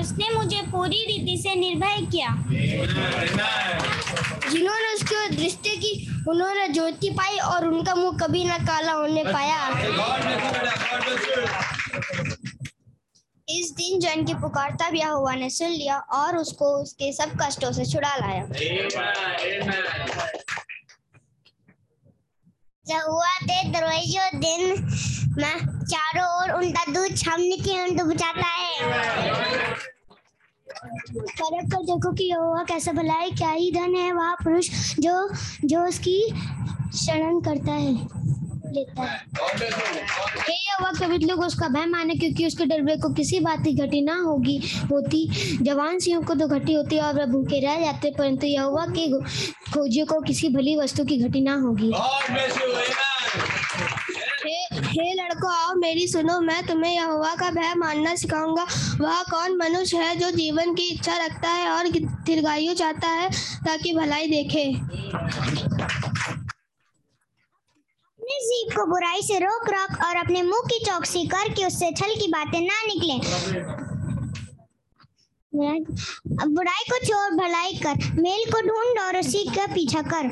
उसने मुझे पूरी रीति से निर्भय किया। जिन्होंने उसकी दृष्टि की उन्होंने ज्योति पाई और उनका मुँह कभी न काला होने पाया। इस दिन जन की पुकार तब यहोवा ने सुन लिया और उसको उसके सब कष्टों से छुड़ा लाया। हुआ ते दरवाजो दिन में चारों ओर उनका दूध छामने की उनको बचाता है। फ़र्क कर देखो कि यहोवा कैसा भला है, क्या ही धन है, वह पुरुष जो जो उसकी शरण करता है, लेता है। हे यहोवा कभी लोग, उसका भय माने, क्योंकि उसके डर को किसी बात की घटी ना होगी, होती। जवान सिंहों को तो घटी होती और वह भूखे रह जाते, परंतु यहोवा के खोजियों को किसी भली वस्तु की घटी ना होगी। हे लड़कों आओ मेरी सुनो मैं तुम्हें यहोवा का भय मानना सिखाऊँगा। वह कौन मनुष्य है जो जीवन की इच्छा रखता है और दीर्घायु चाहता है ताकि भलाई देखे? अपने जीव को बुराई से रोक रख और अपने मुँह की चौकसी करके उससे छल की बातें ना निकले। बुराई को छोड़ भलाई कर मेल को ढूंढ और उसी का पीछा कर।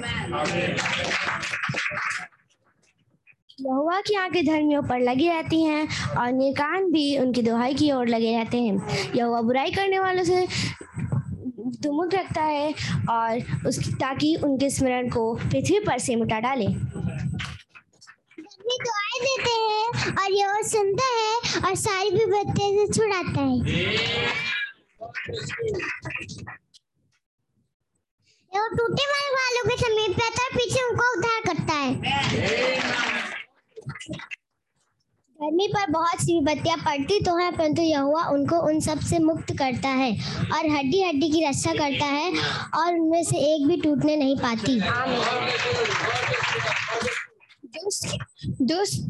यहोवा की आँखें धर्मियों पर लगी रहती हैं और निकान भी उनकी दुहाई की ओर लगे रहते हैं। यहोवा बुराई करने वालों से दुमुख रखता है और उसकी ताकि उनके स्मरण को पृथ्वी पर से मिटा डाले। दुआएँ देते हैं और यह सुनता है और सारी विपत्तियों से छुड़ाता है। टूटे मन वालों के समीप आता है पीछे उनको उद्धार करता है। धर्मी पर बहुत सी विपत्तियाँ पड़ती तो हैं परंतु यहोवा उनको उन सबसे मुक्त करता है और हड्डी हड्डी की रक्षा करता है और उनमें से एक भी टूटने नहीं पाती। दुष्ट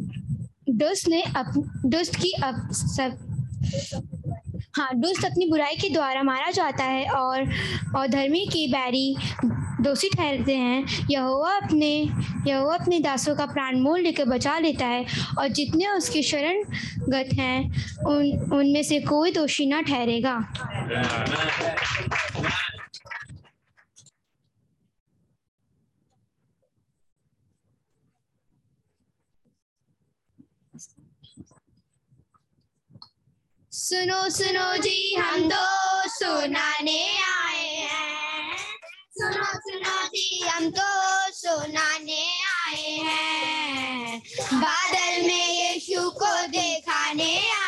दुष्ट ने अप, दुष्ट की अप, सब हाँ दुष्ट अपनी बुराई के द्वारा मारा जाता है और और धर्मी की बैरी दोषी ठहरते हैं। यहोवा अपने यहोवा अपने दासों का प्राण मोल लेकर बचा लेता है और जितने उसके शरण गत हैं, उन, उनमें से कोई दोषी ना ठहरेगा। सुनो सुनो जी, हम दो सुनाने आए हैं। सुनो सुनो जी, हम तो सुनाने आए हैं। बादल में यीशु को देखाने आए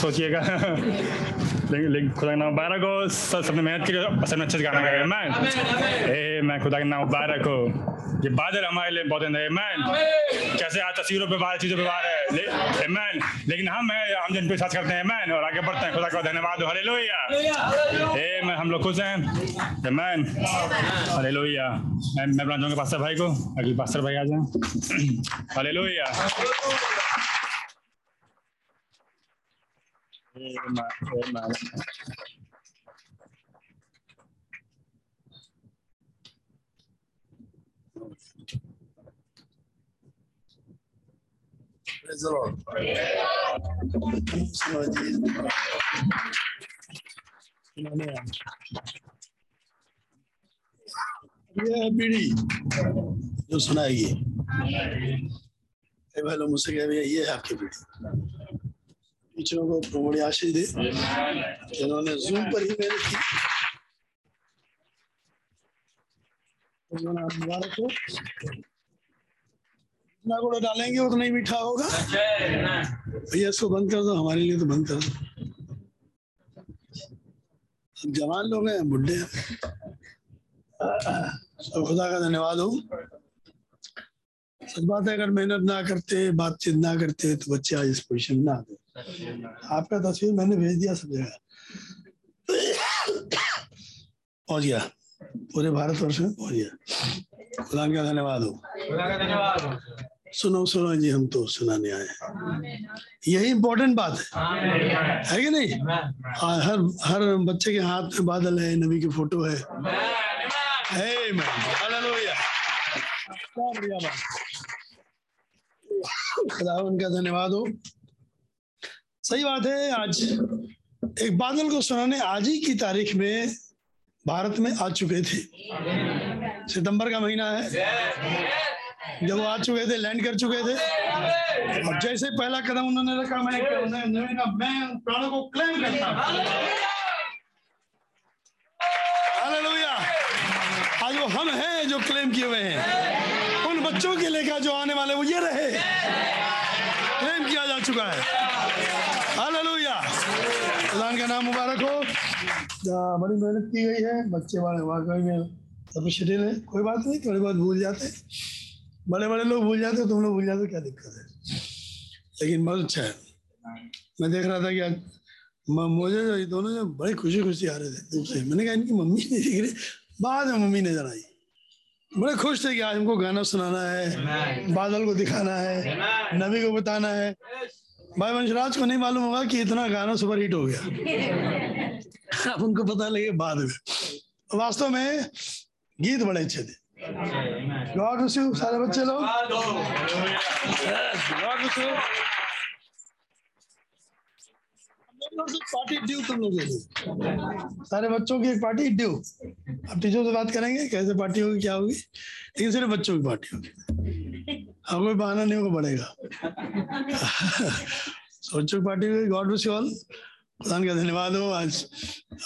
सोचिएगा। लेकिन खुदा का नाम मुबारक हो सब सबने मेहनत की में अच्छे से गाना गाया मैन ए मैं खुदा का नाम मुबारक हो। ये बादल हमारे लिए बहुत है मैन कैसे आज तस्वीरों पे बाहर चीज़ों पे बाहर है ले, मैन लेकिन हम हैं हम जिन पे साथ करते हैं मैन और आगे बढ़ते हैं खुदा का धन्यवाद हो हालेलुया ए मैं हम लोग खुश हैं मैन हालेलुया मैं मैं बुलाना चाहूँगा पास्टर भाई को अगले पास्टर भाई आ जाए। Hallelujah Amen. Amen. Praise the Lord. सुनो जी सुनाने आए। ये है बीड़ी जो सुनाएगी भाई मुझसे कह भैया ये है आपकी बीड़ी टीचरों को बड़ी आशीष दे। जिन्होंने जूम पर ही मेहनत की। मुबारक हो जितना गुड़ डालेंगे, उतना ही मीठा होगा। भैया, इसको बंद कर दो, हमारे लिए तो बंद कर दो। अब जवान लोग हैं, बुढ़े सब खुदा का धन्यवाद हो। सच बात है अगर मेहनत ना करते, बातचीत ना करते तो बच्चे आज इस पोजिशन में ना आते आपका तस्वीर मैंने भेज दिया सब जगह। पहुँच गया। पूरे भारतवर्ष में पहुँच गया। खुदा का धन्यवाद हो। सुनो सुनो जी हम तो सुनाने आए हैं। यही इम्पोर्टेंट बात है। है कि नहीं? हाँ हर हर बच्चे के हाथ में बादल है नबी की फ़ोटो है। खुदा उनका धन्यवाद हो। सही बात है, आज एक बादल को सुनाने आज ही की तारीख में भारत में आ चुके थे। सितंबर का महीना है। जब वो आ चुके थे लैंड कर चुके थे। और जैसे पहला कदम उन्होंने रखा, मैं प्राणों को क्लेम करता आज वो हम हैं जो क्लेम किए हुए हैं। उन बच्चों के लेकर जो आने वाले वो ये रहे। नाम मुबारक हो। बड़ी मेहनत की गई है बच्चे वाले वाकई में अप्रिशिएटेड है। कोई बात नहीं थोड़ी बहुत भूल जाते। बड़े बड़े लोग भूल जाते तुम लोग भूल जाते क्या दिक्कत है? लेकिन बहुत अच्छा है। मैं देख रहा था कि आज मुझे जो दोनों जो बड़ी खुशी खुशी आ रहे थे दूर से। मैंने कहा इनकी मम्मी नहीं दिख रही। बाद में मम्मी नज़र आई। बड़े खुश थे कि आज हमको गाना सुनाना है बादल को दिखाना है नबी को बताना है। भाई वंशराज को नहीं मालूम होगा कि इतना गाना सुपर हिट हो गया। अब उनको पता लगे बाद में। वास्तव में गीत बड़े अच्छे थे। गॉड यू सारे बच्चे लोग। गॉड यू पार्टी ड्यू तुम लोग के लिए। सारे बच्चों की एक पार्टी ड्यू। अब टीचर से बात करेंगे कैसे पार्टी होगी क्या होगी। लेकिन सिर्फ़ बच्चों की पार्टी होगी। हाँ कोई बहाना नहीं होगा पड़ेगा बच्चों की पार्टी गॉड यू ऑल खुदा का धन्यवाद हो। आज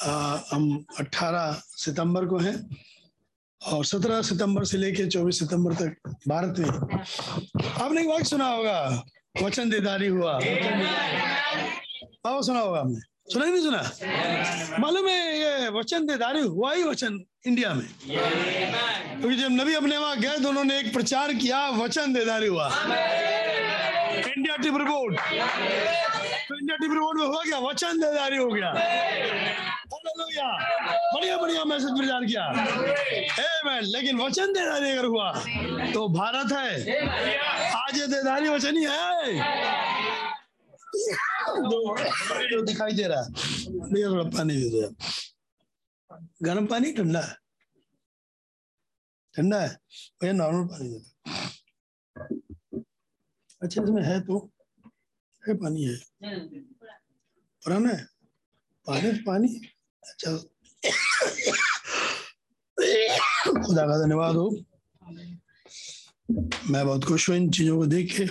आ, हम 18 सितंबर को हैं और 17 सितंबर से लेके 24 सितंबर तक भारत में। आपने एक वाक्य सुना होगा वचन देदारी हुआ। सुना होगा आपने। सुना ही नहीं सुना? मालूम है ये वचन देदारी हुआ ही वचन इंडिया में। क्योंकि जब नबी अपने वहाँ गए तो उन्होंने एक प्रचार किया, वचन देदारी हुआ। इंडिया टिप रिपोर्ट तो इंडिया टिप रिपोर्ट में हो गया वचन देदारी हो गया। बढ़िया बढ़िया मैसेज प्रचार किया। ए लेकिन वचन देदारी अगर हुआ तो भारत है। आज ये देदारी वचन ही है। जो दिखाई दे रहा है। थोड़ा पानी दे दो गर्म पानी? ठंडा ठंडा है? भैया नॉर्मल पानी दे दो। अच्छा इसमें है तो है पानी, है। पुराना है? पानी पानी? अच्छा। खुदा का धन्यवाद हो। मैं बहुत खुश हूँ इन चीज़ों को देख के।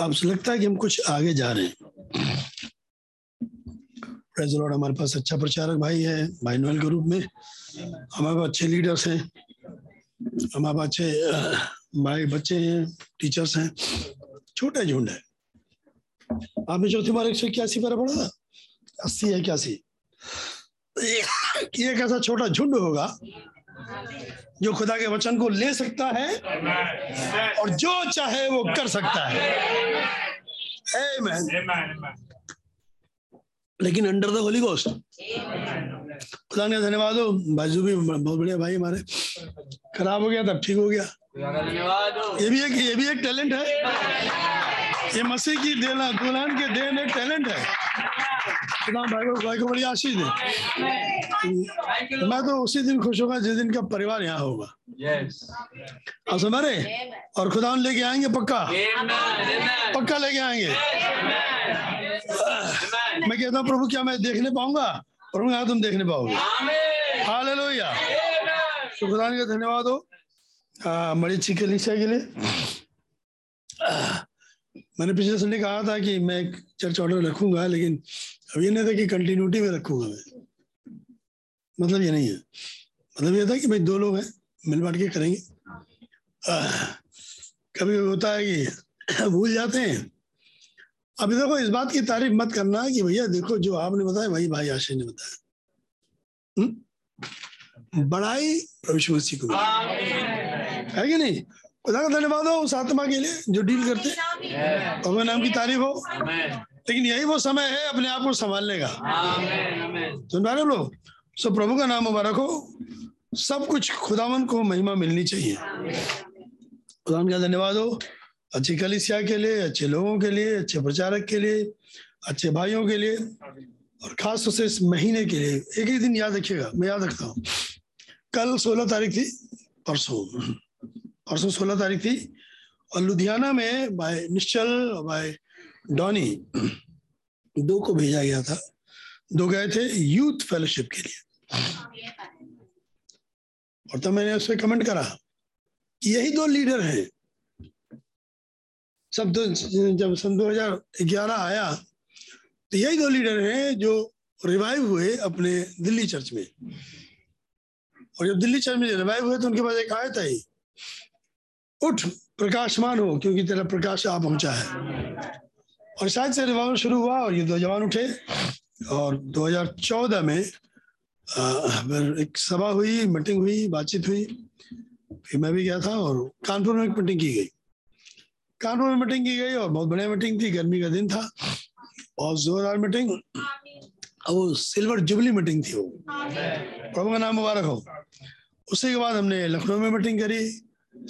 अब लगता है कि हम कुछ आगे जा रहे हैं। Lord, हमारे पास अच्छा प्रचारक भाई है भाई नोएल के रूप में। हमारे पास अच्छे लीडर्स हैं। हमारे पास अच्छे भाई बच्चे हैं टीचर्स हैं। छोटा झुंड है। आपने चौथी बार एक सौ इक्यासी पर पढ़ा अस्सी इक्यासी। ये एक ऐसा छोटा झुंड होगा जो खुदा के वचन को ले सकता है और जो चाहे वो कर सकता है. लेकिन अंडर द होली गोस्ट खुदा ने धन्यवाद हो। बाजू भी बहुत बढ़िया भाई हमारे। खराब हो गया, तब ठीक हो गया। ये भी एक ये भी एक टैलेंट है। ये मसीह की देना दुल्हन के देन एक टैलेंट है। खुदा भाई को भाई को बड़ी आशीष दे मैं तो उसी दिन खुश होगा जिस दिन का परिवार यहाँ होगा। आप समझ रहे और खुदा लेके आएँगे पक्का? पक्का लेके आएँगे? मैं कहता हूँ प्रभु क्या मैं देखने पाऊँगा? प्रभु यहाँ तुम देखने पाओगे। हालेलुया। तो खुदा का धन्यवाद हो। बड़ी अच्छी कलीसिया के लिए। मैंने पिछले संडे कहा था कि मैं एक चर्च ऑर्डर रखूँगा लेकिन अब ये नहीं था कि कंटिन्यूटी में रखूँगा मैं। मतलब ये नहीं है। मतलब ये था कि भाई दो लोग हैं मिल बांट के करेंगे। आ, कभी होता है कि भूल जाते हैं। अभी देखो इस बात की तारीफ़ मत करना कि भैया देखो जो आपने बताया वही भाई आशय ने बताया? बड़ाई प्रभु मसीह को। है कि नहीं? खुदा का धन्यवाद हो उस आत्मा के लिए जो डील करते भगवान नाम की तारीफ़ हो। लेकिन यही वो समय है अपने आप को संभालने का। सुन पा रहे लोग? सो प्रभु का नाम मुबारक हो। सब कुछ खुदावन को महिमा मिलनी चाहिए। खुदा का धन्यवाद हो। अच्छी कलिसिया के लिए, अच्छे लोगों के लिए, अच्छे प्रचारक के लिए, अच्छे भाइयों के लिए, और खास तौर से इस महीने के लिए। एक ही दिन याद रखिएगा, मैं याद रखता हूँ। कल सोलह तारीख थी, परसों। परसों सोलह तारीख थी, और लुधियाना में बाय निश्चल, बाय डॉनी, दो को भेजा गया था। दो गए थे यूथ फेलोशिप के लिए। और तब मैंने उस कमेंट करा कि यही दो लीडर हैं। सब तो जब सन 2011 आया तो यही दो लीडर हैं जो रिवाइव हुए अपने दिल्ली चर्च में। और जब दिल्ली चर्च में रिवाइव हुए तो उनके पास एक आयत आई, उठ, प्रकाशमान हो, क्योंकि तेरा प्रकाश आ पहुँचा है और शायद से रिवाइवल शुरू हुआ और ये दो जवान उठे। और 2014 में आ, एक सभा हुई मीटिंग हुई बातचीत हुई। फिर मैं भी गया था और कानपुर में एक मीटिंग की गई। कानपुर में मीटिंग की गई और बहुत बढ़िया मीटिंग थी गर्मी का दिन था। बहुत जोरदार मीटिंग। वो सिल्वर जुबली मीटिंग थी वो। प्रभु का नाम मुबारक हो। उसी के बाद हमने लखनऊ में मीटिंग करी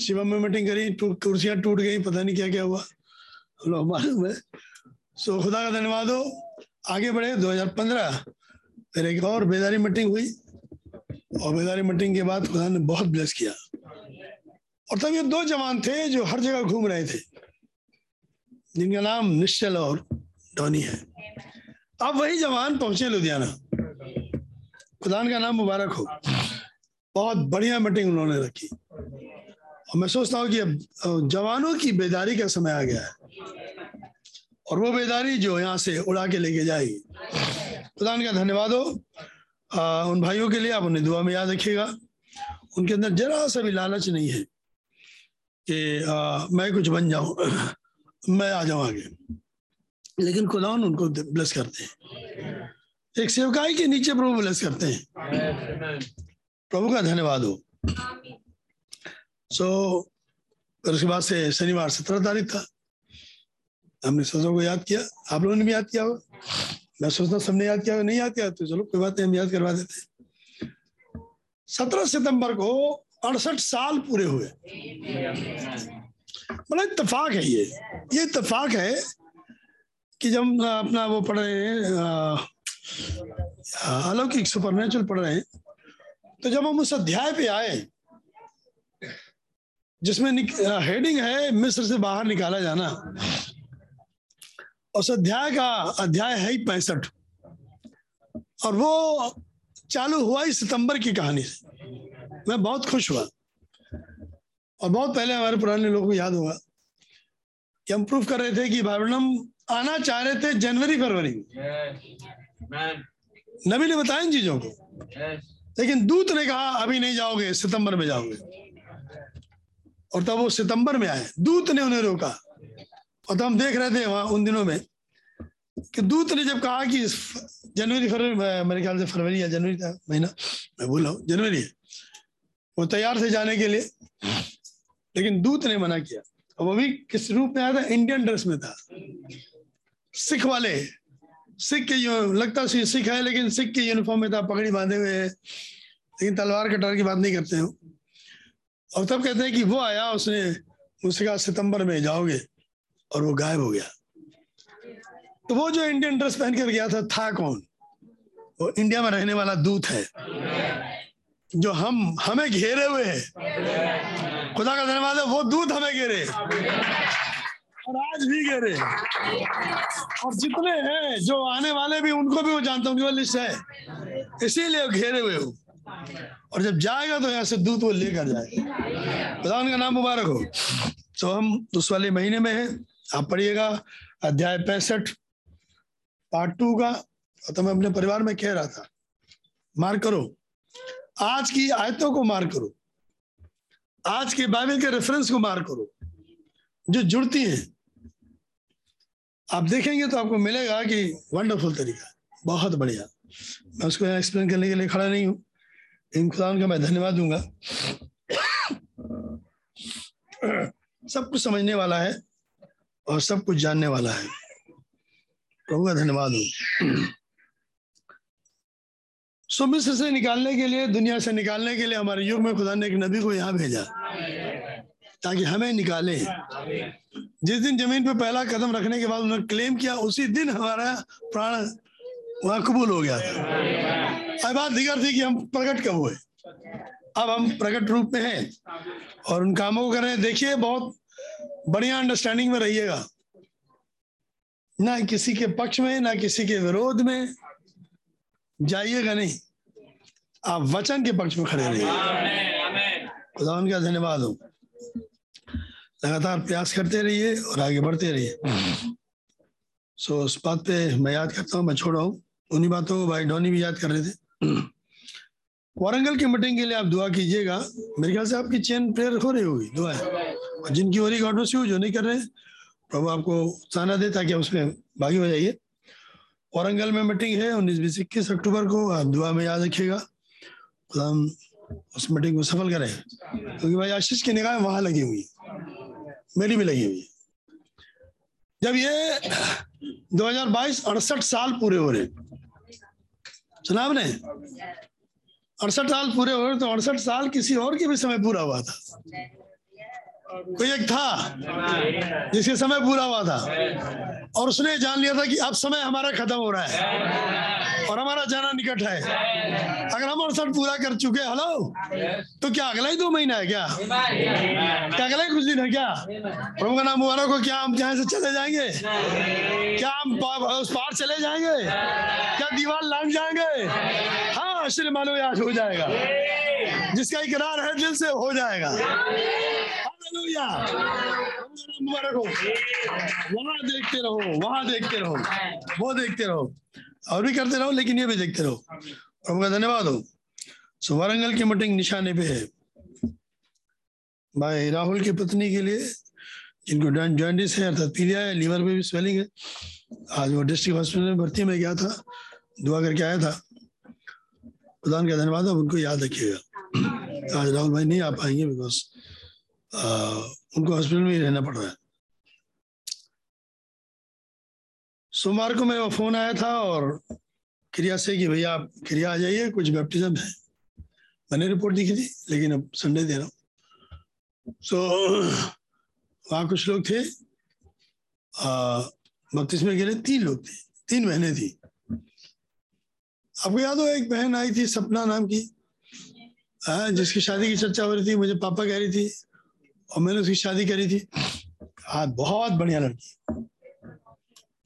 शिवम में मीटिंग करी कुर्सियाँ टूट गई पता नहीं क्या क्या हुआ। लोग मालूम है। सो खुदा का धन्यवाद हो आगे बढ़े 2015 फिर एक और बेदारी मीटिंग हुई। और बेदारी मीटिंग के बाद खुदा ने बहुत ब्लेस किया। और तब ये दो जवान थे जो हर जगह घूम रहे थे। जिनका नाम निश्चल और धोनी है। अब वही जवान पहुँचे लुधियाना। खुदान का नाम मुबारक हो। बहुत बढ़िया मीटिंग उन्होंने रखी। और मैं सोचता हूँ कि अब जवानों की बेदारी का समय आ गया है। और वो बेदारी जो यहाँ से उड़ा के लेके जाएगी खुदान का धन्यवाद हो। आ, उन भाइयों के लिए आप उन्हें दुआ में याद रखिएगा। उनके अंदर जरा सा भी लालच नहीं है कि आ, मैं कुछ बन जाऊँ मैं आ जाऊँ आगे। लेकिन खुदा उनको ब्लेस करते हैं। एक सेवकाई के नीचे प्रभु ब्लेस करते हैं। प्रभु का धन्यवाद हो। सो so, उसके बाद से शनिवार सत्रह तारीख था। हमने सबों को याद किया, आप लोगों ने भी याद किया हो मैं सोचता सबने याद किया नहीं याद किया तो चलो कोई बात नहीं, हम याद करवा देते सत्रह सितंबर को अड़सठ साल पूरे हुए। बड़ा इतफाक है ये। ये इतफाक है कि जब अपना वो पढ़ रहे हैं अलौकिक सुपर नेचुरल पढ़ रहे हैं तो जब हम उस अध्याय पे आए, जिसमें हेडिंग है, मिस्र से बाहर निकाला जाना उस अध्याय का अध्याय है ही पैंसठ। और वो चालू हुआ ही सितंबर की कहानी से। मैं बहुत खुश हुआ। और बहुत पहले हमारे पुराने लोगों को याद होगा कि हम प्रूफ कर रहे थे कि भावनम आना चाह रहे थे जनवरी फरवरी में। नबी ने बताया इन चीज़ों को। लेकिन दूत ने कहा अभी नहीं जाओगे सितंबर में जाओगे। और तब वो सितंबर में आए। दूत ने उन्हें रोका। और तब हम देख रहे थे वहाँ उन दिनों में कि दूत ने जब कहा कि जनवरी फरवरी मेरे ख्याल से फरवरी या जनवरी था महीना, मैं बोल रहा हूँ, जनवरी है। वो तैयार थे जाने के लिए, लेकिन दूत ने मना किया। और वो भी किस रूप में आया था? इंडियन ड्रेस में था। सिख वाले सिख के जो लगता सी सिख है, लेकिन सिख के यूनिफॉर्म में था, पगड़ी बांधे हुए है। लेकिन तलवार कटार की बात नहीं करते हो और तब कहते हैं कि वो आया, उसने मुझसे कहा सितंबर में जाओगे। और वो गायब हो गया। तो वो जो इंडियन ड्रेस पहन कर गया था था कौन? वो इंडिया में रहने वाला दूत है, जो हम, हमें घेरे हुए है। खुदा का धन्यवाद है वो दूत हमें घेरे। और आज भी घेरे। और जितने हैं, जो आने वाले भी, उनको भी वो जानता हूँ लिस्ट है। इसीलिए घेरे हुए हो। और जब जाएगा तो यहाँ से दूत वो लेकर जाएगा। खुदा उनका नाम मुबारक हो। तो हम उस वाले महीने में हैं। आप पढ़िएगा अध्याय पैंसठ पार्ट टू का तो मैं अपने परिवार में कह रहा था, मार करो। आज की आयतों को मार करो। आज के बाइबल के रेफरेंस को मार करो। जो जुड़ती हैं। आप देखेंगे तो आपको मिलेगा कि वंडरफुल तरीका बहुत बढ़िया। मैं उसको एक्सप्लेन करने के लिए खड़ा नहीं हूँ। इन खुदा का मैं धन्यवाद दूँगा। सब कुछ समझने वाला है। और सब कुछ जानने वाला है। प्रभु का धन्यवाद। हो सो मिस्र से निकालने के लिए, दुनिया से निकालने के लिए हमारे युग में खुदा ने एक नबी को यहाँ भेजा, ताकि हमें निकाले। जिस दिन ज़मीन पर पहला कदम रखने के बाद उन्होंने क्लेम किया, उसी दिन हमारा प्राण वहाँ कबूल हो गया। था अब बात दिगर थी कि हम प्रकट कब हुए? अब हम प्रकट रूप में हैं और उन कामों को कर रहे हैं। देखिए, बहुत बढ़िया अंडरस्टैंडिंग में रहिएगा। ना किसी के पक्ष में, ना किसी के विरोध में। जाइएगा नहीं। आप वचन के पक्ष में खड़े रहिए। खुदा उनका धन्यवाद हो। लगातार प्रयास करते रहिए और आगे बढ़ते रहिए। सो उस बात पे मैं याद करता हूँ, मैं छोड़ा हूँ। उन्हीं बातों को भाई डॉनी भी याद कर रहे थे। वारंगल की मीटिंग के लिए आप दुआ कीजिएगा। मेरे ख्याल से आपकी चेन प्रेयर हो रही होगी, दुआ है। और जिनकी हो रही गॉड से जो नहीं कर रहे प्रभु आपको साना दे ताकि उसमें भागी हो जाइए। औरंगल में मीटिंग है, उन्नीस बीस इक्कीस अक्टूबर को आप दुआ में याद रखिएगा। हम उस मीटिंग को सफल करें। क्योंकि भाई आशीष की निगाह वहाँ लगी हुई मेरी भी लगी हुई जब ये 2022 अड़सठ साल पूरे हो रहे सुना आपने? अड़सठ साल पूरे हो रहे तो अड़सठ साल किसी और के भी समय पूरा हुआ था। कोई एक था जिसके समय पूरा हुआ था। और उसने जान लिया था कि अब समय हमारा खत्म हो रहा है और हमारा जाना निकट है। अगर हम अड़सठ पूरा कर चुके हेलो तो क्या अगला ही दो महीना है क्या? क्या अगला ही कुछ दिन है क्या? प्रभु का नाम मुबारक क्या हम यहाँ से चले जाएँगे? क्या हम उस पार चले जाएँगे? क्या दीवार लांग जाएँगे? आश्चर्य मानो आज हो जाएगा। जिसका इकरार है दिल से हो जाएगा। मुबारक हो। वहाँ देखते रहो, वहाँ देखते रहो। वो देखते रहो। और भी करते रहो, लेकिन ये भी देखते रहो। प्रभु का धन्यवाद हो। सो वारंगल की मीटिंग निशाने पे है। भाई राहुल की पत्नी के लिए, जिनको जॉइंटिस है, अर्थात पीलिया है, लीवर पे भी स्वेलिंग है। आज वो डिस्ट्रिक्ट हॉस्पिटल में भर्ती में गया था। दुआ करके आया था। खुदा का धन्यवाद हो उनको याद रखिएगा। आज राहुल भाई नहीं आ पाएँगे बिकॉज़ उनको हॉस्पिटल में ही रहना पड़ रहा है। सोमवार को मेरा फ़ोन आया था और क्रिया से कि भैया आप क्रिया आ जाइए कुछ बैप्टिज्म है। मैंने रिपोर्ट दिखी थी लेकिन अब संडे दे रहा हूँ। सो so, वहाँ कुछ लोग थे। बत्तीस में गिरे तीन लोग थे तीन बहनें थी। आपको याद हो एक बहन आई थी सपना नाम की हाँ, जिसकी शादी की चर्चा हो रही थी मुझे पापा कह रही थी और मैंने उसकी शादी करी थी। हाँ बहुत बढ़िया लड़की।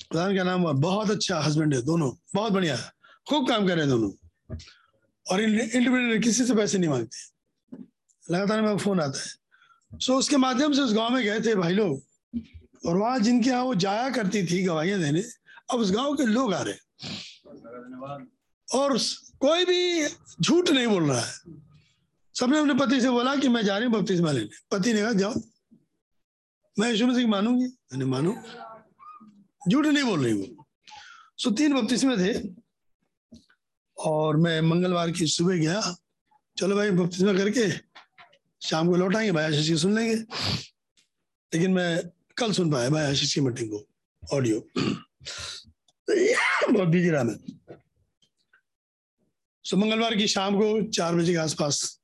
प्रधान का नाम हुआ बहुत अच्छा हस्बैंड है दोनों बहुत बढ़िया। खूब काम कर रहे हैं दोनों। और इंडिपेंडेंट किसी से पैसे नहीं मांगते। लगातार मेरा फ़ोन आता है। सो उसके माध्यम से उस गाँव में गए थे भाई लोग। और वहाँ जिनके यहाँ वो जाया करती थी गवाहियाँ देने अब उस गाँव के लोग आ रहे। और कोई भी झूठ नहीं बोल रहा है। सबने अपने पति से बोला कि मैं जा रही हूँ बपतिस्मा लेने। पति ने कहा, जाओ। मैं यीशु मसीह मानूँगी। मैंने मानू। झूठ नहीं बोल रही वो। सो तीन बपतिस्मे थे। और मैं मंगलवार की सुबह गया। चलो भाई बपतिस्मा करके शाम को लौट आएँगे, भाई आशीष की सुन लेंगे। लेकिन मैं कल सुन पाया, भाई आशीष की मीटिंग को ऑडियो बहुत बिज़ी रहा मैं। सो मंगलवार की शाम को चार बजे के आसपास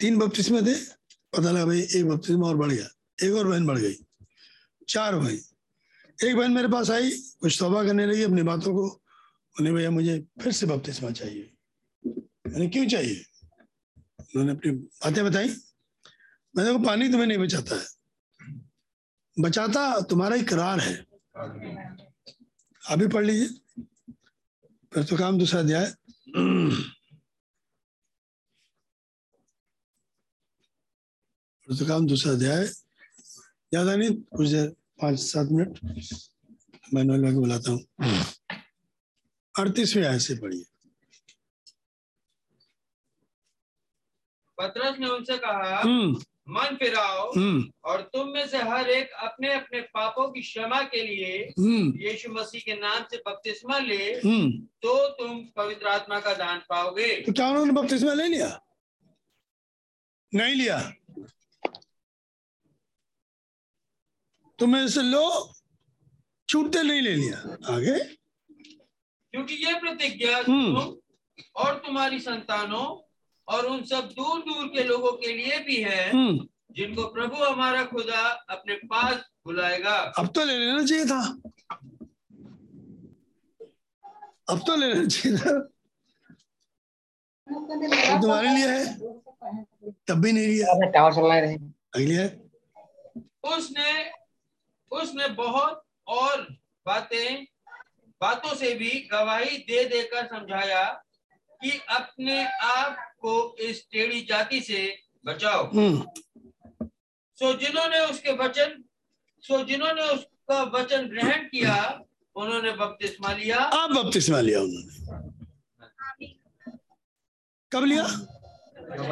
तीन बपतिस्मे थे, पता लगा भाई एक बपतिस्मा और बढ़ गया, एक और बहन बढ़ गई। चार हो गई एक बहन मेरे पास आई, कुछ तोबा करने लगी अपनी बातों को। उन्हें भैया, मुझे फिर से बपतिस्मा चाहिए। मैंने क्यों चाहिए? उन्होंने अपनी बातें बताई। मैंने को पानी तुम्हें नहीं बचाता है। बचाता तुम्हारा इकरार है। अभी पढ़ लीजिए। फिर तो काम दूसरा फिर तो काम दूसरा अध्याय ज़्यादा नहीं कुछ देर पाँच सात मिनट में बुलाता हूँ अड़तीसवीं आय से पढ़िए पतरस ने उनसे कहा मन फिराओ हम्म। और तुम में से हर एक अपने अपने पापों की क्षमा के लिए हम्म। यीशु मसीह के नाम से बपतिस्मा ले हम्म। तो तुम पवित्र आत्मा का दान पाओगे। तो क्या उन्होंने बपतिस्मा ले लिया? नहीं लिया। तुम्हें से लो छूटते नहीं ले लिया। आगे। क्योंकि ये प्रतिज्ञा। तुम और तुम्हारी संतानों और उन सब दूर दूर के लोगों के लिए भी है हम्म। जिनको प्रभु हमारा खुदा अपने पास बुलाएगा। अब तो ले लेना चाहिए था। अब तो ले लेना चाहिए था। तुम्हारे लिए है। तब भी नहीं लिया। टावर चल रहा। है अगली है। उसने उसने बहुत और बातें बातों से भी गवाही दे देकर समझाया कि अपने आप को इस टेढ़ी जाति से बचाओ। हम्म। सो जिन्होंने उसके वचन सो जिन्होंने उसका वचन ग्रहण किया उन्होंने बपतिस्मा लिया। अब बपतिस्मा लिया उन्होंने। कब लिया?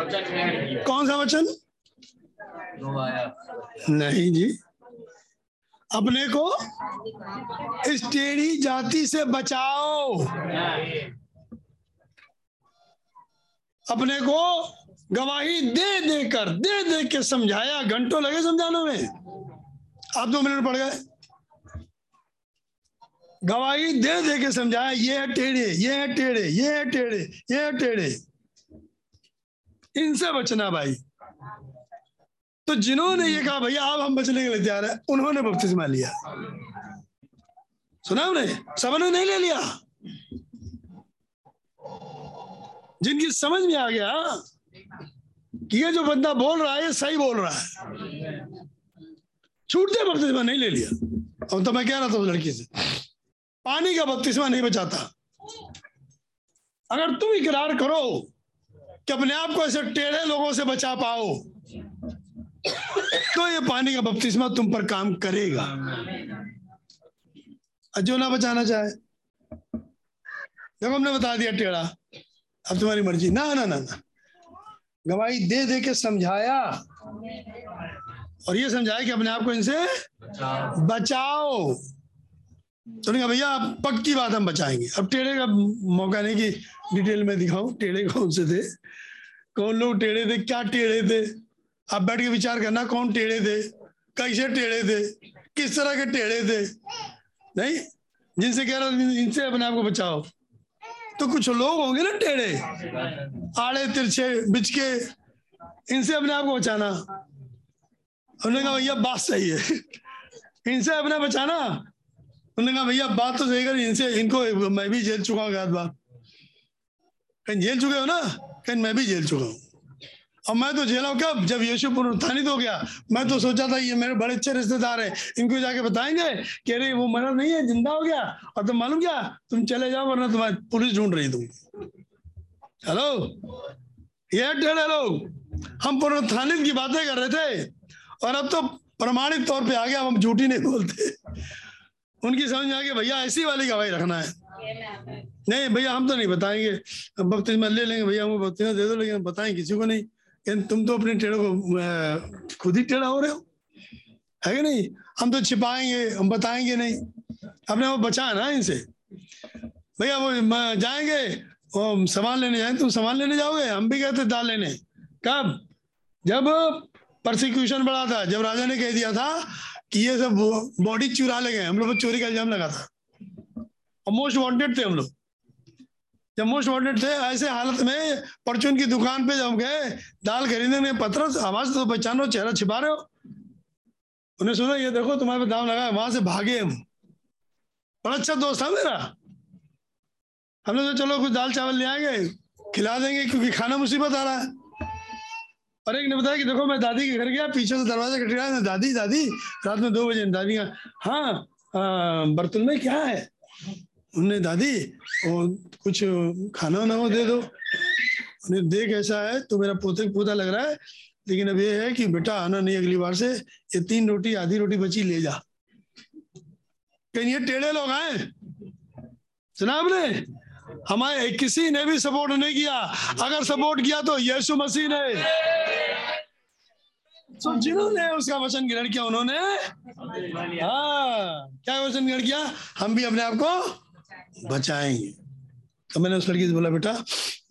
वचन कौन सा वचन? नहीं जी। अपने को इस टेढ़ी जाति से बचाओ। अपने को गवाही दे देकर, दे दे के समझाया। घंटों लगे समझाने में। आप दो मिनट पड़ गए। गवाही दे दे के समझाया, ये है टेढ़े, ये है टेढ़े, ये है टेढ़े, ये है टेढ़े। इनसे बचना भाई। तो जिन्होंने ये कहा, भैया आप हम बचने के लिए तैयार है, उन्होंने बपतिस्मा लिया। सुना हमने? सबने नहीं ले लिया? जिनकी समझ में आ गया कि ये जो बंदा बोल रहा है, ये सही बोल रहा है। छूटते बपतिस्मा नहीं ले लिया। और तो मैं कह रहा था उस लड़की से, पानी का बपतिस्मा नहीं बचाता। अगर तुम इकरार करो कि अपने आप को ऐसे टेढ़े लोगों से बचा पाओ तो ये पानी का बपतिस्मा तुम पर काम करेगा। जो ना बचाना चाहे। देखो हमने बता दिया टेढ़ा अब तुम्हारी मर्ज़ी। ना ना ना ना। गवाही दे दे के समझाया। और ये समझाया कि अपने आप को इनसे बचाओ। तो कहा भैया अब पक्की बात हम बचाएँगे। अब टेढ़े का मौका नहीं कि डिटेल में दिखाऊँ टेढ़े कौन से थे? कौन लोग टेढ़े थे? क्या टेढ़े थे? आप बैठ के विचार करना कौन टेढ़े थे? कैसे टेढ़े थे? किस तरह के टेढ़े थे? नहीं? जिनसे कह रहा इनसे अपने आप को बचाओ। तो कुछ लोग होंगे ना टेढ़े। आड़े तिरछे बिचके, इनसे अपने आप को बचाना। उन्होंने कहा, भैया, बात सही है। इनसे अपने बचाना। उन्होंने कहा, भैया, बात तो सही कर। इनसे, इनको, मैं भी जेल चुका हूँ बात। कहीं जेल चुके हो ना? कहीं मैं भी जेल चुका हूँ। और मैं तो जेला कब जब यीशु पुनरुत्थानित हो गया मैं तो सोचा था ये मेरे बड़े अच्छे रिश्तेदार हैं इनको जाके बताएँगे कि अरे वो मरा नहीं है ज़िंदा हो गया और तुम मालूम क्या तुम चले जाओ वरना तुम्हारी पुलिस ढूंढ रही तुम। हेलो ये टेढ़े लोग हम पुनरुत्थानित की बातें कर रहे थे और अब तो प्रमाणित तौर पे आ गया हम झूठी नहीं बोलते। उनकी समझ में आ गया भैया ऐसी वाली गवाही रखना है। नहीं भैया हम तो नहीं बताएँगे बपतिस्मा ले लेंगे भैया हमको बपतिस्मा दे दो लेकिन बताएँ किसी को नहीं। तुम तो अपने टेढ़ों को खुद ही टेढ़ा हो रहे हो? है कि नहीं? हम तो छिपाएँगे, हम बताएँगे नहीं। अपने वो बचा ना इनसे? भैया, वो जाएँगे, वो सामान लेने जाएँगे, तुम सामान लेने जाओगे? हम भी गए थे दाल लेने। कब? जब प्रोसिक्यूशन बढ़ा था, जब राजा ने कह दिया था कि ये सब बॉडी चुरा ले गए, हम लोग चोरी का इल्ज़ाम लगा था। और मोस्ट वांटेड थे हम लोग। जब मोस्ट वांटेड थे, ऐसे हालत में परचून की दुकान पे जब गए, दाल खरीदने पत्र आवाज़ तो पहचानो, चेहरा छिपा रहे हो। उन्हें सुना ये देखो, तुम्हारे पे दाम लगा वहाँ से भागे हम। बड़ा अच्छा दोस्त था मेरा। हमने तो चलो, कुछ दाल चावल ले आएँगे, खिला देंगे, क्योंकि खाना मुसीबत आ रहा है। और एक ने बताया कि, देखो, मैं दादी के घर गया, पीछे से दरवाज़ा कट गया, दादी दादी, रात में दो बजे दादी का हाँ बर्तन में क्या है? उन्हें, दादी वो कुछ खाना वाना दे दो। उन्हें, देख, ऐसा है तो मेरा पोते, पोता लग रहा है, लेकिन अब ये है कि, बेटा, आना नहीं अगली बार से, ये तीन रोटी, आधी रोटी बची, ले जा। कहीं ये टेढ़े लोग आए? सुना आपने? हमारे किसी ने भी सपोर्ट नहीं किया। अगर सपोर्ट किया तो यीशु मसीह ने तो जिन्होंने उसका वचन ग्रहण किया, उन्होंने? हाँ क्या वचन ग्रहण किया? हम भी अपने आप को बचाएँगे। तो मैंने उस लड़की से बोला बेटा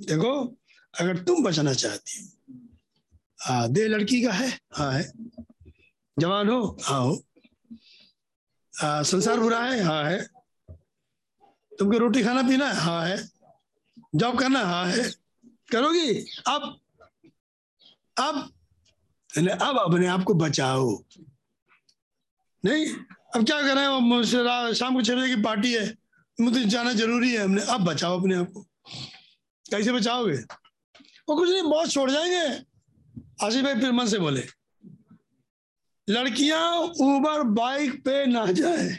देखो अगर तुम बचाना चाहती हो दे लड़की का है हाँ है जवान हो हाँ हो आ, संसार बुरा है हाँ है तुमको रोटी खाना पीना है हाँ है जॉब करना है? हाँ करोगी? अब अब अब अपने आप को बचाओ। नहीं अब क्या करें? शाम को छह बजे की पार्टी है। मुझे जाना ज़रूरी है हमने। अब बचाओ अपने आप को। कैसे बचाओगे? वो कुछ नहीं बहुत छोड़ जाएँगे। आशीष भाई फिर मन से बोले लड़कियाँ ऊबर बाइक पे ना जाए।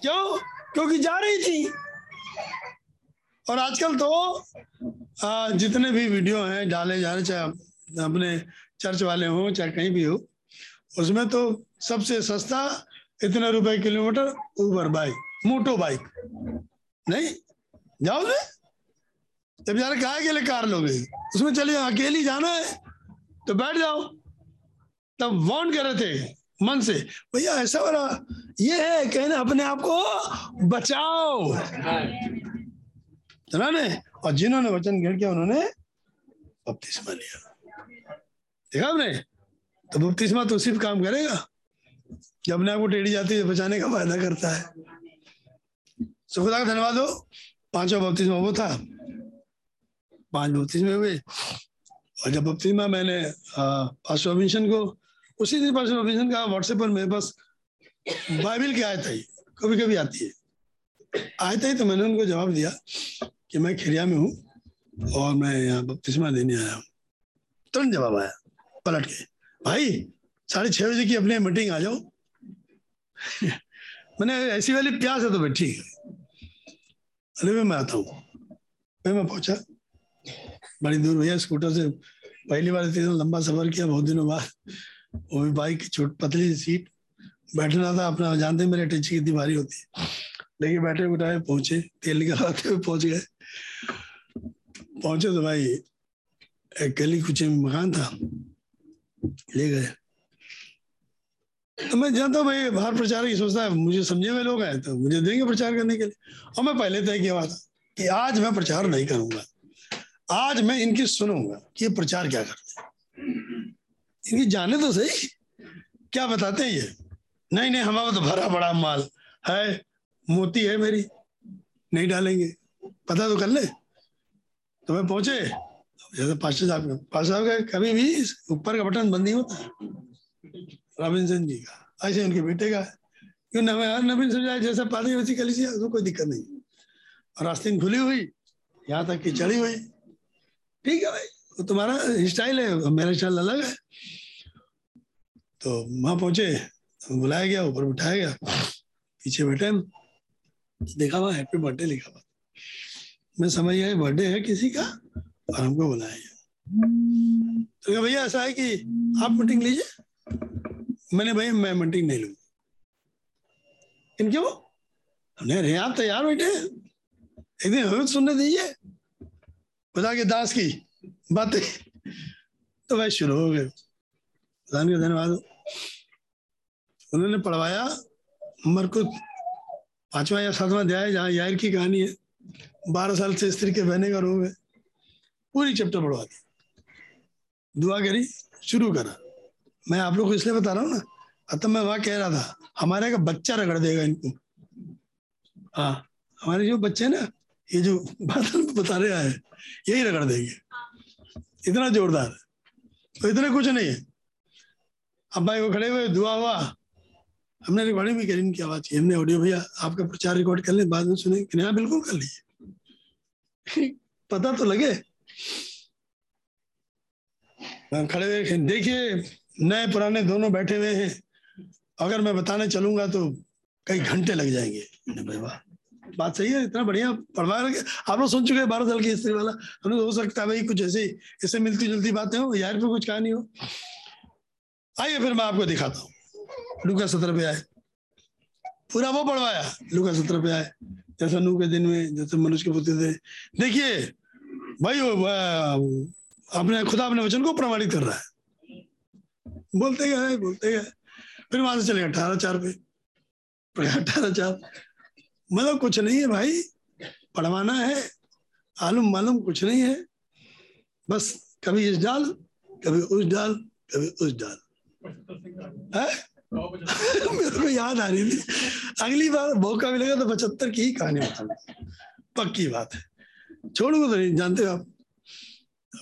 क्यों? क्योंकि जा रही थी। और आजकल तो आ, जितने भी वीडियो हैं डाले जा रहे चाहे अपने चर्च वाले हों चाहे कहीं भी हो उसमें तो सबसे सस्ता इतना रुपए kilometre Uber bike moto bike नहीं? जाओ ना जब यार कहा के लिए कार लोगे? उसमें चलिए, अकेली जाना है तो बैठ जाओ। तब वार्न कर रहे थे, मन से, भैया, ऐसा हो रहा ये है कहना अपने आप को बचाओ। सुना ने? और जिन्होंने वचन ग्रहण किया, उन्होंने बपतिस्मा लिया। देखा आपने? तो बपतिस्मा तो सिर्फ़ काम करेगा। जब अपने आप को टेढ़ी जाती है, बचाने का फ़ायदा करता है। सुखदा का धन्यवाद हो। पांचवा बपतिस्मा वो था। पाँच बपतिस्मे हुए। और जब बपतिस्मा मैंने पास्टर रॉबिन्सन को, उसी दिन पास्टर रॉबिन्सन का व्हाट्सएप पर मेरे पास बाइबल की आयत आई। कभी कभी आती है। आयत आई तो मैंने उनको जवाब दिया कि मैं खिरिया में हूँ और मैं यहाँ बपतिस्मा देने आया हूँ। तुरंत जवाब आया। पलट के भाई, साढ़े छह बजे की अपने मीटिंग आ जाओ। मैंने ऐसी वाली प्यास है तो भाई, ठीक अरे भाई मैं आता हूँ। भाई मैं पहुँचा। बड़ी दूर भैया, स्कूटर से पहली बार इतना लंबा सफ़र किया, बहुत दिनों बाद। वो भी बाइक की छोट पतली सीट। बैठना था अपना, जानते मेरे टेंची की भारी होती है। लेकिन बैठे बिठाए पहुँचे। तेल निकलवाते हुए पहुँच गए। पहुँचे तो भाई, एक गली कुचे में मकान था। ले गए। मैं जानता हूँ भाई, बाहर प्रचार की सोचता है, मुझे समझे हुए लोग हैं तो मुझे देंगे प्रचार करने के लिए। और मैं पहले तय किया हुआ था कि आज मैं प्रचार नहीं करूँगा। आज मैं इनकी सुनूँगा कि ये प्रचार क्या करते हैं। इनकी जाने तो सही, क्या बताते हैं ये? नहीं नहीं, हमारा तो भरा बड़ा माल है, मोती है मेरी, नहीं डालेंगे। पता तो कर ले। तो मैं पहुँचे? जैसे पास्टर साहब पास्टर साहब का कभी भी ऊपर का बटन बंद नहीं होता। रॉबिन्सन जी का। ऐसे उनके बेटे का क्यों नवीन समझाया जैसा पादी वैसी कली उसको कोई दिक्कत नहीं। और रास्ते खुली हुई, यहाँ तक कि चढ़ी हुई। ठीक है भाई वो तुम्हारा स्टाइल है, मेरा स्टाइल अलग है। तो वहाँ पहुँचे, बुलाया गया, ऊपर बिठाया गया, पीछे बैठे देखा हुआ हैप्पी बर्थडे लिखा हुआ। मैं समझ गया बर्थडे है किसी का, और हमको बुलाया गया। तो भैया, ऐसा है कि आप मीटिंग लीजिए। मैंने भाई, मैं मीटिंग नहीं लूँगा। इन क्यों हमने अरे आप तैयार बैठे एक दिन हमें सुनने दीजिए। बता के दास की बातें। तो भाई शुरू हो गए। खुदा का धन्यवाद। उन्होंने पढ़वाया। मरकुस पांचवा या सातवां अध्याय, जहाँ यार की कहानी है। बारह साल से स्त्री के बहने का रोग है। पूरी चैप्टर पढ़वा दी। दुआ करी, शुरू करा। मैं आप लोग को इसलिए बता रहा हूँ ना तब मैं वहाँ कह रहा था, हमारे का बच्चा रगड़ देगा इनको। हाँ हमारे जो बच्चे ना, ये जो बादल बता रहे आए यही रगड़ देंगे। इतना जोरदार। तो इतना कुछ नहीं है। अब भाई वो खड़े हुए, दुआ हुआ। हमने रिकॉर्डिंग भी करी, इनकी आवाज़ हमने ऑडियो भैया आपका प्रचार रिकॉर्ड कर लें, बाद में सुने। हाँ बिल्कुल कर लीजिए पता तो लगे। खड़े हुए, देखिए। नए पुराने दोनों बैठे हुए हैं। अगर मैं बताने चलूँगा तो कई घंटे लग जाएँगे। बात सही है, इतना बढ़िया पढ़वा आप लोग सुन चुके हैं बारह साल की हिस्ट्री वाला। हमें हो सकता है भाई कुछ ऐसे इससे मिलती जुलती बातें हो, यार पे कुछ कहानी हो। आइए फिर मैं आपको दिखाता हूँ। लुका सत्र पे आए। पूरा वो पढ़वाया, लुका सत्र पे आए। जैसा नू के दिन में जैसे मनुष्य के पुत्र थे। देखिए, भाई अपने खुदा अपने वचन को प्रमाणित कर रहा है। बोलते गए बोलते गए फिर वहाँ से चले अठारह चार पे। अठारह चार? मतलब कुछ नहीं है भाई। पढ़वाना है। आलूम मालूम कुछ नहीं है। बस कभी इस डाल, कभी उस डाल, कभी उस डाल। है? मेरे को याद आ रही थी। अगली बार मौका मिलेगा तो पचहत्तर की ही कहानी बताऊँगा। पक्की बात है। छोड़ूँगा तो नहीं, जानते हो आप?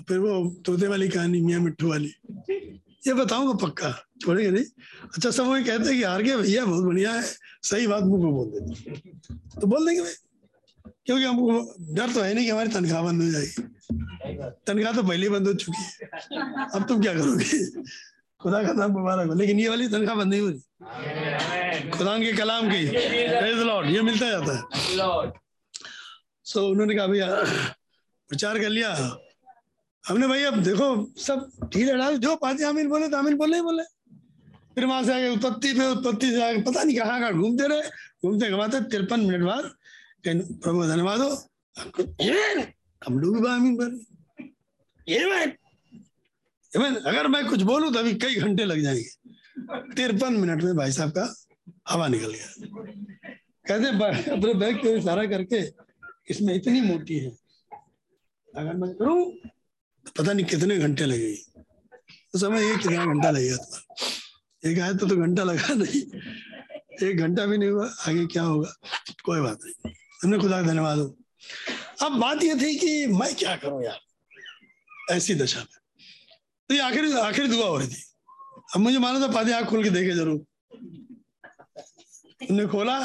फिर वो तोते वाली कहानी, मियाँ मिट्टू वाली। ये बताऊँगा पक्का। छोड़ेंगे नहीं। अच्छा सब वही कहते हैं कि हार गया भैया बहुत बढ़िया है। सही बात मुँह में बोल देते तो बोल देंगे भाई। क्योंकि हमको डर तो है नहीं कि हमारी तनख्वाह बंद हो जाएगी। तनख्वाह तो पहले बंद हो चुकी है। अब तुम क्या करोगे? खुदा का नाम मुबारक हो। लेकिन ये वाली तनख्वाह बंद नहीं हो रही। खुदा के कलाम की। लॉर्ड ये मिलता जाता है। सो so, उन्होंने कहा भैया प्रचार कर लिया। हमने भाई, अब देखो, सब ढील डाल जो पाती आमिर बोले तो आमिर बोले ही बोले। फिर वहाँ से आगे उत्पत्ति पे उत्पत्ति से आगे, पता नहीं कहाँ कहाँ घूमते रहे। घूमते घुमाते तिरपन मिनट बाद प्रभु धन्यवाद हो। हम लोग भी आमीन बोले ये मैं अगर मैं कुछ बोलूँ तो अभी कई घंटे लग जाएँगे। तिरपन मिनट में भाई साहब का हवा निकल गया। कहते अपने बैग पे इशारा करके इसमें इतनी मोटी है। अगर मैं करूँ पता नहीं कितने घंटे लगे। तो समय ये कितना घंटा लगेगा तुम्हारा एक आए तो, तो घंटा लगा नहीं। एक घंटा भी नहीं हुआ आगे क्या होगा? कोई बात नहीं। हमने खुदा का धन्यवाद हो। अब बात ये थी कि मैं क्या करूँ यार? ऐसी दशा में। तो ये आखिर आखिर दुआ हो रही थी। अब मुझे माना था पादी आँख खोल के देखे ज़रूर। उन्हें खोला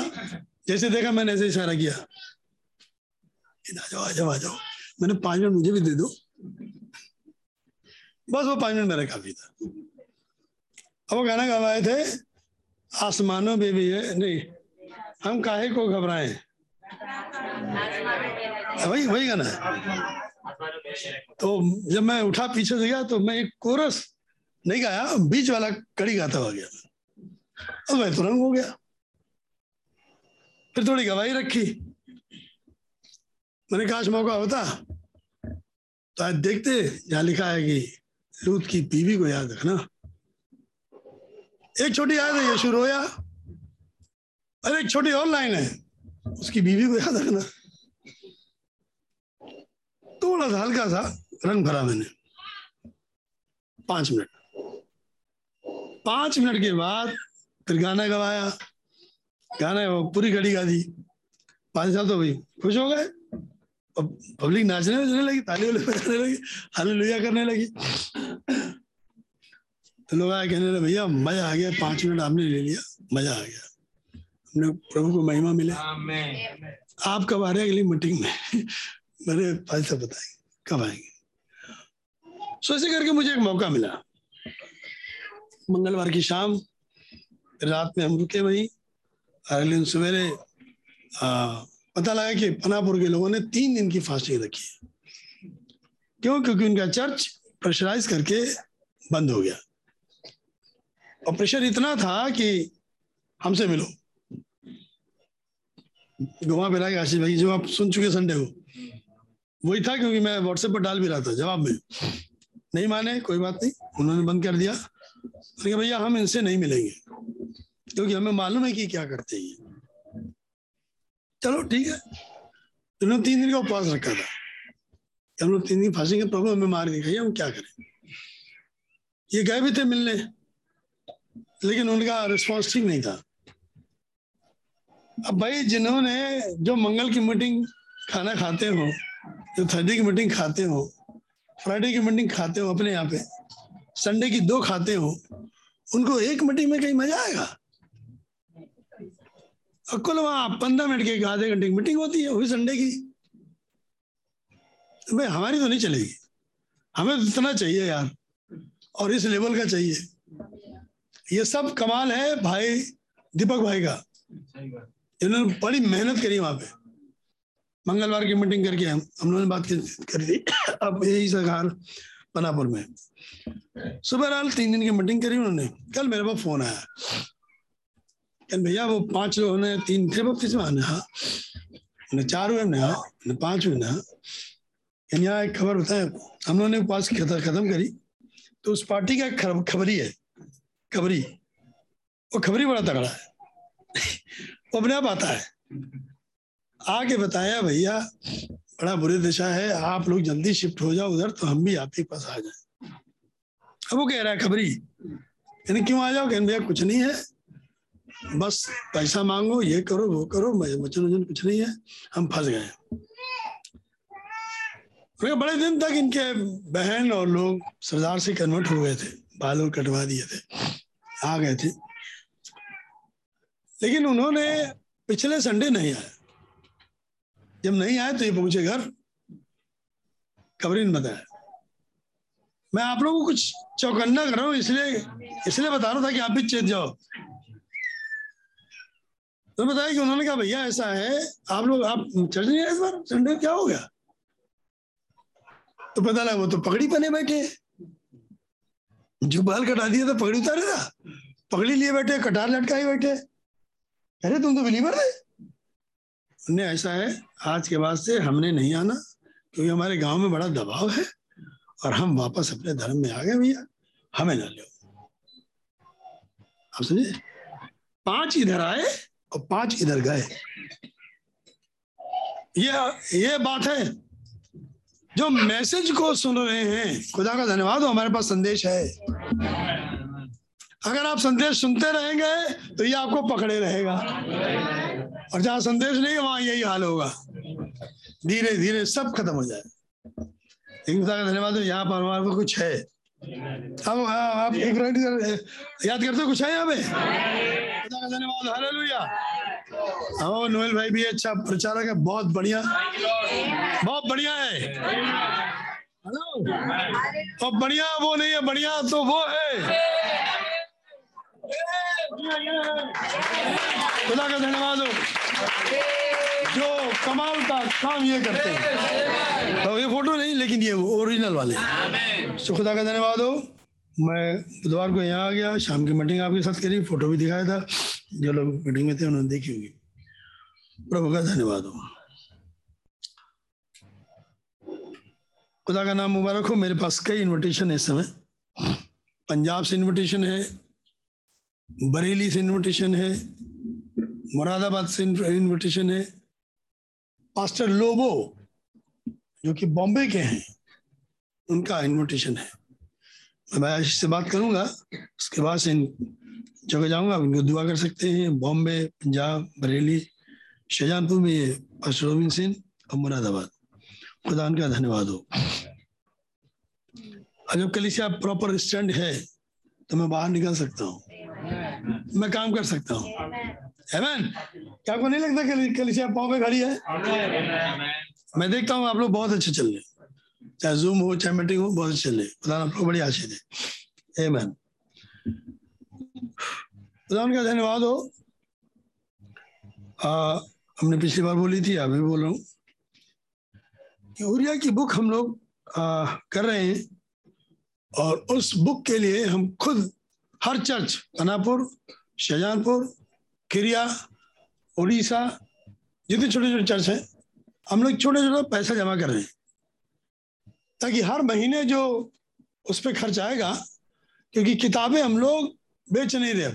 जैसे देखा मैंने ऐसे इशारा किया। आ जाओ आ जाओ आ जाओ। मैंने पाँच मिनट मुझे भी दे दो। बस वो पाँच मिनट मेरा काफ़ी था। अब वो गाना गवाए थे, आसमानों में भी है, नहीं, हम काहे को घबराए? वही वही गाना है। तो जब मैं उठा पीछे से गया तो मैं एक कोरस नहीं गाया, बीच वाला कड़ी गाता हुआ गया। अब मैं तुरंत हो गया। फिर थोड़ी गवाही रखी। मैंने काश मौका होता तो आज देखते जहाँ लिखा है कि लूत की बीवी को याद रखना। एक छोटी याद है, यशु रोया। और एक छोटी और लाइन है, उसकी बीवी को याद रखना। थोड़ा सा हल्का सा रंग भरा मैंने। पाँच मिनट। पाँच मिनट के बाद फिर गाना गवाया। गाना पूरी घड़ी गा दी पाँच साल तो भाई खुश हो गए? पब्लिक नाचने बजने लगी ताली वाले बजाने लगी हाले करने लगी। तो लोग आए कहने लगे भैया मज़ा आ गया पाँच मिनट आपने ले लिया मज़ा आ गया। हमने प्रभु को महिमा मिले। आप कब आ रहे अगली मीटिंग में? मेरे भाई से बताएँगे कब आएँगे? सो ऐसे करके मुझे एक मौका मिला। मंगलवार की शाम रात में हम रुके वहीं अगले दिन सवेरे पता लगा कि पनापुर के लोगों ने तीन दिन की फास्टिंग रखी है। क्यों? क्योंकि उनका चर्च प्रेशराइज करके बंद हो गया। और प्रेशर इतना था कि हमसे मिलो। घुमा फिरा आशीष भाई, जो आप सुन चुके संडे को वही था क्योंकि मैं व्हाट्सएप पर डाल भी रहा था, जवाब में। नहीं माने, कोई बात नहीं, उन्होंने बंद कर दिया। भैया, हम इनसे नहीं मिलेंगे, क्योंकि हमें मालूम है कि क्या करते हैं चलो, ठीक है। इन्होंने तीन दिन का उपवास रखा था। हम लोग तीन दिन फंसेंगे प्रभु हमें मार के खाइए हम क्या करें? ये गए भी थे मिलने, लेकिन उनका रिस्पॉन्स ठीक नहीं था। अब भाई, जिन्होंने जो मंगल की मीटिंग खाना खाते हो, जो थर्सडे की मीटिंग खाते हो फ्राइडे की मीटिंग खाते हो अपने यहाँ पे संडे की दो खाते हो, उनको एक मीटिंग में कहीं मज़ा आएगा? कुल वहाँ पंद्रह मिनट की आधे घंटे की मीटिंग होती है, वो भी संडे की। तो भाई, हमारी तो नहीं चलेगी। हमें तो इतना चाहिए यार, और इस लेवल का चाहिए। ये सब कमाल है भाई, दीपक भाई का। इन्होंने बड़ी मेहनत करी वहाँ पे। मंगलवार की मीटिंग करके हम हम लोगों ने बात करी। थी अब यही सरकार बनापुर में। सुबह तीन दिन की मीटिंग करी उन्होंने। कल मेरे पास फ़ोन आया। भैया, वो पाँच लोग ने तीन थे बपतिस्मा ने हाँ? ने, चार हुए ने पाँच हुए ने। यानी यहाँ एक खबर बताए हम लोगों ने उपवास खत्म करी तो उस पार्टी का खबरी है, खबरी। वो खबरी बड़ा तगड़ा है। वो अपने आप आता है। आके बताया, भैया, बड़ा बुरी दिशा है, आप लोग जल्दी शिफ्ट हो जाओ उधर तो हम भी आपके पास आ जाए। अब वो कह रहा है, खबरी, यानी क्यों आ जाओ? कहने, भैया, कुछ नहीं है। बस पैसा मांगो, ये करो, वो करो वचन वचन कुछ नहीं है, हम फंस गए बड़े दिन तक इनके बहन और लोग सरदार से कन्वर्ट हो गए थे, बाल और कटवा दिए थे, आ गए थे। लेकिन उन्होंने पिछले संडे नहीं आए जब नहीं आए तो ये पहुँचे घर खबरी ने बताया। मैं आप लोगों को कुछ चौकन्ना कर रहा हूँ, इसलिए इसलिए बता रहा था कि आप भी चेत जाओ। तो बताया कि उन्होंने कहा, भैया, ऐसा है, आप लोग, आप चर्च नहीं आए इस बार? संडे क्या हो गया? तो पता लगा, वो तो पगड़ी पहने बैठे जो बाल कटा दिया तो पगड़ी उतारे था। पगड़ी लिए बैठे कटार लटकाए बैठे अरे, तुम तो बिलीवर थे। ने ऐसा है, आज के बाद से हमने नहीं आना, क्योंकि हमारे गाँव में बड़ा दबाव है, और हम वापस अपने धर्म में आ गए भैया। हमें ना लो आप समझे? पाँच इधर आए और पाँच इधर गए। ये ये बात है। जो मैसेज को सुन रहे हैं, खुदा का धन्यवाद हो हमारे पास संदेश है। अगर आप संदेश सुनते रहेंगे तो ये आपको पकड़े रहेगा। और जहाँ संदेश नहीं वहाँ यही हाल होगा। धीरे धीरे सब खत्म हो जाए। लेकिन खुदा का धन्यवाद यहाँ पर हमारे कुछ है। अब हाँ, आप एक मिनट याद करते हो कुछ है यहाँ पे? खुदा का धन्यवाद हालेलुया। हाँ नोएल भाई भी अच्छा प्रचारक है बहुत बढ़िया। बहुत बढ़िया है। हेलो। और बढ़िया वो नहीं है बढ़िया तो वो है। खुदा का धन्यवाद हो। कमाल का काम ये करते हैं। तो ये फ़ोटो नहीं लेकिन ये ओरिजिनल वाले। तो खुदा का धन्यवाद हो। मैं बुधवार को यहाँ आ गया शाम की मीटिंग आपके साथ करी फ़ोटो भी दिखाया था। जो लोग मीटिंग में थे उन्होंने देखी होगी। प्रभु का धन्यवाद हो। खुदा का नाम मुबारक हो। मेरे पास कई इनविटेशन है इस समय। पंजाब से इनविटेशन है बरेली से इनविटेशन है मुरादाबाद से इनविटेशन है पास्टर लोबो, जो कि बॉम्बे के हैं, उनका इनविटेशन है। मैं आशीष से बात करूँगा, उसके बाद से इन जगह जाऊँगा इनको दुआ कर सकते हैं। बॉम्बे, पंजाब, बरेली शाहजहानपुर में पास्टर रोबिन सिंह और मुरादाबाद। खुदा उनका धन्यवाद हो। और जब कलिसिया प्रॉपर स्टैंड है तो मैं बाहर निकल सकता हूँ। मैं काम कर सकता हूँ। Amen? क्या आपको नहीं लगता कि कलिसिया पाँव पे खड़ी है? मैं देखता हूँ आप लोग बहुत अच्छे चल रहे चाहे जूम हो चाहे मीटिंग हो बहुत अच्छे चल रहे खुदा आप लोग बड़ी आशीष दे Amen. खुदा उनका धन्यवाद हो। आ, हमने पिछली बार बोली थी अभी बोल रहा हूँ। कि उरिया की बुक हम लोग आ, कर रहे हैं। और उस बुक के लिए हम खुद हर चर्च अनापुर शाहजहानपुर खिरिया उड़ीसा जितने छोटे छोटे चर्च हैं। हम लोग छोटे छोटे पैसा जमा कर रहे हैं। ताकि हर महीने जो उस पर खर्च आएगा क्योंकि किताबें हम लोग बेच नहीं रहे।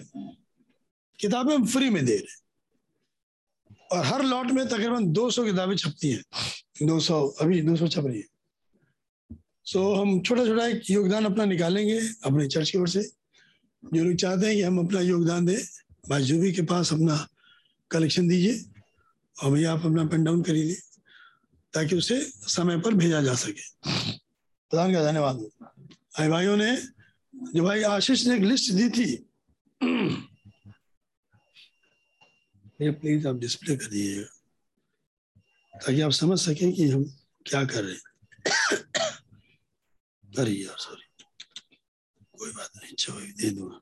किताबें हम फ्री में दे रहे और हर लॉट में तकरीबन 200 किताबें छपती हैं। 200 अभी 200 छप रही है। सो so, हम छोटा छोटा एक योगदान अपना निकालेंगे अपने चर्च की ओर से। जो लोग चाहते हैं कि हम अपना योगदान दें भाई जूबी के पास अपना कलेक्शन दीजिए और भैया आप अपना पेन डाउन करिए ताकि उसे समय पर भेजा जा सके। प्रधान का धन्यवाद। भाई भाइयों ने जो भाई आशीष ने एक लिस्ट दी थी। ये प्लीज़ आप डिस्प्ले कर दीजिएगा ताकि आप समझ सकें कि हम क्या कर रहे हैं। अरे यार सॉरी कोई बात नहीं अच्छा भाई दे दूँगा।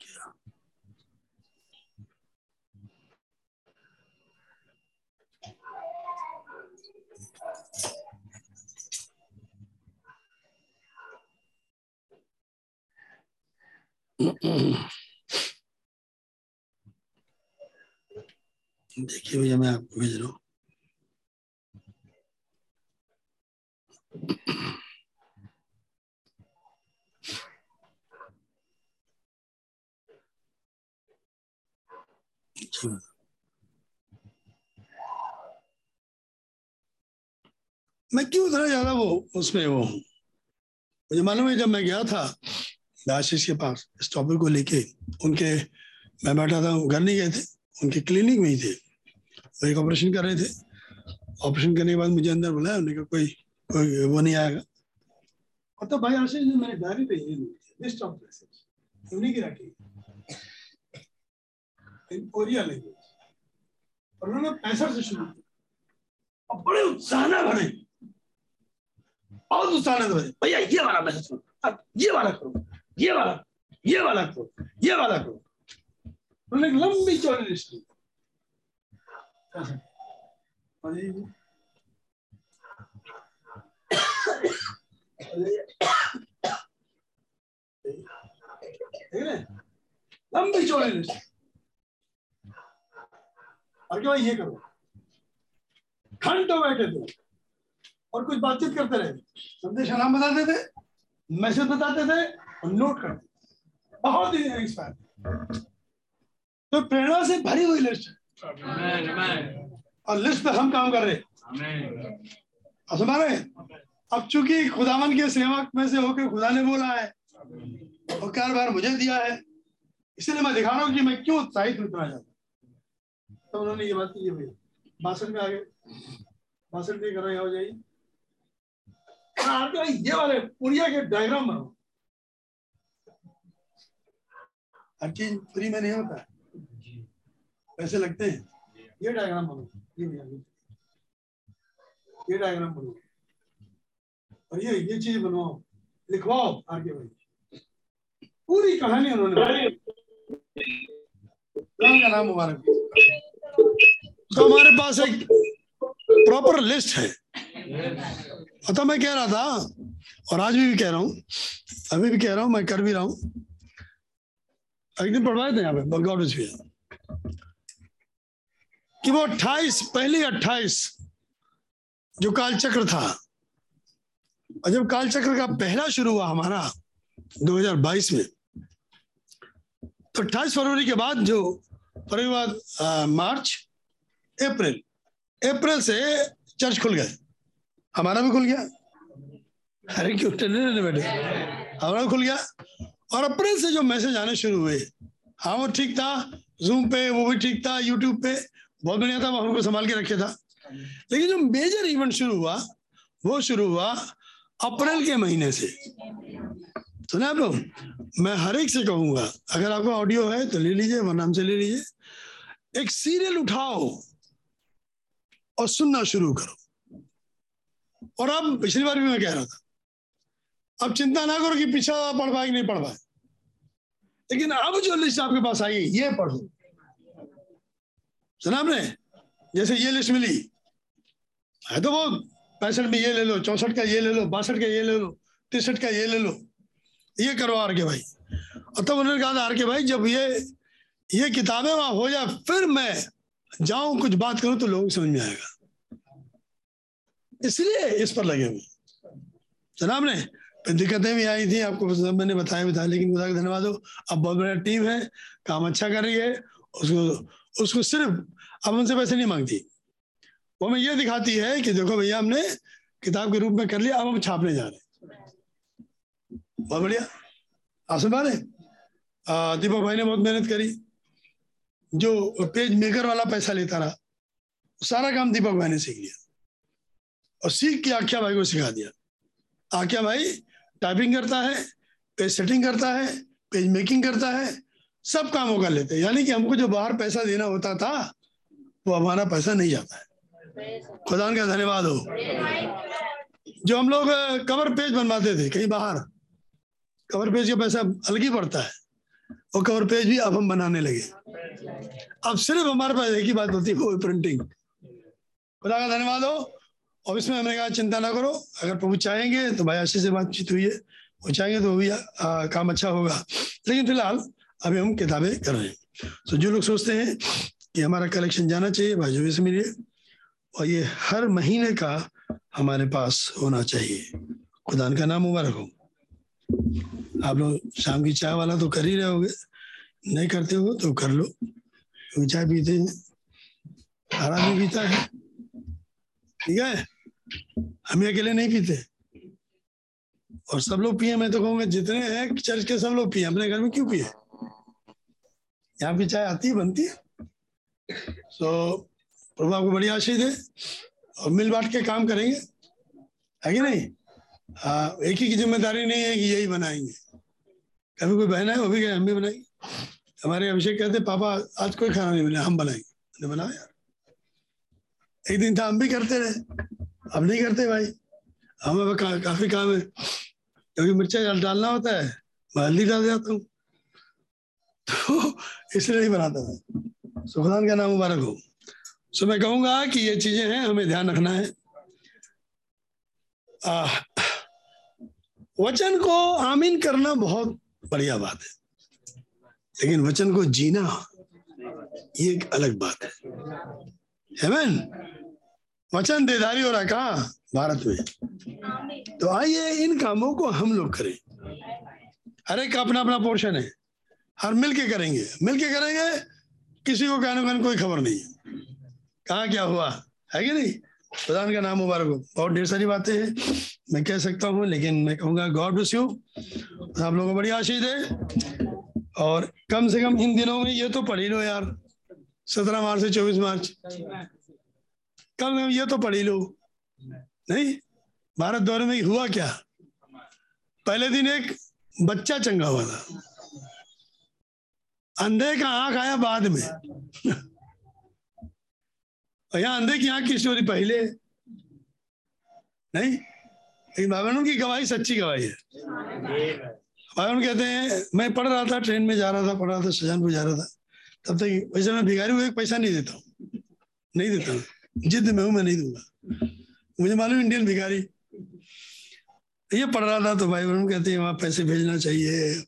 क्या? देखिए भैया मैं आपको भेज रहा हूँ मैं क्यों इतना ज़्यादा वो उसमें वो? हूँ मुझे मालूम है जब मैं गया था आशीष के पास, इस टॉपिक को लेके, उनके, मैं बैठा था घर नहीं गए थे, उनके क्लिनिक में ही थे। वो एक ऑपरेशन कर रहे थे। ऑपरेशन करने के बाद मुझे अंदर बुलाया, उन्होंने कहा, कोई कोई, वो नहीं आएगा। और तो भाई आशीष ने मैंने डायरी पे ये लिस्ट ऑफ़ प्लेसेस उन्हीं की रखी। इन कोरिया लैंग्वेज और उन्होंने पैंसठ से शुरू किया। और बड़े उत्साह भरे। बहुत उत्साह भरे। भैया, ये वाला मैसेज करो। अब ये वाला करो। ये वाला। ये वाला करो। ये वाला करो। उन्होंने एक लंबी चौड़ी लिस्ट है? लंबी चौड़ी लिस्ट और क्या ये करो। घंटों बैठे थे और कुछ बातचीत करते रहे। संदेश का नाम बताते थे मैसेज बताते थे और नोट करते। बहुत ही तो प्रेरणा से भरी हुई लिस्ट है। और लिस्ट पे हम काम कर रहे हैं। अब समझ रहे अब चूँकि खुदावन के सेवक में से होकर खुदा ने बोला है और कार बार मुझे दिया है इसलिए मैं दिखा रहा हूँ कि मैं क्यों उत्साहित इतना ज़्यादा तो उन्होंने ये बात की भैया भाषण में आ गए भाषण नहीं कर रहे हो जाइए। हाँ, आपके ये वाले पुरिया के डायग्राम बनाओ। हर चीज़ फ्री में नहीं होता। पैसे लगते हैं। ये डायग्राम बनाओ। ये भैया ये। डायग्राम बनाओ। और ये ये चीज़ बनवाओ लिखवाओ आगे भाई। पूरी कहानी उन्होंने का नाम मुबारक। तो हमारे पास एक प्रॉपर लिस्ट है। पता मैं कह रहा था और आज भी, कह रहा हूँ अभी भी कह रहा हूँ मैं कर भी रहा हूँ। एक दिन पढ़वाए थे यहाँ पे इज़ कि वो 28 पहली 28 जो कालचक्र था और जब कालचक्र का पहला शुरू हुआ हमारा 2022 में तो 28 फरवरी के बाद जो फरवरी के बाद मार्च अप्रैल। अप्रैल से चर्च खुल गए। हमारा भी खुल गया। अरे क्यों? टेढ़े बैठे हमारा भी खुल गया। और अप्रैल से जो मैसेज आने शुरू हुए हाँ वो ठीक था। जूम पे वो भी ठीक था। यूट्यूब पे बहुत बढ़िया था। वो हमको संभाल के रखे था। लेकिन जो मेजर इवेंट शुरू हुआ वो शुरू हुआ अप्रैल के महीने से। सुना आप लोग मैं हर एक से कहूँगा, अगर आपका ऑडियो है तो ले लीजिए, वरना हमसे ले लीजिए। एक सीरियल उठाओ और सुनना शुरू करो। और अब पिछली बार भी मैं कह रहा था, अब चिंता ना करो कि पीछा पढ़ पाए कि नहीं पढ़ पाए। लेकिन अब जो लिस्ट आपके पास आई है ये पढ़ो। सुना आपने? जैसे ये लिस्ट मिली, है तो वो पैंसठ में ये ले लो, चौसठ का ये ले लो, बासठ का ये ले लो, तिरसठ का ये ले लो। ये करो आर के भाई। और तब उन्होंने कहा था, आर के भाई, जब ये ये किताबें वहाँ हो जाए, फिर मैं जाऊँ, कुछ बात करूँ तो लोगों को समझ में आएगा। इसलिए इस पर लगे हुए। जनाब ने दिक्कतें भी आई थी, आपको मैंने बताया भी था, लेकिन खुदा का धन्यवाद हो अब बहुत बड़ा टीम है, काम अच्छा कर रही है उसको उसको सिर्फ़, अब उनसे पैसे नहीं मांगती। वो हमें ये दिखाती है कि देखो भैया, हमने किताब के रूप में कर लिया, अब हम छापने जा रहे हैं। बहुत बढ़िया। आप सुन पा रहे आ, दीपक भाई ने बहुत मेहनत करी। जो पेज मेकर वाला पैसा लेता रहा सारा काम दीपक भाई ने सीख लिया। और सीख के आख्या भाई को सिखा दिया। आख्या भाई टाइपिंग करता है पेज सेटिंग करता है पेज मेकिंग करता है सब काम वो कर लेते हैं। यानी कि हमको जो बाहर पैसा देना होता था वो हमारा पैसा नहीं जाता है। खुदा का धन्यवाद हो। जो हम लोग कवर पेज बनवाते थे कहीं बाहर कवर पेज का पैसा अलग ही पड़ता है वो कवर पेज भी अब हम बनाने लगे। अब सिर्फ़ हमारे पास एक ही बात होती है वो प्रिंटिंग खुदा का धन्यवाद हो। और इसमें हमने कहा चिंता ना करो अगर प्रभु चाहेंगे तो भाई आशीष से बातचीत हुई है वो चाहेंगे तो भी आ, काम अच्छा होगा। लेकिन फ़िलहाल अभी हम किताबें कर रहे हैं। तो जो लोग सोचते हैं कि हमारा कलेक्शन जाना चाहिए भाई जो से मिलिए और ये हर महीने का हमारे पास होना चाहिए। खुदान का नाम मुबारक हो। आप लोग शाम की चाय वाला तो कर ही रहे होगे। नहीं करते हो तो कर लो। क्योंकि चाय पीते हैं। हर आदमी पीता है। ठीक है? हम अकेले नहीं पीते। और सब लोग पिए, मैं तो कहूँगा जितने हैं चर्च के सब लोग पिए। अपने घर में क्यों पिए? यहाँ पे चाय आती है, बनती है। सो प्रभु आपको बड़ी आशीष दे और मिल बांट के काम करेंगे। है कि नहीं? हाँ एक ही की ज़िम्मेदारी नहीं है कि यही बनाएँगे। कभी कोई बहन है वो भी कहे हम भी बनाएँगे। हमारे अभिषेक कहते पापा आज कोई खाना नहीं बना हम बनाएँगे। बनाया यार। एक दिन था हम भी करते रहे। अब नहीं करते भाई। हमें का, काफ़ी काम है। क्योंकि मिर्चा डालना होता है मैं हल्दी डाल जाता हूँ। तो इसलिए नहीं बनाता मैं सुखदान का नाम मुबारक हो। सो मैं कहूँगा कि ये चीज़ें हैं हमें ध्यान रखना है। आ, वचन को आमीन करना बहुत बढ़िया बात है। लेकिन वचन को जीना, ये एक अलग बात है। हेमन वचन देदारी हो रहा कहा? भारत में। तो आइए इन कामों को हम लोग करें। हर एक का अपना अपना पोर्शन है। हर मिल के करेंगे। मिलके करेंगे, किसी को कहने कहने कोई खबर नहीं कहाँ क्या हुआ? है कि नहीं? प्रधान का नाम मुबारक हो। बहुत ढेर सारी बातें हैं। मैं कह सकता हूँ, लेकिन मैं कहूँगा गॉड ब्लेस यू आप लोगों को बड़ी आशीष है। और कम से कम इन दिनों में ये तो पढ़ ही लो यार। सत्रह मार्च से चौबीस मार्च। कल में ये तो पढ़ ही लो। नहीं, भारत दौरे में हुआ क्या? पहले दिन एक बच्चा चंगा हुआ था। अंधे का आँख आया बाद में। यहाँ अंधे की आँख की स्टोरी पहले। नहीं लेकिन बाबा की गवाही सच्ची गवाही है। बाबा कहते हैं, मैं पढ़ रहा था, ट्रेन में जा रहा था, पढ़ रहा था, सजानपुर जा रहा था। तब तक वैसे मैं भिखारी एक पैसा नहीं देता हूँ। नहीं देता हूँ। जिद में हूँ, मैं नहीं दूँगा। मुझे मालूम इंडियन भिखारी। ये पढ़ रहा था तो भाई बहन कहते हैं, वहाँ पैसे भेजना चाहिए,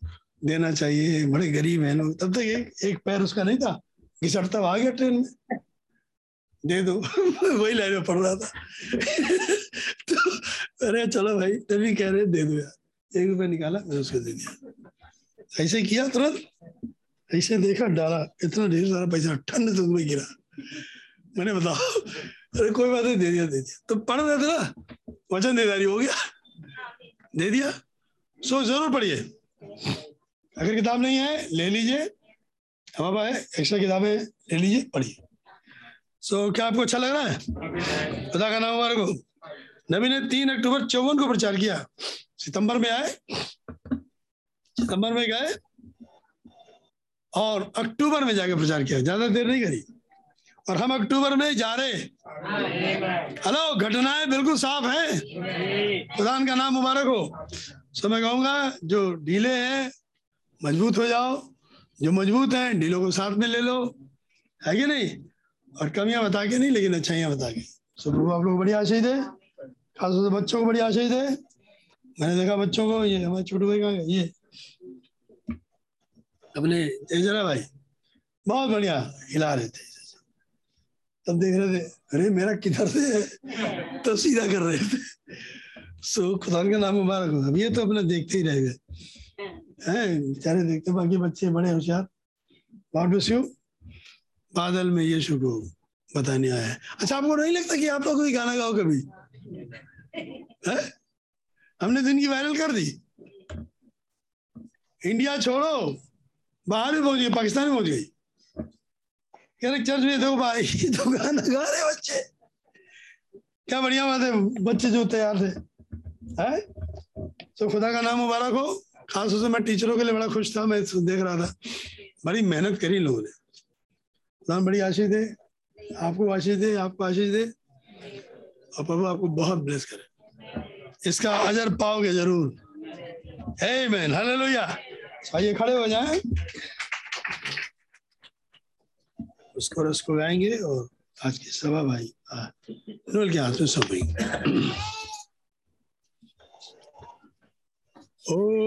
देना चाहिए, बड़े गरीब हैं लोग। तब तक एक एक पैर उसका नहीं था, घिसटता आ गया ट्रेन में। दे दो। वही लाइन में पढ़ रहा था। तो अरे चलो भाई, तभी कह रहे, दे दो यार। एक रुपया निकाला, मैंने उसको दे दिया। ऐसे किया तुरंत। ऐसे देखा, डाला। इतना ढेर सारा पैसा, ठंड तो में गिरा। मैंने बताओ अरे कोई बात नहीं, दे दिया दे दिया। तो पढ़ रहे थे ना, वचन देदारी हो गया। दे दिया। सो ज़रूर पढ़िए। अगर किताब नहीं है, ले लीजिए। हमारे पास एक्स्ट्रा किताबें ले लीजिए, पढ़िए। सो so, क्या आपको अच्छा लग रहा है? खुदा का नाम हो। नबी ने तीन अक्टूबर चौवन को प्रचार किया। सितंबर में आए। सितंबर में गए। और अक्टूबर में जाके प्रचार किया। ज़्यादा देर नहीं करी। और हम अक्टूबर में जा रहे हेलो घटनाएँ बिल्कुल साफ़ है। खुदान का नाम मुबारक हो। सो मैं कहूँगा जो ढीले हैं मज़बूत हो जाओ। जो मज़बूत हैं ढीलों को साथ में ले लो। है कि नहीं? और कमियाँ बता के नहीं, लेकिन अच्छाइयाँ बता के। सो प्रभु आप लोग बड़ी आशीष दे। खासतौर से बच्चों को बड़ी आशीष दे। मैंने देखा बच्चों को, ये हमारे छोटू भाई कहाँ ये। अपने तेजरा भाई, बहुत बढ़िया, हिला रहे थे। तब देख रहे थे, अरे, मेरा किधर से तब सीधा कर रहे थे। सो खुदा का नाम मुबारक हो। अब ये तो अपने देखते ही रह गए। हैं, बेचारे देखते बाकी बच्चे बड़े होशियार। गॉड ब्लेस यू बादल में यीशु को बताने आया है। अच्छा आपको नहीं लगता कि आप लोग कोई गाना गाओ कभी? है? हमने इनकी वायरल कर दी। इंडिया छोड़ो। बाहर भी पहुँच गई, पाकिस्तान में पहुँच गई। कह रहे, चर्च में देखो भाई तो गाना गा रहे बच्चे। क्या बढ़िया बात है, बच्चे जो तैयार थे। है? तो खुदा का नाम मुबारक हो। खास तौर से मैं टीचरों के लिए बड़ा खुश था, मैं देख रहा था। बड़ी मेहनत करी लोगों ने। खुदा बड़ी आशीष दे आपको आशीष दे आपको आशीष दे। और प्रभु आपको बहुत ब्लेस करे। इसका अजर पाओगे ज़रूर। हे मैन हालेलुया आइए खड़े हो जाएँ। उसको रस को गाएँगे और आज की सभा भाई नोल के हाथ में सौंपेंगे Holy,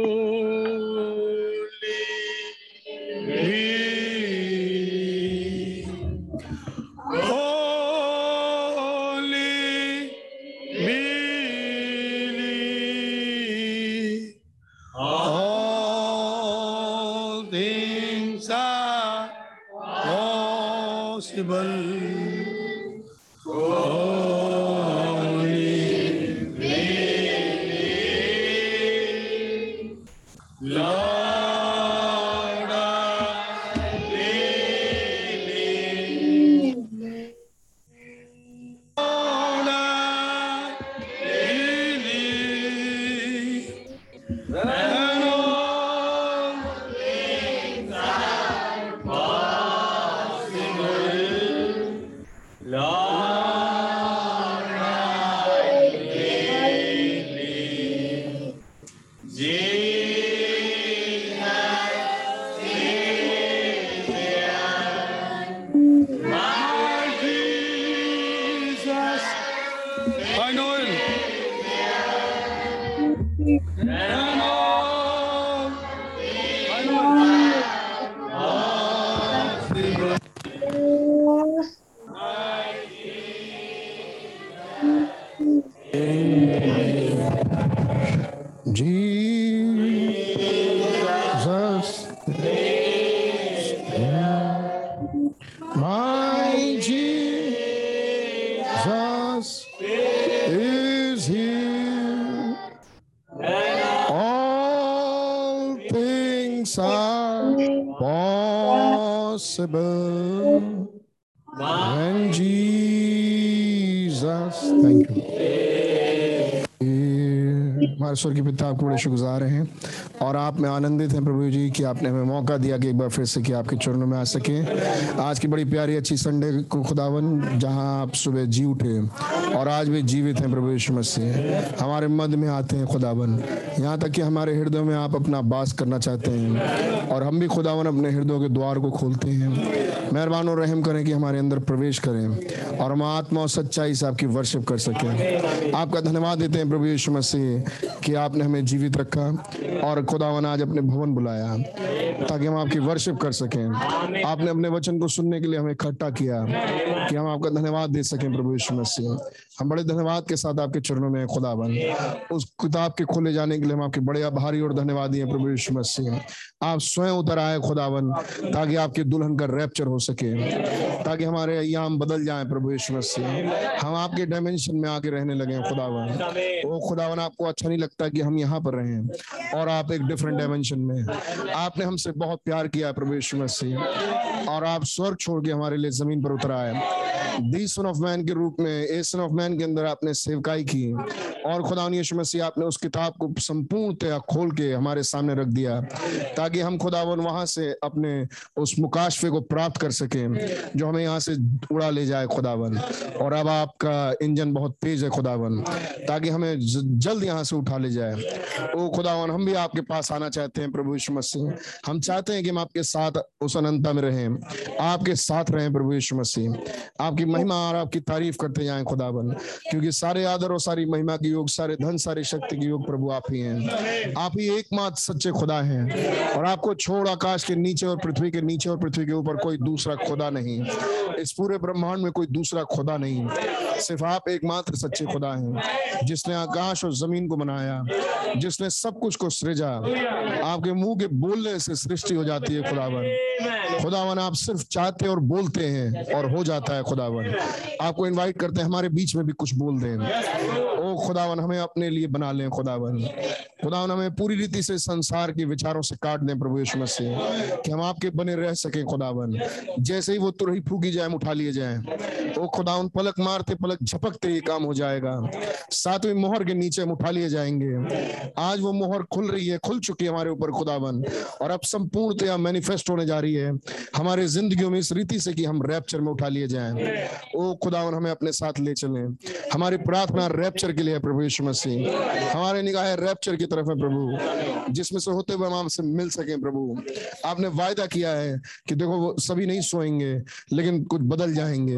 possible when Jesus. Thank you. हमारे स्वर्गीय पिता आपको बड़े शुक्रगुजार हैं और आप में आनंदित हैं प्रभु जी कि आपने हमें मौका दिया कि एक बार फिर से कि आपके चरणों में आ सके। आज की बड़ी प्यारी, अच्छी संडे को खुदावन, जहाँ आप सुबह जी उठे और आज भी जीवित हैं प्रभु यीशु मसीह। हमारे मध्य में आते हैं खुदावन। यहाँ तक कि हमारे हृदय में आप अपना बास करना चाहते हैं और हम भी खुदावन अपने हृदयों के द्वार को खोलते हैं। मेहरबान और रहम करें कि हमारे अंदर प्रवेश करें और हम आत्मा और सच्चाई से आपकी वर्शिप कर सकें। आपका धन्यवाद देते हैं प्रभु यीशु मसीह कि आपने हमें जीवित रखा और खुदावन आज अपने भवन बुलाया ताकि हम आपकी वर्शिप कर सकें। आपने अपने वचन को सुनने के लिए हमें इकट्ठा किया कि हम आपका धन्यवाद दे सकें प्रभु यीशु मसीह। हम बड़े धन्यवाद के साथ आपके चरणों में खुदावन। उस किताब के खोले जाने के लिए हम आपके बड़े आभारी और धन्यवादी हैं, प्रभु यीशु मसीह। आप स्वयं उतर आए, खुदावन, ताकि आपके दुल्हन का रैप्चर हो सके, ताकि हमारे अयाम बदल जाए, प्रभु यीशु मसीह। हम आपके डायमेंशन में आके रहने लगे खुदावन। वो खुदावन, आपको अच्छा नहीं लगता कि हम यहाँ पर रहें और आप एक डिफरेंट डायमेंशन में हैं। आपने हमसे बहुत प्यार किया है प्रभु यीशु मसीह और आप स्वर्ग छोड़ के हमारे लिए ज़मीन पर उतरा आए दी सन ऑफ़ मैन के रूप में, ए सन ऑफ़ मैन के अंदर आपने सेवकाई की। और खुदा यीशु मसीह, आपने उस किताब को संपूर्णतया खोल के हमारे सामने रख दिया, ताकि हम खुदावन वहाँ से अपने उस मुकाशफे को प्राप्त कर सकें, जो हमें यहाँ से उड़ा ले जाए खुदावन। और अब आपका इंजन बहुत तेज है खुदावन, ताकि हमें जल्द यहाँ से उठा ले जाए। ओ खुदावन, हम भी आपके पास आना चाहते हैं प्रभु यीशु मसीह। हम चाहते हैं कि हम आपके साथ उस अनंता में रहें, आपके साथ रहें प्रभु यीशु मसीह। आपकी महिमा और आपकी तारीफ़ करते जाएँ खुदावन क्योंकि सारे आदर और सारी महिमा के योग, सारे धन, सारे शक्ति के योग प्रभु आप ही हैं। आप ही एकमात्र सच्चे खुदा हैं। और आपको छोड़ आकाश के नीचे और पृथ्वी के नीचे और पृथ्वी के ऊपर कोई दूसरा खुदा नहीं। इस पूरे ब्रह्मांड में कोई दूसरा खुदा नहीं। सिर्फ़ आप एकमात्र सच्चे खुदा हैं। जिसने आकाश और ज़मीन को बनाया, जिसने सब कुछ को सृजा, आपके मुँह के बोलने से सृष्टि हो जाती है खुदावन खुदावन आप सिर्फ़ चाहते और बोलते हैं और हो जाता है खुदावन आपको इनवाइट करते हैं हमारे बीच में भी कुछ बोल दें खुदावन हमें अपने लिए बना लें खुदावन। खुदावन हमें पूरी रीति से संसार के विचारों से काट दें प्रभु यीशु मसीह। कि हम आपके बने रह सकें खुदावन। जैसे ही वो तुरही फूकी जाए उठा लिए जाए। ओ खुदावन, पलक मारते पलक झपकते ये काम हो जाएगा। सातवीं मोहर के नीचे हम उठा लिए जाएँगे। आज वो मोहर खुल रही है, खुल चुकी है हमारे ऊपर खुदावन। और अब संपूर्णतया मैनिफेस्ट होने जा रही है। हमारे जिंदगियों में इस रीति से कि हम रैप्चर में उठा लिए जाए। ओ खुदावन, हमें अपने साथ ले चले। हमारी प्रार्थना रैप्चर के लिए है प्रभु यीशु मसीह। हमारे निगाहें रैप्चर की तरफ़ है प्रभु। जिसमें से होते हुए हम आपसे मिल सके प्रभु। आपने वायदा किया है कि देखो वो सभी नहीं सोएँगे, लेकिन कुछ बदल जाएँगे।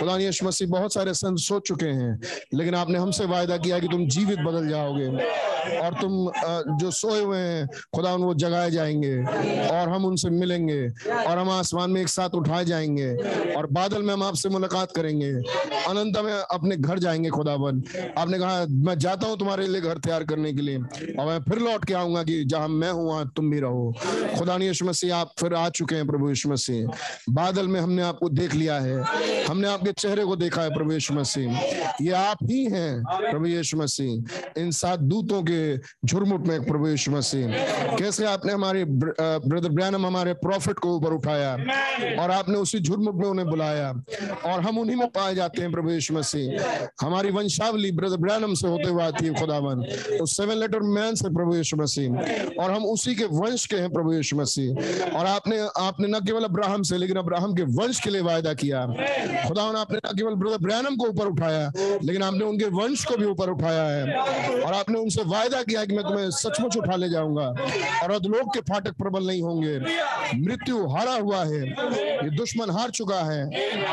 खुदा यीशु मसीह बहुत सारे संत सो चुके हैं, लेकिन आपने हमसे वायदा किया कि तुम जीवित बदल जाओगे। और तुम जो सोए हुए हैं, खुदा वो जगाए जाएँगे और हम उनसे मिलेंगे और हम आसमान में एक साथ उठाए जाएँगे और बादल में हम आपसे मुलाकात करेंगे। अनंत में अपने घर जाएँगे खुदावन। आपने कहा, मैं जाता हूँ तुम्हारे लिए घर तैयार करने के लिए और मैं फिर लौट के आऊँगा कि जहाँ मैं हूँ, वहाँ तुम भी रहो। खुदा यीशु मसीह, आप फिर आ चुके हैं प्रभु यीशु मसीह। बादल में हमने आपको देख लिया है। हमने आपके चेहरे को देखा है प्रभु यीशु मसीह। ये आप ही हैं प्रभु यीशु मसीह। इन सात दूतों के झुरमुट में प्रभु यीशु मसीह। कैसे आपने हमारे ब्रदर ब्रैनम हमारे प्रॉफिट को ऊपर उठाया और आपने उसी झुरमुट में उन्हें बुलाया और हम उन्हीं में पाए जाते हैं प्रभु यीशु मसीह। हमारी वंशावली ब्रदर ब्रैनम से होते हुए आती है खुदावन उस सेवन लेटर मैन से प्रभु यीशु मसीह। और हम उसी के वंश के हैं प्रभु यीशु मसीह। और आपने आपने न केवल अब्राहम से, लेकिन अब्राहम के वंश के लिए वायदा किया। खुदावन आपने न केवल ब्रदर ब्रैनम को ऊपर उठाया, लेकिन आपने उनके वंश को भी ऊपर उठाया है। और आपने उनसे वायदा किया कि मैं तुम्हें सचमुच उठा ले जाऊँगा। और अधलोक के फाटक प्रबल नहीं होंगे। मृत्यु हारा हुआ है। ये दुश्मन हार चुका है।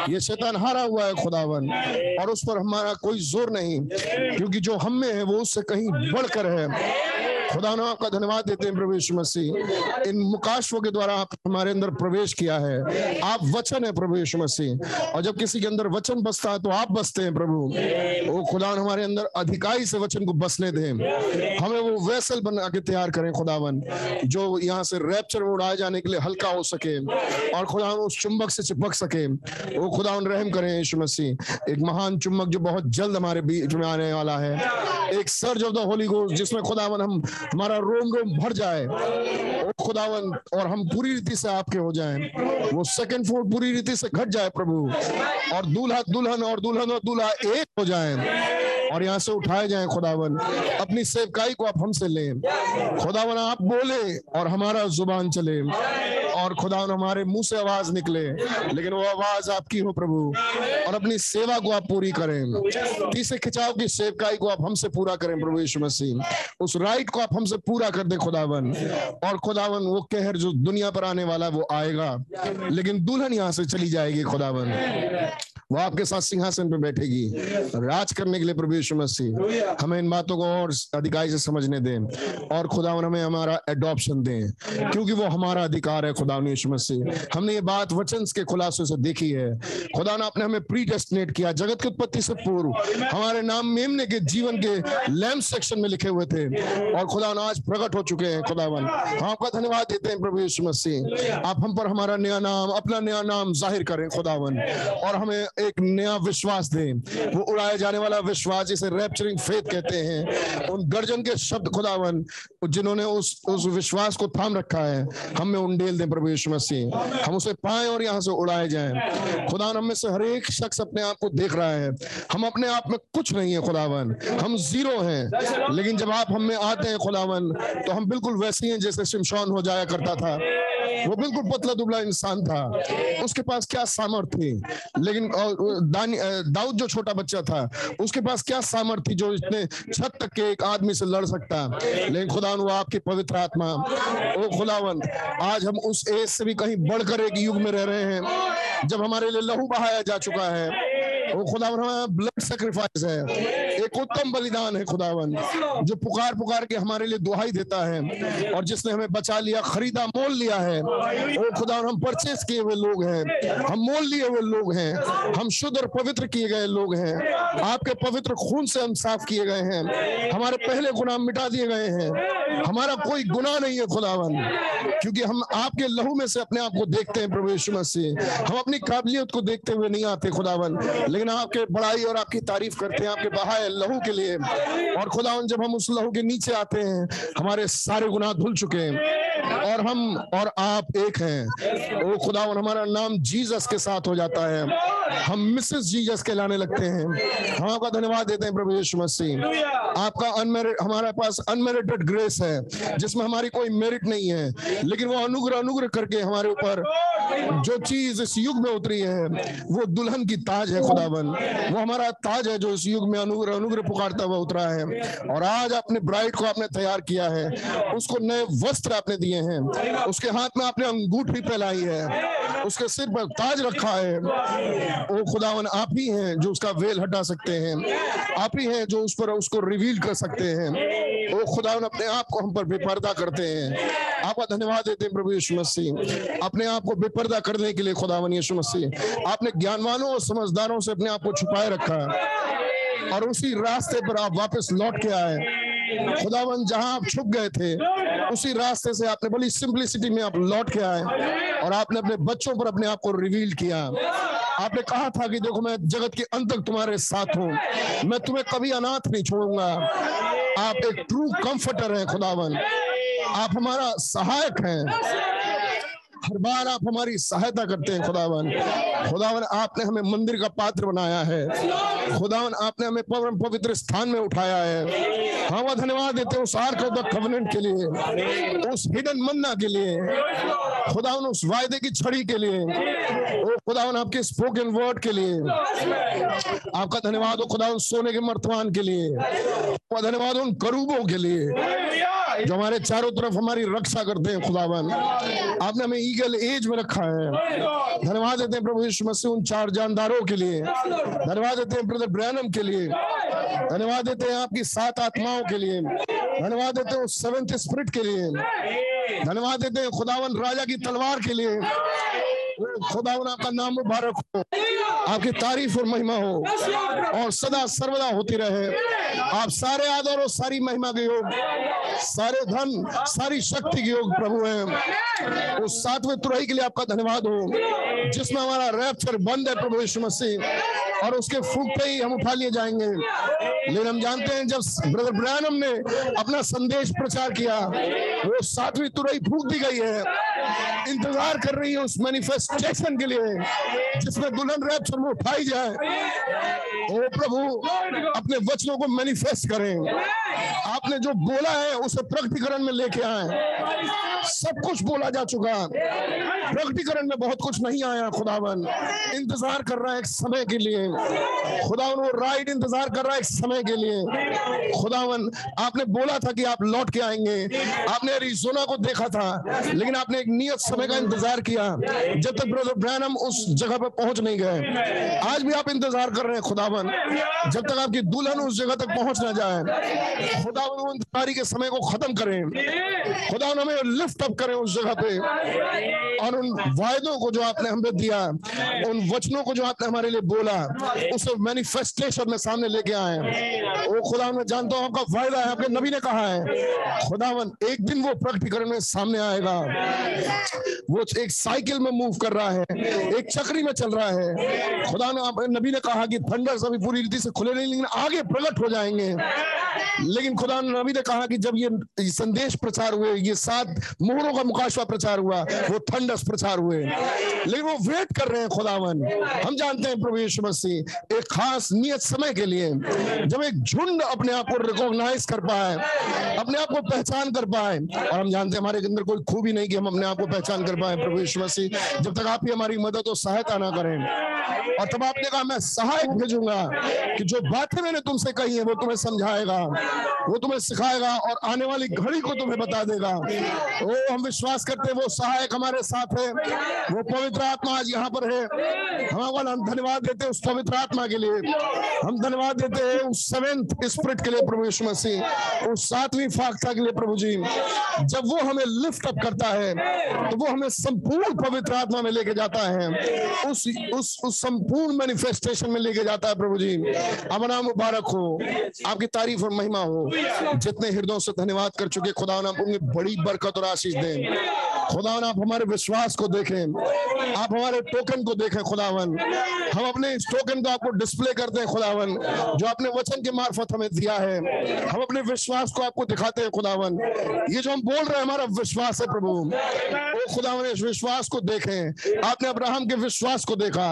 ये शैतान हारा हुआ है खुदावन और उस पर हमारा कोई ज़ोर नहीं। क्योंकि जो हम में है वो उससे कहीं बढ़कर है। खुदा ने आपका धन्यवाद देते हैं प्रभु यीशु मसीह। इन मुकाशों के द्वारा आप हमारे अंदर प्रवेश किया है। आप वचन है प्रभु यीशु मसीह। और जब किसी के अंदर वचन बसता है तो आप बसते हैं प्रभु। वो खुदा हमारे अंदर अधिकारी से वचन को बसने दें। हमें वो वैसल बना के तैयार करें खुदावन, जो यहाँ से रैप्चर में उड़ाए जाने के लिए हल्का हो सके और खुदा उस चुंबक से चिपक सके। वो खुदा रहम करें यीशु मसीह। एक महान चुंबक जो बहुत जल्द हमारे बीच में आने वाला है। एक surge of the holy ghost जिसमें खुदावन हम हमारा रोम रोम भर जाए खुदावन और हम पूरी रीति से आपके हो जाएँ। वो सेकंड फ्लोर पूरी रीति से घट जाए प्रभु। और दूल्हा दुल्हन और दुल्हन और दूल्हा एक हो जाएँ। और यहाँ से उठाए जाएँ खुदावन। अपनी सेवकाई को आप हमसे लें। खुदावन, आप बोले और हमारा ज़ुबान चले। और खुदावन, हमारे मुँह से आवाज़ निकले। लेकिन वो आवाज़ आपकी हो प्रभु। और अपनी सेवा को आप पूरी करें। तीसरे खिंचाव की सेवकाई को आप हमसे पूरा करें प्रभु यीशु मसीह। उस राइट को आप हमसे पूरा कर दे खुदावन। और खुदावन, वो कहर जो दुनिया पर आने वाला है, वो आएगा। लेकिन दुल्हन यहाँ से चली जाएगी खुदावन। वो आपके साथ सिंहासन पे बैठेगी। राज करने के लिए प्रभु यीशु मसीह हमें इन बातों को और अधिकारी से समझने दें और खुदा हमें हमारा एडॉप्शन दें क्योंकि वो हमारा अधिकार है खुदा यीशु मसीह। हमने ये बात वचन के खुलासे से देखी है। खुदा ने आपने हमें प्री डेस्टिनेट किया जगत की उत्पत्ति से पूर्व। हमारे नाम मेमने के जीवन के लैम्प सेक्शन में लिखे हुए थे और खुदा ने आज प्रकट हो चुके हैं खुदावन। हम आपका धन्यवाद देते हैं प्रभु यीशु मसीह। आप हम पर हमारा नया नाम अपना नया नाम ज़ाहिर करें खुदावन। और हमें एक नया विश्वास दें। वो उड़ाए जाने वाला विश्वास जिसे रैप्चरिंग फेथ कहते हैं, उन गर्जन के शब्द खुदावन, जिन्होंने उस उस विश्वास को थाम रखा है, हमें उंडेल दें प्रभु यीशु मसीह। हम उसे पाएँ और यहाँ से उड़ाए जाएँ। खुदा हम में से हर एक शख्स अपने आप को देख रहा है। हम अपने आप में कुछ नहीं है खुदावन। हम ज़ीरो हैं, लेकिन जब आप हम आते हैं खुदावन तो हम बिल्कुल वैसे ही जैसे शिमशॉन हो जाया करता था। वो बिल्कुल पतला दुबला इंसान था। उसके पास क्या सामर्थ्य थी लेकिन दाऊद जो छोटा बच्चा था, उसके पास क्या सामर्थ्य जो इतने छत तक के एक आदमी से लड़ सकता? लेकिन खुदा आपकी पवित्र आत्मा। ओ खुदावन, आज हम उस एज से भी कहीं बढ़कर एक युग में रह रहे हैं, जब हमारे लिए लहू बहाया जा चुका है। वो खुदा ब्लड सेक्रीफाइस है। एक उत्तम बलिदान है खुदावन जो पुकार पुकार के हमारे लिए दुहाई देता है और जिसने हमें बचा लिया खरीदा मोल लिया है। ओ खुदा हम परचेस किए हुए लोग हैं। हम मोल लिए हुए लोग हैं। हम शुद्ध और पवित्र किए गए लोग हैं। आपके पवित्र खून से हम साफ़ किए गए हैं। हमारे पहले गुनाह मिटा दिए गए हैं। हमारा कोई गुनाह नहीं है खुदावन क्योंकि हम आपके लहू में से अपने आप को देखते हैं प्रभु यीशु मसीह। हम अपनी काबिलियत को देखते हुए नहीं आते खुदावन लेकिन आपके बड़ाई और आपकी तारीफ़ करते हैं आपके बहाए लहू के लिए। और खुदावन जब हम उस लहू के नीचे आते हैं, हमारे सारे गुनाह धुल चुके हैं। और हम और आप एक हैं। ओ खुदावन हमारा नाम जीसस के साथ हो जाता है। हम मिसेस जीसस के लाने लगते हैं। हम आपका धन्यवाद देते हैं प्रभु यीशु मसीह। आपका अनमेरिट हमारे पास अनमेरिटेड ग्रेस है, जिसमें हमारी कोई मेरिट नहीं है। लेकिन वो अनुग्रह अनुग्रह करके हमारे ऊपर जो चीज़ इस युग में उतरी है, वो दुल्हन की ताज है खुदावन वो हमारा ताज है जो इस युग में अनुग्रह अनुग्रह पुकारता हुआ उतरा है। और आज अपने ब्राइड को आपने तैयार किया है, उसको नए वस्त्र आपने दिए हैं, उसके हाथ में आपने अंगूठी पहलाई है, उसके सिर पर ताज रखा है। ओ खुदावन आप ही हैं जो उसका वेल हटा सकते हैं। आप ही हैं जो उस पर उसको रिवील कर सकते हैं। वो खुदावन अपने आप को हम पर बेपर्दा करते हैं। आपका धन्यवाद देते हैं प्रभु यीशु मसीह। अपने आप को बेपर्दा करने के लिए खुदावन यीशु मसीह। आपने ज्ञानवानों और समझदारों से अपने आप को छुपाए रखा है। और उसी रास्ते पर आप वापस लौट के आए खुदावन, जहाँ आप छुप गए थे, उसी रास्ते से आपने बड़ी सिंपलिसिटी में आप लौट के आए और आपने अपने बच्चों पर अपने आप को रिवील किया आपने कहा था कि देखो, मैं जगत के अंत तक तुम्हारे साथ हूँ। मैं तुम्हें कभी अनाथ नहीं छोड़ूँगा। आप एक ट्रू कंफर्टर हैं, खुदावन। आप हमारा सहायक हैं। हर बार आप हमारी सहायता करते हैं, खुदावन। खुदावन, आपने हमें मंदिर का पात्र बनाया है। खुदावन, आपने हमें परम पवित्र स्थान में उठाया है। हम धन्यवाद देते हैं उस आर्क ऑफ़ द कवेनेंट के लिए, उस हिडन मन्ना के लिए, खुदावन, उस वायदे की छड़ी के लिए, ओ खुदावन, आपके स्पोकन वर्ड के लिए। आपका धन्यवाद हो खुदावन, सोने के मर्तमान के लिए। धन्यवाद, उन करूबों के लिए। जो हमारे चारों तरफ़ हमारी रक्षा करते हैं खुदावन आपने हमें ईगल एज में रखा है। धन्यवाद देते हैं प्रभु यीशु मसीह उन चार जानदारों के लिए। धन्यवाद देते हैं ब्रदर ब्रैनम के लिए। धन्यवाद देते हैं आपकी सात आत्माओं के लिए। धन्यवाद देते हैं सेवेंथ स्पिरिट के लिए। धन्यवाद देते हैं खुदावन राजा की तलवार के लिए। खुदावन आपका नाम मुबारक हो। आपकी तारीफ़ और महिमा हो। और सदा सर्वदा होती रहे। आप सारे आदर और सारी महिमा के योग, सारे धन, सारी शक्ति के योग प्रभु हैं। उस सातवें तुरही के लिए आपका धन्यवाद हो, जिसमें हमारा रैप्चर बंद है प्रभु यीशु मसीह, और उसके फूकते ही हम उठा लिए जाएँगे। लेकिन हम जानते हैं जब ब्रदर ब्रैनम ने अपना संदेश प्रचार किया, वो सातवीं तुरही फूक दी गई है। इंतज़ार कर रही है उस मैनिफेस्टेशन के लिए जिसमें दुल्हन रैप में उठाई जाए। ओ प्रभु, अपने वचनों को मैनिफेस्ट करें। आपने जो बोला है, उसे प्रकटीकरण में लेके आए। सब कुछ बोला जा चुका प्रकटीकरण में बहुत कुछ नहीं आया, खुदावन। इंतज़ार कर रहा है एक समय के लिए। खुदावन, वो राइट इंतज़ार कर रहा है एक समय के लिए। खुदावन, आपने बोला था कि आप लौट के आएँगे। आपने अरिजोना को देखा था, लेकिन आपने एक नियत समय का इंतज़ार किया। जब तक ब्रदर ब्रैनम उस जगह पर पहुँच नहीं गए। आज भी आप इंतज़ार कर रहे हैं, खुदावन। जब तक आपकी दुल्हन उस जगह तक पहुँच ना जाए खुदावन वो इंतजारी के समय को खत्म करें। खुदावन हमें लिफ्ट अप करें उस जगह पे। और उन वायदों को जो आपने हमें दिया, उन वचनों को जो आपने हमारे लिए बोला, उसे मैनिफेस्टेशन में सामने लेके आए। वो खुदा, मैं जानता हूँ आपका वायदा है, आपके नबी ने कहा है, खुदावन, एक दिन वो प्रकटीकरण में सामने आएगा। वो एक साइकिल में मूव कर रहा है, एक चक्री में चल रहा है। खुदा ने नबी ने कहा कि थंडर अभी पूरी रीति से खुले नहीं, लेकिन आगे प्रकट हो जाएँगे। लेकिन खुदा ने नबी ने कहा कि जब ये संदेश प्रचार हुए, ये सात मोहरों का मुकाशवा प्रचार हुआ, वो थंडस प्रचार हुए। लेकिन वो वेट कर रहे हैं खुदावन। हम जानते हैं प्रभु यीशु मसीह, एक खास नियत समय के लिए, जब एक झुंड अपने आप को रिकॉग्नाइज कर पाए, अपने आप को पहचान कर पाए, और हम जानते हैं हमारे अंदर कोई खूबी नहीं कि हम अपने आप को पहचान कर पाए प्रभु यीशु मसीह। जब तक आप ही हमारी मदद और सहायता ना करें, और तब आपने कहा, मैं सहायक भेजूँगा कि जो बातें मैंने तुमसे कही है, वो तुम्हें समझाएगा, वो तुम्हें सिखाएगा और आने वाली घड़ी को तुम्हें बता देगा। ओ, हम विश्वास करते हैं, वो सहायक हमारे साथ है, वो पवित्र आत्मा आज यहाँ पर है। हम हम धन्यवाद देते उस पवित्र आत्मा के लिए। हम धन्यवाद देते हैं उस सेवेंथ स्पिरिट के लिए, प्रभु यीशु मसीह, उस सातवीं फाख्ता के लिए, प्रभु जी। जब वो हमें लिफ्ट अप करता है तो वो हमें संपूर्ण पवित्र आत्मा में लेके जाता है। उस उस उस संपूर्ण मैनिफेस्टेशन में लेके जाता है प्रभु जी अमना मुबारक हो। आपकी तारीफ़ और महिमा हो। जितने हृदयों से धन्यवाद कर चुके खुदा नाम उन्हें बड़ी बरकत और आशीष दें। खुदावन, आप हमारे विश्वास को देखें। आप हमारे टोकन को देखें, खुदावन। हम अपने इस टोकन को आपको डिस्प्ले करते हैं, खुदावन। जो आपने वचन के मार्फत हमें दिया है, हम अपने विश्वास को आपको दिखाते हैं, खुदावन। ये जो हम बोल रहे हैं, हमारा विश्वास है, प्रभु। ओ खुदावन, इस विश्वास को देखें। आपने अब्राहम के विश्वास को देखा।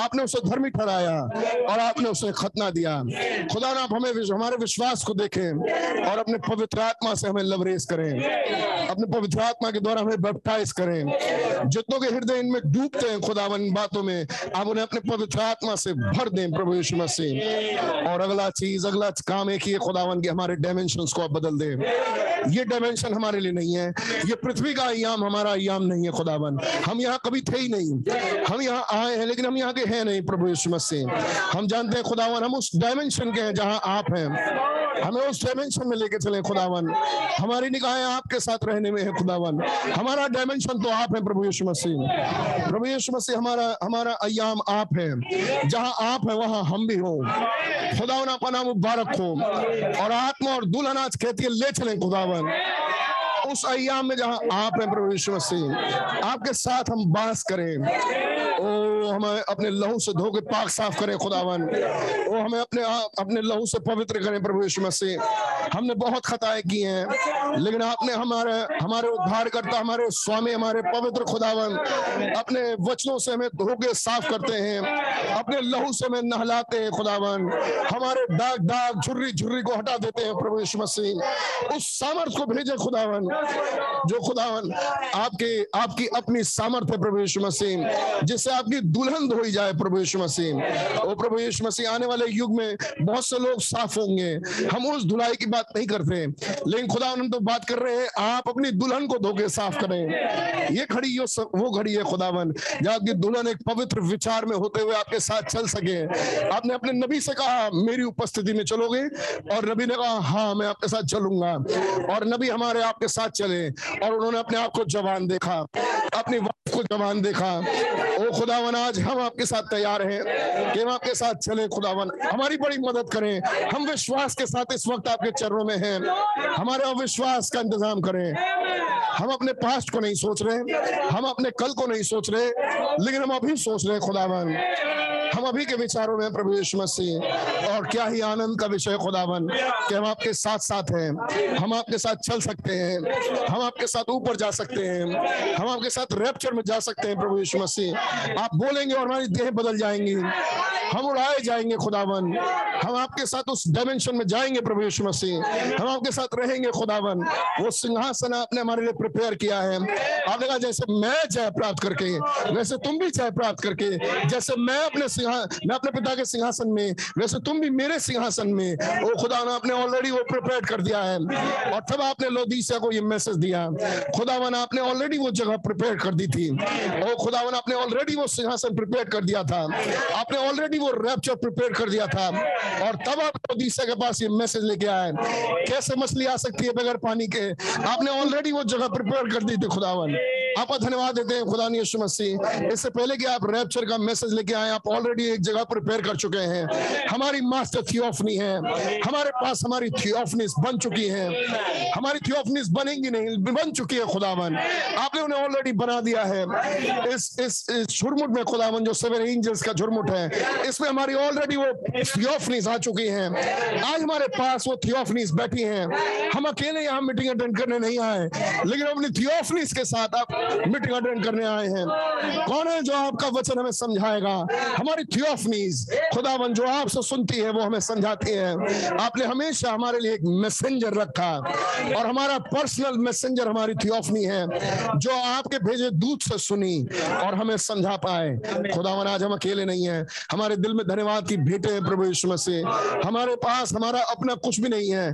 आपने उसे धर्मी ठहराया और आपने उसे खतना दिया। खुदा आप हमें हमारे विश्वास को देखें और अपने पवित्र आत्मा से हमें लवरेज करें। अपने पवित्र आत्मा के द्वारा हमें बैप्टाइज करें। जितनों के हृदय इनमें डूबते हैं खुदावन बातों में, आप उन्हें अपने पवित्र आत्मा से भर दें प्रभु यीशु मसीह। और अगला चीज़, अगला काम एक ही है खुदावन के, हमारे डायमेंशन को आप बदल दें। ये डायमेंशन हमारे लिए नहीं है। ये पृथ्वी का अयाम हमारा अयाम नहीं है खुदावन। हम यहाँ कभी थे ही नहीं। हम यहाँ आए हैं, लेकिन हम यहाँ के हैं नहीं प्रभु यीशु मसीह। हम जानते हैं खुदावन, हम उस डायमेंशन के हैं जहाँ आप हैं। हमें उस डायमेंशन में लेके चले खुदावन। हमारी निगाहें आपके साथ रहने में है खुदावन। हमारा डायमेंशन तो आप है प्रभु यीशु मसीह प्रभु यीशु मसीह हमारा हमारा अयाम आप है। जहाँ आप है, वहाँ हम भी हो। खुदा पना नाम मुबारक हो। और आत्मा और दुल्हन आज कहती है, ले चले खुदावन। उस अयाम में जहाँ आप हैं, प्रभु यीशु मसीह, आपके साथ हम बास करें। ओ, हमें अपने लहू से धो के पाक साफ़ करें, खुदावन। ओ, हमें अपने अपने लहू से पवित्र करें, प्रभु यीशु मसीह। हमने बहुत खताएँ की हैं, लेकिन आपने हमारे हमारे उद्धार करता हमारे स्वामी, हमारे पवित्र खुदावन, अपने वचनों से हमें धो के साफ़ करते हैं। अपने लहू से हमें नहलाते हैं, खुदावन। हमारे दाग दाग झुर्री झुर्री को हटा देते हैं, प्रभु यीशु मसीह। उस सामर्थ को भेजे, खुदावन। जो खुदावन आपके, आपकी अपनी सामर्थ्य प्रभु यीशु मसीह, जिससे आपकी दुल्हन धोई जाए प्रभु यीशु मसीह। ओ प्रभु यीशु मसीह, आने वाले युग में बहुत से लोग साफ़ होंगे। हम उस धुलाई की बात नहीं करते, लेकिन खुदा हम तो बात कर रहे हैं, आप अपनी दुल्हन को धोके साफ़ करें। ये घड़ी वो घड़ी है खुदावन, जहाँ आपकी दुल्हन एक पवित्र विचार में होते हुए आपके साथ चल सके। आपने अपने नबी से कहा, मेरी उपस्थिति में चलोगे, और नबी ने कहा हाँ मैं आपके साथ चलूँगा। और नबी हमारे आपके साथ चले और उन्होंने अपने आप को जवान देखा, अपनी वाइफ को जवान देखा। ओ खुदावन, आज हम आपके साथ तैयार हैं कि हम आपके साथ चले, खुदावन। हमारी बड़ी मदद करें। हम विश्वास के साथ इस वक्त आपके चरणों में हैं। हमारे अविश्वास का इंतज़ाम करें। हम अपने पास्ट को नहीं सोच रहे, हम अपने कल को नहीं सोच रहे, लेकिन हम अभी सोच रहे खुदावन। हम अभी के विचारों में प्रभु यीशु मसीह। और क्या ही आनंद का विषय खुदावन, कि हम आपके साथ साथ हैं। हम आपके साथ चल सकते हैं। हम आपके साथ ऊपर जा सकते हैं। हम आपके साथ रैप्चर में जा सकते हैं, प्रभु यीशु मसीह। आप बोलेंगे और हमारी देह बदल जाएँगी। हम उड़ाए जाएँगे, खुदावन। हम आपके साथ उस डायमेंशन में जाएँगे, प्रभु यीशु मसीह। हम आपके साथ रहेंगे, खुदावन। वो सिंहासन आपने हमारे लिए प्रिपेयर किया है। आपने जैसे मैं जय प्राप्त करके, वैसे तुम भी जय प्राप्त करके, जैसे मैं अपने सिंहा, मैं अपने पिता के सिंहासन में, वैसे तुम भी मेरे सिंहासन में। ओ खुदा, ने आपने ऑलरेडी वो प्रिपेयर कर दिया है। और तब आपने लोदीसिया को ये मैसेज दिया। खुदावन, आपने ऑलरेडी वो जगह प्रिपेयर कर दी थी। ओ खुदावन, आपने ऑलरेडी वो सिंहासन प्रिपेयर कर दिया था। आपने ऑलरेडी वो रैप्चर प्रिपेयर कर दिया था। और तब आप लोदीसिया के पास ये मैसेज लेके आए। कैसे मछली आ सकती है बगैर पानी के? आपने ऑलरेडी वो जगह प्रिपेयर कर दी थी, खुदावन। आपका धन्यवाद देते हैं खुदा यीशु मसीह। इससे पहले कि आप रैप्चर का मैसेज लेके आए, आप ऑलरेडी एक जगह प्रिपेयर कर चुके हैं। हमारी मास्टर थियोफनी है। हमारे पास हमारी थियोफनीस बन चुकी है। हमारी थियोफनीस बनेंगी नहीं, बन चुकी है खुदावन। आपने उन्हें ऑलरेडी बना दिया है। इस इस इस झुरमुट में खुदावन, जो सेवन एंजल्स का झुरमुट है, इसमें हमारी ऑलरेडी वो थियोफनीस आ चुकी हैं। आज हमारे पास वो थियोफनीस बैठी हैं। हम अकेले यहाँ मीटिंग अटेंड करने नहीं आए, लेकिन अपनी थियोफनीस के साथ आप मीटिंग अटेंड करने आए हैं। कौन है जो आपका वचन हमें समझाएगा? हमारी थियोफनीज खुदावन जो आपसे सुनती है, वो हमें समझाती है। आपने हमेशा हमारे लिए एक मैसेंजर रखा और हमारा पर्सनल मैसेंजर हमारी थियोफनी है, जो आपके भेजे दूध से सुनी और हमें समझा पाए। खुदावन आज हम अकेले नहीं है। हमारे दिल में धन्यवाद की भेंटे हैं प्रभु यीशु मसीह। हमारे पास हमारा अपना कुछ भी नहीं है।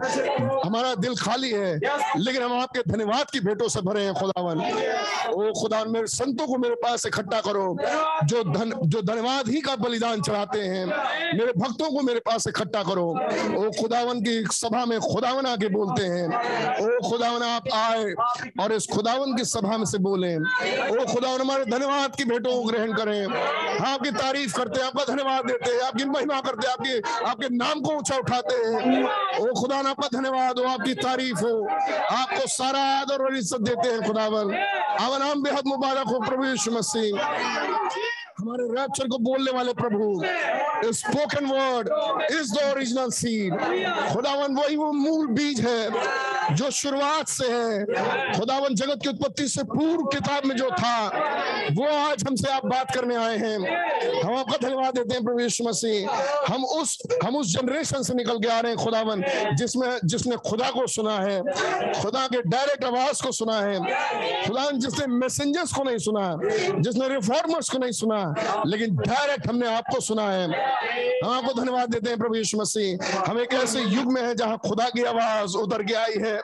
हमारा दिल खाली है, लेकिन हम आपके धन्यवाद की भेंटों से भरे हैं खुदावन ओ खुदा मेरे संतों को मेरे पास इकट्ठा करो। जो धन, जो धन्यवाद ही का बलिदान चढ़ाते हैं। मेरे भक्तों को मेरे पास इकट्ठा करो। ओ खुदावन की सभा में खुदावन आके बोलते हैं। ओ खुदावन आप आए और इस खुदावन की सभा में से बोले। ओ खुदावन हमारे धन्यवाद की भेंटों को ग्रहण करें। हाँ, आपकी तारीफ़ करते हैं आपका धन्यवाद देते हैं आपकी महिमा करते हैं आपके आपके नाम को ऊँचा उठाते हैं। ओ खुदा आपका धन्यवाद हो आपकी तारीफ़ हो। आपको सारा आदर और इज़्ज़त देते हैं खुदावन। आपका नाम बेहद मुबारक हो प्रभु यीशु मसीह। हमारे रैप्चर को बोलने वाले प्रभु spoken word is the original seed खुदावन, वही वो मूल बीज है जो शुरुआत से है। खुदावन, जगत की उत्पत्ति से पूर्व किताब में जो था, वो आज हमसे आप बात करने आए हैं। हम आपका धन्यवाद देते हैं प्रभु यीशु मसीह। हम उस हम उस जनरेशन से निकल के आ रहे हैं, खुदावन, जिसमें, जिसने खुदा को सुना है, खुदा के डायरेक्ट आवाज़ को सुना है। खुदा जिसने मैसेंजर्स को नहीं सुना, जिसने रिफॉर्मर्स को नहीं सुना लेकिन डायरेक्ट हमने आपको सुना है। हम आपको धन्यवाद देते हैं प्रभु यीशु मसीह। हम एक ऐसे युग में है जहाँ खुदा की आवाज़ उतर के आई है।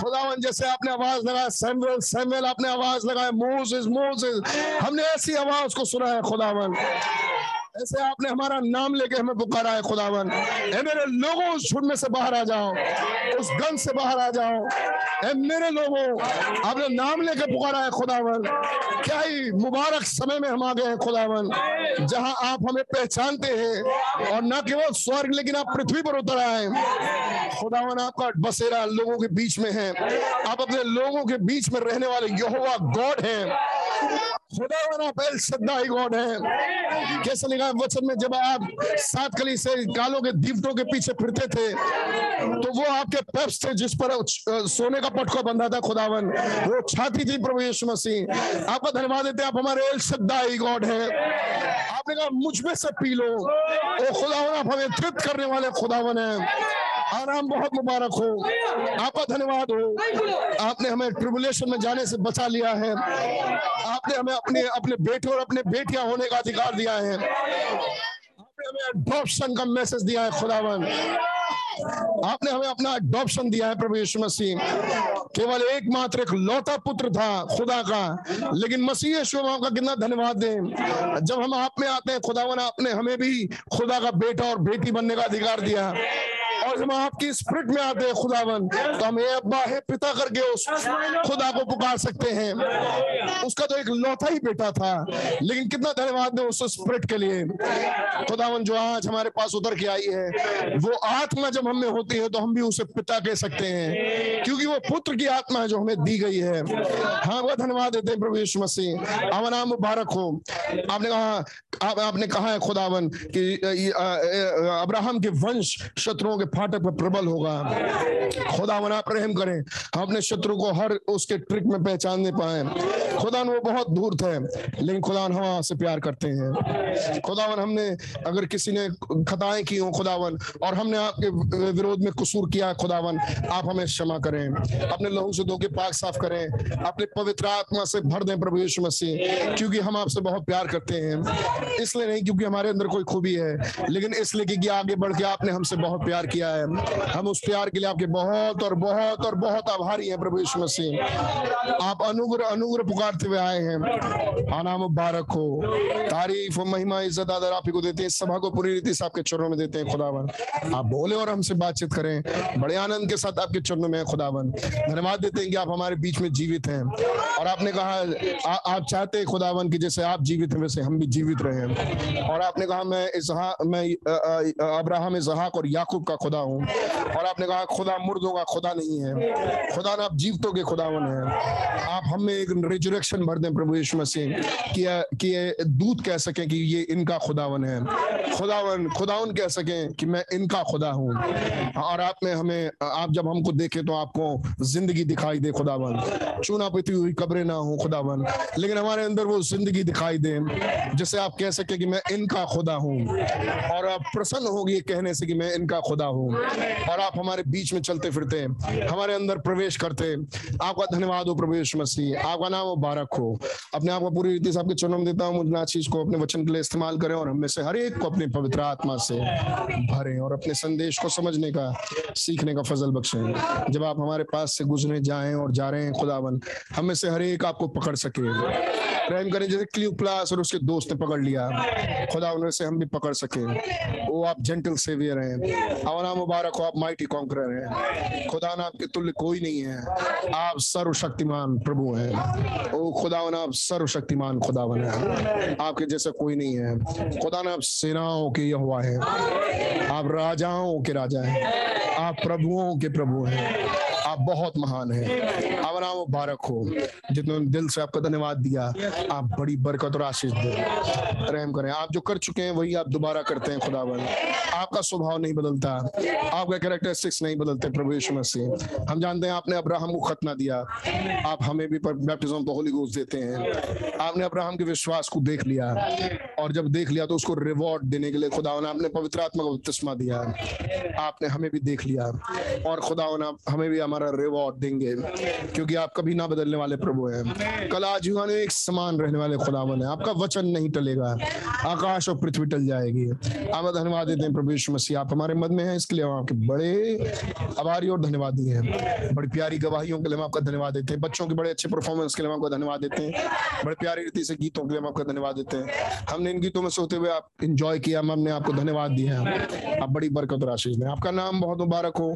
खुदावन, जैसे आपने आवाज़ लगाया सैमुअल सैमुअल आपने आवाज़ लगाया, मोसेस मोसेस, हमने ऐसी आवाज़ को सुना है, खुदावन। ऐसे आपने हमारा नाम लेके हमें पुकारा है खुदावन। ए मेरे लोगों, उस में से बाहर आ जाओ, उस गंज से बाहर आ जाओ। ए मेरे लोगों, आपने नाम लेके पुकारा है खुदावन। क्या ही मुबारक समय में हम आ गए हैं खुदावन, जहाँ आप हमें पहचानते हैं, और न केवल स्वर्ग, लेकिन आप पृथ्वी पर उतर आए खुदावन, आपका बसेरा लोगों के बीच में है। आप अपने लोगों के बीच में रहने वाले यहोवा गॉड हैं। खुदावन, आप एल सद्दाई गॉड है। कैसे लिखा वचन में जब आप सात कली से कालों के दीपटों के पीछे फिरते थे तो वो आपके पेप्स थे जिस पर सोने का पटका बंधा था खुदावन। वो छाती थी प्रभु यीशु मसीह। आपका धन्यवाद देते आप हमारे एल सद्दाई गॉड है। आपने कहा, मुझमें से पी लो। ओ खुदावन, आप हमें तृप्त करने वाले खुदावन है। आराम बहुत मुबारक हो। आपका धन्यवाद हो। आपने हमें ट्रिबुलेशन में जाने से बचा लिया है। आपने हमें अपने अपने बेटे और अपने बेटियाँ होने का अधिकार दिया है। हमें का मैसेज दिया है खुदावन आपने हमें अपना अडॉप्शन दिया है, प्रभु यीशु मसीह। केवल एकमात्र एक लौता पुत्र था, खुदा का। लेकिन मसीह यीशु आपका कितना धन्यवाद दें। जब हम आप में आते हैं खुदावन आपने हमें भी खुदा का बेटा और बेटी बनने का अधिकार दिया। और जब आपकी स्प्रिट में आते हैं खुदावन तो हम ये अब्बा है पिता करके उस खुदा को पुकार सकते हैं। उसका तो एक लौता ही बेटा था लेकिन कितना धन्यवाद दें उस स्पिरिट के लिए। खुदावन जो आज हमारे पास उतर के आई है वो आत्मा जब हमें होती है तो हम भी उसे पिता कह सकते हैं क्योंकि वो पुत्र की आत्मा है जो हमें दी गई है। हाँ वह धन्यवाद देते हैं प्रभु यीशु मसीह। आपका नाम मुबारक हो। आपने कहा आप, आपने कहा है खुदावन कि अब्राहम के वंश शत्रुओं के फाटक पर प्रबल होगा। खुदावन आप रहम करें। हम अपने शत्रु को हर उसके ट्रिक में पहचानने पाए। खुदावन वो बहुत दूर थे, लेकिन खुदावन हम आपसे प्यार करते हैं। खुदावन, हमने अगर किसी ने खताएँ की हो, खुदावन, और हमने आपके विरोध में कसूर किया खुदावन, आप हमें क्षमा करें। अपने लहू से धो पाक साफ़ करें। अपने पवित्र आत्मा से भर दें प्रभु यीशु मसीह, क्योंकि हम आपसे बहुत प्यार करते हैं। इसलिए नहीं, क्योंकि हमारे अंदर कोई खूबी है, लेकिन इसलिए कि आगे बढ़ के आपने हमसे बहुत प्यार किया। है। हम उस प्यार के लिए आपके बहुत और बहुत और बहुत आभारी हैं प्रभु यीशु मसीह। आप अनुग्रह अनुग्रह पुकारते हुए आए हैं। आना मुबारक हो। तारीफ़ और महिमा इज़्ज़त आदर आप ही को देते हैं। सभा को पूरी रीति से आपके चरणों में देते हैं खुदावन। आप बोले और हमसे बातचीत करें। बड़े आनंद के साथ आपके चरणों में खुदावन। धन्यवाद देते हैं कि आप हमारे बीच में जीवित हैं। और आपने कहा आ, आप चाहते हैं खुदावन कि जैसे आप जीवित हैं वैसे हम भी जीवित रहे। और आपने कहा मैं इसहा मैं अब्राहम इसहाक और याकूब का खुदा हूँ। और आपने कहा, खुदा मुर्दों का खुदा नहीं है। खुदा ना, आप जीवतों के खुदावन है। आप हमें एक डायरेक्शन भर दें प्रभु यीशु मसीह, कि कि ये दूत कह सकें कि ये इनका खुदावन है। खुदावन खुदावन कह सकें कि मैं इनका खुदा हूँ। और आप में हमें, आप जब हमको देखें तो आपको ज़िंदगी दिखाई दे खुदावन। चूना पीती हुई कब्रें ना हो खुदावन। लेकिन हमारे अंदर वो ज़िंदगी दिखाई दे, जिससे आप कह सके कि मैं इनका खुदा हूँ। और आप प्रसन्न होगी कहने से कि मैं इनका खुदा हूँ। और आप हमारे बीच में चलते फिरते हमारे अंदर प्रवेश करते आपका धन्यवाद हो प्रभु यीशु मसीह। आपका नाम मुबारक हो। अपने आप को पूरी रीति से आपके चुनाव देता हूँ। मुझे चीज़ को अपने वचन के लिए इस्तेमाल करें और हमें से हर एक को अपनी पवित्र आत्मा से भरें और अपने संदेश को समझने का, सीखने का फजल बख्शें। जब आप हमारे पास से गुजरे, जाएँ और जा रहे हैं, खुदावन, हमें से हर एक आपको पकड़ सके। रहम करें जैसे क्लियोप्लास और उसके दोस्त ने पकड़ लिया। खुदा उन्हें से हम भी पकड़ सके। वो आप जेंटल सेवियर हैं। और नाम मुबारक हो, आप माइटी कॉन्करर हैं। खुदा ना आपके तुल्य कोई नहीं है। आप सर्वशक्तिमान प्रभु हैं। ओ खुदा ना आप सर्वशक्तिमान खुदा है। आपके जैसा कोई नहीं है। खुदा ना आप सेनाओं के यहोवा है। आप राजाओं के राजा हैं। आप प्रभुओं के प्रभु हैं। आप बहुत महान हैं। अब नाम मुबारक हो। जितने दिल से आपका धन्यवाद दिया आप बड़ी बरकत और आशीष दे। रहम करें। आप जो कर चुके हैं वही आप दोबारा करते हैं खुदावन आपका स्वभाव नहीं बदलता। आपका कैरेक्टरिस्टिक्स नहीं बदलते प्रभु यीशु मसीह। हम जानते हैं आपने अब्राहम को खतना दिया। आप हमें भी बैप्टिज्म तो होली गोस्ट देते हैं। आपने अब्राहम के विश्वास को देख लिया। और जब देख लिया तो उसको रिवॉर्ड देने के लिए खुदा ने आपने पवित्र आत्मा को तस्मा दिया। आपने हमें भी देख लिया। और खुदा हमें भी हमारा रिवॉर्ड देंगे, क्योंकि आप कभी ना बदलने वाले प्रभु हैं। कल आज युवा एक समान रहने वाले खुदावन है। आपका वचन नहीं टलेगा। आकाश और पृथ्वी टल जाएगी। आप धन्यवाद देते हैं प्रभु यीशु मसीह। आप हमारे मद में हैं, इसके लिए हम आपके बड़े आभारी और धन्यवादी हैं। बड़ी प्यारी गवाहियों के लिए हम आपका धन्यवाद देते हैं। बच्चों के बड़े अच्छे परफॉर्मेंस के लिए हम आपका धन्यवाद देते हैं। बड़े प्यारी रीति से गीतों के लिए हम आपका धन्यवाद देते हैं। हमने इन गीतों में सोते हुए आप इंजॉय किया। हमने आपको धन्यवाद दिया। है आप बड़ी बरकत और आशीष दें। आपका नाम बहुत मुबारक हो।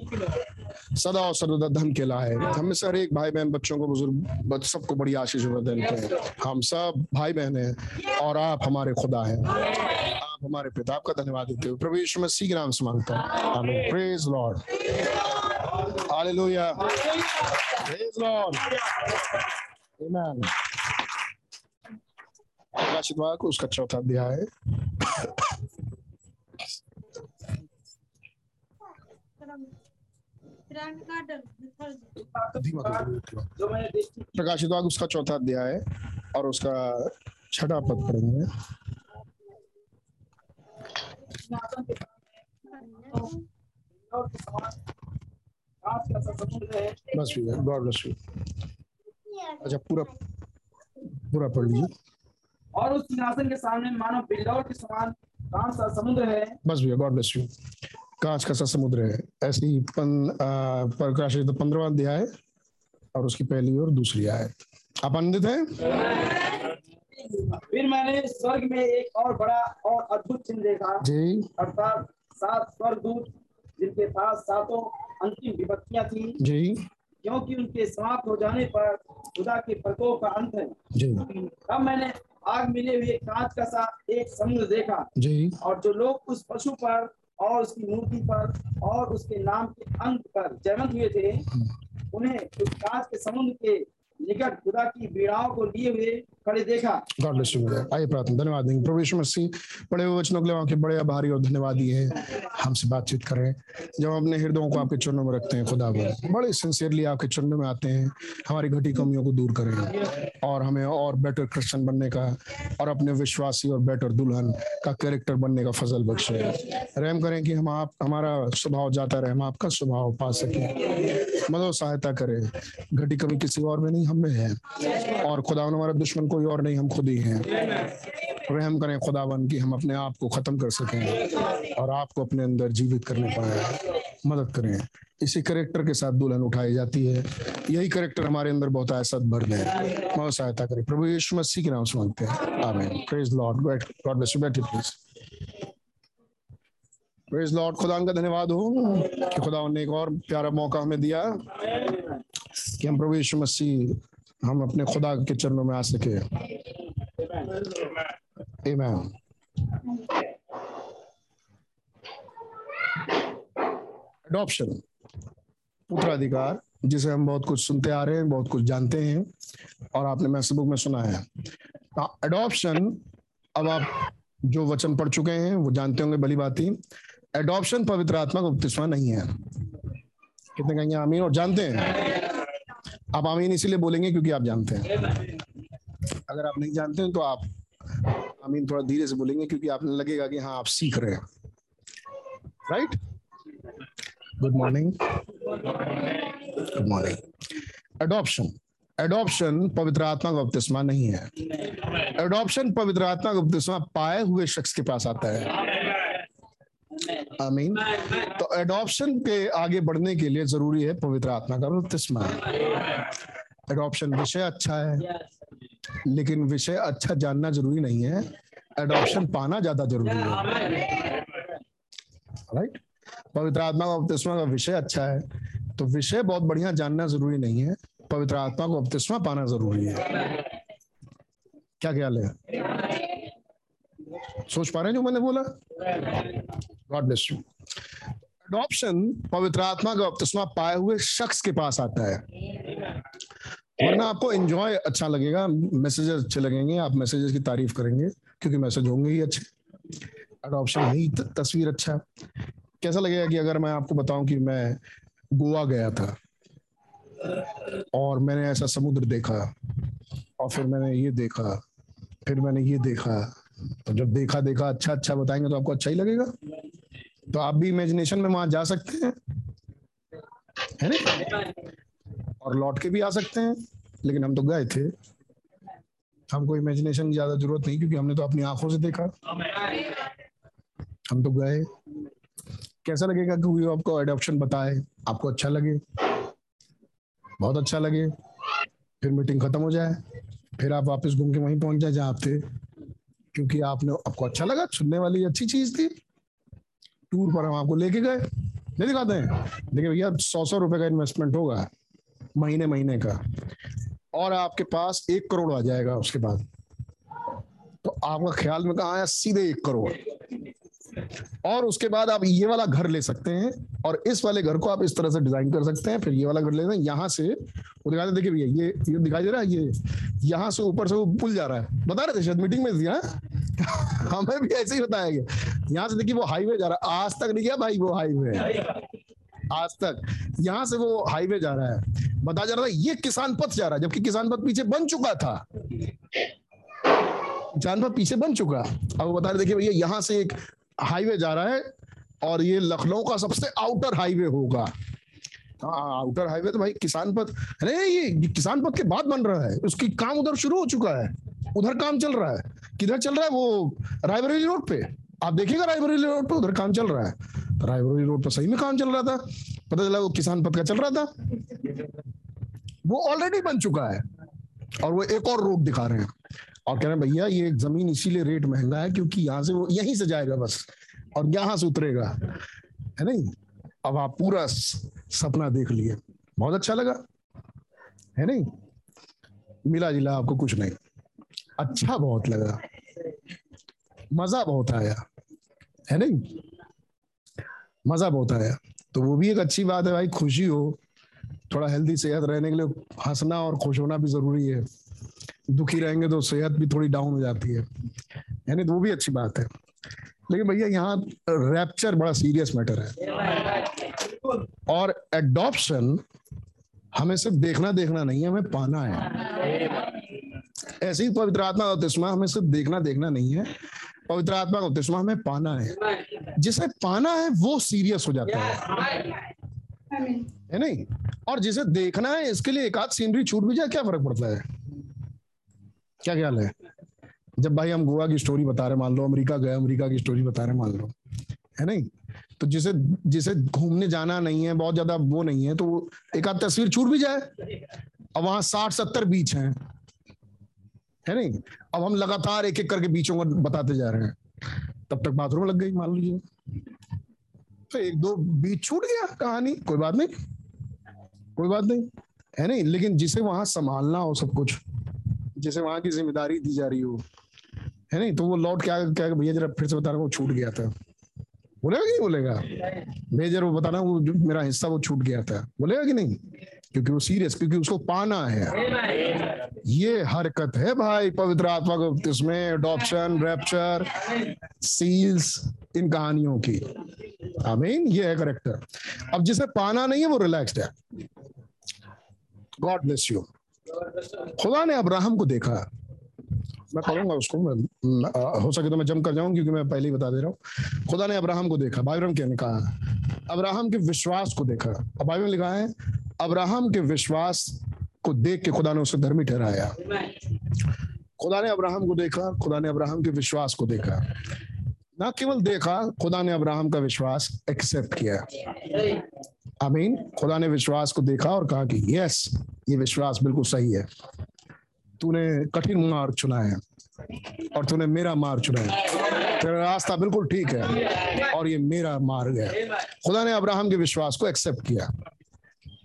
सदा और सर्वदा धन के लाए हम में से हर एक भाई बहन बच्चों को बुज़ुर्ग सबको बड़ी आशीष देते हैं हम सब भाई बहन हैं और आप हमारे खुदा हैं। आप हमारे पिता आपका धन्यवाद देते हो प्रभु यीशु मसीह के नाम से माँगता हूँ। Praise lord hallelujah praise lord amen प्रकाशित वाक्य उसका चौथा अध्याय। प्रकाशित वाग उसका चौथा अध्याय है और उसका छठा पद पढ़ेंगे बस गॉड ब्लेस यू अच्छा पूरा पूरा पढ़ लीजिए। और उस सिंहासन के सामने मानव बिल्डौर के समान समुद्र है। बस भैया गॉड ब्लेस यू कांच का सा समुद्र है। ऐसे ही प्रकाशित पंद्रवा अध्याय और उसकी पहली और दूसरी आय आप आनंदित हैं? फिर मैंने स्वर्ग में एक और बड़ा और अद्भुत चिन्ह देखा। जी। अर्थात सात स्वर्गदूत जिनके पास सातों अंतिम विपत्तियाँ थी। जी। क्योंकि उनके समाप्त हो जाने पर खुदा के प्रकोप का अंत है। जी। तब मैंने आग मिले हुए कांच का सा एक समुद्र देखा। जी। और जो लोग उस पशु पर और उसकी मूर्ति पर और उसके नाम के अंक पर जयवंत हुए थे उन्हें उस कांच के समुद्र के निकट खुदा की बीड़ाओं को लिए हुए खड़े, देखा? आइए प्रार्थना, धन्यवाद देंगे। प्रभु यीशु मसीह, बड़े वचनों के लिए आपके बड़े आभारी और धन्यवादी है। हमसे बातचीत करें। जब अपने हृदयों को आपके चरणों में रखते हैं, खुदा को बड़े सिंसियरली आपके चरणों में आते हैं। हमारी घटी कमियों को दूर करें और हमें और बेटर क्रिश्चियन बनने का और अपने विश्वासी और बेटर दुल्हन का कैरेक्टर बनने का फजल बख्शे। रहम करें कि हम आप, हमारा स्वभाव जाता रहे, हम आपका स्वभाव पा सके। मदद सहायता करें। घटी कमी किसी और में नहीं, हमें है। और खुदा हमारा दुश्मन कोई और नहीं हम खुद ही हैं। रहम करें खुदावन की हम अपने आप को खत्म कर सकें और आपको अपने अंदर जीवित करने पाए। मदद करें। इसी करेक्टर के साथ दुल्हन उठाई जाती है। यही करेक्टर हमारे अंदर बहुत ऐसा भर दें बहुत सहायता करें। प्रभु यीशु मसीह के नाम से मांगते हैं। Amen praise lord God bless you बैठिए प्लीज़ प्रेज लॉर्ड खुदा का धन्यवाद हो कि खुदा ने एक और प्यारा मौका हमें दिया कि हम प्रभु यीशु मसीह हम अपने खुदा के चरणों में आ सके। Amen. Adoption. उत्तराधिकार जिसे हम बहुत कुछ सुनते आ रहे हैं, बहुत कुछ जानते हैं, और आपने मैसेज बुक में सुना है। एडॉप्शन अब आप जो वचन पढ़ चुके हैं, वो जानते होंगे भली बात ही एडॉप्शन पवित्र आत्मा का उपतिस्मा नहीं है। कितने कहेंगे, आमीन, और जानते हैं? आप आमीन इसीलिए बोलेंगे क्योंकि आप जानते हैं। अगर आप नहीं जानते हैं तो आप आमीन थोड़ा धीरे से बोलेंगे क्योंकि आपने लगेगा कि हाँ आप सीख रहे हैं। Right good morning good morning adoption adoption पवित्र आत्मा का बपतिस्मा नहीं है। एडॉप्शन पवित्र आत्मा का बपतिस्मा पाए हुए शख्स के पास आता है। आमीन। तो एडॉप्शन के आगे बढ़ने के लिए ज़रूरी है पवित्र आत्मा का बपतिस्मा एडॉप्शन विषय अच्छा है, लेकिन विषय अच्छा जानना ज़रूरी नहीं है। एडॉप्शन पाना ज़्यादा ज़रूरी है। राइट पवित्र आत्मा का बपतिस्मा का विषय अच्छा है तो विषय बहुत बढ़िया जानना ज़रूरी नहीं है। पवित्र आत्मा को बपतिस्मा पाना ज़रूरी है। क्या ख्याल है? सोच पा रहे हैं जो मैंने बोला? गॉड ब्लेस यू एडॉप्शन पवित्र आत्मा का बपतिस्मा पाए हुए शख्स के पास आता है। वरना आपको एंजॉय अच्छा लगेगा मैसेजेस अच्छे लगेंगे, आप मैसेजेस की तारीफ़ करेंगे, क्योंकि मैसेज होंगे ही अच्छे। एडॉप्शन ही तस्वीर अच्छा। कैसा लगेगा कि अगर मैं आपको बताऊँ कि मैं गोवा गया था, और मैंने ऐसा समुद्र देखा, और फिर मैंने ये देखा, फिर मैंने ये देखा तो जब देखा देखा अच्छा अच्छा बताएँगे तो आपको अच्छा ही लगेगा। तो आप भी इमेजिनेशन में वहाँ जा सकते हैं। है ना? और लौट के भी आ सकते हैं। लेकिन हम तो गए थे। हमको इमेजिनेशन की ज़्यादा ज़रूरत नहीं, क्योंकि हमने तो अपनी आँखों से देखा। हम तो गए। कैसा लगेगा कि कोई आपको एडॉप्शन बताए? आपको अच्छा लगे? बहुत अच्छा लगे। फिर मीटिंग खत्म हो जाए। फिर आप वापस घूम के वहीं पहुँच जाए जहाँ आप थे। क्योंकि आपने, आपको अच्छा लगा, सुनने वाली अच्छी चीज़ थी। टूर पर हम आपको लेके गए। नहीं दिखाते हैं? देखिए भैया सौ सौ रुपए का इन्वेस्टमेंट होगा, महीने महीने का। और आपके पास एक करोड़ आ जाएगा उसके बाद। तो आपका ख्याल में कहा आया? सीधे एक करोड़। और उसके बाद आप ये वाला घर ले सकते हैं और इस वाले घर को आप इस तरह से डिज़ाइन कर सकते हैं, फिर ये वाला घर ले हैं यहाँ से वो दिखा दे देखिए भैया, ये ये दिखाई दे रहा है, ये यहाँ से ऊपर से वो पुल जा रहा है। बता रहे थे शायद मीटिंग में दिया? हमें भी ऐसे ही बताया गया। यहाँ से देखिए वो हाईवे जा रहा है। आज तक नहीं गया भाई वो हाईवे। आज तक। यहाँ से वो हाईवे जा रहा है। बता जा रहा था, ये किसान पथ जा रहा है, जबकि किसान पथ पीछे बन चुका था। पथ पीछे बन चुका। अब बता रहे देखिए भैया, यहाँ से एक हाईवे जा रहा है और ये लखनऊ का सबसे आउटर हाईवे होगा। आउटर हाईवे तो भाई किसान पथ अरे ये किसान पथ के बाद बन रहा है। उसकी काम उधर शुरू हो चुका है। उधर काम चल रहा है। किधर चल रहा है? वो रायबरेली रोड पे। आप देखिएगा रायबरेली रोड पे उधर काम चल रहा है। तो रायबरेली रोड पर सही में काम चल रहा था। पता चला वो किसान पथ का चल रहा था। वो ऑलरेडी बन चुका है। और वो एक और रोड दिखा रहे हैं। और कह रहे हैं, भैया, ये ज़मीन इसीलिए रेट महँगा है क्योंकि यहाँ से वो यहीं से जाएगा बस और यहाँ से उतरेगा। है नहीं? अब आप पूरा सपना देख लिए। बहुत अच्छा लगा। है नहीं? मिला जिला आपको कुछ नहीं। अच्छा बहुत लगा। मज़ा बहुत आया। है नहीं? मज़ा बहुत आया। तो वो भी एक अच्छी बात है भाई, खुशी हो। थोड़ा हेल्दी सेहत रहने के लिए हंसना और खुश होना भी ज़रूरी है। दुखी रहेंगे तो सेहत भी थोड़ी डाउन हो जाती है। यानी वो भी अच्छी बात है। लेकिन भैया, यहाँ रैप्चर बड़ा सीरियस मैटर है। और एडॉप्शन हमें सिर्फ़ देखना देखना नहीं है, हमें पाना है। ऐसे ही पवित्र आत्मा का बपतिस्मा हमें सिर्फ़ देखना देखना नहीं है। पवित्र आत्मा का बपतिस्मा हमें पाना है। जिसे पाना है, वो सीरियस हो जाता है। है नहीं? और जिसे देखना है, इसके लिए एक आध सीनरी छूट भी जाए, क्या फ़र्क पड़ता है? क्या ख्याल है? जब भाई हम गोवा की स्टोरी बता रहे मान लो, अमेरिका गए, अमेरिका की स्टोरी बता रहे मान लो, है नहीं? तो जिसे जिसे घूमने जाना नहीं है, बहुत ज़्यादा वो नहीं है तो एक आध तस्वीर छूट भी जाए। अब वहाँ साठ, सत्तर बीच हैं, है नहीं? अब हम लगातार एक एक करके बीचों को बताते जा रहे हैं। तब तक बाथरूम लग गई, मान लीजिए। तो एक दो बीच छूट गया कहानी, कोई बात नहीं, कोई बात नहीं, है नहीं? लेकिन जिसे वहाँ संभालना हो सब कुछ जिसे वहाँ की ज़िम्मेदारी दी जा रही हो। है नहीं? तो वो लौट के आगे कहेगा भैया जरा फिर से बता रहा वो छूट गया था। बोलेगा कि नहीं बोलेगा? भैया जरा वो बताना, वो जो मेरा हिस्सा, वो छूट गया था। बोलेगा कि नहीं? क्योंकि वो सीरियस क्योंकि उसको पाना है। ये हरकत है भाई, पवित्र आत्मा को इसमें अडॉप्शन रैप्चर सील्स इन कहानियों की। आमीन ये है करेक्टर अब जिसे पाना नहीं है, वो रिलैक्स्ड है। गॉड ब्लेस यू खुदा ने अब्राहम को देखा। मैं पढ़ूँगा उसको, मैं हो सके तो मैं जम कर जाऊँ, क्योंकि मैं पहले ही बता दे रहा हूँ। खुदा ने अब्राहम को देखा। बाइबल क्या ने कहा अब्राहम के विश्वास को देखा। अब बाइबल लिखा है, अब्राहम के विश्वास को देख के खुदा ने उसे धर्मी ठहराया। खुदा ने अब्राहम को देखा, खुदा ने अब्राहम के विश्वास को देखा। ना केवल देखा, खुदा ने अब्राहम का विश्वास एक्सेप्ट किया। आमीन। खुदा ने विश्वास को देखा और कहा कि यस ये विश्वास बिल्कुल सही है। तूने कठिन मार्ग चुना है और तूने मेरा मार्ग चुना है। तेरा रास्ता बिल्कुल ठीक है और ये मेरा मार्ग है। खुदा ने अब्राहम के विश्वास को एक्सेप्ट किया।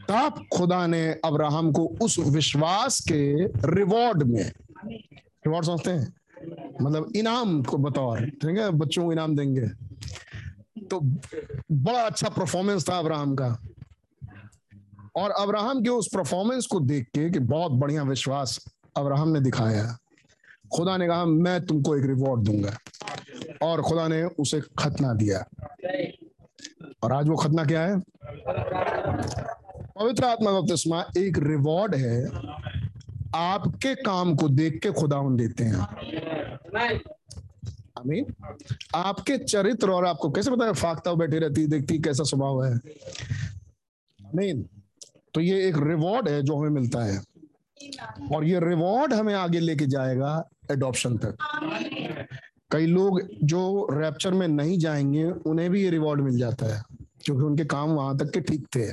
तब खुदा ने अब्राहम को उस विश्वास के रिवॉर्ड में रिवॉर्ड समझते हैं? मतलब इनाम को बतौर, ठीक है? बच्चों को इनाम देंगे। तो बड़ा अच्छा परफॉर्मेंस था अब्राहम का। और अब्राहम के उस परफॉर्मेंस को देख के कि बहुत बढ़िया विश्वास अब्राहम ने दिखाया। खुदा ने कहा, मैं तुमको एक रिवॉर्ड दूँगा। और खुदा ने उसे खतना दिया। और आज वो खतना क्या है? पवित्र आत्मा एक रिवॉर्ड है। आपके काम को देख के खुदा देते हैं। आमीन। आपके चरित्र और आपको कैसे पता है? फाकता बैठी रहती, देखती कैसा स्वभाव है। आमीन। तो ये एक रिवॉर्ड है जो हमें मिलता है। और ये रिवॉर्ड हमें आगे लेके जाएगा एडॉप्शन तक। कई लोग जो रैप्चर में नहीं जाएँगे, उन्हें भी ये रिवॉर्ड मिल जाता है। क्योंकि उनके काम वहाँ तक के ठीक थे।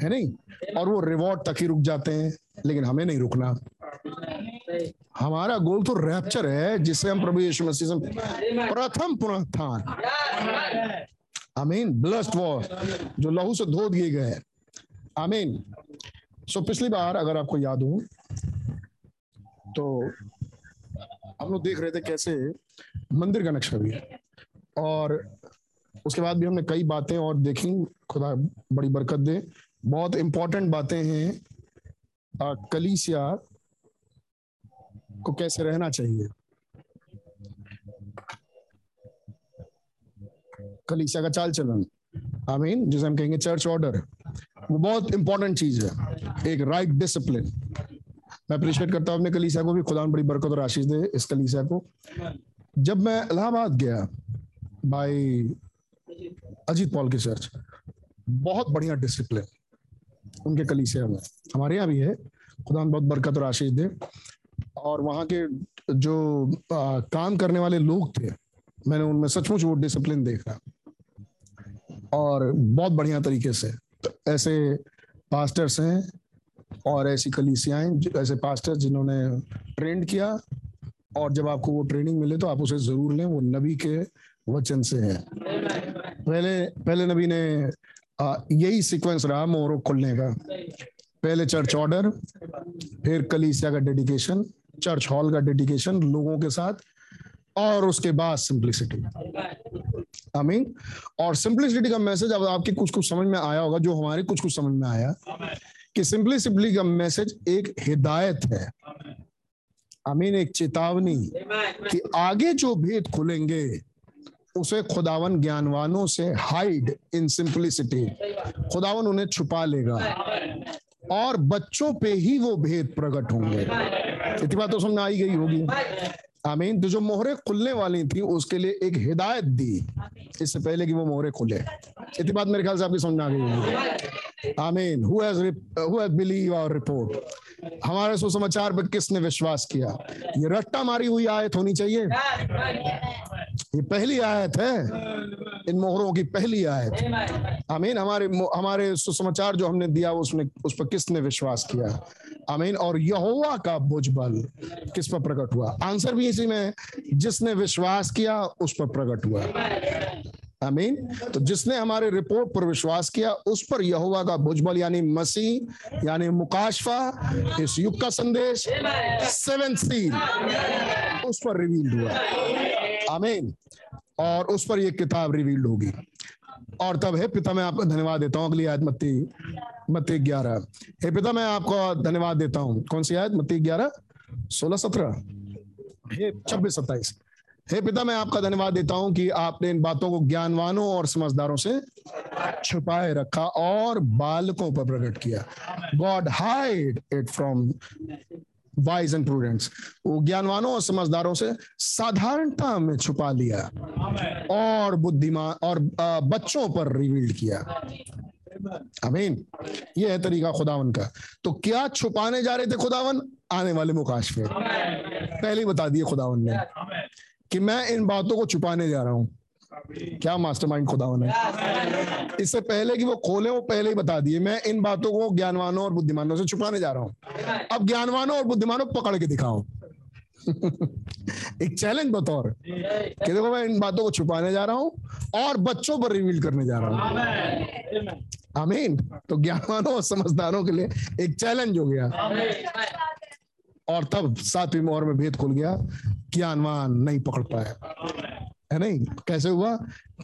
है नहीं? और वो रिवॉर्ड तक ही रुक जाते हैं। लेकिन हमें नहीं रुकना। हमारा गोल तो रैप्चर है, जिससे हम प्रभु यीशु मसीह से प्रथम पुनरुत्थान। आमीन ब्लस्ट वॉर जो लहू से धो दिए गए आमीन सो पिछली बार अगर आपको याद हो तो हम लोग देख रहे थे कैसे मंदिर का नक्शा भी है। और उसके बाद भी हमने कई बातें और देखी। खुदा बड़ी बरकत दे। बहुत इंपॉर्टेंट बातें हैं। कलीसिया को कैसे रहना चाहिए? कलीसिया का चाल चलन। आमीन। जिसे हम कहेंगे चर्च ऑर्डर वो बहुत इंपॉर्टेंट चीज़ है। एक राइट डिसिप्लिन मैं अप्रिशिएट करता हूँ अपने कलीसिया को भी। खुदा बड़ी बरकत और आशीष दे इस कलीसिया को। जब मैं इलाहाबाद गया भाई अजीत पॉल की चर्च बहुत बढ़िया डिसिप्लिन उनके कलीसिया में। हमारे यहाँ भी है। खुदा बहुत बरकत और आशीष दे। और वहाँ के जो आ, काम करने वाले लोग थे मैंने उनमें सचमुच वो डिसिप्लिन देखा। और बहुत बढ़िया तरीके से। तो ऐसे पास्टर्स हैं और ऐसी कलीसियाएँ ऐसे पास्टर्स जिन्होंने ट्रेंड किया और जब आपको वो ट्रेनिंग मिले तो आप उसे ज़रूर लें। वो नबी के वचन से है। पहले पहले नबी ने आ, यही सीक्वेंस रहा मोहरों खुलने का। पहले चर्च ऑर्डर फिर कलीसिया का डेडिकेशन चर्च हॉल का डेडिकेशन लोगों के साथ और उसके बाद सिंप्लिसिटी आमीन और सिंप्लिसिटी का मैसेज अब आपके कुछ कुछ समझ में आया होगा जो हमारे कुछ कुछ समझ में आया कि सिंप्लिसिटी का मैसेज एक हिदायत है। आमीन एक चेतावनी कि आगे जो भेद खुलेंगे उसे खुदावन ज्ञानवानों से हाइड इन सिंप्लिसिटी खुदावन उन्हें छुपा लेगा। और बच्चों पे ही वो भेद प्रकट होंगे। इतनी बात तो समझ आई गई होगी। आमीन। तो जो मोहरे खुलने वाली थी उसके लिए एक हिदायत दी। इससे पहले कि वो मोहरे खुले। इतनी बात मेरे ख्याल से आपकी समझ आ गई होगी। Amen. Who has believed our report हमारे सुसमाचार पर किसने विश्वास किया? ये रट्टा मारी हुई आयत होनी चाहिए। ये पहली आयत है। इन मोहरों की पहली आयत। आमीन। हमारे हमारे सुसमाचार जो हमने दिया उसने उस पर किसने विश्वास किया? आमीन। और यहोवा का भुजबल किस पर प्रकट हुआ? आंसर भी इसी में है। जिसने विश्वास किया, उस पर प्रकट हुआ। आमीन। तो जिसने हमारे रिपोर्ट पर विश्वास किया, उस पर यहोवा का भुजबल यानी मसीह, यानी मुकाशफा, इस युग का संदेश, सेवन सील, उस पर रिवील्ड हुआ। आमीन। और उस पर यह किताब रिवील्ड होगी। और तब, हे पिता, मैं आपका धन्यवाद देता हूँ। अगली आयत मत्ती मत्ती ग्यारह। हे पिता, मैं आपको धन्यवाद देता हूँ। कौन सी आयत? मत्ती ग्यारह, सोलह, सत्रह? हे, छब्बीस, सत्ताईस। हे पिता, मैं आपका धन्यवाद देता हूँ कि आपने इन बातों को ज्ञानवानों और समझदारों से छुपाए रखा और बालकों पर प्रकट किया। God hide it from wise and prudents वो ज्ञानवानों और समझदारों से साधारणता में छुपा लिया और बुद्धिमान और बच्चों पर रिवील्ड किया। अमीन ये है तरीका खुदावन का। तो क्या छुपाने जा रहे थे खुदावन? आने वाले मुकाश पे पहले बता दिए खुदावन ने कि मैं इन बातों को छुपाने जा रहा हूँ। क्या मास्टरमाइंड खुदावन है? इससे पहले कि वो खोले, वो पहले ही बता दिए। मैं इन बातों को ज्ञानवानों और बुद्धिमानों से छुपाने जा रहा हूँ। अब ज्ञानवानों और बुद्धिमानों पकड़ के दिखाओ एक चैलेंज बतौर। कि देखो, मैं इन बातों को छुपाने जा रहा हूँ और बच्चों पर रिवील करने जा रहा हूँ। आमीन तो ज्ञानवानों और समझदारों के लिए एक चैलेंज हो गया। और तब सातवीं मोहर में भेद खुल गया। ज्ञानवान नहीं पकड़ पाया है नहीं कैसे हुआ?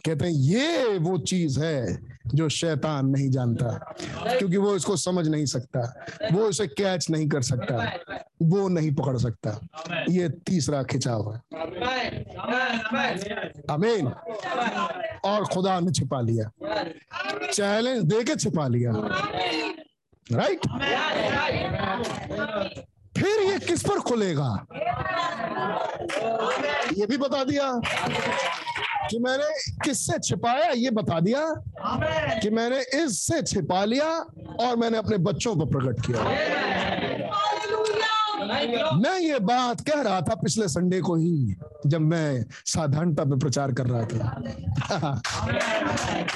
कहते हैं, ये वो चीज़ है जो शैतान नहीं जानता, क्योंकि वो इसको समझ नहीं सकता, वो इसे कैच नहीं कर सकता, वो नहीं पकड़ सकता। ये तीसरा खिंचाव है। अमीन और खुदा ने छिपा लिया। चैलेंज दे के छिपा लिया। राइट फिर ये किस पर खुलेगा? ये भी बता दिया कि मैंने किससे छिपाया, ये बता दिया कि मैंने इससे छिपा लिया और मैंने अपने बच्चों को प्रकट किया। मैं ये बात कह रहा था पिछले संडे को ही, जब मैं साधारणता में प्रचार कर रहा था।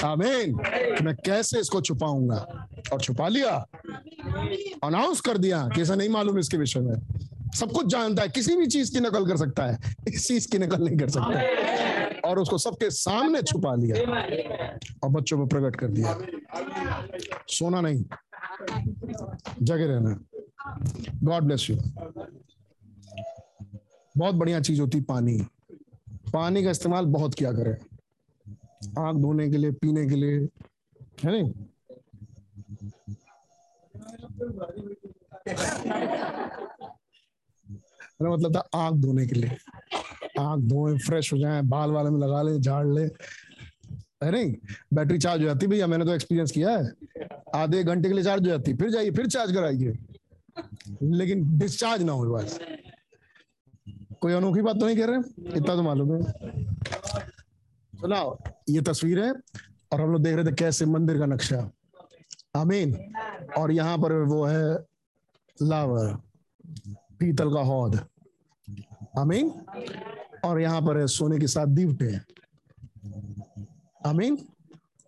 आमीन। मैं कैसे इसको छुपाऊँगा? और छुपा लिया? अनाउंस कर दिया कि ऐसा नहीं मालूम इसके विषय में। सब कुछ जानता है, किसी भी चीज़ की नकल कर सकता है। इस चीज़ की नकल नहीं कर सकता और उसको सबके सामने छुपा लिया। और बच्चों में प्रकट कर दिया। सोना नहीं। जगे रहना। गॉड ब्लेस यू बहुत बढ़िया चीज़ होती पानी। पानी का इस्तेमाल बहुत किया करें। आँख धोने के लिए, पीने के लिए, है नहीं? मेरा मतलब था आँख धोने के लिए। आँख धोए फ्रेश हो जाए, बाल वाले में लगा ले, झाड़ ले। है नहीं? बैटरी चार्ज हो जाती, भैया, मैंने तो एक्सपीरियंस किया है। आधे घंटे के लिए चार्ज हो जाती, फिर जाइए, फिर चार्ज कराइए। लेकिन डिस्चार्ज ना हो बस कोई अनोखी बात तो नहीं कह रहे इतना तो मालूम है। सुनाओ ये तस्वीर है और हम लोग देख रहे थे कैसे मंदिर का नक्शा। आमीन। और यहाँ पर वो है लावर, पीतल का हौद। आमीन। और यहाँ पर है सोने के साथ दीवटे। आमीन।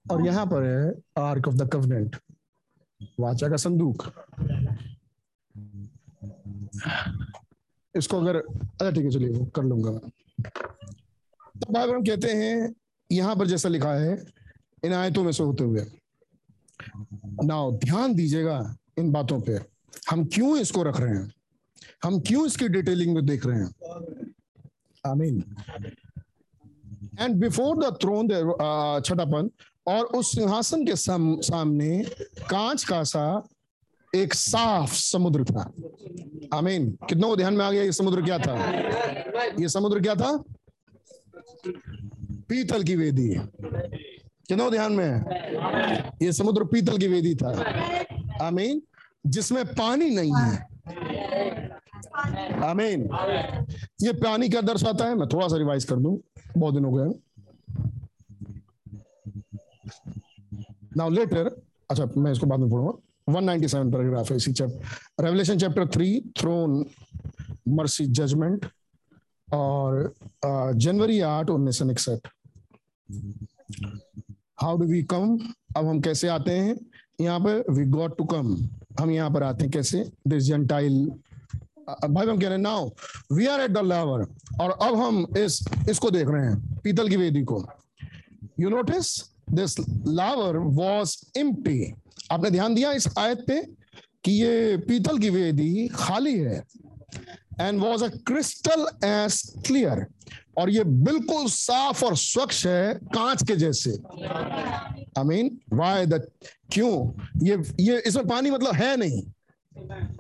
और यहाँ पर है आर्क ऑफ़ द कवनेंट, वाचा का संदूक। इसको अगर अच्छा ठीक है चलिए वो कर लूँगा मैं। तो बाइबल में कहते हैं यहाँ पर जैसा लिखा है इन आयतों में से होते हुए। नाउ ध्यान दीजिएगा इन बातों पे। हम क्यों इसको रख रहे हैं? हम क्यों इसकी डिटेलिंग में देख रहे हैं? Amen and before the throne छठापन और उस सिंहासन के साम, सामने कांच का सा एक साफ़ समुद्र था। आमीन। कितनों को ध्यान में आ गया ये समुद्र क्या था? ये समुद्र क्या था? पीतल की वेदी। कितनों ध्यान में ये समुद्र पीतल की वेदी था। आमीन। जिसमें पानी नहीं है। आमीन। ये पानी क्या दर्शाता है? मैं थोड़ा सा रिवाइज कर दूँ। बहुत दिन हो गए। नाउ लेटर अच्छा मैं इसको बाद में पढ़ूँगा 197 पैराग्राफ है इसी chapter Revelation chapter three throne mercy और जनवरी आठ, उन्नीस सौ इकसठ। हाउ डू वी कम अब हम कैसे आते हैं? यहाँ पे वी गॉट टू कम हम यहाँ पर आते हैं कैसे? दिस जेंटाइल भाई हम कह रहे हैं now we are at the laver और अब हम इस, इसको देख रहे हैं, पीतल की वेदी को। You notice this laver was empty आपने ध्यान दिया इस आयत पे कि ये पीतल की वेदी खाली है and was a crystal as clear और ये बिल्कुल साफ़ और स्वच्छ है कांच के जैसे। आई मीन वाई द क्यों? ये ये इसमें पानी मतलब है नहीं।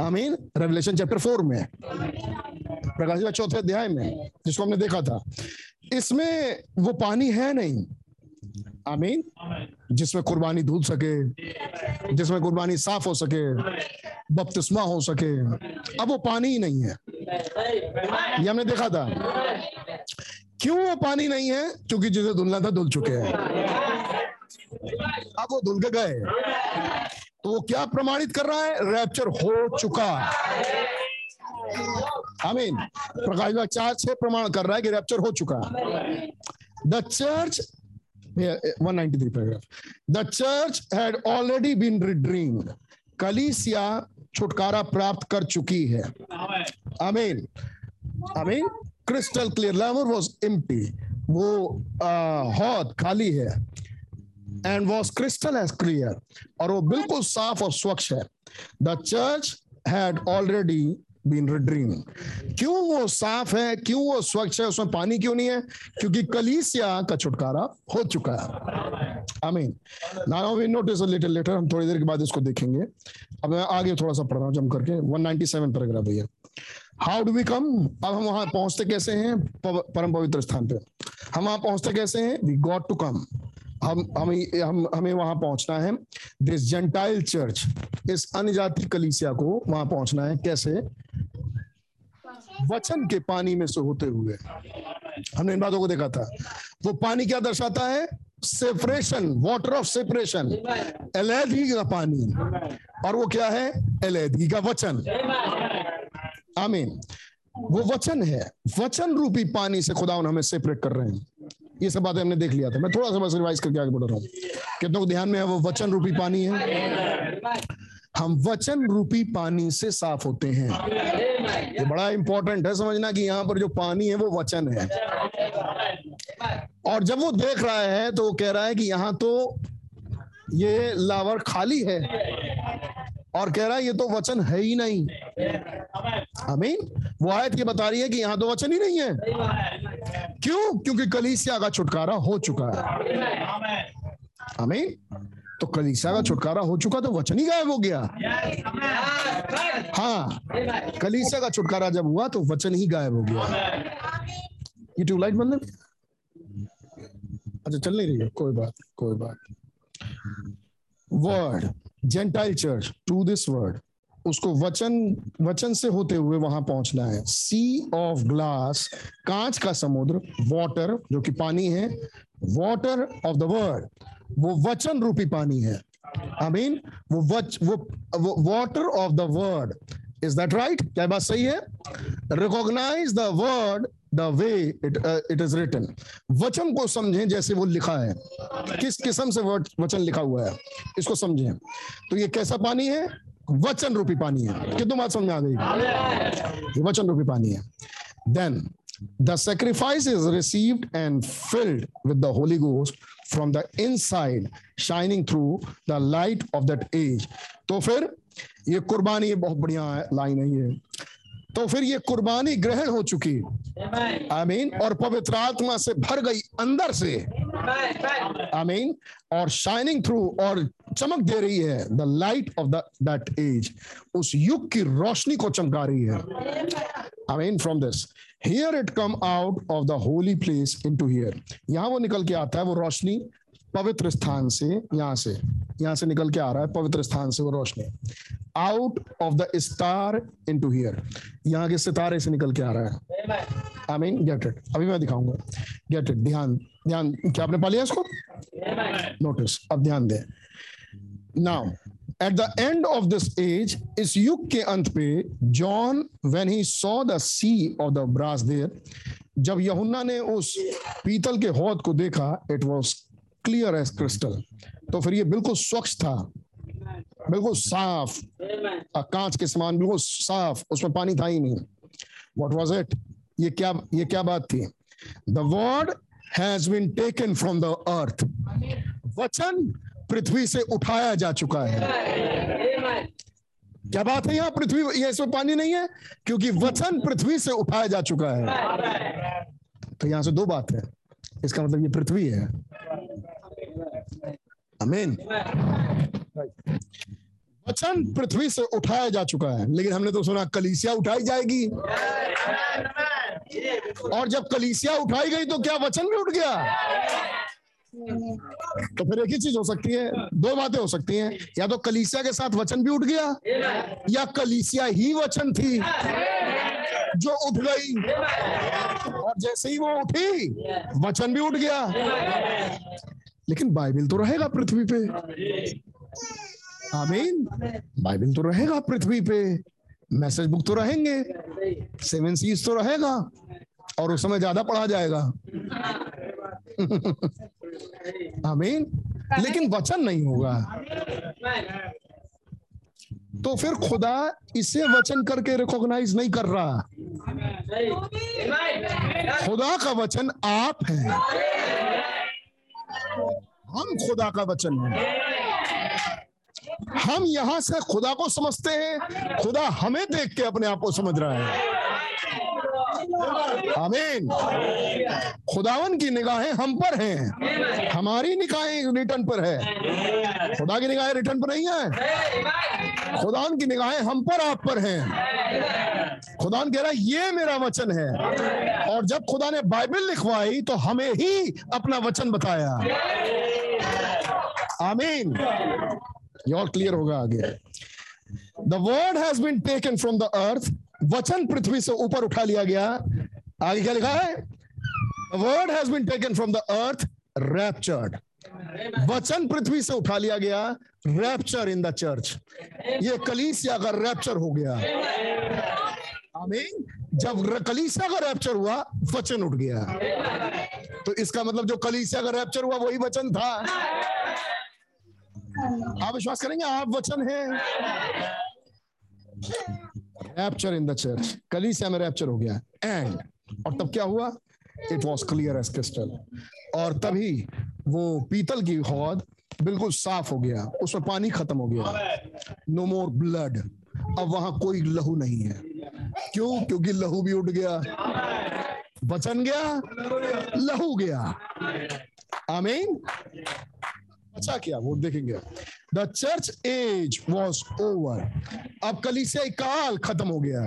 I mean Revelation chapter four में। प्रकाश चौथे अध्याय में, जिसको हमने देखा था। इसमें वो पानी है नहीं। आई मीन जिसमें कुर्बानी धुल सके, जिसमें कुर्बानी साफ़ हो सके, बपतिस्मा हो सके। अब वो पानी ही नहीं है। ये हमने देखा था। क्यों वो पानी नहीं है? क्योंकि जिसे धुलना था, धुल चुके हैं। अब वो धुल के गए। तो वो क्या प्रमाणित कर रहा है? रैप्चर हो चुका। आमीन प्रकाश चार छह प्रमाण कर रहा है कि रैप्चर हो चुका। The church 193 paragraph the church had already been redeemed कलीसिया छुटकारा प्राप्त कर चुकी है। Amen amen crystal clear laver was empty वो हौद खाली है। And was crystal as clear और वो बिल्कुल साफ़ और स्वच्छ है। The church had already been redeem क्यों वो साफ़ है? क्यों वो स्वच्छ है? उसमें पानी क्यों नहीं है? क्योंकि कलीसिया का छुटकारा हो चुका है। I mean now we notice little later हम थोड़ी देर के बाद इसको देखेंगे। अब मैं आगे थोड़ा सा पढ़ रहा हूँ जम करके 197 पैराग्राफ भैया। हाउ डू वी कम अब हम वहाँ पहुँचते कैसे हैं? परम पवित्र स्थान पे। हम वहाँ पहुँचते कैसे हैं? वी गॉट टू कम हम, हमें हम, हमें वहाँ पहुँचना है। दिस जेंटाइल चर्च इस अन्य जाति कलीसिया को वहाँ पहुँचना है। कैसे? वचन के पानी में से होते हुए। हमने इन बातों को देखा था। वो पानी क्या दर्शाता है? सेपरेशन वाटर ऑफ़ सेपरेशन अलहदगी का पानी। और वो क्या है? अलहदगी का वचन। आमीन वो वचन है। वचन रूपी पानी से खुदा हमें सेपरेट कर रहे हैं। ये सब बातें हमने देख लिया था। मैं थोड़ा सा बस रिवाइज करके आगे बढ़ रहा हूँ। कितनों को ध्यान में है वो वचन रूपी पानी है? हम वचन रूपी पानी से साफ़ होते हैं। ये बड़ा इंपॉर्टेंट है समझना कि यहाँ पर जो पानी है वो वचन है। और जब वो देख रहा है तो वो कह रहा है कि यहाँ तो ये लावर खाली है और कह रहा है ये तो वचन है ही नहीं। आमीन वो आयत ये बता रही है कि यहाँ तो वचन ही नहीं है। क्यों? क्योंकि कलीसिया का छुटकारा हो चुका है। आमीन। तो कलीसिया का छुटकारा हो चुका तो वचन ही गायब हो गया। हाँ कलीसिया का छुटकारा जब हुआ तो वचन ही गायब हो गया। ये ट्यूबलाइट बंद अच्छा चल नहीं रही है। कोई बात कोई बात। Word gentile church to this word उसको वचन वचन से होते हुए वहाँ पहुँचना है। सी ऑफ़ ग्लास कांच का समुद्र वाटर जो कि पानी है वाटर ऑफ़ द वर्ड वो वचन रूपी पानी है। आई मीन वो वच, वो water of the word is that right क्या बात सही है? Recognize the word the way it it is written वचन को समझें जैसे वो लिखा है। किस किस्म से वचन लिखा हुआ है? इसको समझें। तो ये कैसा पानी है? वचन रूपी पानी है। कितनों बात समझ आ गई? वचन रूपी पानी है। Then the sacrifice is received and filled with the holy ghost from the inside shining through the light of that age तो फिर, ये कुर्बानी बहुत बढ़िया लाइन है ये। तो फिर ये कुर्बानी ग्रहण हो चुकी। आई मीन और पवित्र आत्मा से भर गई अंदर से। आई मीन और शाइनिंग थ्रू और चमक दे रही है the light of that age उस युग की रोशनी को चमका रही है। I mean from this here it come out of the holy place into here यहाँ वो निकल के आता है वो रोशनी। पवित्र स्थान से यहाँ से यहाँ से निकल के आ रहा है पवित्र स्थान से वो रोशनी। Out of the star into here यहाँ के सितारे से निकल के आ रहा है। आई मीन गेट इट अभी मैं दिखाऊँगा। गेट इट ध्यान ध्यान। क्या आपने पा लिया इसको? नोटिस अब ध्यान दें। Now at the end of this age इस युग के अंत पे John when he saw the sea of the brass there जब यहुन्ना ने उस पीतल के हौद को देखा it was clear as crystal तो फिर ये बिल्कुल स्वच्छ था। बिल्कुल साफ़। कांच के समान बिल्कुल साफ़। उसमें पानी था ही नहीं। व्हाट वाज इट ये क्या ये क्या बात थी? The word has been taken from the earth वचन पृथ्वी से उठाया जा चुका है। क्या बात है यहाँ पृथ्वी ये इसमें पानी नहीं है? क्योंकि वचन पृथ्वी से उठाया जा चुका है। तो यहाँ से दो बात है। इसका मतलब ये पृथ्वी है। आमीन वचन पृथ्वी से उठाया जा चुका है, लेकिन हमने तो सुना कलीसिया उठाई जाएगी। और जब कलीसिया उठाई गई तो क्या वचन भी उठ गया? तो फिर एक ही चीज़ हो सकती है, दो बातें हो सकती हैं। या तो कलीसिया के साथ वचन भी उठ गया, या कलीसिया ही वचन थी, जो उठ गई। और जैसे ही वो उठी, वचन भी उठ गया। लेकिन बाइबिल तो रहेगा पृथ्वी पे। आमीन। बाइबिल तो रहेगा पृथ्वी पे। मैसेज बुक तो रहेंगे। सेवन सीज तो रहेगा। और उस समय ज़्यादा पढ़ा जाएगा। आमीन। लेकिन वचन नहीं होगा। तो फिर खुदा इसे वचन करके रिकॉग्नाइज नहीं कर रहा। खुदा का वचन आप हैं। हम खुदा का वचन है। हम यहाँ से खुदा को समझते हैं। खुदा हमें देख के अपने आप को समझ रहा है। आमीन। खुदावन की निगाहें हम पर हैं। हमारी निगाहें रिटर्न पर है। खुदा की निगाहें रिटर्न पर नहीं है। खुदावन की निगाहें हम पर आप पर हैं। खुदावन कह रहा है, ये मेरा वचन है। और जब खुदा ने बाइबल लिखवाई तो हमें ही अपना वचन बताया। आमीन। ये और क्लियर होगा आगे। The word has been taken from the earth वचन पृथ्वी से ऊपर उठा लिया गया। आगे क्या लिखा है? Word has been taken from the earth raptured वचन पृथ्वी से उठा लिया गया रैप्चर इन द चर्च ये कलीसिया का रैप्चर हो गया। आमीन। जब कलीसिया का रैप्चर हुआ, वचन उठ गया। तो इसका मतलब जो कलीसिया का रैप्चर हुआ, वही वचन था। आप विश्वास करेंगे, आप वचन हैं। रैप्चर इन द चर्च कलीसिया में रैप्चर हो गया एंड और तब क्या हुआ? It was clear as crystal और तभी वो पीतल की हौद बिल्कुल साफ़ हो गया। उसमें पानी खत्म हो गया। नो मोर ब्लड अब वहाँ कोई लहू नहीं है। क्यों? क्योंकि लहू भी उठ गया। बचन गया। लहू गया। आमीन। अच्छा किया, वो देखेंगे। The church age was over अब कलीसिया काल खत्म हो गया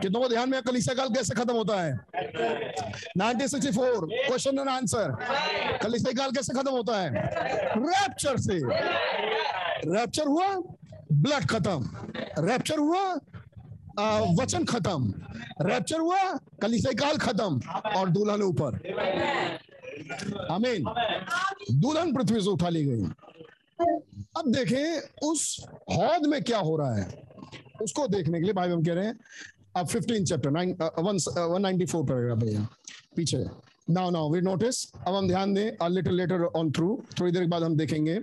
कितनों को ध्यान में कलीसिया काल कैसे खत्म होता है? 1964 क्वेश्चन एंड आंसर कलीसिया काल कैसे खत्म होता है? रैप्चर से। रैप्चर हुआ ब्लड खत्म। रैप्चर हुआ वचन खत्म। रैप्चर हुआ, कलीसिया काल खत्म। और दुल्हन ऊपर। आमीन। दुल्हन पृथ्वी से उठा ली गई। अब देखें, उस हौद में क्या हो रहा है? उसको देखने के लिए भाई हम कह रहे हैं, अब 15 चैप्टर 194 पैराग्राफ है पीछे। नाउ नाउ वी नोटिस अब हम ध्यान दें a little later on through थोड़ी देर के बाद हम देखेंगे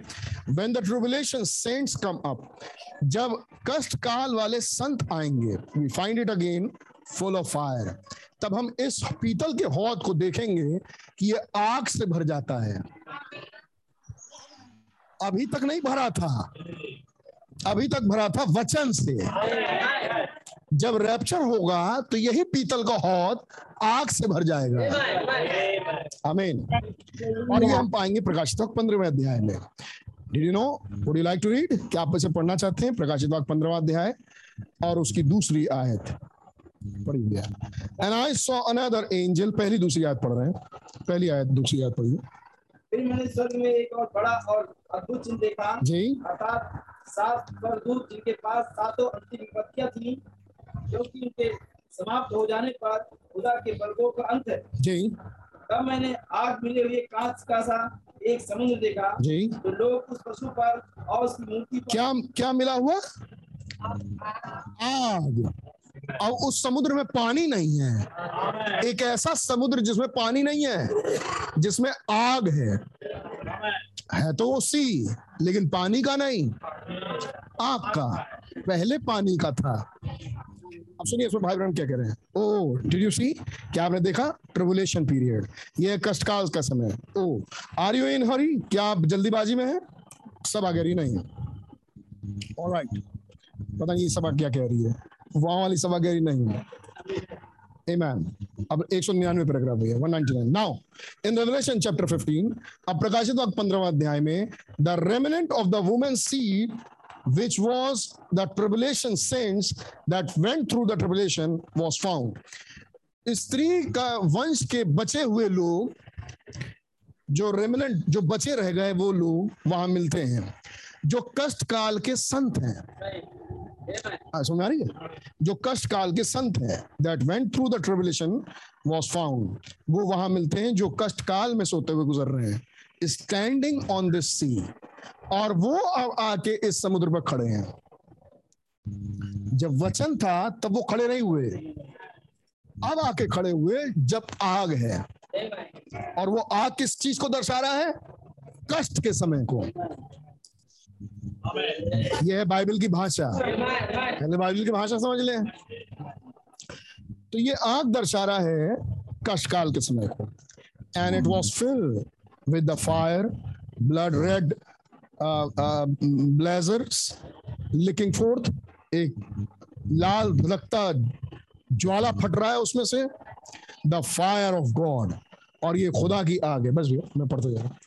when the tribulation saints come up जब कष्ट काल वाले संत आएँगे we find it again full of fire तब हम इस पीतल के हौद को देखेंगे कि ये आग से भर जाता है। अभी तक नहीं भरा था। अभी तक भरा था वचन से। जब रैप्चर होगा तो यही पीतल का हौद आग से भर जाएगा। आमीन और ये हम पाएँगे प्रकाशित पंद्रहवें अध्याय में। Did you know would you like to read क्या आप इसे पढ़ना चाहते हैं? प्रकाशित वाक्य पंद्रहवा अध्याय और उसकी दूसरी आयत। पढ़ी गया and I saw another angel पहली दूसरी आयत पढ़ रहे हैं। पहली आयत दूसरी आयत पढ़िए। फिर मैंने स्वर्ग में एक और बड़ा और अद्भुत चिन्ह देखा। जी। अर्थात सात स्वर्गदूत जिनके पास सातों अंतिम विपत्तियाँ थी क्योंकि उनके समाप्त हो जाने पर खुदा के बलगों का अंत है। जी। तब मैंने आग मिले हुए कांच का सा एक समुद्र देखा। जी। तो लोग उस पशु पर और उसकी मूर्ति क्या क्या मिला हुआ? आग। और उस समुद्र में पानी नहीं है। एक ऐसा समुद्र जिसमें पानी नहीं है, जिसमें आग है। है तो वो सी, लेकिन पानी का नहीं। आग का पहले पानी का था। अब सुनिए इसमें भाई क्या कह रहे हैं। ओ डिड यू सी क्या आपने देखा? ट्रिबुलेशन पीरियड ये कष्टकाल का समय। ओ आर यू इन हरी क्या आप जल्दीबाजी में हैं? सब आगे रही नहीं। ऑलराइट पता नहीं सभा क्या कह रही है। वहाँ वाली सभा नहीं है। Amen. अब एक सौ निन्यानवे पैराग्राफ है one ninety nine now in Revelation chapter fifteen अब प्रकाशित वक्त पंद्रहवा अध्याय में the remnant of the woman seed which was the tribulation saints that went through the tribulation was found. स्त्री का वंश के बचे हुए लोग जो रेमिनेंट जो बचे रह गए वो लोग वहाँ मिलते हैं जो कष्ट काल के संत हाँ, समझ आ रही है? जो कष्ट काल के संत हैं that went through the tribulation was found वो वहाँ मिलते हैं जो कष्ट काल में सोते हुए गुजर रहे हैं। स्टैंडिंग ऑन दिस सी और वो अब आके इस समुद्र पर खड़े हैं। जब वचन था, तब वो खड़े नहीं हुए। अब आके खड़े हुए जब आग है। और वो आग किस चीज़ को दर्शा रहा है? कष्ट के समय को। यह है बाइबल की भाषा। पहले बाइबल की भाषा समझ लें। तो ये आग दर्शा रहा है कष्ट काल के समय को। And it was fill with the fire blood red blazers licking forth एक लाल धधकता ज्वाला फट रहा है उसमें से। द फायर ऑफ़ गॉड और ये खुदा की आग है। बस भैया मैं पढ़ते जा रहा हूँ।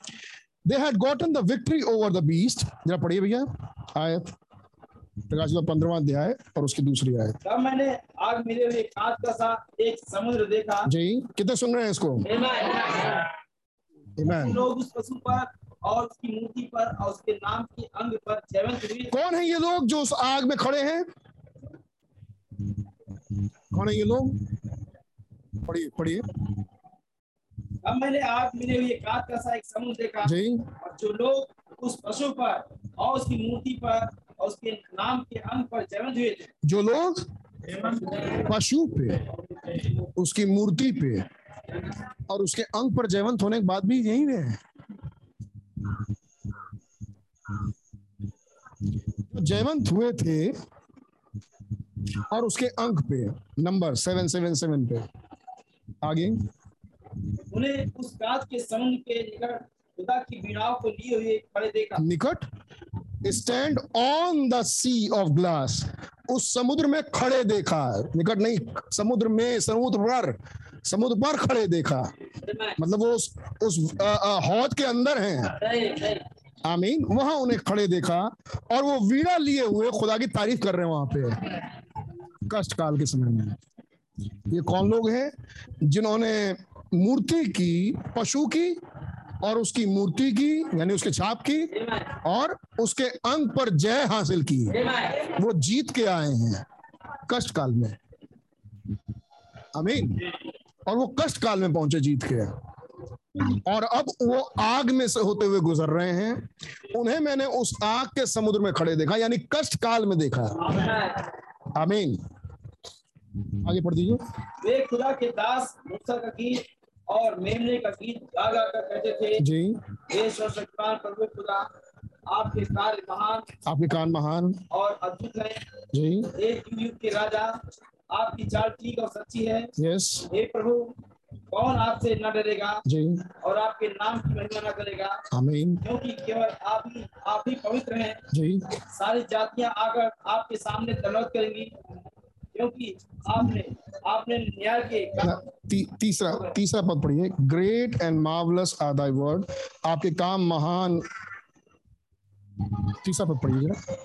They had gotten the victory over the beast जरा पढ़िए भैया। आयत प्रकाश पंद्रहवा अध्याय और उसकी दूसरी आयत तब मैंने आग मिले हुए कांच का सा एक समुद्र देखा। जी कितने सुन रहे हैं इसको? Amen. लोग उस पशु पर और उसकी मूर्ति पर और उसके नाम के अंग पर जयवंत हुए कौन है ये लोग जो उस आग में खड़े हैं? कौन है ये लोग? पढ़िए पढ़िए। अब मैंने आग मिले हुए कांच का सा एक समुद्र देखा जी। और जो लोग उस पशु पर और उसकी मूर्ति पर और उसके नाम के अंग पर जयवंत हुए थे। जो लोग पशु पे उसकी मूर्ति पे और उसके अंग पर जयवंत होने के बाद भी यही है। जो जयवंत हुए थे और उसके अंक पे नंबर सेवन सेवन सेवन पे आगे। उन्हें उस कांच के समुद्र के निकट खुदा की बीड़ाओं को लिए हुए खड़े देखा। निकट? Stand on the sea of glass उस समुद्र में खड़े देखा। निकट नहीं समुद्र में समुद्र पर समुद्र पर खड़े देखा। मतलब वो उस उस हौद के अंदर हैं। आमीन। वहाँ उन्हें खड़े देखा और वो वीणा लिए हुए खुदा की तारीफ़ कर रहे हैं वहाँ पे। कष्ट काल के समय में। ये कौन लोग हैं जिन्होंने मूर्ति की, पशु की और उसकी मूर्ति की, यानी उसके छाप की और उसके अंग पर जय हासिल की वो जीत के आए हैं कष्ट काल में। अमीन। और वो कष्ट काल में पहुँचे जीत के। और अब वो आग में से होते हुए गुजर रहे हैं। उन्हें मैंने उस आग के समुद्र में खड़े देखा, यानी कष्ट काल में देखा। आमीन आगे पढ़ दीजिए। खुदा के दास मूसा का गीत और मेमने का गीत गा गा कर कहते थे जी। हे सर्वशक्तिमान प्रभु खुदा आपके कार्य महान आपके कान महान। और अद्भुत है। जी। हे युग के राजा आपकी चाल ठीक और सच्ची है। यस हे प्रभु कौन आपसे न डरेगा जी। और आपके नाम की महिमा न करेगा? आमीन। क्योंकि केवल आप ही आप ही पवित्र हैं। जी। सारी जातियाँ आकर आपके सामने तलवत करेंगी। क्योंकि आपने आपने न्याय के तीसरा तीसरा पद पढ़िए। Great and marvellous are thy word आपके काम महान। तीसरा पद पढ़िए जरा।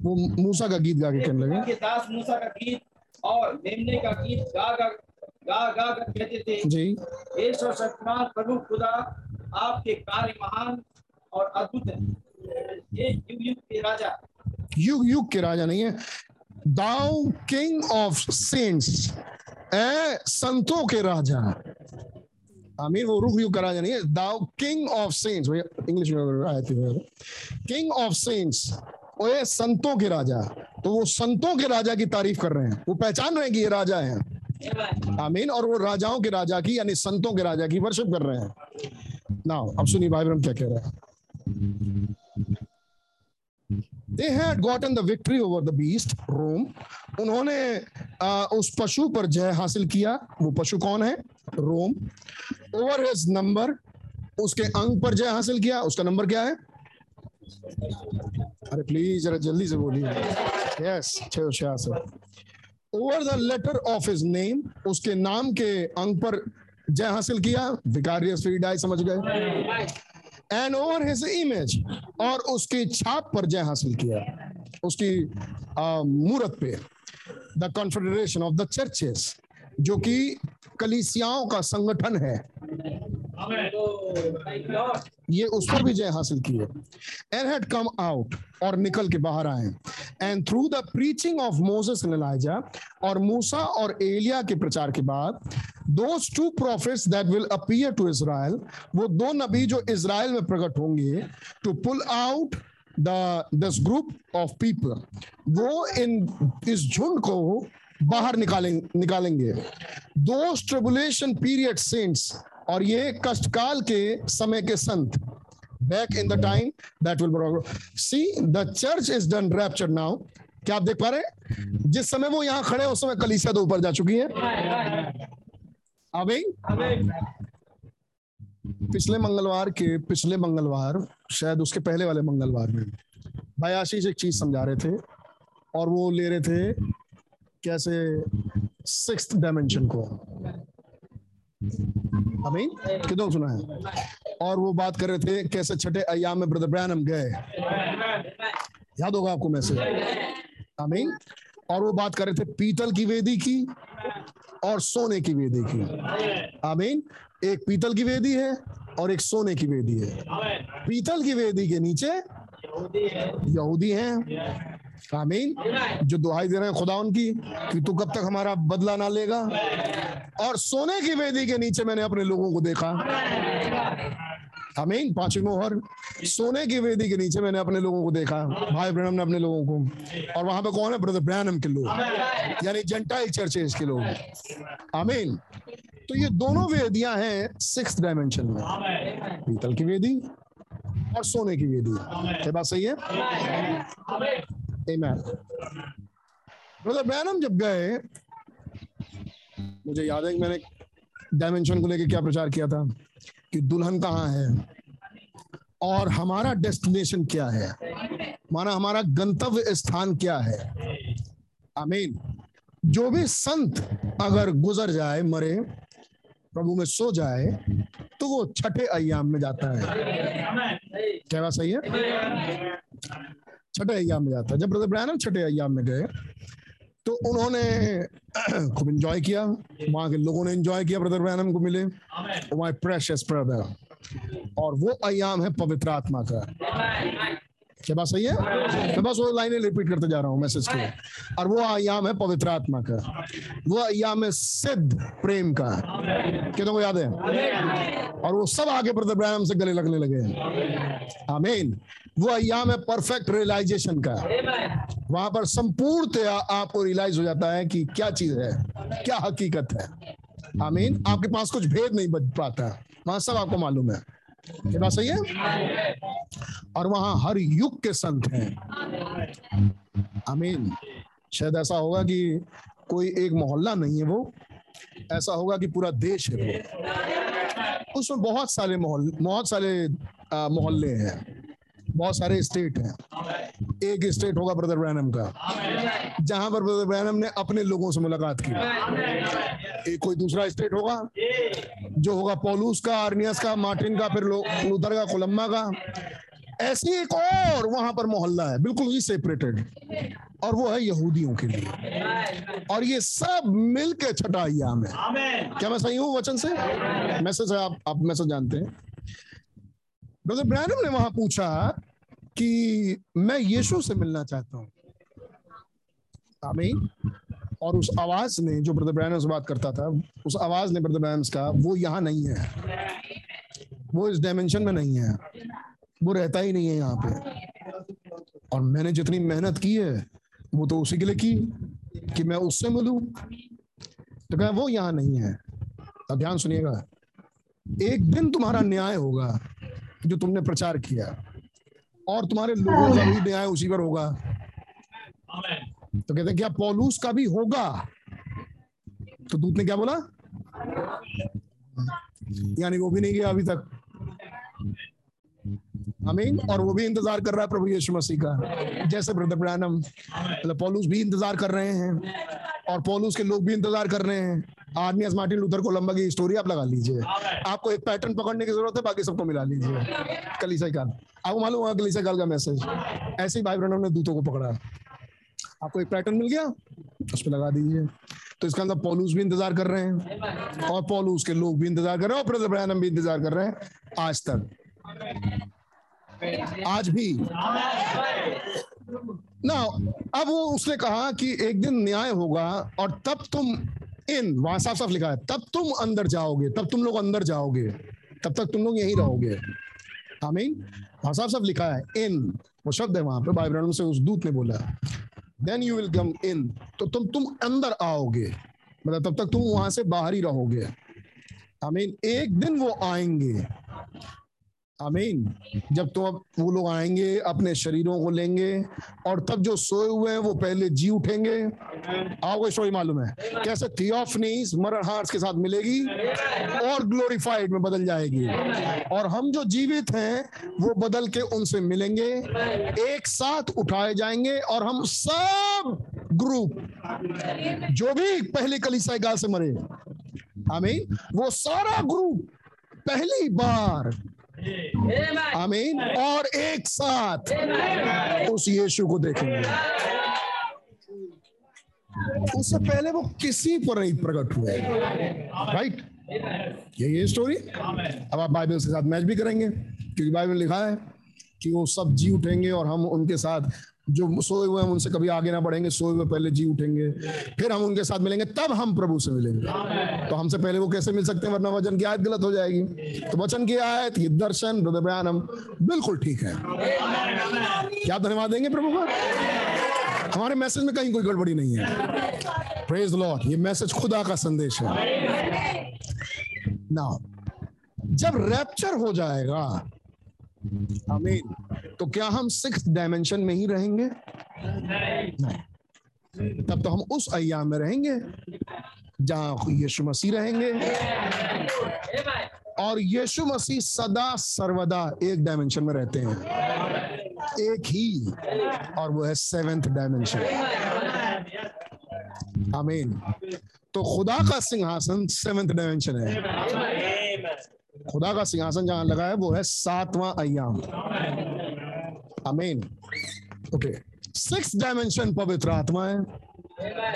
वो मूसा का गीत गा के कहने लगे। के दास मूसा का गीत और मेमने का गीत गा गा गा गा कर कहते थे। जी। हे सर्वशक्तिमान प्रभु खुदा आपके कार्य महान और अद्भुत है। हे युग युग के राजा। युग युग के राजा नहीं है। दाउ किंग ऑफ़ सेंट्स ए संतों के राजा। आमीन वो रुख युग का राजा नहीं है। Thou king of saints English में आए थे किंग ऑफ़ सेंट्स ओए संतों के राजा। तो वो संतों के राजा की तारीफ़ कर रहे हैं। वो पहचान रहे हैं कि ये राजा हैं। आमीन, और वो राजाओं के राजा की, यानी संतों के राजा की वर्शिप कर रहे हैं। ना अब सुनिए बाइबल में क्या कह रहा है। They had gotten the victory over the beast रोम उन्होंने उस पशु पर जय हासिल किया। वो पशु कौन है? रोम ओवर हिज नंबर उसके अंग पर जय हासिल किया। उसका नंबर क्या है? अरे प्लीज़ जरा जल्दी से बोलिए। यस छियासठ over the letter of his name उसके नाम के अंक पर जय हासिल किया। विकारियस समझ गए? एंड ओवर हिज इमेज और उसकी छाप पर जय हासिल किया। उसकी मूर्त पे। The confederation of the churches जो कि कलिसियाओं का संगठन है। ये उस पर भी जय हासिल किए एंड हैड कम आउट और निकल के बाहर आए and through the preaching of Moses and Elijah और मूसा और एलिया के प्रचार के बाद those two prophets that will appear to Israel वो दो नबी जो इज़राइल में प्रकट होंगे to pull out the this group of people वो इन इस झुंड को बाहर निकालेंगे निकालेंगे। दो ट्रिबुलेशन पीरियड सेंट्स और ये कष्टकाल के समय के संत। Back in the time that will see the church is done rapture now क्या आप देख पा रहे हैं? जिस समय वो यहाँ खड़े हैं उस समय कलीसिया तो ऊपर जा चुकी है। अभी पिछले मंगलवार के पिछले मंगलवार शायद उसके पहले वाले मंगलवार में। भाई आशीष एक चीज़ समझा रहे थे और वो ले रहे थे कैसे सिक्स डायमेंशन को। अभी कितनों सुना है? और वो बात कर रहे थे, कैसे छठे अयाम में ब्रदर ब्रैनम गए? याद होगा आपको मैसेज अमीन? और वो बात कर रहे थे पीतल की वेदी की और सोने की वेदी की। आमीन एक पीतल की वेदी है और एक सोने की वेदी है। पीतल की वेदी के नीचे यहूदी हैं। आमीन जो दुहाई दे रहे हैं खुदा उनकी कि तू कब तक हमारा बदला ना लेगा? और सोने की वेदी के नीचे मैंने अपने लोगों को देखा। आमीन पांचवी मोहर। सोने की वेदी के नीचे मैंने अपने लोगों को देखा। भाई ब्रहणम ने अपने लोगों को। और वहाँ पे कौन है? ब्रदर ब्रहणम के लोग। यानी जेंटाइल चर्चेस के लोग। आमीन तो ये दोनों वेदियाँ हैं सिक्स डायमेंशन में। पीतल की वेदी और सोने की वेदी। क्या बात सही है? ब्रदर ब्रैनम जब गए मुझे याद है कि मैंने डायमेंशन को लेके क्या प्रचार किया था? कि दुल्हन कहाँ है? और हमारा डेस्टिनेशन क्या है? माना हमारा गंतव्य स्थान क्या है? आमीन। जो भी संत अगर गुजर जाए, मरे, प्रभु में सो जाए तो वो छठे अयाम में जाता है। क्या बात सही है? छठे अयाम में जाता है। जब ब्रदर ब्रैनम छठे अयाम में गए तो उन्होंने खूब एंजॉय किया। वहाँ के लोगों ने एंजॉय किया ब्रदर ब्रैनम को मिले। माय प्रेशियस ब्रदर और वो अयाम है पवित्र आत्मा का। क्या बात सही है? मैं बस वो लाइनें रिपीट करते जा रहा हूँ मैसेज के और वो आयाम है पवित्र आत्मा का। वो आयाम है सिद्ध प्रेम का। कितनों को याद है? और वो सब आगे ब्रदर ब्रैनम से गले लगने लगे हैं। आमीन। वो अयाम है परफेक्ट रियलाइजेशन का। वहाँ पर संपूर्णतया आपको रियलाइज़ हो जाता है कि क्या चीज़ है, क्या हकीकत है। आमीन। आपके पास कुछ भेद नहीं बच पाता। वहाँ सब आपको मालूम है। बात सही है? और वहाँ हर युग के संत हैं। अमीन शायद ऐसा होगा कि कोई एक मोहल्ला नहीं है वो। ऐसा होगा कि पूरा देश है वो। उसमें बहुत सारे मोहल्ले बहुत सारे मोहल्ले हैं। बहुत सारे स्टेट हैं। एक स्टेट होगा ब्रदर ब्रैनम का, जहाँ पर ब्रदर ब्रैनम ने अपने लोगों से मुलाकात की। एक कोई दूसरा स्टेट होगा, जो होगा पोलूस का आर्नियस का मार्टिन का, फिर लूथर का कोलम्बा का। ऐसी एक और वहाँ पर मोहल्ला है, बिल्कुल ही सेपरेटेड और वो है यहूदियों के लिए। और ये सब मिल के छठा अयाम क्या मैं सही हूँ वचन से? मैसेज है, आप आप मैसेज जानते हैं। ब्रदर ब्रैनम ने वहाँ पूछा कि मैं यीशु से मिलना चाहता हूँ। आमीन। और उस आवाज़ ने जो ब्रदर ब्रैनम से बात करता था, उस आवाज़ ने ब्रदर ब्रैनम का वो यहाँ नहीं है। वो इस डायमेंशन में नहीं है। वो रहता ही नहीं है यहाँ पे। और मैंने जितनी मेहनत की है, वो तो उसी के लिए की, कि मैं उससे मिलूं। तो क्या वो यहाँ नहीं है। तो ध्यान सुनिएगा। एक दिन तुम्हारा न्याय होगा, जो तुमने प्रचार किया। और तुम्हारे लोगों का भी न्याय उसी पर होगा। तो कहते क्या पौलूस का भी होगा? तो दूत ने क्या बोला? यानी वो भी नहीं गया अभी तक। अमीन और वो भी इंतज़ार कर रहा है प्रभु यीशु मसीह का। जैसे ब्रदर ब्रैनम मतलब पौलुस भी इंतज़ार कर रहे हैं और पौलुस के लोग भी इंतज़ार कर रहे हैं। आदमी मार्टिन लूथर कोलंबा की स्टोरी आप लगा लीजिए। आपको एक पैटर्न पकड़ने की ज़रूरत है, बाकी सबको मिला लीजिए। कलीसा काल। आपको मालूम होगा कलीसा काल का मैसेज ऐसे ही भाई ब्रनम ने दूतों को पकड़ा। आपको एक पैटर्न मिल गया? उस पर लगा दीजिए। तो इसका अंदर पौलुस भी इंतज़ार कर रहे हैं और पौलुस के लोग भी इंतज़ार कर रहे हैं और ब्रदर ब्रैनम भी इंतज़ार कर रहे हैं आज तक। आज भी। ना अब वो उसने कहा कि एक दिन न्याय होगा और तब तुम इन, वहाँ साफ़ साफ़ लिखा है, तब तुम अंदर जाओगे, तब तुम लोग अंदर जाओगे, तब तक तुम लोग यहीं रहोगे। आमीन? वहाँ साफ़ साफ़ लिखा है, इन, वो शब्द है वहाँ पे बाइब्रम से उस दूत ने बोला। Then you will come in तो तुम तुम अंदर आओगे मतलब तब तक तुम वहाँ से बाहर ही रहोगे। आमीन? एक दिन वो आएँगे। आमीन। जब तो अब वो लोग आएँगे, अपने शरीरों को लेंगे और तब जो सोए हुए हैं, वो पहले जी उठेंगे। आपको स्टोरी मालूम है। कैसे थियोफनीस मरण हार्स के साथ मिलेगी और ग्लोरीफाइड में बदल जाएगी। और हम जो जीवित हैं, वो बदल के उनसे मिलेंगे, एक साथ उठाए जाएँगे और हम सब ग्रुप जो भी पहले कलीसाई गाल से मरे, आमीन, वो सारा ग्रुप पहली बार आमीन और एक साथ उस यीशु को देखेंगे। उससे पहले वो किसी पर नहीं प्रकट हुए। राइट यही है स्टोरी अब आप बाइबल के साथ मैच भी करेंगे क्योंकि बाइबल लिखा है कि वो सब जी उठेंगे और हम उनके साथ जो सोए हुए हैं उनसे कभी आगे ना बढ़ेंगे, सोए हुए पहले जी उठेंगे, फिर हम उनके साथ मिलेंगे, तब हम प्रभु से मिलेंगे। तो हमसे पहले वो कैसे मिल सकते हैं, वरना वचन की आयत गलत हो जाएगी। तो वचन की आयत ये दर्शन बयान हम बिल्कुल ठीक है। क्या धन्यवाद देंगे प्रभु का? हमारे मैसेज में कहीं कोई गड़बड़ी नहीं है। प्रेज लॉर्ड ये मैसेज खुदा का संदेश है। ना जब रैप्चर हो जाएगा आमीन। तो क्या हम सिक्स डायमेंशन में ही रहेंगे? नहीं। तब तो हम उस अयाम में रहेंगे, जहाँ यीशु मसीह रहेंगे। और यीशु मसीह सदा सर्वदा एक डायमेंशन में रहते हैं। एक ही। और वो है सेवेंथ डायमेंशन आमीन। तो खुदा का सिंहासन सेवेंथ डायमेंशन है। खुदा का सिंहासन जहाँ लगा है वो है सातवां अयाम आमीन ओके सिक्स डायमेंशन पवित्र आत्मा है।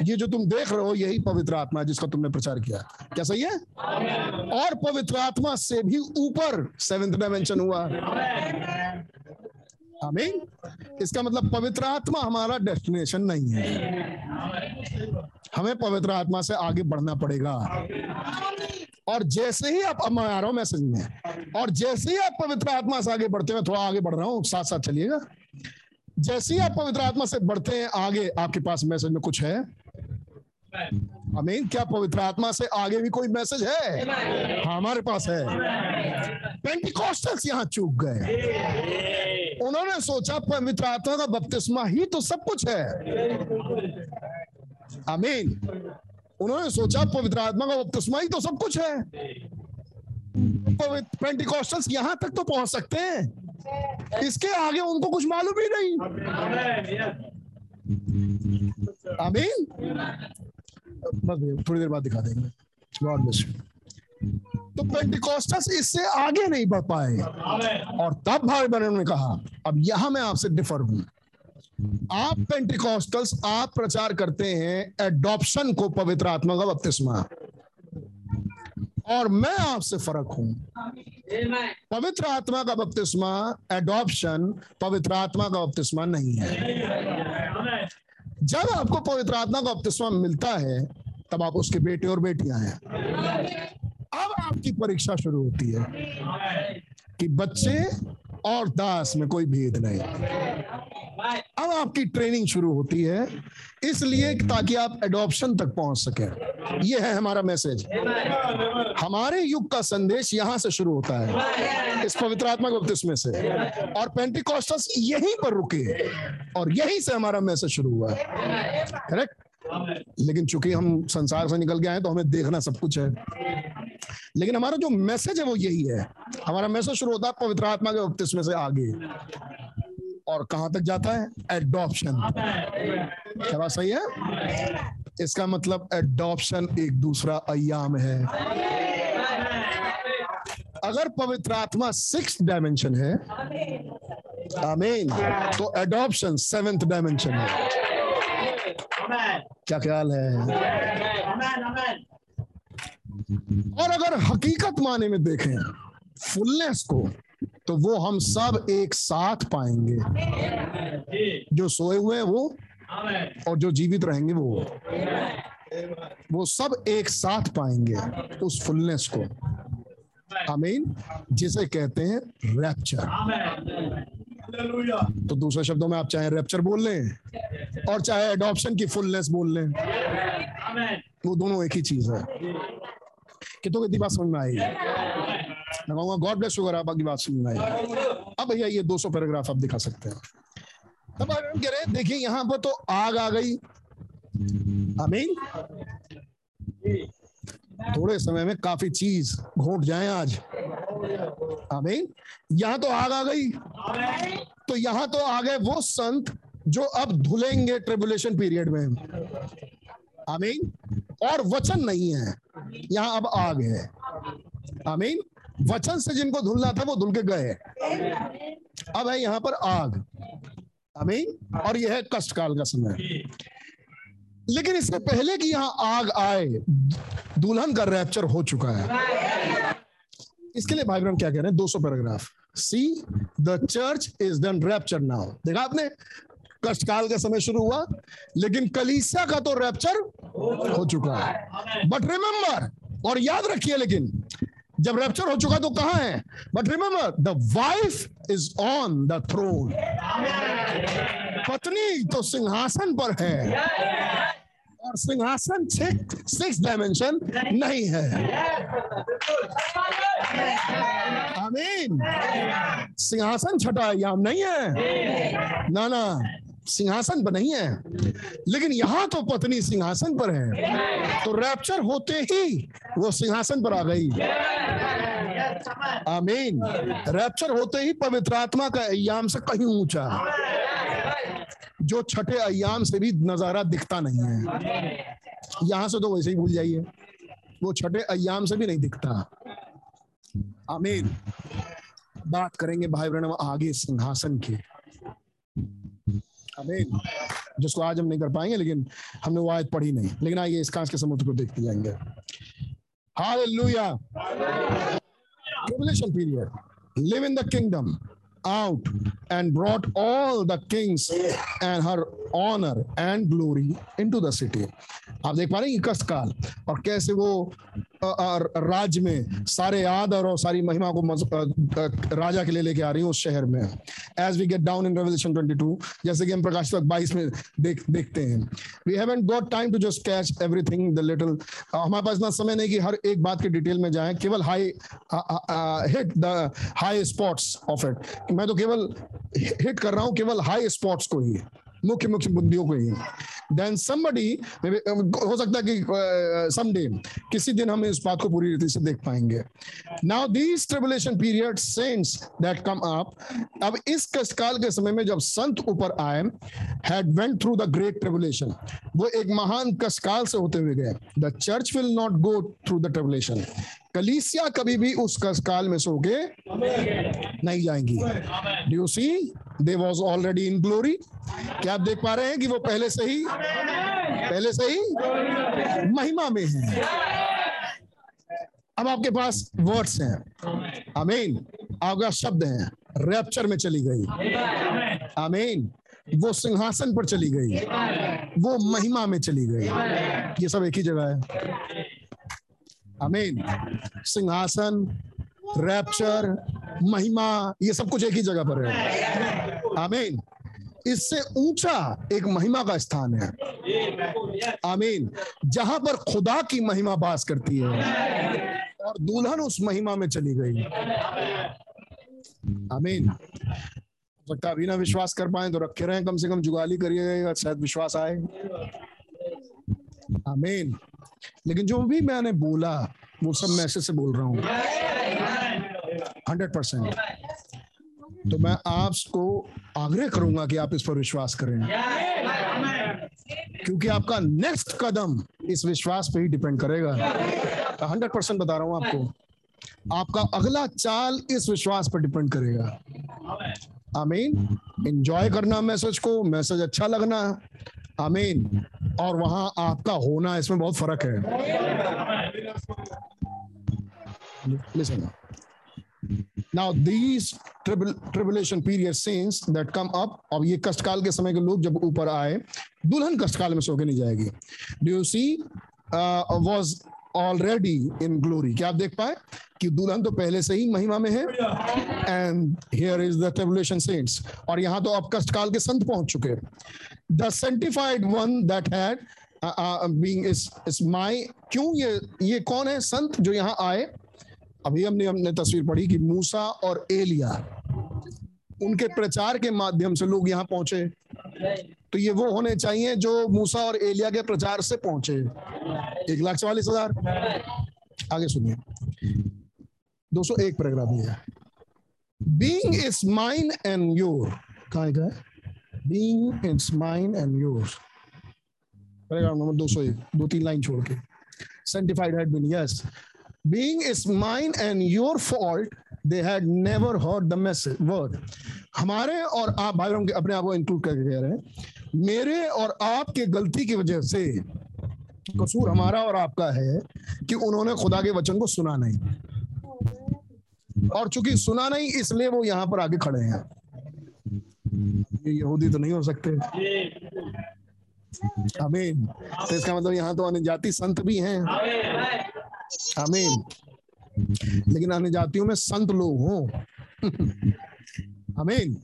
ये जो तुम देख रहे हो, यही पवित्र आत्मा है जिसका तुमने प्रचार किया। क्या सही है? और पवित्र आत्मा से भी ऊपर सेवेंथ डायमेंशन हुआ। आमीन इसका मतलब पवित्र आत्मा हमारा डेस्टिनेशन नहीं है। हमें पवित्र आत्मा से आगे बढ़ना पड़ेगा। और जैसे ही आप, अब मैं आ रहा हूँ मैसेज में। और जैसे ही आप पवित्र आत्मा से आगे बढ़ते हैं, थोड़ा आगे बढ़ रहा हूँ साथ साथ चलिएगा। जैसे ही आप पवित्र आत्मा से बढ़ते हैं, आगे आपके पास मैसेज में कुछ है? अमीन क्या पवित्र आत्मा से आगे भी कोई मैसेज है? हमारे पास है। पेंटिकॉस्टल्स यहाँ चूक गए। उन्होंने सोचा, पवित्र आत्मा का बपतिस्मा ही तो सब कुछ है। अमीन उन्होंने सोचा, पवित्र आत्मा का बपतिस्मा ही तो सब कुछ है। पवित्र पेंटिकॉस्टल्स यहाँ तक तो पहुँच सकते हैं। इसके आगे उनको कुछ मालूम ही नहीं। आमीन। बस थोड़ी देर बाद दिखा देंगे। गॉड ब्लेस यू तो पेंटिकॉस्टस इससे आगे नहीं बढ़ पाए। और तब भाई बहनों ने कहा, अब यहाँ मैं आपसे डिफर हूँ। आप पेंटिकॉस्टल्स आप प्रचार करते हैं एडॉप्शन को पवित्र आत्मा का बपतिस्मा और मैं आपसे फ़र्क हूँ। पवित्र आत्मा का बपतिस्मा एडॉप्शन पवित्र आत्मा का बपतिस्मा नहीं है। जब आपको पवित्र आत्मा का बपतिस्मा मिलता है, तब आप उसके बेटे और बेटियाँ हैं। अब आपकी परीक्षा शुरू होती है कि बच्चे और दास में कोई भेद नहीं। अब आपकी ट्रेनिंग शुरू होती है, इसलिए ताकि आप एडॉप्शन तक पहुँच सके। ये है हमारा मैसेज हमारे युग का संदेश यहाँ से शुरू होता है, इस पवित्र आत्मा के बपतिस्मे से। और पेंटिकॉस्टस यहीं पर रुके, और यहीं से हमारा मैसेज शुरू हुआ। है करेक्ट लेकिन चूँकि हम संसार से निकल गए हैं तो हमें देखना सब कुछ है। लेकिन हमारा जो मैसेज है वो यही है। हमारा मैसेज शुरू होता है, पवित्र आत्मा के बपतिस्मे से आगे। और कहाँ तक जाता है? एडॉप्शन क्या बात सही है? इसका मतलब एडॉप्शन एक दूसरा अयाम है। अगर पवित्र आत्मा सिक्स डायमेंशन है, आमीन तो एडॉप्शन सेवेंथ डायमेंशन है। क्या ख्याल है? और अगर हकीकत माने में देखें फुलनेस को तो वो हम सब एक साथ पाएँगे। जो सोए हुए हैं वो, और जो जीवित रहेंगे वो। वो सब एक साथ पाएँगे उस फुलनेस को। आमीन। जिसे कहते हैं रैप्चर तो दूसरे शब्दों में आप चाहे रैप्चर बोल लें और चाहे एडॉप्शन की फुलनेस बोल लें। वो दोनों एक ही चीज़ है। कितों की बात समझ में आई? मैं कहूँगा गॉड ब्लेस यू अगर आप आपकी बात समझ में आई। अब भैया ये 200 पैराग्राफ आप दिखा सकते हैं। तब आप कह रहे देखिए यहाँ पर तो आग आ गई। आमीन थोड़े समय में काफ़ी चीज़ घोट जाए आज। आमीन। यहाँ तो आग आ गई। तो यहाँ तो आ गए वो संत जो अब धुलेंगे ट्रिबुलेशन पीरियड में। आमीन। और वचन नहीं है। यहाँ अब आग है। आमीन। वचन से जिनको धुलना था वो धुल के गए। अब है यहाँ पर आग। आमीन। और यह है कष्ट काल का समय। लेकिन इससे पहले कि यहाँ आग आए, दुल्हन का रैप्चर हो चुका है। इसके लिए भाई क्या कह रहे हैं? 200 paragraph see the church is done rapture now देखा आपने? कष्टकाल का समय शुरू हुआ, लेकिन कलीसिया का तो रैप्चर हो चुका है। बट रिमेंबर और याद रखिए लेकिन, जब रैप्चर हो चुका तो कहाँ है? But remember the wife is on the throne पत्नी तो सिंहासन पर है। और सिंहासन सिक्स डायमेंशन नहीं है। आमीन। सिंहासन छठा याम नहीं है। ना ना, सिंहासन पर नहीं है। लेकिन यहाँ तो पत्नी सिंहासन पर है। तो रैप्चर होते ही वो सिंहासन पर आ गई। आमीन। रैप्चर होते ही पवित्र आत्मा का अयाम से कहीं ऊँचा। जो छठे अयाम से भी नज़ारा दिखता नहीं है। यहाँ से तो वैसे ही भूल जाइए। वो छठे अयाम से भी नहीं दिखता। आमीन। बात करेंगे भाई बहन आगे सिंहासन की। आमीन। जिसको आज हम नहीं कर पाएँगे, लेकिन हमने वो आयत पढ़ी नहीं। लेकिन आइए इस कांच के समुद्र को देखते जाएँगे। Hallelujah. Tribulation period. Live in the kingdom. out and brought all the kings and her honor and glory into the city आप देख पा रहे हैं कष्ट काल और कैसे वो राज्य में सारे आदर और सारी महिमा को राजा के लिए लेके आ रही है उस शहर में। As we get down in Revelation 22 जैसे कि हम प्रकाश तक 22 में देख, देखते हैं। We haven't got time to just catch everything the little हमारे पास इतना समय नहीं कि हर एक बात के डिटेल में जाएँ, केवल high hit the high spots of it मैं तो केवल हिट कर रहा हूँ, केवल हाई स्पॉट्स को ही। मुख्य मुख्य बुद्धियों को ही देन समबडी हो सकता है कि समडे किसी दिन हम इस बात को पूरी रीति से देख पाएँगे। Now these tribulation period saints that come up अब इस कष्टकाल के समय में जब संत ऊपर आए had went through the great tribulation वो एक महान कष्टकाल से होते हुए गए। The church will not go through the tribulation कलीसिया कभी भी उस काल में सो के नहीं जाएँगी। Do you see they was already in glory क्या आप देख पा रहे हैं कि वो पहले से ही, पहले से ही महिमा में है? अब आपके पास वर्ड्स हैं। आमीन आपका शब्द है। रैप्चर में चली गई। आमीन वो सिंहासन पर चली गई। वो महिमा में चली गई। ये सब एक ही जगह है। अमीन सिंहासन रैप्चर महिमा, ये सब कुछ एक ही जगह पर है। आमीन इससे ऊँचा एक महिमा का स्थान है। आमीन जहाँ पर खुदा की महिमा बास करती है और दुल्हन उस महिमा में चली गई। आमीन सकता अभी ना विश्वास कर पाए तो रखे रहे, कम से कम जुगाली करिएगा शायद विश्वास आए। आमीन लेकिन जो भी मैंने बोला, वो सब मैसेज से बोल रहा हूँ। हंड्रेड परसेंट तो मैं आपको आग्रह करूँगा कि आप इस पर विश्वास करें। क्योंकि आपका नेक्स्ट कदम इस विश्वास पे ही डिपेंड करेगा। हंड्रेड परसेंट बता रहा हूँ आपको। आपका अगला चाल इस विश्वास पर डिपेंड करेगा। आमीन एंजॉय करना मैसेज को, मैसेज अच्छा लगना। आमीन। और वहाँ आपका होना इसमें बहुत फ़र्क है। These tribul, tribulation period scenes that come up अब ये कष्टकाल के समय के लोग जब ऊपर आए दुल्हन कष्टकाल में सो के नहीं जाएगी। Do you see was already in glory क्या आप देख पाए? कि दुल्हन तो पहले से ही महिमा में है। And here is the tribulation saints और यहाँ तो अब कष्टकाल के संत पहुँच चुके हैं। The sanctified one that had being is is my क्यों ये ये कौन है संत जो यहाँ आए? अभी हमने हमने तस्वीर पढ़ी कि मूसा और एलिया उनके प्रचार के माध्यम से लोग यहाँ पहुँचे। तो ये वो होने चाहिए जो मूसा और एलिया के प्रचार से पहुँचे। एक लाख चवालीस हज़ार। आगे सुनिए। 201 पैराग्राफ ये है। Being is mine and your कहा है? Being is mine and your paragraph number 201 दो तीन लाइन छोड़ के। Sanctified had been, yes being is mine and your fault they had never heard the message, word हमारे और आप भाई बहन अपने आप को इंक्लूड करके कह रहे हैं। मेरे और आपके गलती की वजह से कसूर हमारा और आपका है कि उन्होंने खुदा के वचन को सुना नहीं। और चूँकि सुना नहीं, इसलिए वो यहाँ पर आगे खड़े हैं। ये यहूदी तो नहीं हो सकते। आमीन। तो इसका मतलब यहाँ तो अन्य जाति संत भी हैं। आमीन। लेकिन अन्य जातियों में संत लोग हों। आमीन।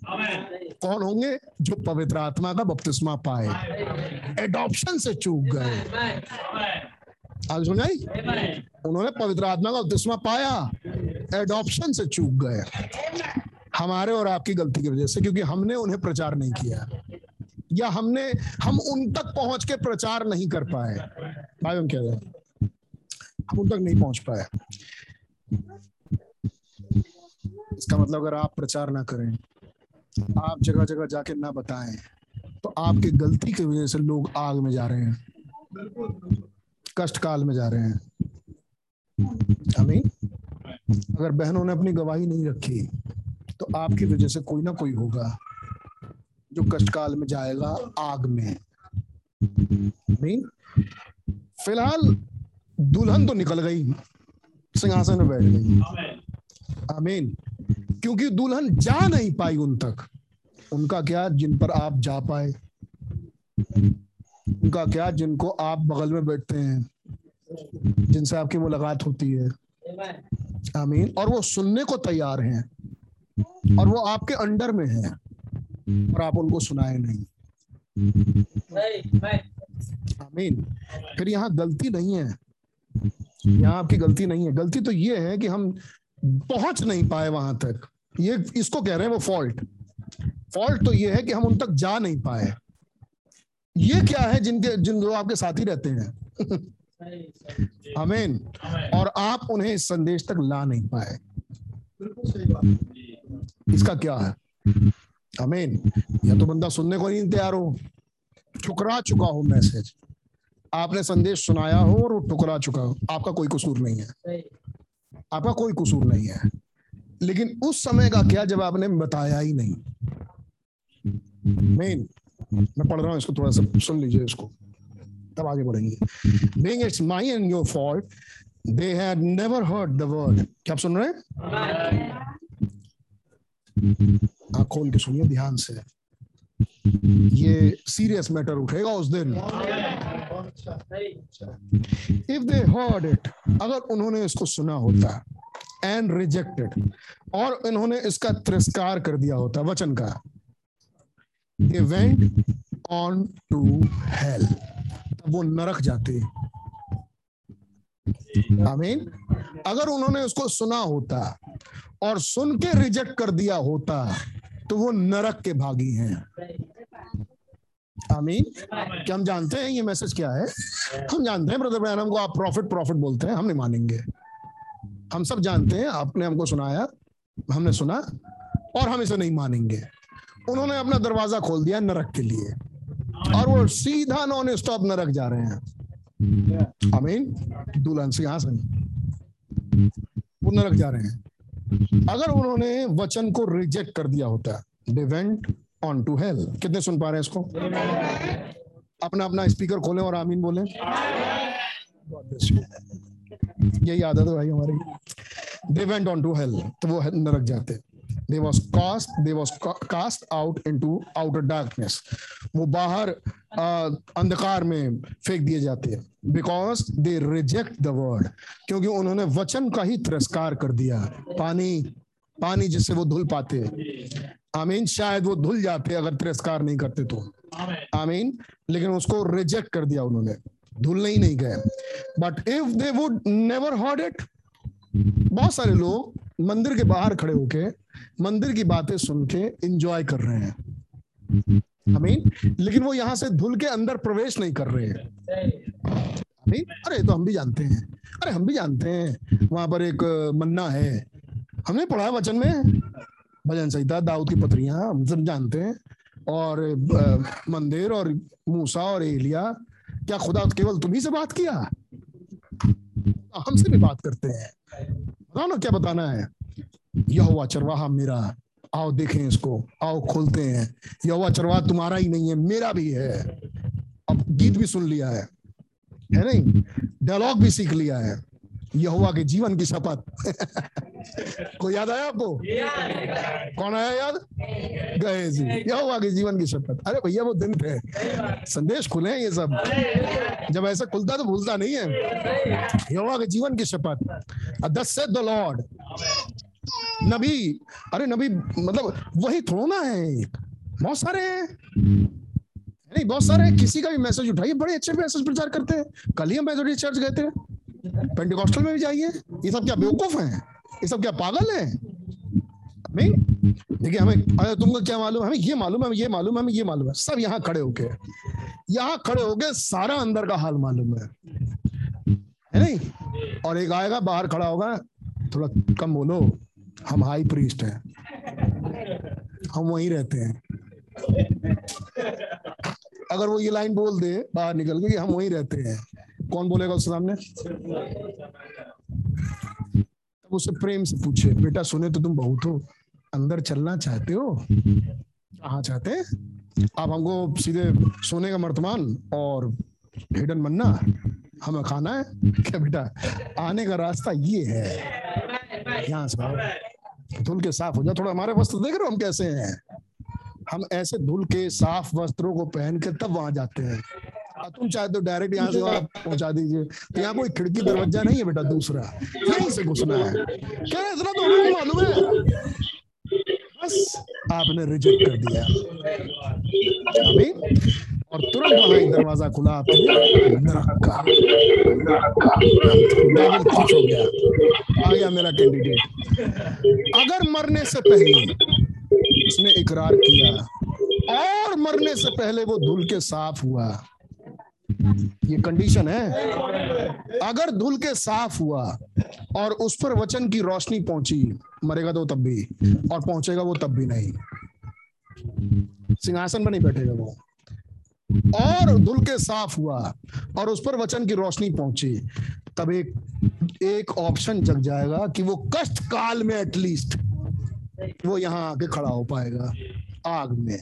कौन होंगे? जो पवित्र आत्मा का बपतिस्मा पाए। एडॉप्शन से चूक गए। आज सुनाई उन्होंने पवित्र आत्मा का बपतिस्मा पाया। एडॉप्शन से चूक गए। हमारे और आपकी गलती की वजह से, क्योंकि हमने उन्हें प्रचार नहीं किया। या हमने, हम उन तक पहुँच के प्रचार नहीं कर पाए। भाई, हम क्या रहे हम उन तक नहीं पहुँच पाए। इसका मतलब अगर आप प्रचार ना करें, आप जगह जगह जाके ना बताएँ तो आपकी गलती की वजह से लोग आग में जा रहे हैं। कष्ट काल में जा रहे हैं। अगर बहनों ने अपनी गवाही नहीं रखी तो आपकी वजह से कोई ना कोई होगा जो कष्टकाल में जाएगा आग में। नहीं, फ़िलहाल दुल्हन तो निकल गई, सिंहासन में बैठ गई। आमीन। क्योंकि दुल्हन जा नहीं पाई उन तक। उनका क्या, जिन पर आप जा पाए? उनका क्या, जिनको आप बगल में बैठते हैं, जिनसे आपकी मुलाकात होती है? आमीन। और वो सुनने को तैयार हैं। और वो आपके अंडर में है। और आप उनको सुनाए नहीं। आमीन। फिर यहाँ गलती नहीं है। यहाँ आपकी गलती नहीं है। गलती तो ये है कि हम पहुँच नहीं पाए वहाँ तक। ये इसको कह रहे हैं वो फॉल्ट फॉल्ट तो ये है कि हम उन तक जा नहीं पाए। ये क्या है जिनके जिन लोग आपके साथी रहते हैं? अमीन और आप उन्हें इस संदेश तक ला नहीं पाए। इसका क्या है? अमीन या तो बंदा सुनने को नहीं तैयार हो। ठुकरा चुका हो मैसेज आपने संदेश सुनाया हो और वो ठुकरा चुका हो। आपका कोई कसूर नहीं है। आपका कोई कसूर नहीं है। लेकिन उस समय का क्या जब आपने बताया ही नहीं। मेन मैं पढ़ रहा हूँ इसको थोड़ा सा सुन लीजिए इसको। तब आगे बढ़ेंगे। Being it's my and your fault, they had never heard the word क्या आप सुन रहे हैं? खोल के सुनिए ध्यान से। ये सीरियस मैटर उठेगा उस दिन। इफ़ दे हर्ड इट अगर उन्होंने इसको सुना होता एंड रिजेक्टेड और इन्होंने इसका तिरस्कार कर दिया होता, वचन का they went on to hell तब वो नरक जाते। आमीन? अगर उन्होंने उसको सुना होता और सुन के रिजेक्ट कर दिया होता तो वो नरक के भागी हैं। आमीन? क्या हम जानते हैं ये मैसेज क्या है? हम जानते हैं ब्रदर ब्रैनम को आप प्रॉफिट प्रॉफिट बोलते हैं, हम नहीं मानेंगे। हम सब जानते हैं, आपने हमको सुनाया, हमने सुना, और हम इसे नहीं मानेंगे। उन्होंने अपना दरवाज़ा खोल दिया नरक के लिए। और वो सीधा नॉन स्टॉप नरक जा रहे हैं। अमीन, दुल्हन सिंहासन वो नरक जा रहे हैं। अगर उन्होंने वचन को रिजेक्ट कर दिया होता they went on to hell कितने सुन पा रहे हैं इसको? अपना अपना स्पीकर खोलें और आमीन बोलें. यही आदत है भाई हमारी। They went on to hell तो वो नरक जाते। They was cast they was cast out into outer darkness वो बाहर अंधकार में फेंक दिए जाते हैं। Because they reject the word क्योंकि उन्होंने वचन का ही तिरस्कार कर दिया। पानी पानी जिससे वो धुल पाते आमीन, शायद वो धुल जाते अगर तिरस्कार नहीं करते तो। आमीन, लेकिन उसको रिजेक्ट कर दिया उन्होंने। धुलने ही नहीं गए। But if they would never heard it बहुत सारे लोग मंदिर के बाहर खड़े होके मंदिर की बातें सुन के इंजॉय कर रहे हैं। आमीन। लेकिन वो यहाँ से धुल के अंदर प्रवेश नहीं कर रहे हैं। आमीन। अरे तो हम भी जानते हैं। अरे, हम भी जानते हैं। वहाँ पर एक मन्ना है। हमने पढ़ा वचन में। भजन संहिता, दाऊद की पत्रियाँ, हम सब जानते हैं। और मंदिर और मूसा और एलिया, क्या खुदा केवल तुम्ही से बात किया? हमसे भी बात करते हैं। बताओ ना, क्या बताना है? यहोवा चरवाहा मेरा। आओ देखें इसको, आओ खोलते हैं। यहोवा चरवाहा तुम्हारा ही नहीं है, मेरा भी है। अब गीत भी सुन लिया है है नहीं? डायलॉग भी सीख लिया है। यहोवा के जीवन की शपथ। को याद आया आपको? कौन आया याद? गए जी। यहोवा के जीवन की शपथ। अरे भैया, वो दिन थे। संदेश खुले हैं ये सब। जब ऐसा खुलता तो भूलता नहीं है। यहोवा के जीवन की शपथ। दस से द लॉर्ड नबी, अरे नबी मतलब वही थोड़ा ना है बहुत सारे हैं। नहीं, बहुत सारे हैं। किसी का भी मैसेज उठाइए, बड़े अच्छे मैसेज प्रचार करते हैं। कल ही हम मेथोडिस्ट चर्च गए थे। पेंटिकॉस्टल में भी जाइए। ये सब क्या बेवकूफ़ हैं? ये सब क्या पागल हैं? नहीं? देखिए, हमें, अरे तुमको क्या मालूम? है? हमें ये मालूम है हमें ये मालूम है हमें ये मालूम है। सब यहाँ खड़े होके यहाँ खड़े होके सारा अंदर का हाल मालूम है। है नहीं? और एक आएगा, बाहर खड़ा होगा, थोड़ा कम बोलो। हम हाई प्रीस्ट हैं। हम वहीं रहते हैं। अगर वो ये लाइन बोल दे, बाहर निकल के हम वहीं रहते हैं। कौन बोलेगा उसके सामने? तब उससे प्रेम से पूछे, बेटा, सुने तो तुम बहुत हो। अंदर चलना चाहते हो? कहा चाहते हैं? आप हमको सीधे सोने का वर्तमान और हिडन मन्ना हमें खाना है? क्या बेटा, आने का रास्ता ये है। यहाँ से धुल के साफ़ हो जाए थोड़ा हमारे वस्त्र देख रहे हो हम कैसे हैं? हम ऐसे धुल के साफ़ वस्त्रों को पहन के तब वहाँ जाते हैं। तुम चाहे तो डायरेक्ट यहाँ से वहाँ पहुँचा दीजिए। तो यहाँ कोई खिड़की दरवाज़ा नहीं है बेटा दूसरा। यहीं से घुसना है। क्या इतना तो हमें मालूम है। बस आपने रिजेक्ट कर दिया। अभी और तुरंत वहाँ एक दरवाज़ा खुला आपके नरक। का डेविल खुश हो गया। आ गया मेरा कैंडिडेट अगर मरने से पहले उसने इकरार किया और मरने से पहले वो धुल के साफ़ हुआ, ये कंडीशन है। अगर धुल के साफ़ हुआ और उस पर वचन की रोशनी पहुँची, मरेगा तो तब भी, और पहुंचेगा वो तब भी नहीं। सिंहासन पर नहीं बैठेगा वो। और धुल के साफ़ हुआ और उस पर वचन की रोशनी पहुँची। तब एक एक ऑप्शन जग जाएगा कि वो कष्ट काल में एटलीस्ट वो यहाँ आके खड़ा हो पाएगा आग में।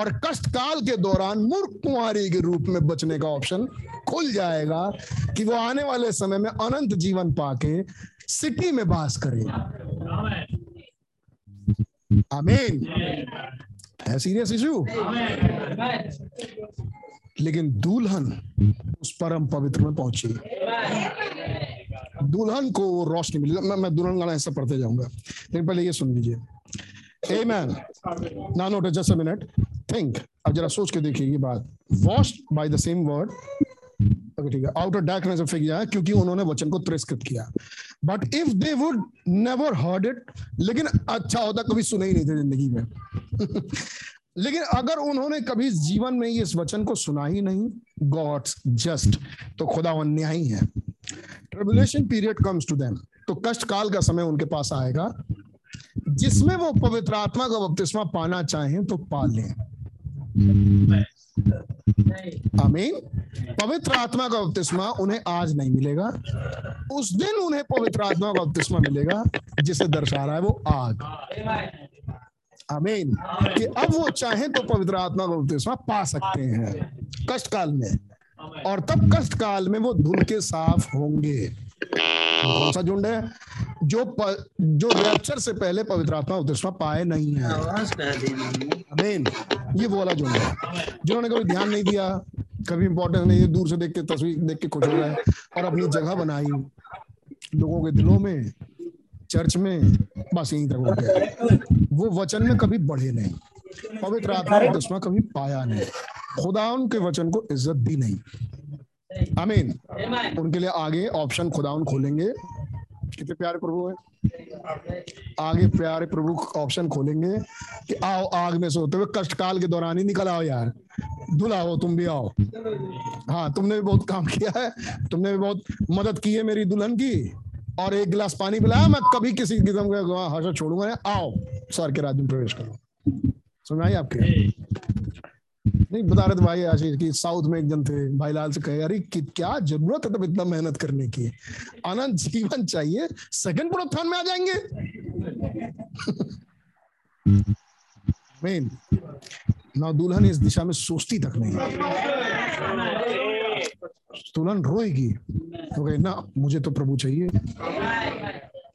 और कष्ट काल के दौरान मूर्ख कुमारी के रूप में बचने का ऑप्शन खुल जाएगा कि वो आने वाले समय में अनंत जीवन पाके सिटी में बास करे। आमीन है सीरियस इशू लेकिन दुल्हन उस परम पवित्र में पहुँची। दुल्हन को वो रोशनी मिली। मैं, मैं दुल्हन गाना ऐसा पढ़ते जाऊँगा। लेकिन पहले ये सुन लीजिए। Amen now note just a minute think अब जरा सोच के देखिए ये बात. Wash by the same word. ठीक है. Outer darkness of गया क्योंकि उन्होंने वचन को तिरस्कृत किया. But if they would never heard it, लेकिन अच्छा होता कभी सुने ही नहीं थे ज़िंदगी में. लेकिन अगर उन्होंने कभी जीवन में इस वचन को सुना ही नहीं गॉड्स जस्ट तो खुदा है tribulation period comes to them तो कष्ट काल का समय उनके पास आएगा जिसमें वो पवित्र आत्मा का बपतिस्मा पाना चाहें तो पा लें आमीन। पवित्र आत्मा का बपतिस्मा उन्हें आज नहीं मिलेगा। उस दिन उन्हें पवित्र आत्मा का बपतिस्मा मिलेगा, जिसे दर्शा रहा है वो आग। आमीन। कि अब वो चाहे तो पवित्र आत्मा का बपतिस्मा पा सकते हैं कष्ट काल में। और तब कष्ट काल में वो धुल के साफ़ होंगे। कौन सा झुंड है? जो प, जो रैप्चर से पहले पवित्र आत्मा बपतिस्मा पाए नहीं है। आमीन ये वो वाला झुंड है। जिन्होंने कभी ध्यान नहीं दिया कभी इंपॉर्टेंस नहीं है दूर से देख के तस्वीर देख के खुश हो गए और अपनी जगह बनाई। लोगों के दिलों में चर्च में बस यहीं तक हो गए वो वचन में कभी बढ़े नहीं। पवित्र आत्मा दुश्मन कभी पाया नहीं। खुदा उनके वचन को इज़्ज़त दी नहीं। आमीन उनके लिए आगे ऑप्शन खुदा खोलेंगे। कितने प्यारे प्रभु है? आगे प्यारे प्रभु ऑप्शन खोलेंगे कि आओ आग में से होते हुए कष्ट काल के दौरान ही निकल आओ यार। धुला हो तुम भी आओ। हाँ तुमने भी बहुत काम किया है। तुमने भी बहुत मदद की है मेरी दुल्हन की। और एक गिलास पानी पिलाया, मैं कभी किसी किस्म का हर्षा छोड़ूँगा। आओ, सर के राज्य में प्रवेश करो। सुनाई आपके। नहीं, बता रहे थे भाई आशीष की साउथ में एक जन थे, भाई लाल से कहे, अरे क्या ज़रूरत है तब इतना मेहनत करने की? अनंत जीवन चाहिए सेकंड पुनरुत्थान में आ जाएँगे. मेन ना दुल्हन इस दिशा में सोचती तक नहीं दुल्हन रोएगी तो कहे, ना, मुझे तो प्रभु चाहिए।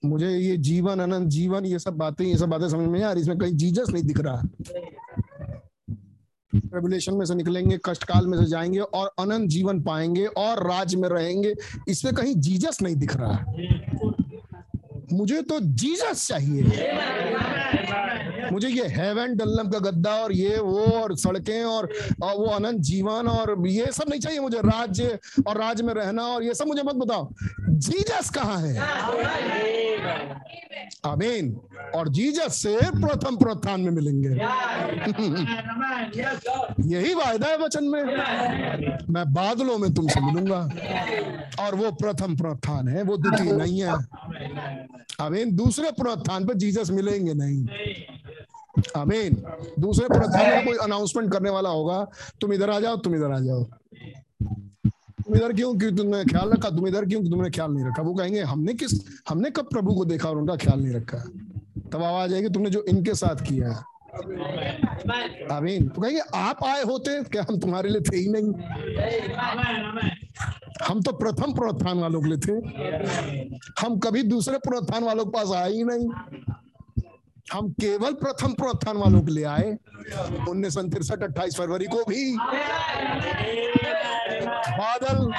मुझे ये जीवन, अनंत जीवन, ये सब बातें, ये सब बातें समझ में यार इसमें कहीं जीजस नहीं दिख रहा। रेवलेशन में से निकलेंगे कष्ट काल में से जाएँगे और अनंत जीवन पाएँगे और राज में रहेंगे। इसमें कहीं जीजस नहीं दिख रहा। मुझे तो जीजस चाहिए। मुझे ये हेवन डल्लम का गद्दा और ये वो और सड़कें और, वो अनंत जीवन और ये सब नहीं चाहिए मुझे। राज्य और राज में रहना और ये सब मुझे मत बताओ। जीजस कहाँ है? अमीन और जीजस से प्रथम प्रोत्थान में मिलेंगे। यही वायदा है वचन में। मैं बादलों में तुमसे मिलूँगा। और वो प्रथम प्रोत्थान है वो द्वितीय नहीं है। अमीन दूसरे प्रोत्थान पर जीजस मिलेंगे नहीं। अमीन दूसरे पुनरुत्थान में कोई अनाउंसमेंट करने वाला होगा, तुम इधर आ जाओ, तुम इधर आ जाओ। तुम इधर क्यों क्यों तुमने ख्याल रखा? तुम इधर क्यों, तुमने ख्याल नहीं रखा? वो कहेंगे, हमने किस, हमने कब प्रभु को देखा और उनका ख्याल नहीं रखा? तब आवाज़ आएगी, तुमने जो इनके साथ किया है। आमीन तो कहेंगे, आप आए होते, क्या हम तुम्हारे लिए थे ही नहीं? हम तो प्रथम प्रोत्थान वालों के लिए थे। हम कभी दूसरे प्रोत्थान वालों के पास आए ही नहीं। हम केवल प्रथम प्रोत्थान वालों के लिए आए। उन्नीस सौ तिरसठ अट्ठाईस फरवरी को भी। बादल।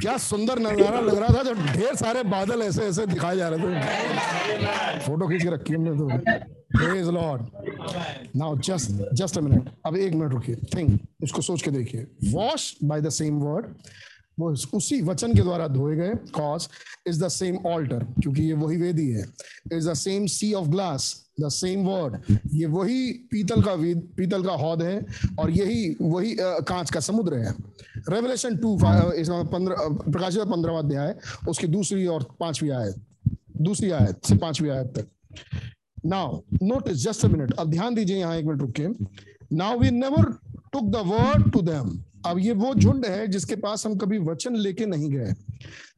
क्या सुंदर नज़ारा लग रहा था जब ढेर सारे बादल ऐसे ऐसे दिखाए जा रहे थे। फ़ोटो खींच के रखी हमने तो। Praise lord now just just a minute अब एक मिनट रुकिए। थिंक इसको सोच के देखिए। Wash by the same word वो उसी वचन के द्वारा धोए गए cause is the same altar क्योंकि ये वही वेदी है। Is the same sea of glass the same word ये वही पीतल का पीतल का हौद है, और यही, वही कांच का समुद्र है। रेवलेशन टू पंद्रह प्रकाशित पंद्रह अध्याय, उसकी दूसरी और पांचवी आयत, दूसरी आयत से पांचवी आयत तक। Now notice just a minute अब ध्यान दीजिए यहाँ एक मिनट रुक के। Now we never took the word to them अब ये वो झुंड है जिसके पास हम कभी वचन लेके नहीं गए।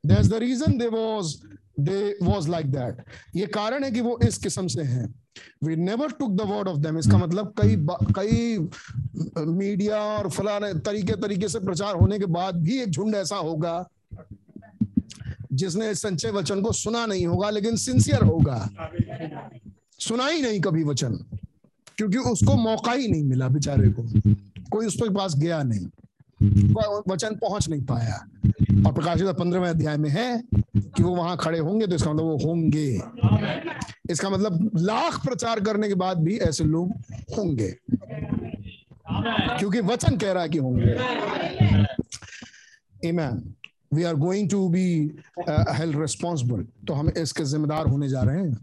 The reason they was they was like that ये कारण है कि वो इस किस्म से हैं। We never took the word of them इसका मतलब कई कई मीडिया और फलाने तरीके तरीके से प्रचार होने के बाद भी एक झुंड ऐसा होगा, जिसने संचय वचन को सुना नहीं होगा, लेकिन सिंसियर होगा। सुना ही नहीं कभी वचन, क्योंकि उसको मौका ही नहीं मिला बेचारे को। कोई उसके पास गया नहीं। वचन पहुँच नहीं पाया। और प्रकाशित पंद्रहवें अध्याय में है कि वो वहाँ खड़े होंगे तो इसका मतलब वो होंगे। इसका मतलब लाख प्रचार करने के बाद भी ऐसे लोग होंगे। क्योंकि वचन कह रहा है कि होंगे। Amen. We are going to be held responsible तो हम इसके जिम्मेदार होने जा रहे हैं।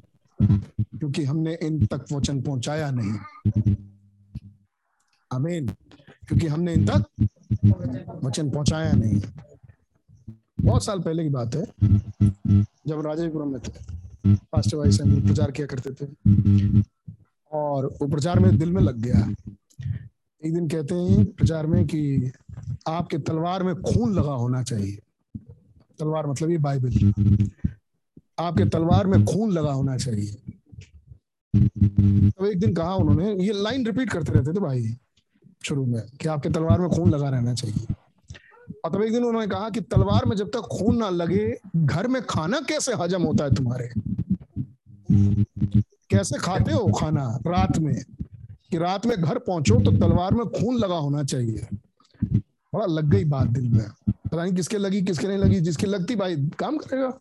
क्योंकि हमने इन तक वचन पहुँचाया नहीं। अमीन क्योंकि हमने इन तक वचन पहुँचाया नहीं। बहुत साल पहले की बात है, जब राजापुरम में थे। पास्टर भाई से प्रचार किया करते थे। और वो प्रचार में दिल में लग गया। एक दिन कहते हैं प्रचार में कि आपके तलवार में खून लगा होना चाहिए। तलवार मतलब ये बाइबल। आपके तलवार में खून लगा होना चाहिए। तो एक दिन कहा उन्होंने, ये लाइन रिपीट करते रहते थे भाई। शुरू में कि आपके तलवार में खून लगा रहना चाहिए। और तब एक दिन उन्होंने कहा कि तलवार में जब तक खून ना लगे, घर में खाना कैसे हजम होता है तुम्हारे? कैसे खाते हो खाना रात में? कि रात में घर पहुंचो तो तलवार में खून लगा होना चाहिए। बड़ा लग गई बात दिल में। पता नहीं किसके लगी, किसके नहीं लगी, जिसकी लगती भाई, काम करेगा।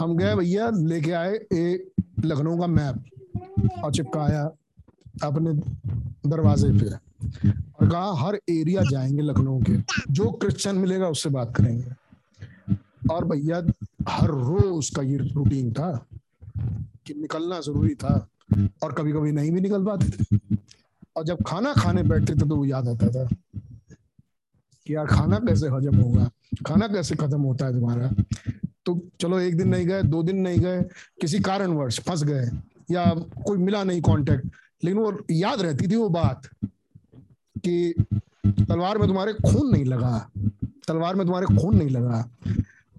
हम गए भैया, लेके आए एक लखनऊ का मैप, और चिपकाया अपने दरवाजे पे। और कहा, हर एरिया जाएँगे लखनऊ के। जो क्रिश्चियन मिलेगा उससे बात करेंगे। और भैया, हर रोज का ये रूटीन था कि निकलना ज़रूरी था और कभी कभी नहीं भी निकल पाते थे। और जब खाना खाने बैठते थे तो वो याद आता था कि यार, खाना कैसे हजम होगा? खाना कैसे खत्म होता है तुम्हारा? तो चलो, एक दिन नहीं गए, दो दिन नहीं गए, किसी कारणवश फंस गए या कोई मिला नहीं कांटेक्ट लेकिन वो याद रहती थी वो बात। कि तलवार में तुम्हारे खून नहीं लगा, तलवार में तुम्हारे खून नहीं लगा।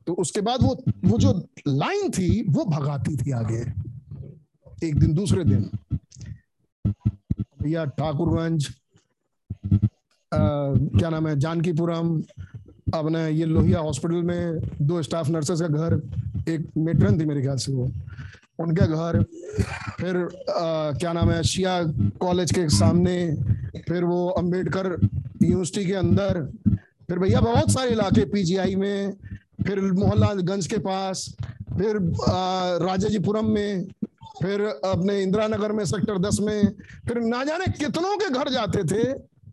तो उसके बाद वो वो जो लाइन थी, वो भगाती थी आगे। एक दिन, दूसरे दिन, भैया ठाकुरगंज क्या नाम है, जानकीपुरम अपने ये लोहिया हॉस्पिटल में दो स्टाफ नर्सेस का घर एक मेट्रन थी मेरे ख्याल से वो। उनके घर फिर आ, क्या नाम है शिया कॉलेज के सामने फिर वो अंबेडकर यूनिवर्सिटी के अंदर फिर भैया बहुत सारे इलाके पीजीआई में फिर मोहल्लागंज के पास फिर राजाजीपुरम में फिर अपने इंदिरा नगर में सेक्टर दस में फिर ना जाने कितनों के घर जाते थे।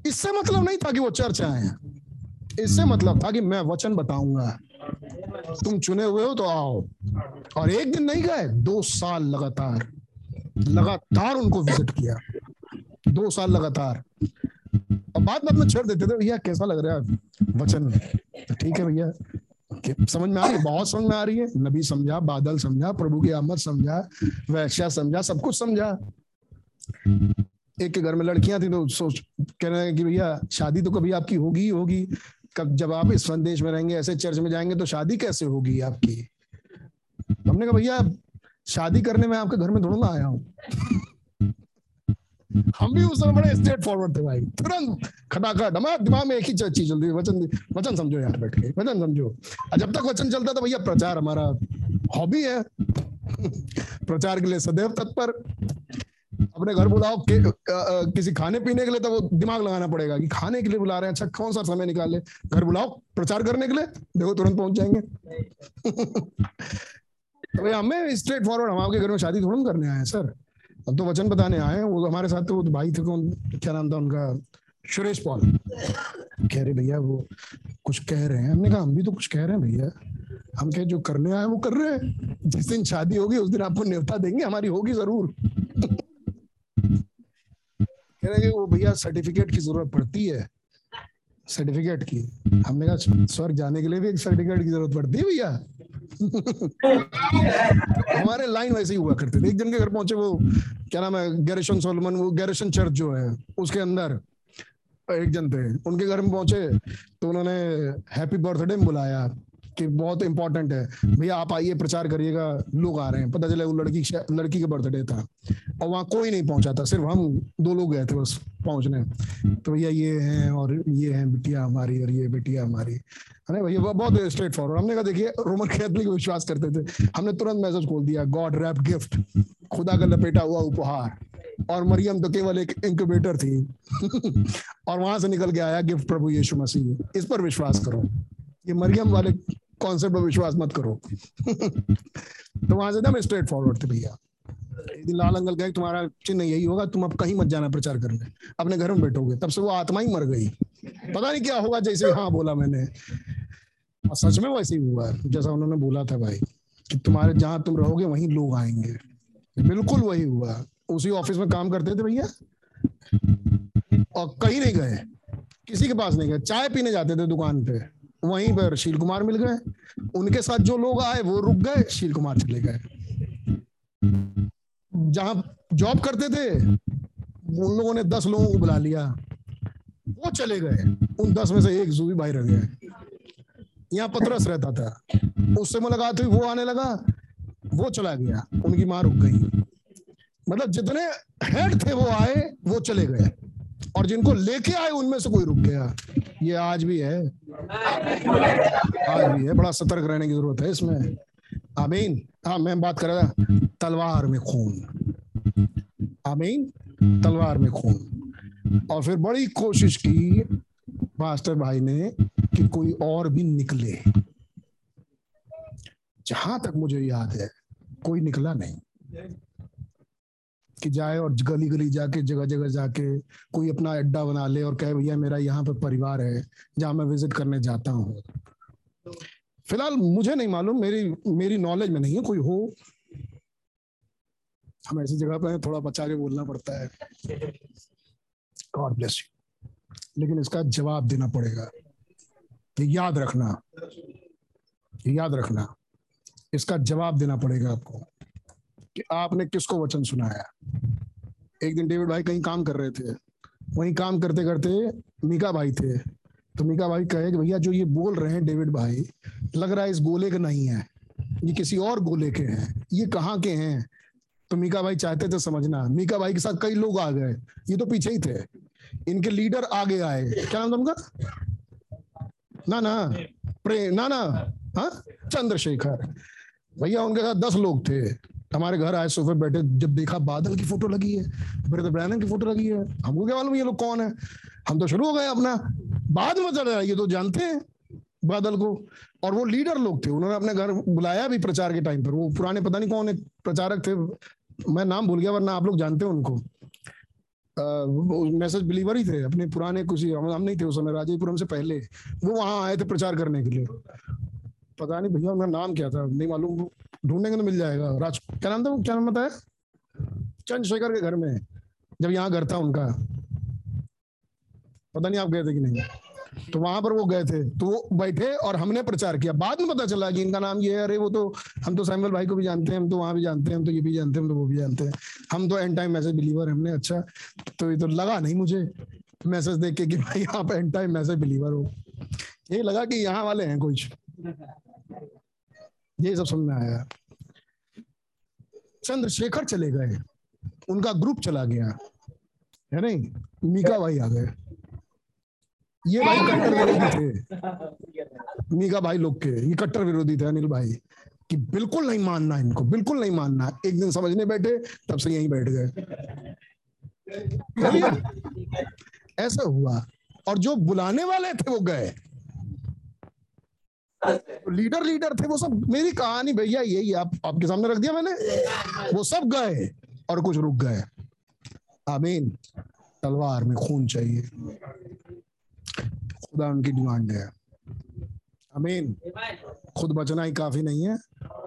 इससे मतलब नहीं था कि वो चर्च आए इससे मतलब था कि मैं वचन बताऊँगा। तुम चुने हुए हो तो आओ। और एक दिन नहीं गए, दो साल लगातार लगातार उनको विज़िट किया। दो साल लगातार। और बाद में छोड़ देते थे, भैया, कैसा लग रहा है वचन? तो ठीक है भैया। समझ में आ रही है? बहुत समझ में आ रही है? नबी समझा, बादल समझा, प्रभु की आमद समझा, वैश्या समझा, सब कुछ समझा। एक के घर में लड़कियाँ थी तो सोच कह रहे हैं कि, भैया, शादी तो कभी आपकी होगी ही होगी। कब जब आप इस संदेश में रहेंगे, ऐसे चर्च में जाएँगे तो शादी कैसे होगी आपकी? हमने कहा, भैया, शादी करने में आपके घर में थोड़ा ना आया हूँ। हम भी उस समय बड़े स्ट्रेट फॉरवर्ड थे भाई। तुरंत खटाखट, हमारे दिमाग में एक ही चीज़ चलती है वचन वचन समझो यार बैठ के, वचन समझो। जब तक वचन चलता था, भैया, प्रचार हमारा हॉबी है। प्रचार के लिए सदैव तत्पर। अपने घर बुलाओ कि, आ, किसी खाने पीने के लिए तो वो दिमाग लगाना पड़ेगा कि खाने के लिए बुला रहे हैं। अच्छा कौन सा समय निकाले घर बुलाओ प्रचार करने के लिए देखो तुरंत पहुँच जाएँगे। तो हमें स्ट्रेट फॉरवर्ड हम आपके घर में शादी थोड़ा करने आए सर। अब तो वचन बताने आए हैं वो हमारे साथ तो भाई थे कौन क्या नाम था उनका? सुरेश पॉल। कह रहे भैया वो कुछ कह रहे हैं। हमने कहा हम भी तो कुछ कह रहे हैं भैया। हम कह जो करने आए वो कर रहे हैं। जिस दिन शादी होगी उस दिन आपको न्योता देंगे हमारी होगी ज़रूर। कह रहे वो भैया सर्टिफिकेट की ज़रूरत पड़ती है। सर्टिफिकेट की। हमने कहा, स्वर्ग जाने के लिए भी एक सर्टिफिकेट की ज़रूरत पड़ती है भैया? हमारे लाइन वैसे ही हुआ करते थे। एक जन के घर पहुँचे, वो क्या नाम है गैरेशन सोलमन वो गैरेशन चर्च जो है, उसके अंदर एक जन थे। उनके घर में पहुँचे तो उन्होंने हैप्पी बर्थडे में बुलाया। कि बहुत इंपॉर्टेंट है। भैया आप आइए प्रचार करिएगा। लोग आ रहे हैं। पता चले वो लड़की लड़की का बर्थडे था। और वहाँ कोई नहीं पहुँचा था। सिर्फ़ हम दो लोग गए थे बस पहुँचने। तो भैया ये हैं और ये हैं बिटिया हमारी और ये बिटिया हमारी। अरे भैया बहुत स्ट्रेट फॉरवर्ड हमने कहा देखिए रोमन कैथलिक विश्वास करते थे। हमने तुरंत मैसेज खोल दिया गॉड रैप गिफ्ट खुदा का लपेटा हुआ उपहार। और मरियम तो केवल एक इंक्यूबेटर थी। और वहाँ से निकल के आया गिफ्ट प्रभु यीशु मसीह। इस पर विश्वास करो। ये मरियम वाले कॉन्सेप्ट पर विश्वास मत करो। तो वहाँ से ना स्ट्रेट फॉरवर्ड थे भैया। यदि लाल अंगल गए तुम्हारा चिन्ह यही होगा तुम अब कहीं मत जाना प्रचार करने। अपने घर में बैठोगे तब से वो आत्मा ही मर गई। पता नहीं क्या होगा जैसे हाँ बोला मैंने। और सच में वैसे ही हुआ जैसा उन्होंने बोला था भाई कि तुम्हारे जहाँ तुम रहोगे वहीं लोग आएँगे। बिल्कुल वही हुआ। उसी ऑफ़िस में काम करते थे भैया। और कहीं नहीं गए। किसी के पास नहीं गए। चाय पीने जाते थे दुकान पे। वहीं पर शील कुमार मिल गए। उनके साथ जो लोग आए, वो रुक गए, शील कुमार चले गए। जहाँ जॉब करते थे, उन लोगों ने दस लोगों को बुला लिया। वो चले गए। उन दस में से एक जूबी भाई रह गए यहाँ पतरस रहता था। उससे मुलाकात हुई, वो आने लगा। वो चला गया। उनकी माँ रुक गई। मतलब जितने हेड थे, वो आए, वो चले गए। और जिनको लेके आए, उनमें से कोई रुक गया। ये आज भी है। आज भी है। बड़ा सतर्क रहने की ज़रूरत है इसमें। आमीन। हाँ मैं बात कर रहा था। तलवार में खून। आमीन। तलवार में खून। और फिर बड़ी कोशिश की मास्टर भाई ने कि कोई और भी निकले। जहाँ तक मुझे याद है, कोई निकला नहीं। कि जाए और गली गली जाके जगह जगह जाके कोई अपना अड्डा बना ले और कहे भैया मेरा यहाँ पे परिवार है जहाँ मैं विज़िट करने जाता हूँ। फ़िलहाल मुझे नहीं मालूम मेरी मेरी नॉलेज में नहीं है कोई हो। हम ऐसी जगह पे हैं, थोड़ा बचा के बोलना पड़ता है। गॉड ब्लेस यू लेकिन इसका जवाब देना पड़ेगा। ये याद रखना। ये याद रखना। इसका जवाब देना पड़ेगा आपको। कि आपने किसको वचन सुनाया? एक दिन डेविड भाई कहीं काम कर रहे थे। वहीं काम करते करते मीका भाई थे। तो मीका भाई कहे कि भैया जो ये बोल रहे हैं डेविड भाई, लग रहा है इस गोले के नहीं है। ये किसी और गोले के हैं। ये कहाँ के हैं? तो मीका भाई चाहते थे समझना। मीका भाई के साथ कई लोग आ गए। ये तो पीछे ही थे। इनके लीडर आगे आए। क्या नाम उनका? ना ना। प्रे ना ना। हाँ? चंद्रशेखर। भैया उनके साथ दस लोग थे। हमारे घर आए सोफे बैठे जब देखा बादल की फ़ोटो लगी है फिर तो ब्रैनन की फ़ोटो लगी है। हमको क्या मालूम ये लोग कौन है? हम तो शुरू हो गए अपना। बाद में चल रहा ये तो जानते हैं बादल को। और वो लीडर लोग थे उन्होंने अपने घर बुलाया भी प्रचार के टाइम पर। वो पुराने पता नहीं कौन एक प्रचारक थे मैं नाम भूल गया वरना आप लोग जानते हैं उनको। मैसेज बिलीवर ही थे अपने पुराने कुछ हम, हम नहीं थे उस समय राजेपुरम से पहले। वो वहाँ आए थे प्रचार करने के लिए। पता नहीं भैया उनका नाम क्या था, नहीं मालूम ढूंढेंगे तो मिल जाएगा। राज, क्या नाम था क्या नाम बताया? चंद्रशेखर के घर में, जब यहाँ घर था उनका। पता नहीं आप गए थे कि नहीं। तो वहाँ पर वो गए थे तो वो बैठे और हमने प्रचार किया। बाद में पता चला कि इनका नाम ये है, अरे वो तो हम तो सैमुअल भाई को भी जानते हैं, हम तो वहाँ भी जानते हैं, हम तो ये भी जानते हैं, हम तो वो भी जानते हैं। हम तो एंड टाइम मैसेज बिलीवर है हमने अच्छा। तो ये तो लगा नहीं मुझे मैसेज देख के कि भाई यहाँ पे एंड टाइम मैसेज बिलीवर हो। ये लगा कि यहाँ वाले हैं कुछ। ये सब समझ में आया। चंद्रशेखर चले गए। उनका ग्रुप चला गया। है नहीं? मीका भाई आ गए। ये भाई कट्टर विरोधी थे। मीका भाई लोग के। ये कट्टर विरोधी थे अनिल भाई। कि बिल्कुल नहीं मानना इनको बिल्कुल नहीं मानना। एक दिन समझने बैठे तब से यहीं बैठ गए। ऐसा हुआ। और जो बुलाने वाले थे वो गए। लीडर लीडर थे, वो सब मेरी कहानी, भैया, यही आप, आपके सामने रख दिया मैंने। वो सब गए और कुछ रुक गए। आमीन। तलवार में खून चाहिए। खुदा उनकी डिमांड है। आमीन। खुद बचना ही काफ़ी नहीं है।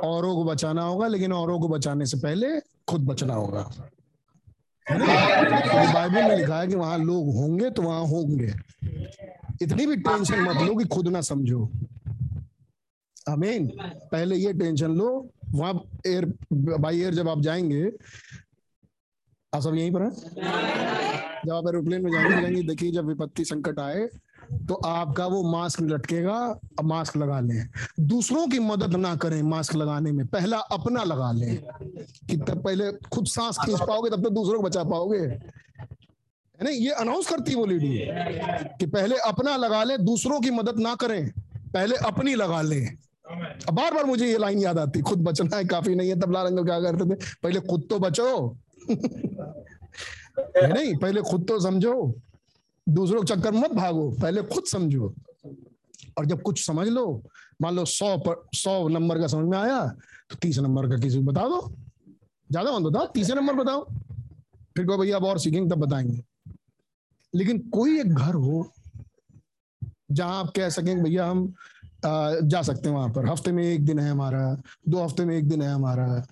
औरों को बचाना होगा, लेकिन औरों को बचाने से पहले खुद बचना होगा। बाइबल में लिखा है कि वहाँ लोग होंगे तो वहाँ होंगे। इतनी भी टेंशन मत लो कि खुद ना समझो। अमीन, पहले ये टेंशन लो, वहाँ एयर बाई एयर जब आप जाएँगे, आप सब यहीं पर हैं? जब आप एरोप्लेन में जाएँगे जाएँगे, देखिए जब विपत्ति संकट आए तो आपका वो मास्क लटकेगा, अब मास्क लगा लें। दूसरों की मदद ना करें मास्क लगाने में, पहला अपना लगा लें, कि तब पहले खुद सांस खींच पाओगे, तब तक तो दूसरों को बचा पाओगे। है ना? ये अनाउंस करती वो लेडी कि पहले अपना लगा लें, दूसरों की मदद ना करें, पहले अपनी लगा लें। बार बार मुझे ये लाइन याद आती, खुद बचना है, काफ़ी नहीं है तबला रंग क्या करते थे। पहले खुद तो बचो। नहीं, पहले खुद तो समझो। दूसरों के चक्कर मत भागो, पहले खुद समझो। और जब कुछ समझ लो, मान लो सौ पर, सौ नंबर का समझ में आया तो तीस नंबर का किसी को बता दो। ज़्यादा मत बताओ, तीसरे नंबर बताओ। फिर को भैया, अब और सीखेंगे, तब बताएँगे। लेकिन कोई एक घर हो, जहाँ आप कह सकें भैया, हम जा सकते हैं वहाँ पर। हफ़्ते में एक दिन है हमारा, दो हफ़्ते में एक दिन है हमारा।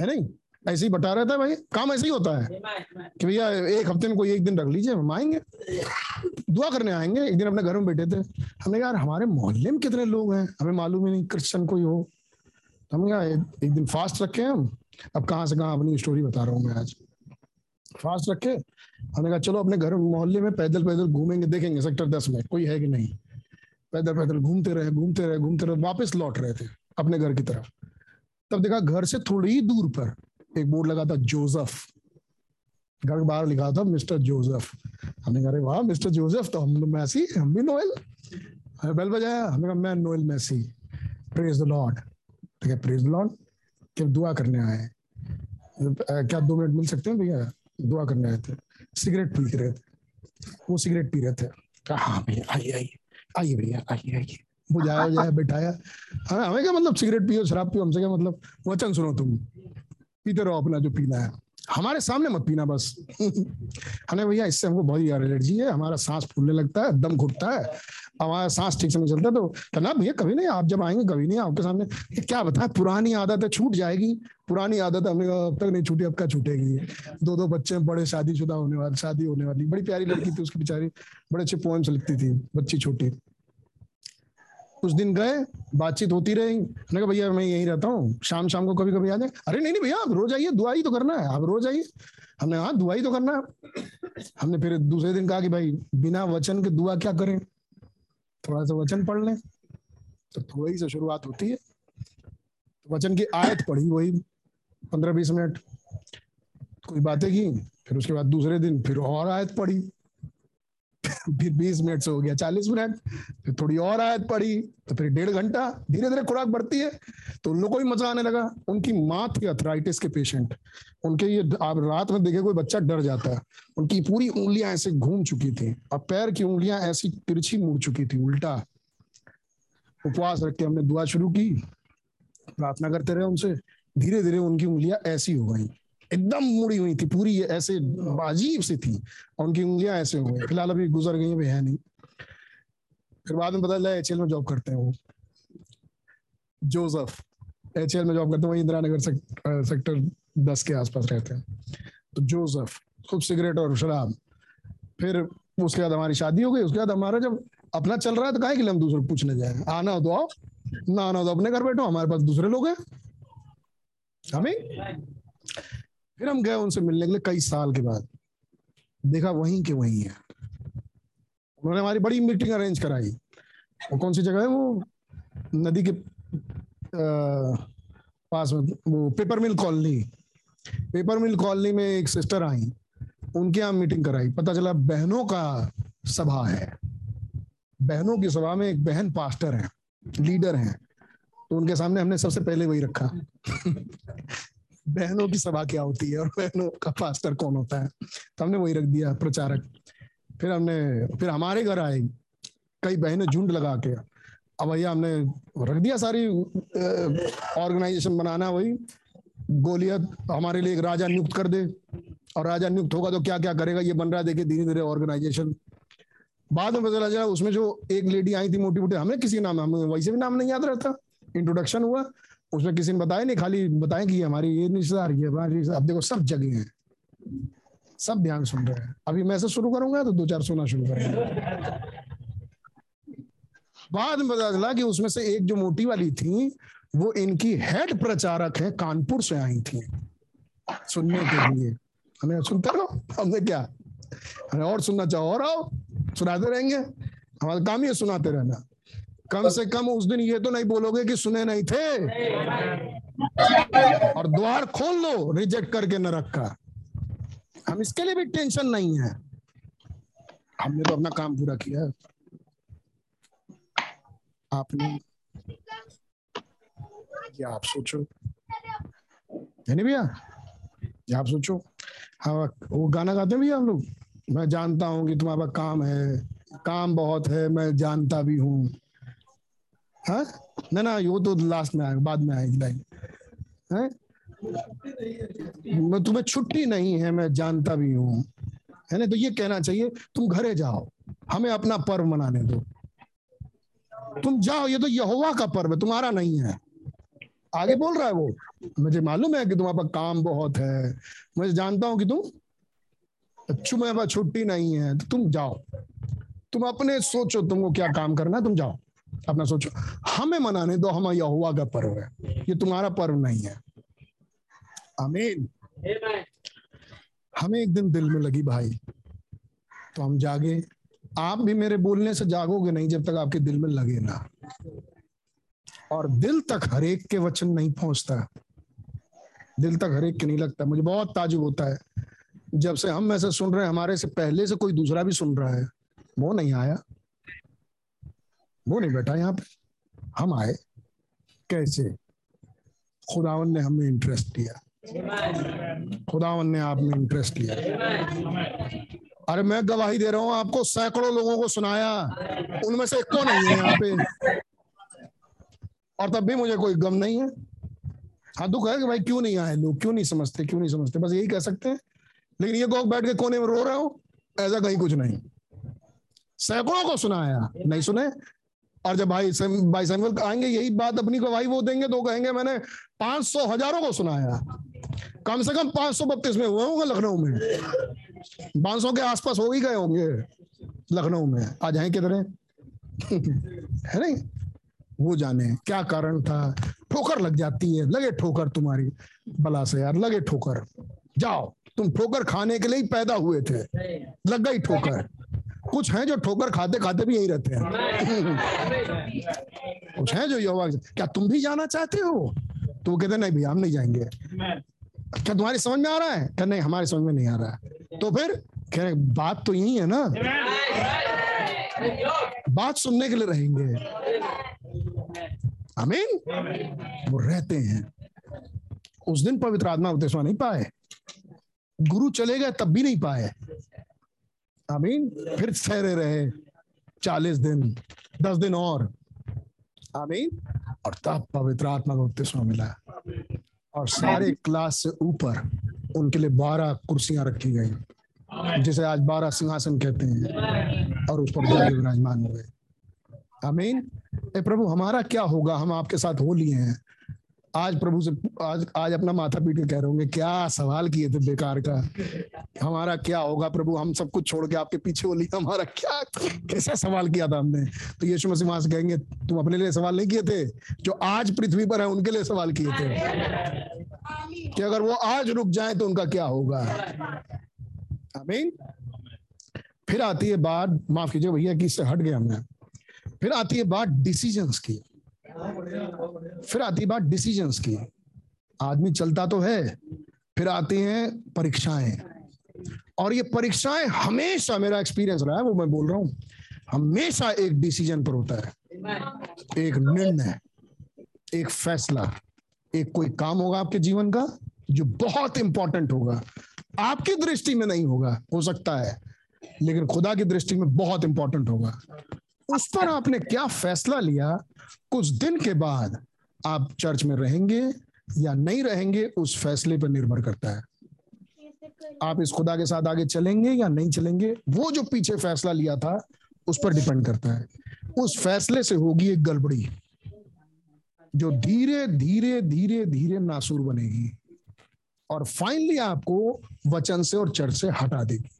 है नहीं? ऐसे ही बता रहता है भाई। काम ऐसे ही होता है कि भैया, एक हफ़्ते में कोई एक दिन रख लीजिए, हम आएँगे। दुआ करने आएँगे। एक दिन अपने घर में बैठे थे। हमने यार, हमारे मोहल्ले में कितने लोग हैं? हमें मालूम ही नहीं, क्रिश्चन कोई हो। तो हमने कहा, एक दिन फास्ट रखे हम। अब कहाँ से कहाँ अपनी स्टोरी बता रहा हूँ मैं आज। फास्ट रखे। हमने कहा, चलो, अपने घर, मोहल्ले में पैदल पैदल घूमेंगे, देखेंगे, सेक्टर दस में, कोई है कि नहीं? पैदल पैदल घूमते रहे घूमते रहे घूमते रहे, वापस लौट रहे थे अपने घर की तरफ़। तब देखा घर से थोड़ी ही दूर पर एक बोर्ड लगा था, जोसेफ। घर के बाहर लिखा था, मिस्टर जोसेफ। हमने कहा वाह, मिस्टर जोसेफ तो हम मैसी हम भी नोएल बेल बजाया, हमने कहा, मैं Noel Massey praise the lord ठीक प्रेज द लॉर्ड कि दुआ करने आए क्या दो मिनट मिल सकते हैं भैया? दुआ करने आए थे। सिगरेट पी रहे थे। वो सिगरेट पी रहे थे। हाँ भैया? आइए आइए। आइए भैया, आइए आइए। बुझाया बुझाया बिठाया हमें हमें क्या मतलब सिगरेट पियो, शराब पियो? हमसे क्या मतलब? वचन सुनो तुम। पीते रहो अपना जो पीना है। हमारे सामने मत पीना बस। हमें भैया, इससे हमको बहुत यार एलर्जी है। हमारा सांस फूलने लगता है, दम घुटता है। हमारा सांस ठीक से नहीं चलता तो कहना भैया, कभी नहीं, आप जब आएँगे, कभी नहीं, आपके सामने। क्या बताए, पुरानी आदत है, छूट जाएगी। पुरानी आदत हमने अब तक नहीं छूटी, अब क्या छूटेगी? दो दो बच्चे, बड़े, शादीशुदा होने वाले, शादी होने वाली। बड़ी प्यारी लड़की थी उसकी बेचारी, बड़े अच्छे पोएम्स लिखती थी, बच्ची छोटी। कुछ दिन गए, बातचीत होती रही। मैंने कहा, भैया, मैं यहीं रहता हूँ शाम शाम को कभी कभी आ जाए। अरे, नहीं नहीं भैया, आप रोज आइए, दुआई तो करना है, आप रोज आइए। हमने हाँ दुआई तो करना है। हमने फिर दूसरे दिन कहा कि, भाई, बिना वचन के दुआ क्या करें? थोड़ा सा वचन पढ़ लें। तो थोड़ी से शुरुआत होती है। तो वचन की आयत पढ़ी वही पंद्रह बीस मिनट। कोई बातें की, फिर उसके बाद दूसरे दिन फिर और आयत पढ़ी। फिर बीस मिनट से हो गया, चालीस मिनट, फिर थोड़ी और आयत पड़ी तो फिर डेढ़ घंटा धीरे धीरे खुराक बढ़ती है तो उन लोगों को भी मज़ा आने लगा। उनकी माँ थी अथराइटिस के पेशेंट उनके ये आप रात में देखे कोई बच्चा डर जाता है, उनकी पूरी उंगलियाँ ऐसे घूम चुकी थी और पैर की उंगलियाँ ऐसी तिरछी मुड़ चुकी थी, उल्टा। उपवास रख के हमने दुआ शुरू की, प्रार्थना करते रहे उनसे धीरे धीरे उनकी उंगलियाँ ऐसी हो गई। एकदम मुड़ी हुई थी पूरी ऐसे अजीब सी थी। और उनकी उंगलियाँ ऐसे हो गई। फ़िलहाल अभी गुजर गई है नहीं। फिर बाद में पता चला एच में जॉब करते हैं वो। जोसेफ एच में जॉब करते हैं वही इंदिरा नगर सेक, सेक्टर दस के आसपास रहते हैं। तो जोसेफ खूब सिगरेट और शराब। फिर उसके बाद हमारी शादी हो गई। उसके बाद हमारा जब अपना चल रहा है तो काहे के हम दूसरे को पूछने जाए। आना हो तो आओ। ना आना हो तो अपने घर बैठो हमारे पास दूसरे लोग हैं। हमें? फिर हम गए उनसे मिलने के लिए कई साल के बाद। देखा वहीं के वहीं है। उन्होंने हमारी बड़ी मीटिंग अरेंज कराई। वो कौन सी जगह है? वो नदी के अ, पास में वो paper mill colony paper mill colony में एक सिस्टर आई। उनके यहाँ मीटिंग कराई। पता चला बहनों का सभा है। बहनों की सभा में एक बहन पास्टर है लीडर हैं। तो उनके सामने हमने सबसे पहले वही रखा। बहनों की सभा क्या होती है और बहनों का पास्टर कौन होता है? तो हमने वही रख दिया प्रचारक। फिर हमने, फिर हमारे घर आए, कई बहनें झुंड लगा के। अब भैया हमने रख दिया सारी ऑर्गेनाइजेशन बनाना वही। गोलियत हमारे लिए एक राजा नियुक्त कर दे। और राजा नियुक्त होगा तो क्या क्या करेगा ये बन रहा है, देखिए धीरे धीरे ऑर्गेनाइजेशन बाद में पता चला, उसमें जो एक लेडी आई थी मोटी मोटी हमें किसी नाम हमें वैसे भी नाम नहीं याद रहता। इंट्रोडक्शन हुआ। उसमें किसी ने बताया नहीं, खाली बताएँ कि हमारी, ये रिश्तेदार ये हमारी अब देखो, सब जगह हैं। सब ध्यान सुन रहे हैं। अभी मैं से शुरू करूँगा तो दो चार सुना शुरू करेंगे। बाद में पता चला कि उसमें से एक जो मोटी वाली थी, वो इनकी हेड प्रचारक है, कानपुर से आई थी। सुनने के लिए। हमें सुनते रहो। हमने क्या? हमें और सुनना चाहो, और आओ। सुनाते रहेंगे। हमारा काम है, सुनाते रहना। कम से कम उस दिन ये तो नहीं बोलोगे कि सुने नहीं थे। और द्वार खोल लो रिजेक्ट करके न रखा। हम इसके लिए भी टेंशन नहीं है। हमने तो अपना काम पूरा किया। आपने ये आप सोचो? है नहीं भैया? ये आप सोचो? हाँ वो गाना गाते हैं भैया हम लोग? मैं जानता हूँ कि तुम्हारा काम है। काम बहुत है, मैं जानता भी हूँ। हाँ? ना ना वो तो लास्ट में आएगा, बाद में आएगी लाइन है? मैं तुम्हें छुट्टी नहीं है, मैं जानता भी हूँ। है ना? तो ये कहना चाहिए, तुम घरे जाओ, हमें अपना पर्व मनाने दो। तुम जाओ, ये तो यहोवा का पर्व है, तुम्हारा नहीं है। आगे बोल रहा है वो। मुझे मालूम है कि तुम्हारे पास काम बहुत है। मैं जानता हूँ कि तुम तुम्हारे पास छुट्टी नहीं है तो तुम जाओ। तुम अपने सोचो, तुमको क्या काम करना है, तुम जाओ। अपना सोचो। हमें मनाने दो हम यहोवा का पर्व है। ये तुम्हारा पर्व नहीं है। आमीन। हमें एक दिन दिल में लगी, भाई। तो हम जागे। आप भी मेरे बोलने से जागोगे नहीं, जब तक आपके दिल में लगे ना। और दिल तक हरेक के वचन नहीं पहुँचता। दिल तक हरेक के नहीं लगता। मुझे बहुत ताजुब होता है। जब से हम ऐसे सुन रहे हैं, हमारे से पहले से कोई दूसरा भी सुन रहा है, वो नहीं आया। वो नहीं बैठा यहाँ पे हम आए। कैसे? खुदावन ने हमें इंटरेस्ट लिया खुदावन ने आप में इंटरेस्ट लिया। अरे मैं गवाही दे रहा हूँ, आपको सैकड़ों लोगों को सुनाया। उनमें से को नहीं है यहाँ पे? और तब भी मुझे कोई गम नहीं है। हाँ दुख है कि भाई क्यों नहीं आए लोग? क्यों नहीं समझते? क्यों नहीं समझते? बस यही कह सकते हैं। लेकिन ये लोग बैठ के कोने में रो रहे हो, ऐसा कहीं कुछ नहीं। सैकड़ों को सुनाया, नहीं सुने? और जब भाई भाई सैमुअल आएँगे, यही बात अपनी गवाही वो देंगे तो कहेंगे मैंने पाँच सौ हज़ारों को सुनाया। कम से कम पाँच सौ बत्तीस में हुए होंगे लखनऊ में। पाँच सौ के आसपास हो ही गए होंगे लखनऊ में। आ जाए किधर है नहीं? वो जाने, क्या कारण था? ठोकर लग जाती है। लगे ठोकर तुम्हारी, बला से यार, लगे ठोकर। जाओ, तुम ठोकर खाने के लिए ही पैदा हुए थे। लग गई ठोकर। कुछ हैं जो ठोकर खाते खाते भी यही रहते हैं। कुछ हैं जो योगा क्या तुम भी जाना चाहते हो? तो वो कहते नहीं भैया हम नहीं जाएँगे। क्या तुम्हारी समझ में आ रहा है? क्या नहीं हमारी समझ में नहीं आ रहा है। तो फिर कह रहे बात तो यही है ना? बात सुनने के लिए रहेंगे। आमीन। वो रहते हैं। उस दिन पवित्र आत्मा उपदेश नहीं पाए। गुरु चले गए तब भी नहीं पाए। आमीन। फिर ठहरे रहे चालीस दिन, दस दिन और। आमीन। और तब पवित्र आत्मा का उपदेश मिला। और सारे क्लास से ऊपर उनके लिए बारह कुर्सियाँ रखी गई, जिसे आज बारह सिंहासन कहते हैं, और उस पर जाके विराजमान हुए आमीन। ए प्रभु, हमारा क्या होगा? हम आपके साथ हो लिए हैं। आज प्रभु से, आज आज अपना माथा पीट के कह रहे होंगे, क्या सवाल किए थे बेकार का? हमारा क्या होगा प्रभु? हम सब कुछ छोड़ के आपके पीछे लिया हमारा क्या, कैसा सवाल किया था हमने? तो यीशु मसीह वहाँ से कहेंगे, तुम अपने लिए सवाल नहीं किए थे? जो आज पृथ्वी पर है, उनके लिए सवाल किए थे? कि अगर वो आज रुक जाए तो उनका क्या होगा? आमीन। फिर आती है बात, माफ़ कीजिए भैया, कि इससे हट गया मैं फिर आती है बात डिसीजंस की। फिर आती बात डिसीजंस की। आदमी चलता तो है, फिर आती हैं परीक्षाएँ। और ये परीक्षाएँ हमेशा मेरा एक्सपीरियंस रहा है, वो मैं बोल रहा हूँ, हमेशा एक डिसीज़न पर होता है। एक निर्णय, एक फैसला, एक कोई काम होगा आपके जीवन का जो बहुत इंपॉर्टेंट होगा। आपकी दृष्टि में नहीं होगा, हो सकता है, लेकिन खुदा की दृष्टि में बहुत इंपॉर्टेंट होगा। उस पर आपने क्या फैसला लिया? कुछ दिन के बाद आप चर्च में रहेंगे या नहीं रहेंगे, उस फैसले पर निर्भर करता है। आप इस खुदा के साथ आगे चलेंगे या नहीं चलेंगे, वो जो पीछे फैसला लिया था, उस पर डिपेंड करता है। उस फैसले से होगी एक गड़बड़ी, जो धीरे धीरे धीरे धीरे नासूर बनेगी और फाइनली आपको वचन से और चर्च से हटा देगी।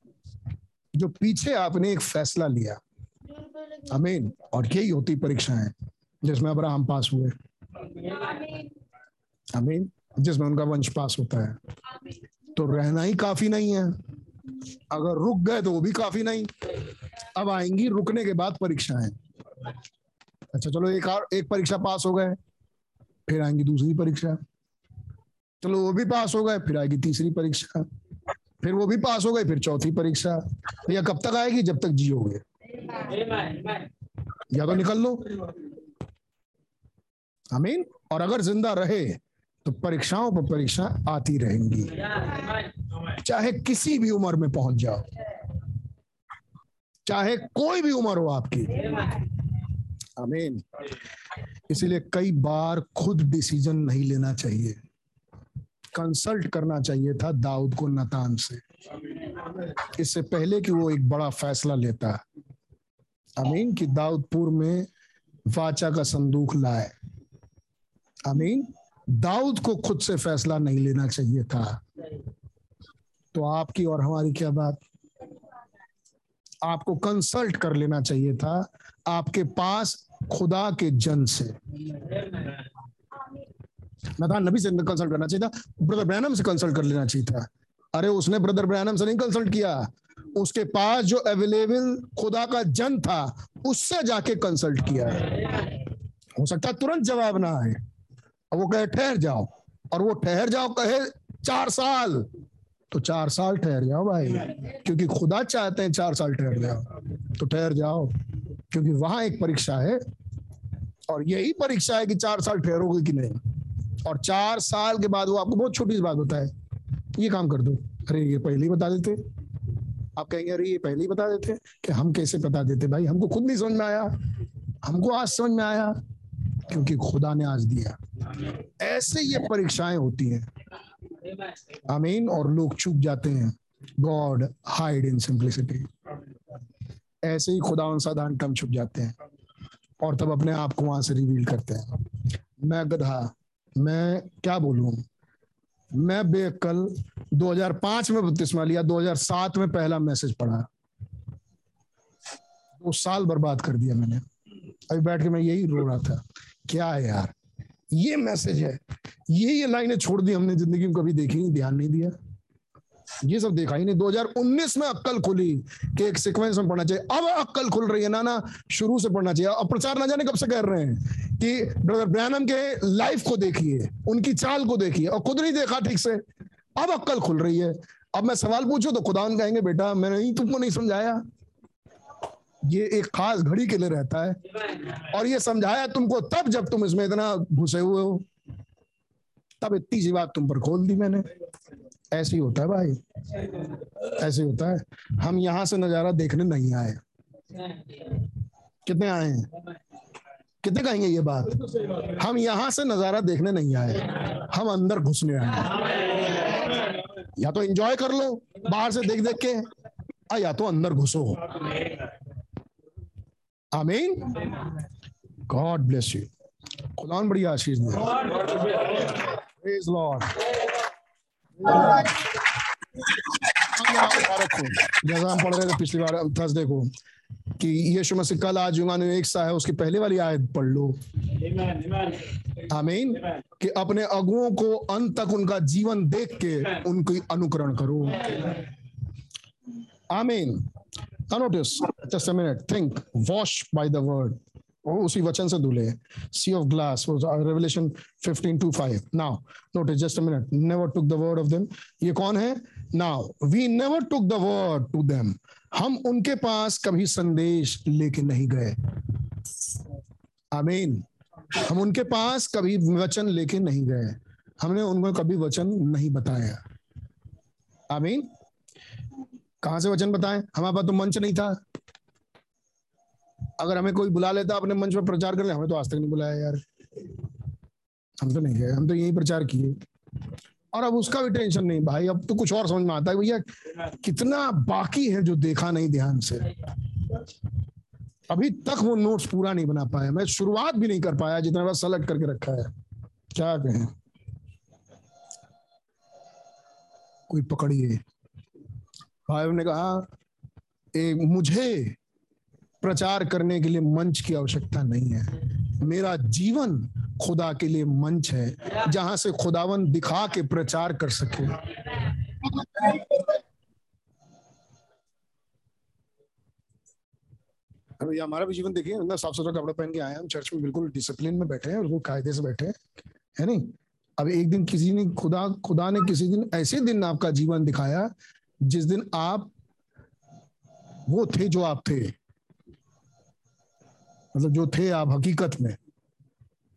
जो पीछे आपने एक फैसला लिया अमीन और यही होती परीक्षाएँ, जिसमें अब्राहम पास हुए। अमीन जिसमें उनका वंश पास होता है। तो रहना ही काफ़ी नहीं है। अगर रुक गए तो वो भी काफ़ी नहीं। अब आएँगी रुकने के बाद परीक्षाएँ। अच्छा चलो एक और, एक परीक्षा पास हो गए, फिर आएँगी दूसरी परीक्षा। चलो वो भी पास हो गए, फिर आएगी तीसरी परीक्षा। फिर वो भी पास हो गए, फिर चौथी परीक्षा। या कब तक आएगी? जब तक जियोगे। या तो निकल लो। अमीन और अगर ज़िंदा रहे तो परीक्षाओं पर परीक्षा आती रहेंगी। चाहे किसी भी उम्र में पहुँच जाओ। चाहे कोई भी उम्र हो आपकी। अमीन इसीलिए कई बार खुद डिसीज़न नहीं लेना चाहिए। कंसल्ट करना चाहिए था दाऊद को नतान से। इससे पहले कि वो एक बड़ा फैसला लेता। अमीन, कि दाऊदपुर में वाचा का संदूक लाए। अमीन, दाऊद को खुद से फैसला नहीं लेना चाहिए था। तो आपकी और हमारी क्या बात? आपको कंसल्ट कर लेना चाहिए था आपके पास खुदा के जन से। नतान नबी से कंसल्ट करना चाहिए था ब्रदर ब्रैनम से कंसल्ट कर लेना चाहिए था। अरे उसने ब्रदर ब्रैनम से नहीं कंसल्ट किया। उसके पास जो अवेलेबल खुदा का जन था, उससे जाके कंसल्ट किया है। हो सकता तुरंत जवाब ना आए। और वो कहे, ठहर जाओ। और वो ठहर जाओ कहे, चार साल। तो चार साल ठहर जाओ भाई, क्योंकि खुदा चाहते हैं चार साल ठहर जाओ। तो ठहर जाओ, क्योंकि वहाँ एक परीक्षा है। और यही परीक्षा है कि चार साल ठहरोगे कि नहीं। और चार साल के बाद वो आपको बहुत छोटी सी बात है ये काम कर दो। अरे, ये पहले ही बता देते। आप कहेंगे, अरे, ये पहले ही बता देते कि हम कैसे बता देते भाई, हमको खुद नहीं समझ में आया। हमको आज समझ में आया, क्योंकि खुदा ने आज दिया। ऐसे ये परीक्षाएँ होती हैं। आमीन, और लोग चूक जाते हैं। God hide in simplicity. ऐसे ही खुदा साधारण कम छुप जाते हैं, और तब अपने आप को वहाँ से रिवील करते हैं। मैं गधा, मैं क्या बोलूँ? मैं बेअकल 2005 में बपतिस्मा लिया 2007 में पहला मैसेज पढ़ा। दो साल बर्बाद कर दिया मैंने। अभी बैठ के मैं यही रो रहा था, क्या है यार? ये मैसेज है। ये ये लाइनें छोड़ दी हमने, ज़िंदगी में कभी देखी नहीं, ध्यान नहीं दिया। ये सब देखा। ही नहीं 2019 में अक्कल खुली कि एक सीक्वेंस में पढ़ना चाहिए। अब अक्कल खुल रही है ना ना, शुरू से पढ़ना चाहिए। अब प्रचार ना जाने कब से कर रहे हैं कि ब्रदर ब्रैनम के लाइफ को देखिए, उनकी चाल को देखिए, और खुद नहीं देखा ठीक से। अब अक्कल खुल रही है। अब मैं सवाल पूछू तो खुदा कहेंगे, बेटा, मैंने नहीं तुमको नहीं समझाया। ये एक खास घड़ी के लिए रहता है। और ये समझाया तुमको तब जब तुम इसमें इतना घुसे हुए हो। तब इतनी सी बात तुम पर खोल दी मैंने। ऐसे ही होता है भाई। ऐसे ही होता है। हम यहाँ से नज़ारा देखने नहीं आए। कितने आए हैं? कितने कहेंगे ये बात? हम यहाँ से नज़ारा देखने नहीं आए। हम अंदर घुसने आए। या तो एंजॉय कर लो, बाहर से देख देख के, आ, या तो अंदर घुसो। आमीन। गॉड ब्लेस यू खुदा बड़ी आशीष दे। लॉर्ड जैसा हम पढ़ रहे थे पिछली बार थर्सडे को, कि यीशु मसीह कल आज युगानु एक सा है, उसकी पहले वाली आयत पढ़ लो। आमीन। कि अपने अगुओं को अंत तक उनका जीवन देख के उनकी अनुकरण करो। आमीन। Notice, just a minute. Think, wash by the word उसी वचन से धुले हैं। Sea of glass Revelation 15 to 5 now notice just a minute never took the word of them ये कौन है? Now we never took the word to them हम उनके पास कभी संदेश लेके नहीं गए। आमीन हम उनके पास कभी वचन लेके नहीं गए। हमने उनको कभी वचन नहीं बताया। आमीन कहाँ से वचन बताएँ? हमारे पास तो मंच नहीं था। अगर हमें कोई बुला लेता अपने मंच पर प्रचार कर ले हमें तो आज तक नहीं बुलाया यार। हम तो नहीं गए, हम तो यही प्रचार किए। और अब उसका भी टेंशन नहीं भाई, अब तो कुछ और समझ में आता है भैया, कितना बाकी है जो देखा नहीं ध्यान से। अभी तक वो नोट्स पूरा नहीं बना पाया, मैं शुरुआत भी नहीं कर पाया, जितना बस सेलेक्ट करके रखा है। क्या कहें? कोई पकड़िए। भाई ने कहा एक मुझे प्रचार करने के लिए मंच की आवश्यकता नहीं है। मेरा जीवन खुदा के लिए मंच है, जहाँ से खुदावन दिखा के प्रचार कर सके। हमारा भी जीवन देखिए, ना साफ़ सुथरा कपड़ा पहन के आए हम, चर्च में बिल्कुल डिसिप्लिन में बैठे हैं और कायदे से बैठे हैं, है नहीं? अब एक दिन किसी ने, खुदा खुदा ने किसी दिन ऐसे दिन आपका जीवन दिखाया, जिस दिन आप वो थे जो आप थे। मतलब जो थे आप हकीकत में,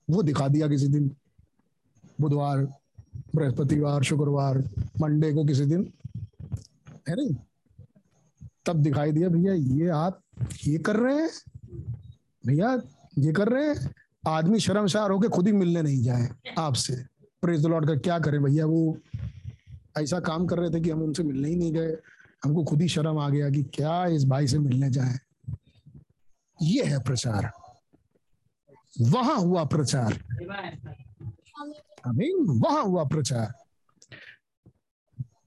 वो दिखा दिया किसी दिन। बुधवार, बृहस्पतिवार, शुक्रवार, मंडे को किसी दिन। है नहीं? तब दिखाई दिया, भैया, ये आप ये कर रहे हैं? भैया, ये कर रहे हैं? आदमी शर्मसार होके खुद ही मिलने नहीं जाए आपसे। प्रेज लॉर्ड का क्या करें भैया, वो ऐसा काम कर रहे थे कि हम उनसे मिलने ही नहीं गए। हमको खुद ही शर्म आ गया कि क्या इस भाई से मिलने जाए। ये है प्रचार। वहाँ हुआ प्रचार। अमीन, वहाँ हुआ प्रचार।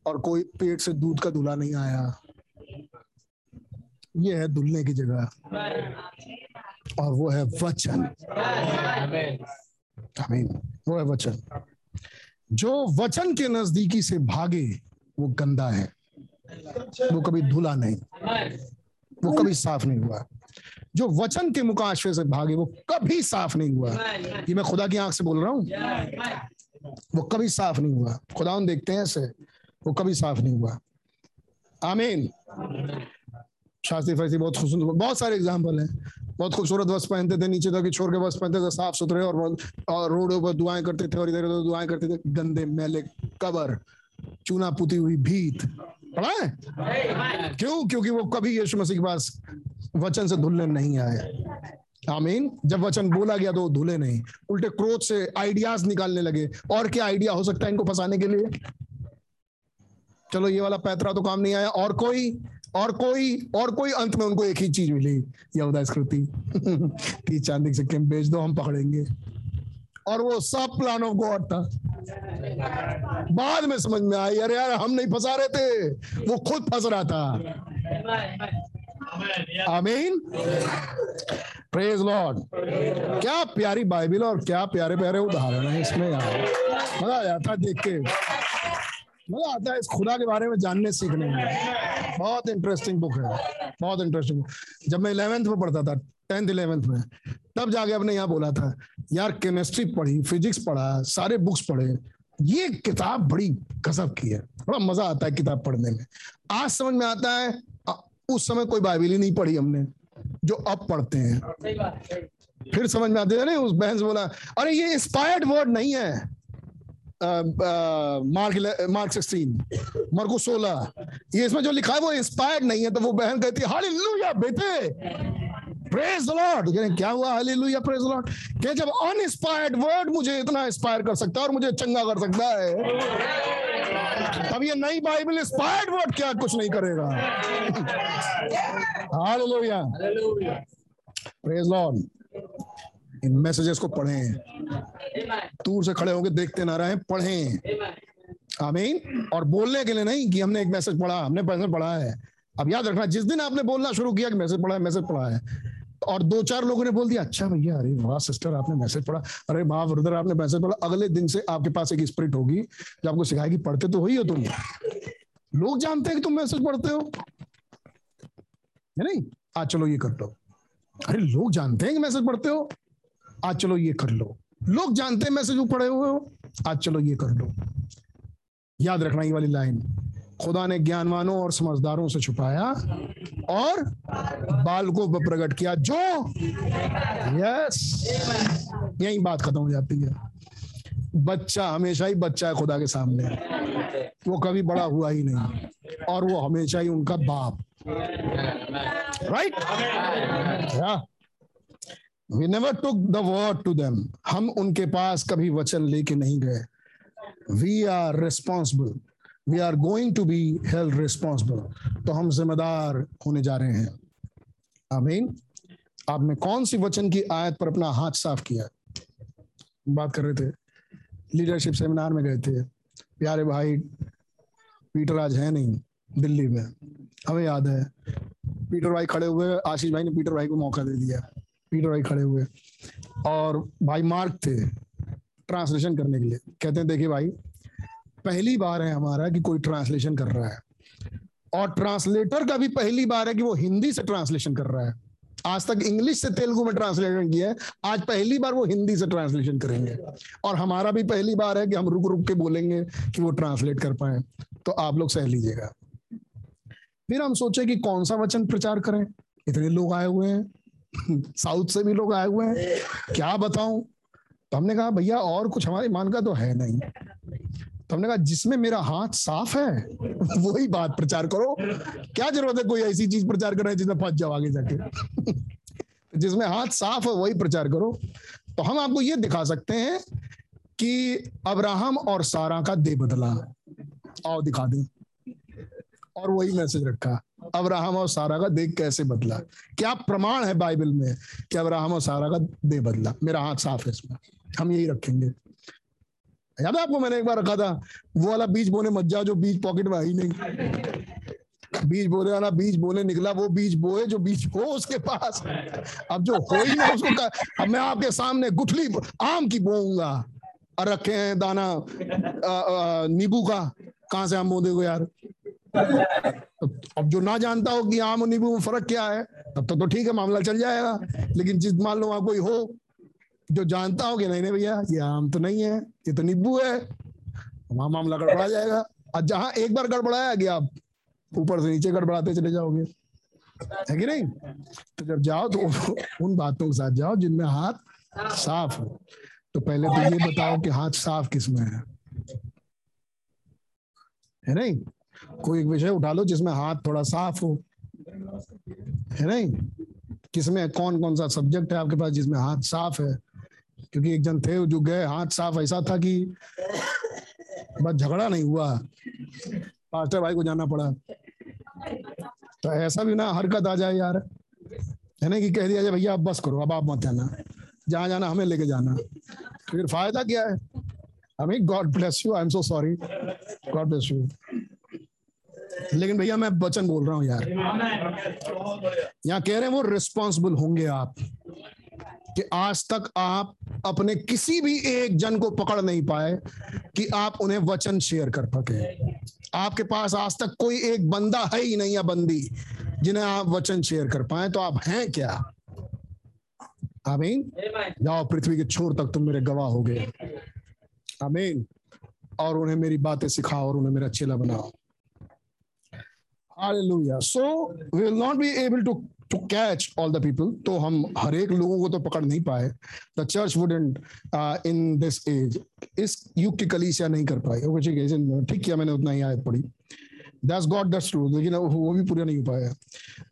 और कोई पेट से दूध का दूल्हा नहीं आया। ये है दुल्हने की जगह। और वो है वचन। अमीन, वो है वचन। जो वचन के नजदीकी से भागे, वो गंदा है। वो कभी धुला नहीं। वो कभी साफ़ नहीं हुआ। जो वचन के मुकाशे से भागे वो कभी साफ़ नहीं हुआ। ये मैं खुदा की आँख से बोल रहा हूँ? वो कभी साफ़ नहीं हुआ। खुदा देखते हैं ऐसे वो कभी साफ़ नहीं हुआ। आमीन। शास्त्री फैसी बहुत खूबसूरत बहुत सारे एग्ज़ाम्पल हैं। बहुत खूबसूरत वस्त्र पहनते थे नीचे तक छोड़ के वस्त्र पहनते थे साफ़ सुथरे और और रोडों पर दुआएँ करते थे और इधर उधर दुआएँ करते थे। गंदे मैले कबर। चूना पुती हुई भीत। पढ़ा है क्यों? क्योंकि वो कभी यीशु मसीह के पास वचन से धुलने नहीं आए। आमीन। जब वचन बोला गया तो धुले नहीं। उल्टे क्रोध से आइडियाज़ निकालने लगे। और क्या आइडिया हो सकता है इनको फंसाने के लिए? चलो, ये वाला पैतरा तो काम नहीं आया। और कोई और कोई और कोई अंत में उनको एक ही चीज़ मिली, यहूदा स्कृति तीस चांदी सिक्के बेच दो, हम पकड़ेंगे। और वो सब प्लान ऑफ़ गॉड था। बाद में समझ में आई, अरे यार, हम नहीं फंसा रहे थे। वो खुद फंस रहा था। आमीन प्रेज लॉर्ड क्या प्यारी बाइबल और क्या प्यारे प्यारे उदाहरण है इसमें यार। मज़ा आ जाता देख के। मज़ा आता है इस खुदा के बारे में जानने सीखने में। बहुत इंटरेस्टिंग बुक है। बहुत इंटरेस्टिंग जब मैं इलेवेंथ में पढ़ता था टेंथ इलेवेंथ में तब जाके अपने यहाँ बोला था यार केमिस्ट्री पढ़ी फिजिक्स पढ़ा सारे बुक्स पढ़े। ये किताब बड़ी गजब की है। बड़ा मज़ा आता है किताब पढ़ने में। आज समझ में आता है उस समय कोई बाइबल ही नहीं पढ़ी हमने जो अब पढ़ते हैं। फिर समझ में आते हैं उस बहन से बोला अरे ये इंस्पायर्ड वर्ड नहीं है। मार्क मार्क सिक्सटीन मार्को सोलह। ये इसमें जो लिखा है वो इंस्पायर्ड नहीं है तो वो बहन कहती है हालेलुया बेटे! प्रेज लॉर्ड क्या हुआ? हालेलुया प्रेज लॉर्ड क्या जब अनइंस्पायर्ड वर्ड मुझे इतना इंस्पायर कर सकता है और मुझे चंगा कर सकता है तब ये नई बाइबल इंस्पायर्ड वर्ड क्या कुछ नहीं करेगा? हालेलुया प्रेज लॉर्ड इन मैसेजेस को पढ़ें। दूर से खड़े होकर देखते ना रहे पढ़ें। आमीन। और बोलने के लिए नहीं कि हमने एक मैसेज पढ़ा हमने मैसेज पढ़ा है। अब याद रखना जिस दिन आपने बोलना शुरू किया कि मैसेज पढ़ा है मैसेज पढ़ा है। और दो चार लोगों ने बोल दिया अच्छा भैया, अरे वाह सिस्टर आपने मैसेज पढ़ा। अरे वाह ब्रदर आपने मैसेज पढ़ा। अगले दिन से आपके पास एक स्पिरिट होगी जो आपको सिखाएगी, पढ़ते तो वही हो तुम। लोग जानते हैं कि तुम मैसेज पढ़ते हो। है नहीं? आज चलो ये कर लो। अरे लोग जानते हैं कि मैसेज पढ़ते हो। आज चलो ये कर लो। लोग जानते हैं मैसेज पढ़े हुए हो। आज चलो ये कर लो। याद रखना ये वाली लाइन खुदा ने ज्ञानवानों और समझदारों से छुपाया और बालकों पर प्रकट किया, जो यस यही बात खत्म हो जाती है। बच्चा हमेशा ही बच्चा है खुदा के सामने। वो कभी बड़ा हुआ ही नहीं और वो हमेशा ही उनका बाप। Right we never took the word to them हम उनके पास कभी वचन लेके नहीं गए। We are responsible we are going to be held responsible तो हम जिम्मेदार होने जा रहे हैं। आमीन। आपने कौन सी वचन की आयत पर अपना हाथ साफ़ किया? बात कर रहे थे। लीडरशिप सेमिनार में गए थे। प्यारे भाई, पीटर आज है नहीं, दिल्ली में। हमें याद है। पीटर भाई खड़े हुए, आशीष भाई ने पीटर भाई को मौका दे दिया। पीटर भाई खड़े हुए। और भाई मार्क थे ट्रांसलेशन करने के लिए। कहते हैं, देखिए भाई पहली बार है हमारा कि कोई ट्रांसलेशन कर रहा है। और ट्रांसलेटर का भी पहली बार है कि वो हिंदी से ट्रांसलेशन कर रहा है। आज तक इंग्लिश से तेलुगु में ट्रांसलेशन किया है, आज पहली बार वो हिंदी से ट्रांसलेशन करेंगे। और हमारा भी पहली बार है कि हम रुक रुक के बोलेंगे कि वो ट्रांसलेट कर पाए। तो आप लोग सह लीजिएगा। फिर हम सोचे कि कौन सा वचन प्रचार करें? इतने लोग आए हुए हैं। साउथ से भी लोग आए हुए हैं। क्या बताऊँ? तो हमने कहा, भैया, और कुछ हमारे मान का तो है नहीं। तो हमने कहा, जिसमें मेरा हाथ साफ़ है, वही बात प्रचार करो। क्या ज़रूरत है कोई ऐसी चीज़ प्रचार करने जिसमें फंस जाओ आगे जाके? जिसमें हाथ साफ़ है, वही प्रचार करो। तो हम आपको ये दिखा सकते हैं कि अब्राहम और सारा का दे बदला। आओ दिखा दें। और वही मैसेज रखा, अब्राहम और सारा का देख कैसे बदला? क्या प्रमाण है बाइबल में कि अब्राहम और सारा का दे बदला? मेरा हाथ साफ़ है इसमें। हम यही रखेंगे। याद है आपको मैंने एक बार रखा था? वो वाला बीज बोने मत जाओ जो बीज पॉकेट में आई नहीं। बीज बोने वाला बीज बोने निकला वो बीज बोए जो बीज हो उसके पास। अब जो हो ही ना उसको कर, अब मैं आपके सामने गुठली आम की बोऊँगा। और रखे हैं दाना नींबू का। कहाँ से आम बोंदे हो यार? अब जो ना जानता हो कि आम और नींबू में फ़र्क क्या है तब तो, तो ठीक है मामला चल जाएगा। लेकिन जिस मान लो वहाँ कोई हो जो जानता हो कि नहीं नहीं भैया, ये आम तो नहीं है, ये तो नींबू है। वहाँ मामला गड़बड़ा जाएगा। और जहाँ एक बार गड़बड़ाया गया, आप ऊपर से नीचे गड़बड़ाते चले जाओगे। है कि नहीं? तो जब जाओ तो उन बातों के साथ जाओ जिनमें हाथ साफ़ हो। तो पहले तो ये बताओ कि हाथ साफ़ किसमें है? है नहीं? कोई एक विषय उठा लो जिसमें हाथ थोड़ा साफ़ हो। है नहीं? किसमें कौन कौन सा सब्जेक्ट है आपके पास जिसमें हाथ साफ़ है? क्योंकि एक जन थे जो गए, हाथ साफ़ ऐसा था कि बस झगड़ा नहीं हुआ। पास्टर भाई को जाना पड़ा। तो ऐसा भी ना, हरकत आ जाए यार। है ना कि कह दिया जाए, भैया आप बस करो, अब आप मत जाना। जहाँ जाना, हमें लेके जाना। फिर फ़ायदा क्या है? हमें God bless you I am so sorry God bless you लेकिन भैया, मैं वचन बोल रहा हूँ यार। यहाँ कह रहे हैं वो रिस्पॉन्सिबल होंगे आप। कि आज तक आप अपने किसी भी एक जन को पकड़ नहीं पाए कि आप उन्हें वचन शेयर कर सके। आपके पास आज तक कोई एक बंदा है ही नहीं या बंदी जिन्हें आप वचन शेयर कर पाए तो आप हैं क्या? आमीन। जाओ, पृथ्वी के छोर तक तुम मेरे गवाह हो गए। आमीन। और उन्हें मेरी बातें सिखाओ और उन्हें मेरा चेला बनाओ। Hallelujah. So, we will not be able to to catch all the people. तो हम हर एक लोगों को तो पकड़ नहीं पाए। The church wouldn't in this age इस युग की कलीसिया नहीं कर ओके ठीक किया मैंने उतना ही आयत पढ़ी। That's God, that's true. लेकिन वो भी पूरा नहीं हो पाया।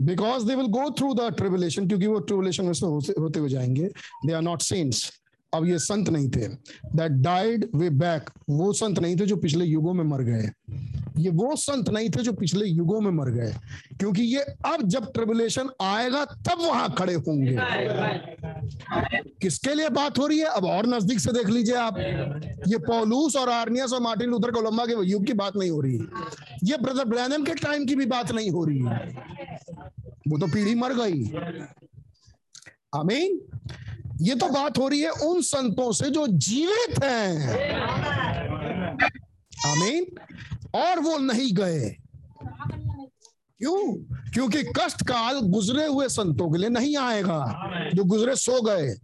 Because they will go through the tribulation क्योंकि वो ट्रिबुलेशन में से होते हुए जाएँगे। दे आर नॉट सेंट्स अब ये संत नहीं थे। दैट डाइड वे बैक वो संत नहीं थे जो पिछले युगों में मर गए। ये वो संत नहीं थे जो पिछले युगों में मर गए। क्योंकि ये अब जब ट्रिबुलेशन आएगा, तब वहाँ खड़े होंगे। किसके लिए बात हो रही है? अब और नज़दीक से देख लीजिए आप। ये पॉलूस और आर्नियस और मार्टिन लूथर कोलंबा के युग की बात नहीं हो रही। ये ब्रदर ब्रैनम के टाइम की भी बात नहीं हो रही है। वो तो पीढ़ी मर गई। आमीन। ये तो बात हो रही है उन संतों से जो जीवित हैं। आमीन। और वो नहीं गए। क्यों? क्योंकि कष्ट काल गुजरे हुए संतों के लिए नहीं आएगा। जो गुजरे सो गए।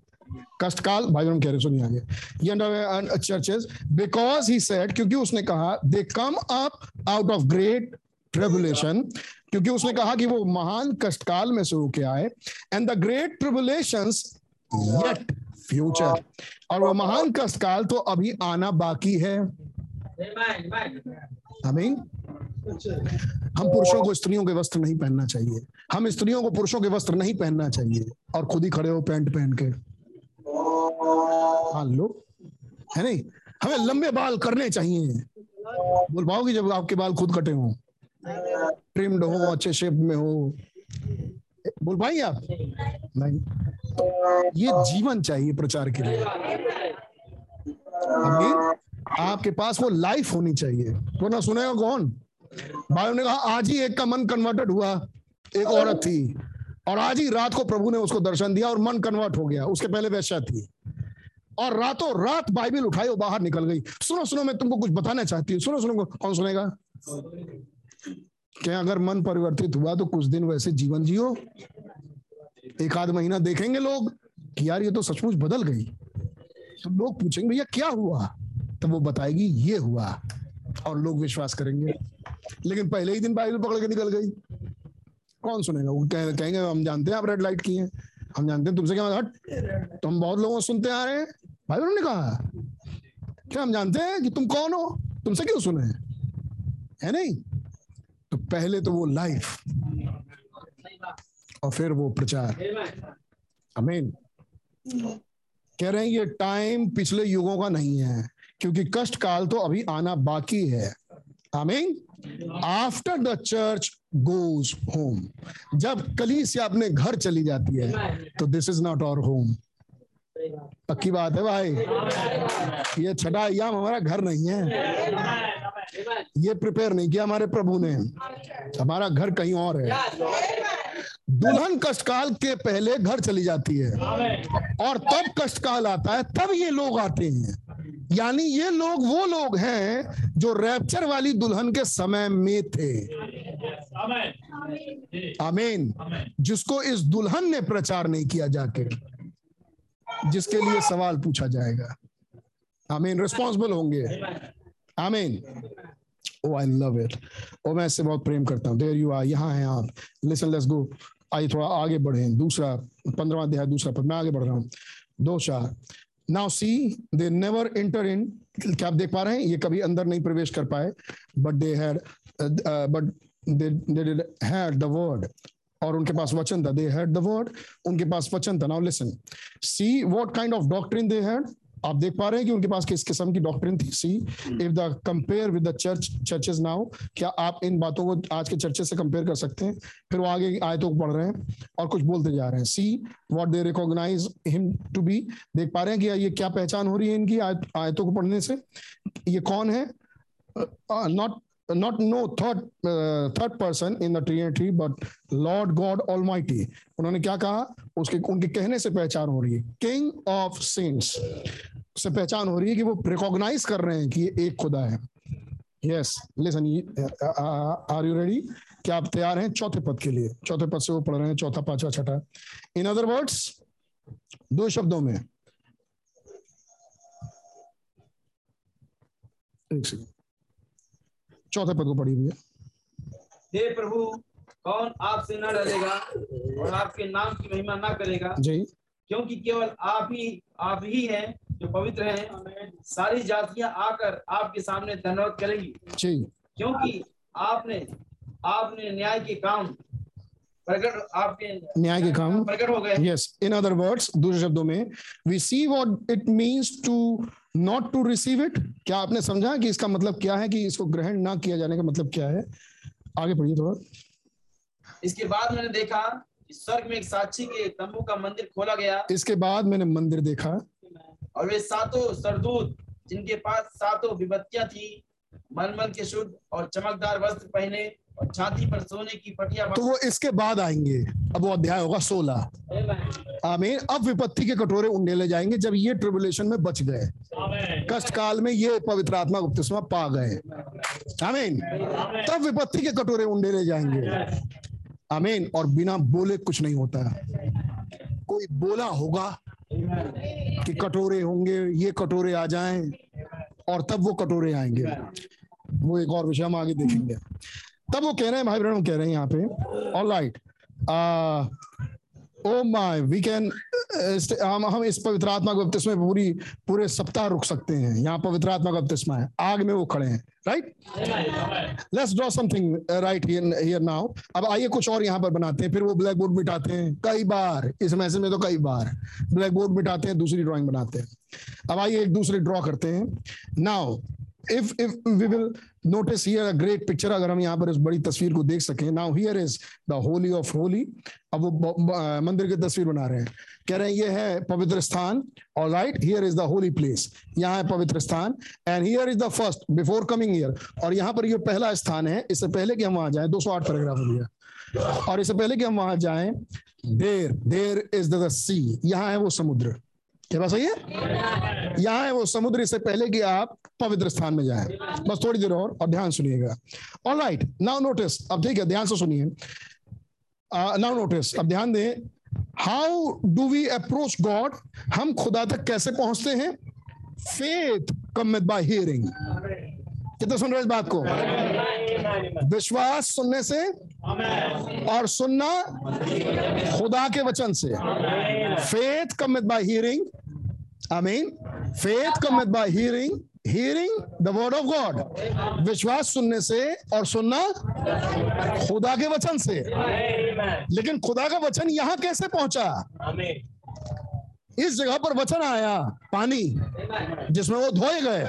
कष्ट काल भाई कह रहे सुनिए आगे। ये चर्चेस बिकॉज़ ही सेड क्योंकि उसने कहा they come up out of great tribulation क्योंकि उसने कहा कि वो महान कष्टकाल में से होके आए। And the great tribulations yet future और वो महान कष्टकाल तो अभी आना बाकी है। आमीन हम पुरुषों को स्त्रियों के वस्त्र नहीं पहनना चाहिए। हम स्त्रियों को पुरुषों के वस्त्र नहीं पहनना चाहिए। और खुद ही खड़े हो पैंट पहन के। हाँ लो है नहीं? हमें लंबे बाल करने चाहिए। बोल पाओगे जब आपके बाल खुद कटे हो। ट्रिम्ड हो अच्छे शेप में हो। बोल पाएँगे आप। नहीं। ये जीवन चाहिए प्रचार के लिए। आपके पास वो लाइफ होनी चाहिए। तो ना सुनेगा कौन? भाई ने कहा, आज ही एक का मन कन्वर्टेड हुआ। एक औरत थी। और आज ही रात को प्रभु ने उसको दर्शन दिया और मन कन्वर्ट हो गया। उसके पहले वैश्या थी। और रातों रात बाइबिल उठाई और बाहर निकल गई। सुनो सुनो, मैं तुमको कुछ बताना चाहती हूँ। सुनो सुनो, कौन सुनेगा? क्या अगर मन परिवर्तित हुआ तो कुछ दिन वैसे जीवन जियो। एक आध महीना देखेंगे लोग कि यार ये तो सचमुच बदल गई। तो लोग पूछेंगे भैया क्या हुआ? तो वो बताएगी ये हुआ। और लोग विश्वास करेंगे। लेकिन पहले ही दिन बाइबल पकड़ के निकल गई। कौन सुनेगा? वो कह, कहेंगे हम जानते हैं आप रेड लाइट किए हम जानते हैं तुमसे क्या हट। तो हम बहुत लोगों सुनते आ रहे हैं। भाई ने कहा क्या हम जानते हैं कि तुम कौन हो? तुमसे क्यों सुने? है नहीं? तो पहले तो वो लाइफ और फिर वो प्रचार। अमीन कह रहे हैं ये टाइम पिछले युगों का नहीं है, क्योंकि कष्ट काल तो अभी आना बाकी है। आमीन after the church goes home जब कलीसिया अपने घर चली जाती है तो this is not our home पक्की बात है भाई। ये छठा अयाम हमारा घर नहीं है। ये प्रिपेयर नहीं किया हमारे प्रभु ने। हमारा घर कहीं और है। दुल्हन कष्टकाल के पहले घर चली जाती है। और तब कष्टकाल आता है तब ये लोग आते हैं। यानी ये लोग वो लोग हैं जो रैप्चर वाली दुल्हन के समय में थे। आमीन जिसको इस दुल्हन ने प्रचार नहीं किया जाके। जिसके लिए सवाल पूछा जाएगा। आमीन रिस्पॉन्सिबल होंगे। आमीन ओ आई लव इट ओ मैं इससे बहुत प्रेम करता हूँ। देर यू आर यहाँ हैं आप। लिसन लेट्स गो आइए थोड़ा आगे बढ़े। दूसरा पंद्रवा अध्याय, दूसरा पद। मैं आगे बढ़ रहा हूँ। दो चार। Now see they never enter in क्या आप देख पा रहे हैं? ये कभी अंदर नहीं प्रवेश कर पाए। But they had but they had the word और उनके पास वचन था दे हैड द वर्ड उनके पास वचन था। Now listen see what kind of doctrine they had आप देख पा रहे हैं कि उनके पास किस किस्म की डॉक्ट्रिन थी। See if the compare with the church churches now क्या आप इन बातों को आज के चर्चेस से कंपेयर कर सकते हैं? फिर वो आगे आयतों को पढ़ रहे हैं और कुछ बोलते जा रहे हैं। See what they recognise him to be देख पा रहे हैं कि ये क्या पहचान हो रही है इनकी आयत, आयतों को पढ़ने से? ये कौन है? Not not no third uh, third person in the trinity but lord god almighty. उन्होंने क्या कहा? उसके उनके कहने से पहचान हो रही है। King of saints से पहचान हो रही है कि वो रिकॉग्नाइज कर रहे हैं कि ये एक खुदा है। Yes listen are you ready क्या आप तैयार हैं चौथे पद के लिए? चौथे पद से वो पढ़ रहे हैं चौथा पांचवा छठा। इन अदर वर्ड्स दो शब्दों में। एक सेकंड चौथे पद को पढ़ी भैया हे प्रभु कौन आपसे न डरेगा और आपके नाम की महिमा न करेगा? जी। क्योंकि केवल आप ही आप ही हैं जो पवित्र हैं। सारी जातियाँ आकर आपके सामने धन्यवाद करेंगी। जी। क्योंकि आपने आपने न्याय के काम प्रकट आपके न्याय के काम प्रकट हो गए। यस इन अदर वर्ड्स दूसरे शब्दों में we see what it means to not to receive it क्या आपने समझा कि इसका मतलब क्या है कि इसको ग्रहण ना किया जाने का मतलब क्या है? आगे पढ़िए थोड़ा। इसके बाद मैंने देखा कि स्वर्ग में एक साक्षी के तंबू का मंदिर खोला गया। इसके बाद मैंने मंदिर देखा। और वे सातों सरदूत जिनके पास सातों विभत्तियाँ थी मलमल के शुद्ध और चमकदार वस्त्र पहने और छाती पर सोने की पटिया तो वो इसके बाद आएँगे। अब वो अध्याय होगा सोलह। आमीन। अब विपत्ति के कटोरे उंडेले जाएँगे जब ये ट्रिबुलेशन में बच गए। कष्ट काल में ये पवित्र आत्मा बपतिस्मा पा गए। आमीन। तब विपत्ति के कटोरे उंडेले जाएँगे। आमीन। और बिना बोले कुछ नहीं होता। कोई बोला होगा कि कटोरे होंगे ये कटोरे आ जाएँ और तब वो कटोरे आएँगे। वो एक और विषय हम आगे देखेंगे। तब वो कह रहे हैं, भाई बहन कह रहे हैं यहाँ पे all right oh my we can हम हम इस पवित्र आत्मा का में पूरी, पूरे सप्ताह रुक सकते हैं। यहाँ पवित्र आत्मा का बपतिस्मा है। आग में वो खड़े हैं right let's draw something right here now अब आइए कुछ और यहाँ पर बनाते हैं, फिर वो ब्लैक बोर्ड मिटाते हैं। कई बार, इस मैसेज में तो कई बार ब्लैक बोर्ड मिटाते हैं, दूसरी ड्राइंग बनाते हैं। अब आइए एक दूसरे ड्रॉ करते हैं। Now if if we will notice here a great picture, अगर हम यहाँ पर इस बड़ी तस्वीर को देख सकें, now here is the holy of holy अब वो मंदिर की तस्वीर बना रहे हैं। कह रहे हैं, ये है पवित्र स्थान और right here is the holy place यहाँ है पवित्र स्थान and here is the first before coming here और यहाँ पर ये पहला स्थान है, इससे पहले कि हम वहाँ जाएँ 208 पैराग्राफ हो गया। और इससे पहले कि हम वहाँ जाएँ देर देर इज़ द सी यहाँ है वो समुद्र। क्या बात सही है? यहाँ है वो समुद्र इससे पहले कि आप पवित्र स्थान में जाएँ। बस थोड़ी देर और और ध्यान सुनिएगा। ऑल राइट नाउ नोटिस अब ठीक है, ध्यान से सुनिए। नाउ नोटिस अब ध्यान दें how do we approach God हम खुदा तक कैसे पहुँचते हैं? फेथ कमित बाय हियरिंग कितना सुन रहे इस बात को? विश्वास सुनने से और सुनना खुदा के वचन से। Faith cometh by hearing I mean, faith cometh by hearing, hearing the word of God. विश्वास सुनने से और सुनना खुदा के वचन से लेकिन खुदा का वचन यहाँ कैसे पहुँचा इस जगह पर वचन आया, पानी, जिसमें वो धोए गए।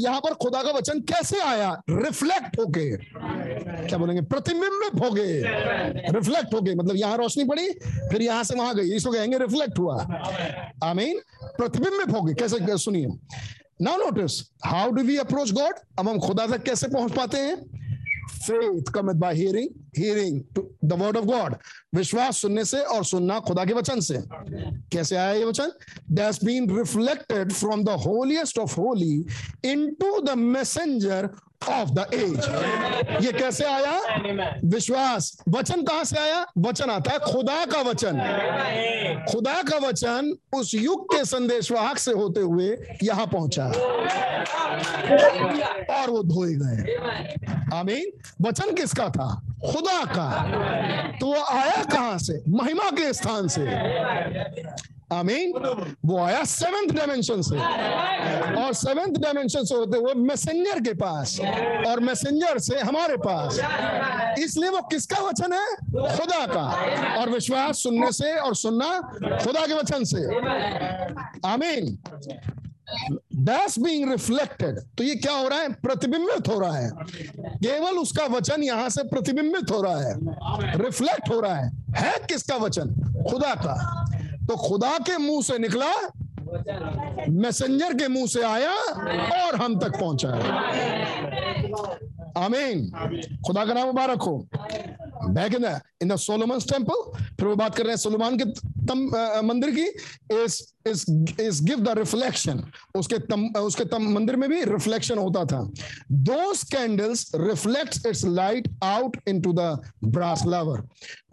यहाँ पर खुदा का वचन कैसे आया? रिफ्लेक्ट होके। क्या बोलेंगे? प्रतिबिंबित हो गए रिफ्लेक्ट हो गए मतलब यहाँ रोशनी पड़ी, फिर यहाँ से वहाँ गई। इसको कहेंगे रिफ्लेक्ट हुआ। आमीन प्रतिबिंबित हो गए कैसे? सुनिए। Now notice how do we approach God अब हम खुदा तक कैसे पहुँच पाते हैं? Faith by by hearing hearing the word of God विश्वास सुनने से और सुनना खुदा के वचन से। कैसे आया ये वचन? That's been reflected from the holiest of holy into the messenger of the age ये कैसे आया? विश्वास। वचन कहाँ से आया? वचन आता है खुदा का वचन। खुदा का वचन उस युग के संदेशवाहक से होते हुए यहाँ पहुँचा। और वो धोए गए। आमीन। वचन किसका था? खुदा का। तो वो आया कहाँ से? महिमा के स्थान से। आमीन वो आया सेवेंथ डायमेंशन से। और सेवेंथ डायमेंशन से होते हुए मैसेंजर के पास और मैसेंजर से हमारे पास। इसलिए वो किसका वचन है? खुदा का। और विश्वास सुनने से और सुनना खुदा के वचन से। आमीन दैट्स बीइंग रिफ्लेक्टेड तो ये क्या हो रहा है? प्रतिबिंबित हो रहा है। केवल उसका वचन यहाँ से प्रतिबिंबित हो रहा है। रिफ्लेक्ट हो रहा है। है किसका वचन? खुदा का। तो खुदा के मुँह से निकला मैसेंजर के मुँह से आया और हम तक पहुँचा आमीन खुदा का नाम मुबारक हो। Back in in the Solomon's temple फिर वो बात कर रहे हैं सोलोमान के तम अ, मंदिर की इस इस इस गिव द रिफ्लेक्शन उसके तम उसके तम मंदिर में भी रिफ्लेक्शन होता था। Those candles reflects its light out into the brass laver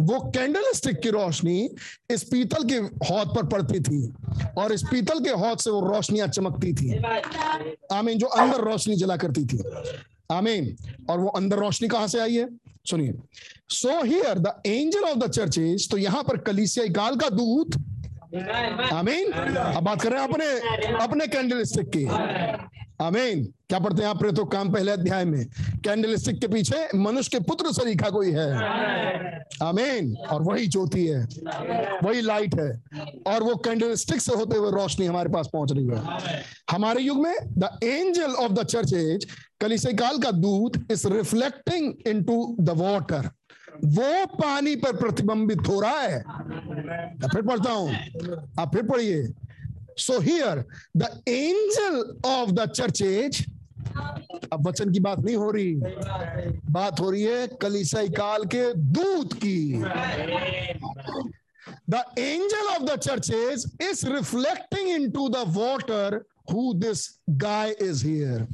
वो कैंडल स्टिक की रोशनी इस पीतल के हौद पर पड़ती थी और इस पीतल के हौद से वो रोशनियाँ चमकती थी। आमीन जो अंदर रोशनी जला करती थी। आमीन। और वो अंदर रोशनी कहाँ से आई है? सुनिए। So here the angel of the churches तो यहाँ पर कलीसिया काल का दूत। आमीन। अब बात कर रहे हैं अपने अपने कैंडल स्टिक की। आमीन। क्या पढ़ते हैं आप तो काम पहले अध्याय में। कैंडल स्टिक के पीछे मनुष्य के पुत्र सरीखा कोई है? आमीन। और वही ज्योति है। वही लाइट है। और वो कैंडल स्टिक से होते हुए रोशनी हमारे पास पहुँच रही है। हमारे युग में the angel of the church age कलिसिया काल का दूत is reflecting into the water वो पानी पर प्रतिबिंबित हो रहा है। फिर पढ़ता हूँ। आप फिर पढ़िए। So here the angel of the church age अब वचन की बात नहीं हो रही। बात हो रही है कलिसाई काल के दूत की। The angel of the churches is reflecting into the water who this guy is here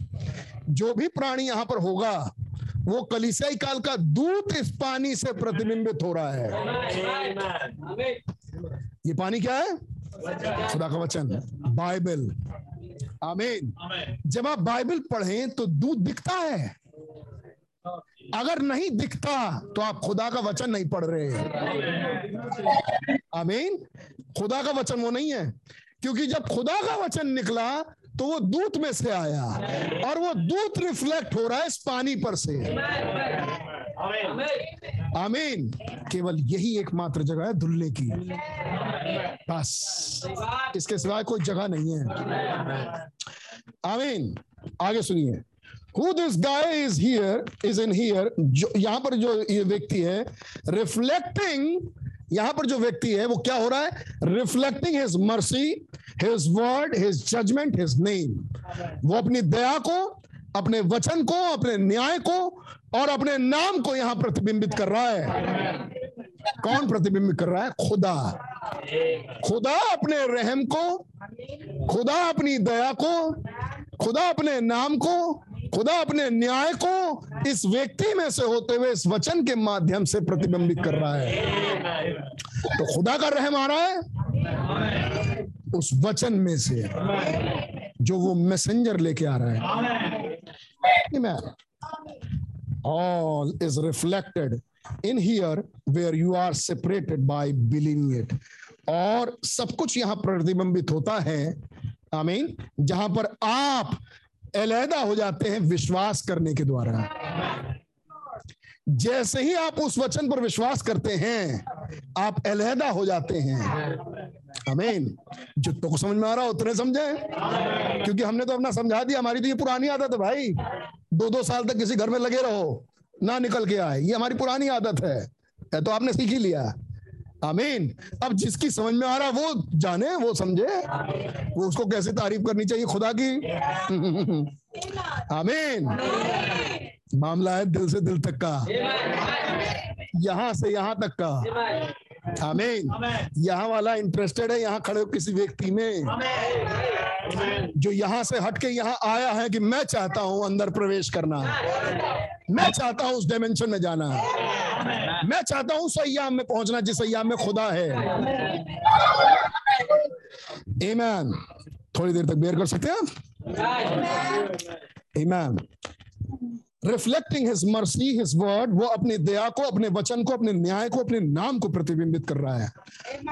जो भी प्राणी यहाँ पर होगा, वो कलिसाई काल का दूत इस पानी से प्रतिबिंबित हो रहा है। ये पानी क्या है? खुदा का वचन। बाइबल। आमीन। जब आप बाइबल पढ़ें तो दूध दिखता है। अगर नहीं दिखता तो आप खुदा का वचन नहीं पढ़ रहे। आमीन। खुदा का वचन वो नहीं है। क्योंकि जब खुदा का वचन निकला तो वो दूत में से आया और वो दूत रिफ्लेक्ट हो रहा है इस पानी पर से। आमीन। केवल यही एकमात्र जगह है धुलने की। बस। इसके सिवाय कोई जगह नहीं है। आमीन। आगे सुनिए। Who this guy is here is in here यहाँ पर जो ये व्यक्ति है रिफ्लेक्टिंग यहाँ पर जो व्यक्ति है, वो क्या हो रहा है? Reflecting his mercy his word his judgement his name वो अपनी दया को, अपने वचन को, अपने न्याय को और अपने नाम को यहाँ प्रतिबिंबित कर रहा है। कौन प्रतिबिंबित कर रहा है? खुदा। खुदा अपने रहम को, खुदा अपनी दया को, खुदा अपने नाम को खुदा अपने न्याय को इस व्यक्ति में से होते हुए इस वचन के माध्यम से प्रतिबिंबित कर रहा है। तो खुदा का रहम आ रहा है उस वचन में से जो वो मैसेंजर लेके आ रहा है। All is reflected in here where you are separated by believing it और सब कुछ यहाँ प्रतिबिंबित होता है। आमीन जहाँ पर आप अलहदा हो जाते हैं विश्वास करने के द्वारा। जैसे ही आप उस वचन पर विश्वास करते हैं, आप अलहदा हो जाते हैं। अमीन जितनों को समझ में आ रहा उतने समझे। क्योंकि हमने तो अपना समझा दिया। हमारी तो ये पुरानी आदत है भाई। दो दो साल तक किसी घर में लगे रहो, ना निकल के आए। ये हमारी पुरानी आदत है। तो आपने सीख ही लिया। आमीन। अब जिसकी समझ में आ रहा वो जाने वो समझे। वो उसको कैसे तारीफ़ करनी चाहिए खुदा की? आमीन। मामला है दिल से दिल तक का। यहाँ से यहाँ तक का। आमीन यहाँ वाला इंटरेस्टेड है यहाँ खड़े किसी व्यक्ति में। जो यहाँ से हट के यहाँ आया है कि मैं चाहता हूँ अंदर प्रवेश करना। मैं चाहता हूँ उस डायमेंशन में जाना। मैं चाहता हूँ उस अयाम में पहुँचना जिस अयाम में खुदा है। ईमान थोड़ी देर तक बेर कर सकते हैं आप? ईमान reflecting his mercy his word वो अपनी दया को अपने वचन को अपने न्याय को अपने नाम को प्रतिबिंबित कर रहा है।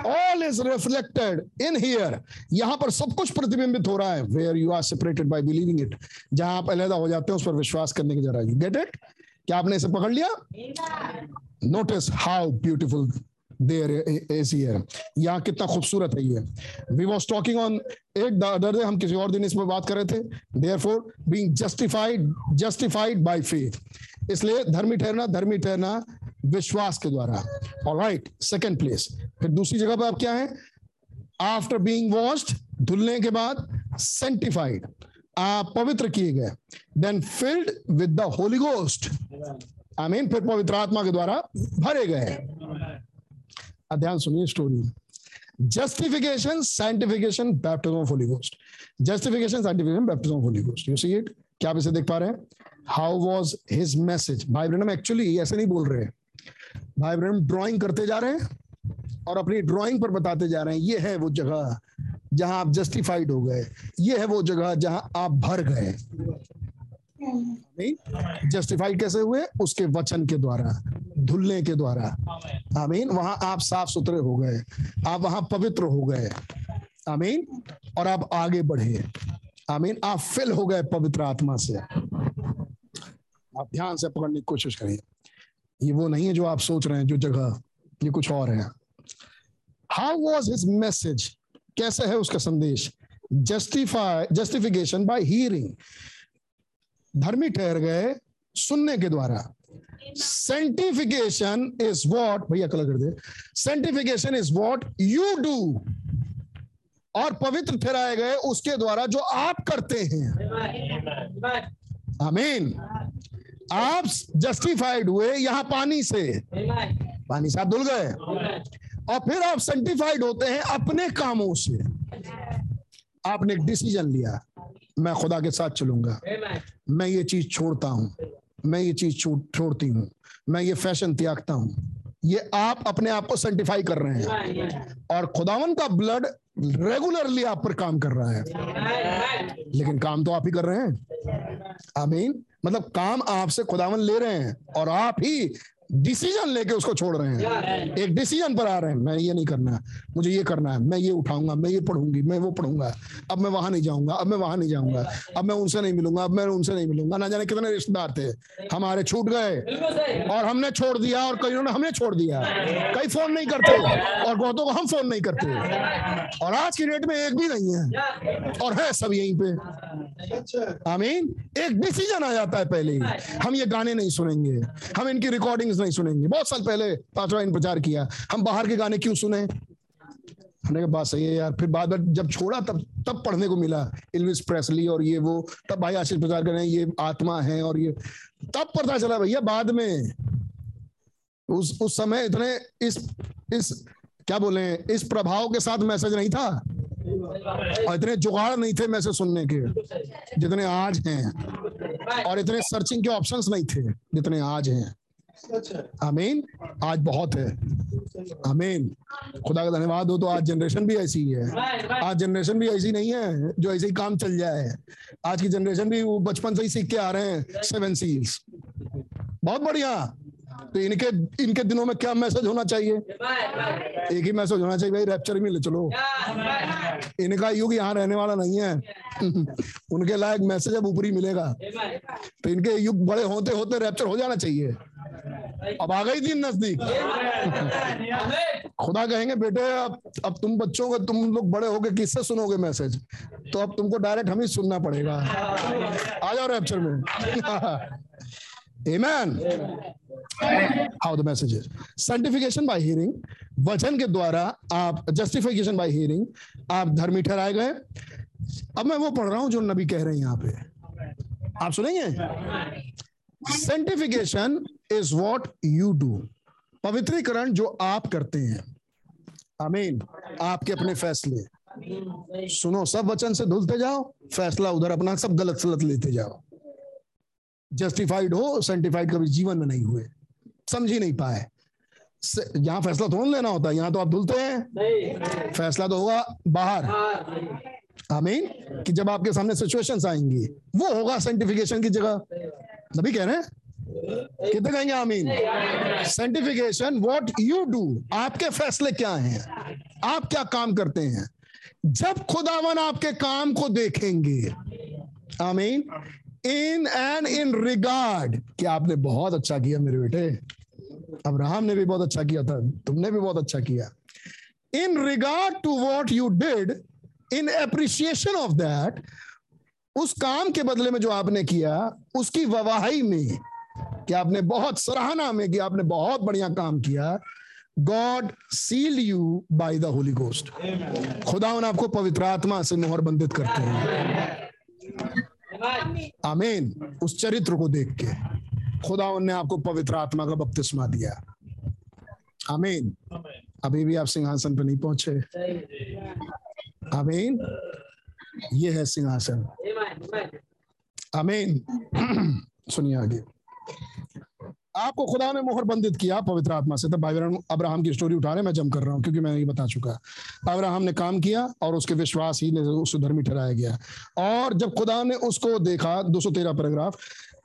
All is reflected in here यहाँ पर सब कुछ प्रतिबिंबित हो रहा है। Where you are separated by believing it जहाँ आप अलहदा हो जाते हैं उस पर विश्वास करने की जरा गेट इट क्या आपने इसे पकड़ लिया? Notice how beautiful there is here यहाँ कितना खूबसूरत है ये। वी वाज टॉकिंग ऑन एक अदर डे हम किसी और दिन इस पर बात कर रहे थे। Therefore being justified justified by faith इसलिए धर्मी ठहरना धर्मी ठहरना विश्वास के द्वारा। ऑलराइट सेकंड प्लेस फिर दूसरी जगह पर आप क्या है? आफ्टर बींग वॉश्ड धुलने के बाद सेंटिफाइड आप पवित्र किए गए। Then filled with the Holy Ghost I mean फिर पवित्र आत्मा के द्वारा भरे गए। ध्यान सुनिए story justification sanctification, baptism of holy ghost justification, sanctification, baptism of holy ghost you see it? क्या आप इसे देख पा रहे हैं? हाउ वॉज़ हिज मैसेज भाई ब्रहणम एक्चुअली ऐसे नहीं बोल रहे। हैं भाई ब्रहणम ड्राइंग करते जा रहे हैं और अपनी ड्राइंग पर बताते जा रहे हैं। ये है वो जगह जहाँ आप जस्टिफाइड हो गए। ये है वो जगह जहाँ आप भर गए। जस्टिफाइड कैसे हुए? उसके वचन के द्वारा, धुलने के द्वारा। आमीन। वहाँ आप साफ़ सुथरे हो गए। आप वहाँ पवित्र हो गए। आमीन। और आप आगे बढ़े। आमीन। आप फिल हो गए पवित्र आत्मा से। आप ध्यान से पकड़ने की कोशिश करें। ये वो नहीं है जो आप सोच रहे हैं, जो जगह। ये कुछ और है। हाउ वॉज़ हिज मैसेज कैसे है उसका संदेश? जस्टिफाई जस्टिफिकेशन बाय हियरिंग धर्मी ठहर गए सुनने के द्वारा। सेंटिफिकेशन इज़ वॉट भैया कलर कर दे। Sanctification is what you do और पवित्र ठहराए गए उसके द्वारा जो आप करते हैं। आमीन आप जस्टिफाइड हुए यहाँ पानी से। पानी से आप धुल गए। और फिर आप सेंटिफाइड होते हैं अपने कामों से। आपने एक डिसीज़न लिया। मैं खुदा के साथ चलूँगा। मैं ये चीज़ छोड़ता हूँ। मैं ये चीज़ छोड़ती हूँ। मैं ये फ़ैशन त्यागता हूँ। ये आप अपने आप को सेंटिफाई कर रहे हैं। और खुदावन का ब्लड रेगुलरली आप पर काम कर रहा है। लेकिन काम तो आप ही कर रहे हैं। आमीन। मतलब काम आपसे खुदावन ले रहे हैं और आप ही डिसीज़न लेके उसको छोड़ रहे हैं। एक डिसीज़न पर आ रहे हैं। मैं ये नहीं करना है। मुझे ये करना है। मैं ये उठाऊँगा। मैं ये पढ़ूँगी। मैं वो पढ़ूँगा। अब मैं वहाँ नहीं जाऊँगा। अब मैं वहाँ नहीं जाऊँगा। अब मैं उनसे नहीं मिलूँगा। अब मैं उनसे नहीं मिलूँगा। ना जाने कितने रिश्तेदार थे। हमारे छूट गए। और हमने छोड़ दिया और कई ने हमें छोड़ दिया। कई फ़ोन नहीं करते। और बहुतों को हम फ़ोन नहीं करते। और आज की डेट में एक भी नहीं है। और है सब यहीं पे। आमीन। एक डिसीज़न आ जाता है पहले ही। हम ये गाने नहीं सुनेंगे। हम इनकी रिकॉर्डिंग नहीं सुनेंगे। बहुत साल पहले पांचवा इन प्रचार किया। हम बाहर के गाने क्यों सुने? हमने कहा, बात सही है यार। फिर बाद में जब छोड़ा, तब तब पढ़ने को मिला इल्विस प्रेसली और ये वो। तब भाई आशीष प्रचार कर रहे हैं, ये आत्मा है और ये तब पता चला भैया बाद में उस उस समय इतने इस इस, क्या बोले इस प्रभाव के साथ मैसेज नहीं था? और इतने जुगाड़ नहीं थे मैसेज सुनने के, जितने आज हैं। और इतने सर्चिंग के ऑप्शंस नहीं थे, जितने आज हैं। आमीन। आज बहुत है। आमीन। खुदा का धन्यवाद। हो तो आज जनरेशन भी ऐसी है आज जनरेशन भी ऐसी नहीं है जो ऐसे ही काम चल जाए। आज की जनरेशन भी वो बचपन से ही सीख के आ रहे हैं। सेवन सील्स बहुत बढ़िया। तो इनके इनके दिनों में क्या मैसेज होना चाहिए? एक ही मैसेज होना चाहिए, भाई रैप्चर में ले चलो। इनका युग यहाँ रहने वाला नहीं है। उनके लायक मैसेज अब ऊपरी मिलेगा। तो इनके युग बड़े होते होते रैप्चर हो जाना चाहिए। अब आ गई दिन नज़दीक। खुदा कहेंगे, बेटे, अब अब तुम बच्चों को, तुम लोग बड़े होगे किससे सुनोगे मैसेज तो अब तुमको डायरेक्ट हम ही सुनना पड़ेगा। आ जाओ रैप्चर में। Amen. How the message is. Sanctification by hearing. वचन के द्वारा आप जस्टिफिकेशन बाय हियरिंग आप धर्मी ठहराए गए। अब मैं वो पढ़ रहा हूँ जो नबी कह रहे हैं यहाँ पे। आप सुनेंगे? Sanctification is what you do पवित्रीकरण जो आप करते हैं। आमीन आपके अपने फैसले। सुनो, सब वचन से धुलते जाओ, फैसला उधर अपना, सब गलत सलत लेते जाओ। जस्टिफाइड हो सेंटिफाइड कभी जीवन में नहीं हुए। समझ ही नहीं पाए। यहाँ फैसला थोड़ा लेना होता है यहाँ तो आप धुलते हैं। फैसला तो होगा बाहर। आमीन? कि जब आपके सामने सिचुएशंस आएँगी वो होगा सेंटिफिकेशन की जगह। नबी कह रहे हैं? कितने कहेंगे आमीन? सेंटिफिकेशन व्हाट यू डू आपके फैसले क्या हैं? आप क्या काम करते हैं? जब खुदावन आपके काम को देखेंगे आमीन इन एंड इन रिगार्ड क्या आपने बहुत अच्छा किया मेरे बेटे? अब्राहम ने भी बहुत अच्छा किया था तुमने भी बहुत अच्छा किया। In regard to what you did in appreciation of that उस काम के बदले में जो आपने किया उसकी ववाही में कि आपने बहुत सराहना में कि आपने बहुत बढ़िया काम किया God seal you by the Holy Ghost खुदा आपको पवित्र आत्मा से मोहर बंधित करते हैं। आमीन। उस चरित्र को देख के खुदा ने आपको पवित्र आत्मा का बपतिस्मा दिया। आमीन। अभी भी आप सिंहासन पर नहीं पहुँचे। आमीन। ये है सिंहासन। आमीन। सुनिए आगे। आपको खुदा ने मोहर बंदित किया पवित्र आत्मा से। तब भाई अब्राहम की स्टोरी उठा रहे मैं जम कर रहा हूँ, क्योंकि मैं ये बता चुका अब्राहम ने काम किया और उसके विश्वास ही ने उसको धर्मी ठहराया गया। और जब खुदा ने उसको देखा 213 paragraph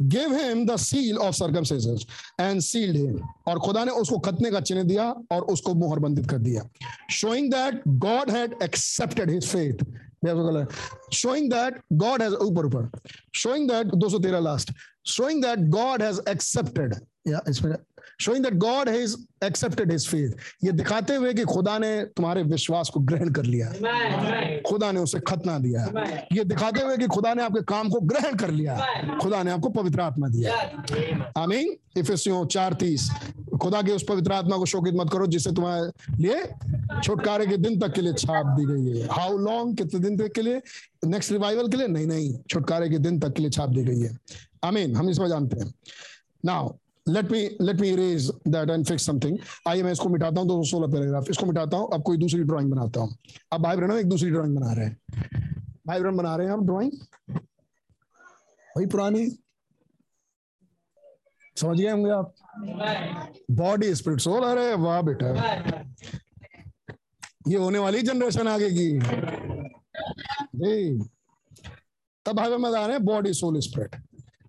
give him the seal of circumcises and sealed him और खुदा ने उसको खतने का चिन्ह दिया और उसको मोहर बंदित कर दिया। Showing that God had accepted his faith showing that God has ऊपर ऊपर। Showing that 213 last showing that God has accepted या इसमें showing that God has accepted his faith. ये दिखाते हुए कि खुदा ने तुम्हारे विश्वास को ग्रहण कर लिया। खुदा ने उसे खतना दिया। ये दिखाते हुए कि खुदा ने आपके काम को ग्रहण कर लिया। खुदा ने आपको पवित्र आत्मा दिया। आमीन। इफिसियों चार तीस। खुदा के उस पवित्र आत्मा को शोकित मत करो जिससे तुम्हारे लिए छुटकारे के दिन तक के लिए छाप दी गई है। हाउ लॉन्ग कितने दिन तक के लिए? नेक्स्ट रिवाइवल के लिए? नहीं नहीं। छुटकारे के दिन तक के लिए छाप दी गई है। आमीन। हम इसमें जानते हैं। Now let me let me erase that and fix something आइए मैं इसको मिटाता हूँ, दो सौ सोलह पैराग्राफ इसको मिटाता हूँ, अब कोई दूसरी ड्राइंग बनाता हूँ। अब भाई बहनों एक दूसरी ड्राइंग बना रहे हैं। भाई बहन बना रहे हैं हम ड्राइंग वही पुरानी। समझ गए होंगे आप? बॉडी स्पिरिट सोल अरे वाह बेटा। ये होने वाली जनरेशन आगे की। जी। तब भाई बता रहे हैं body soul spirit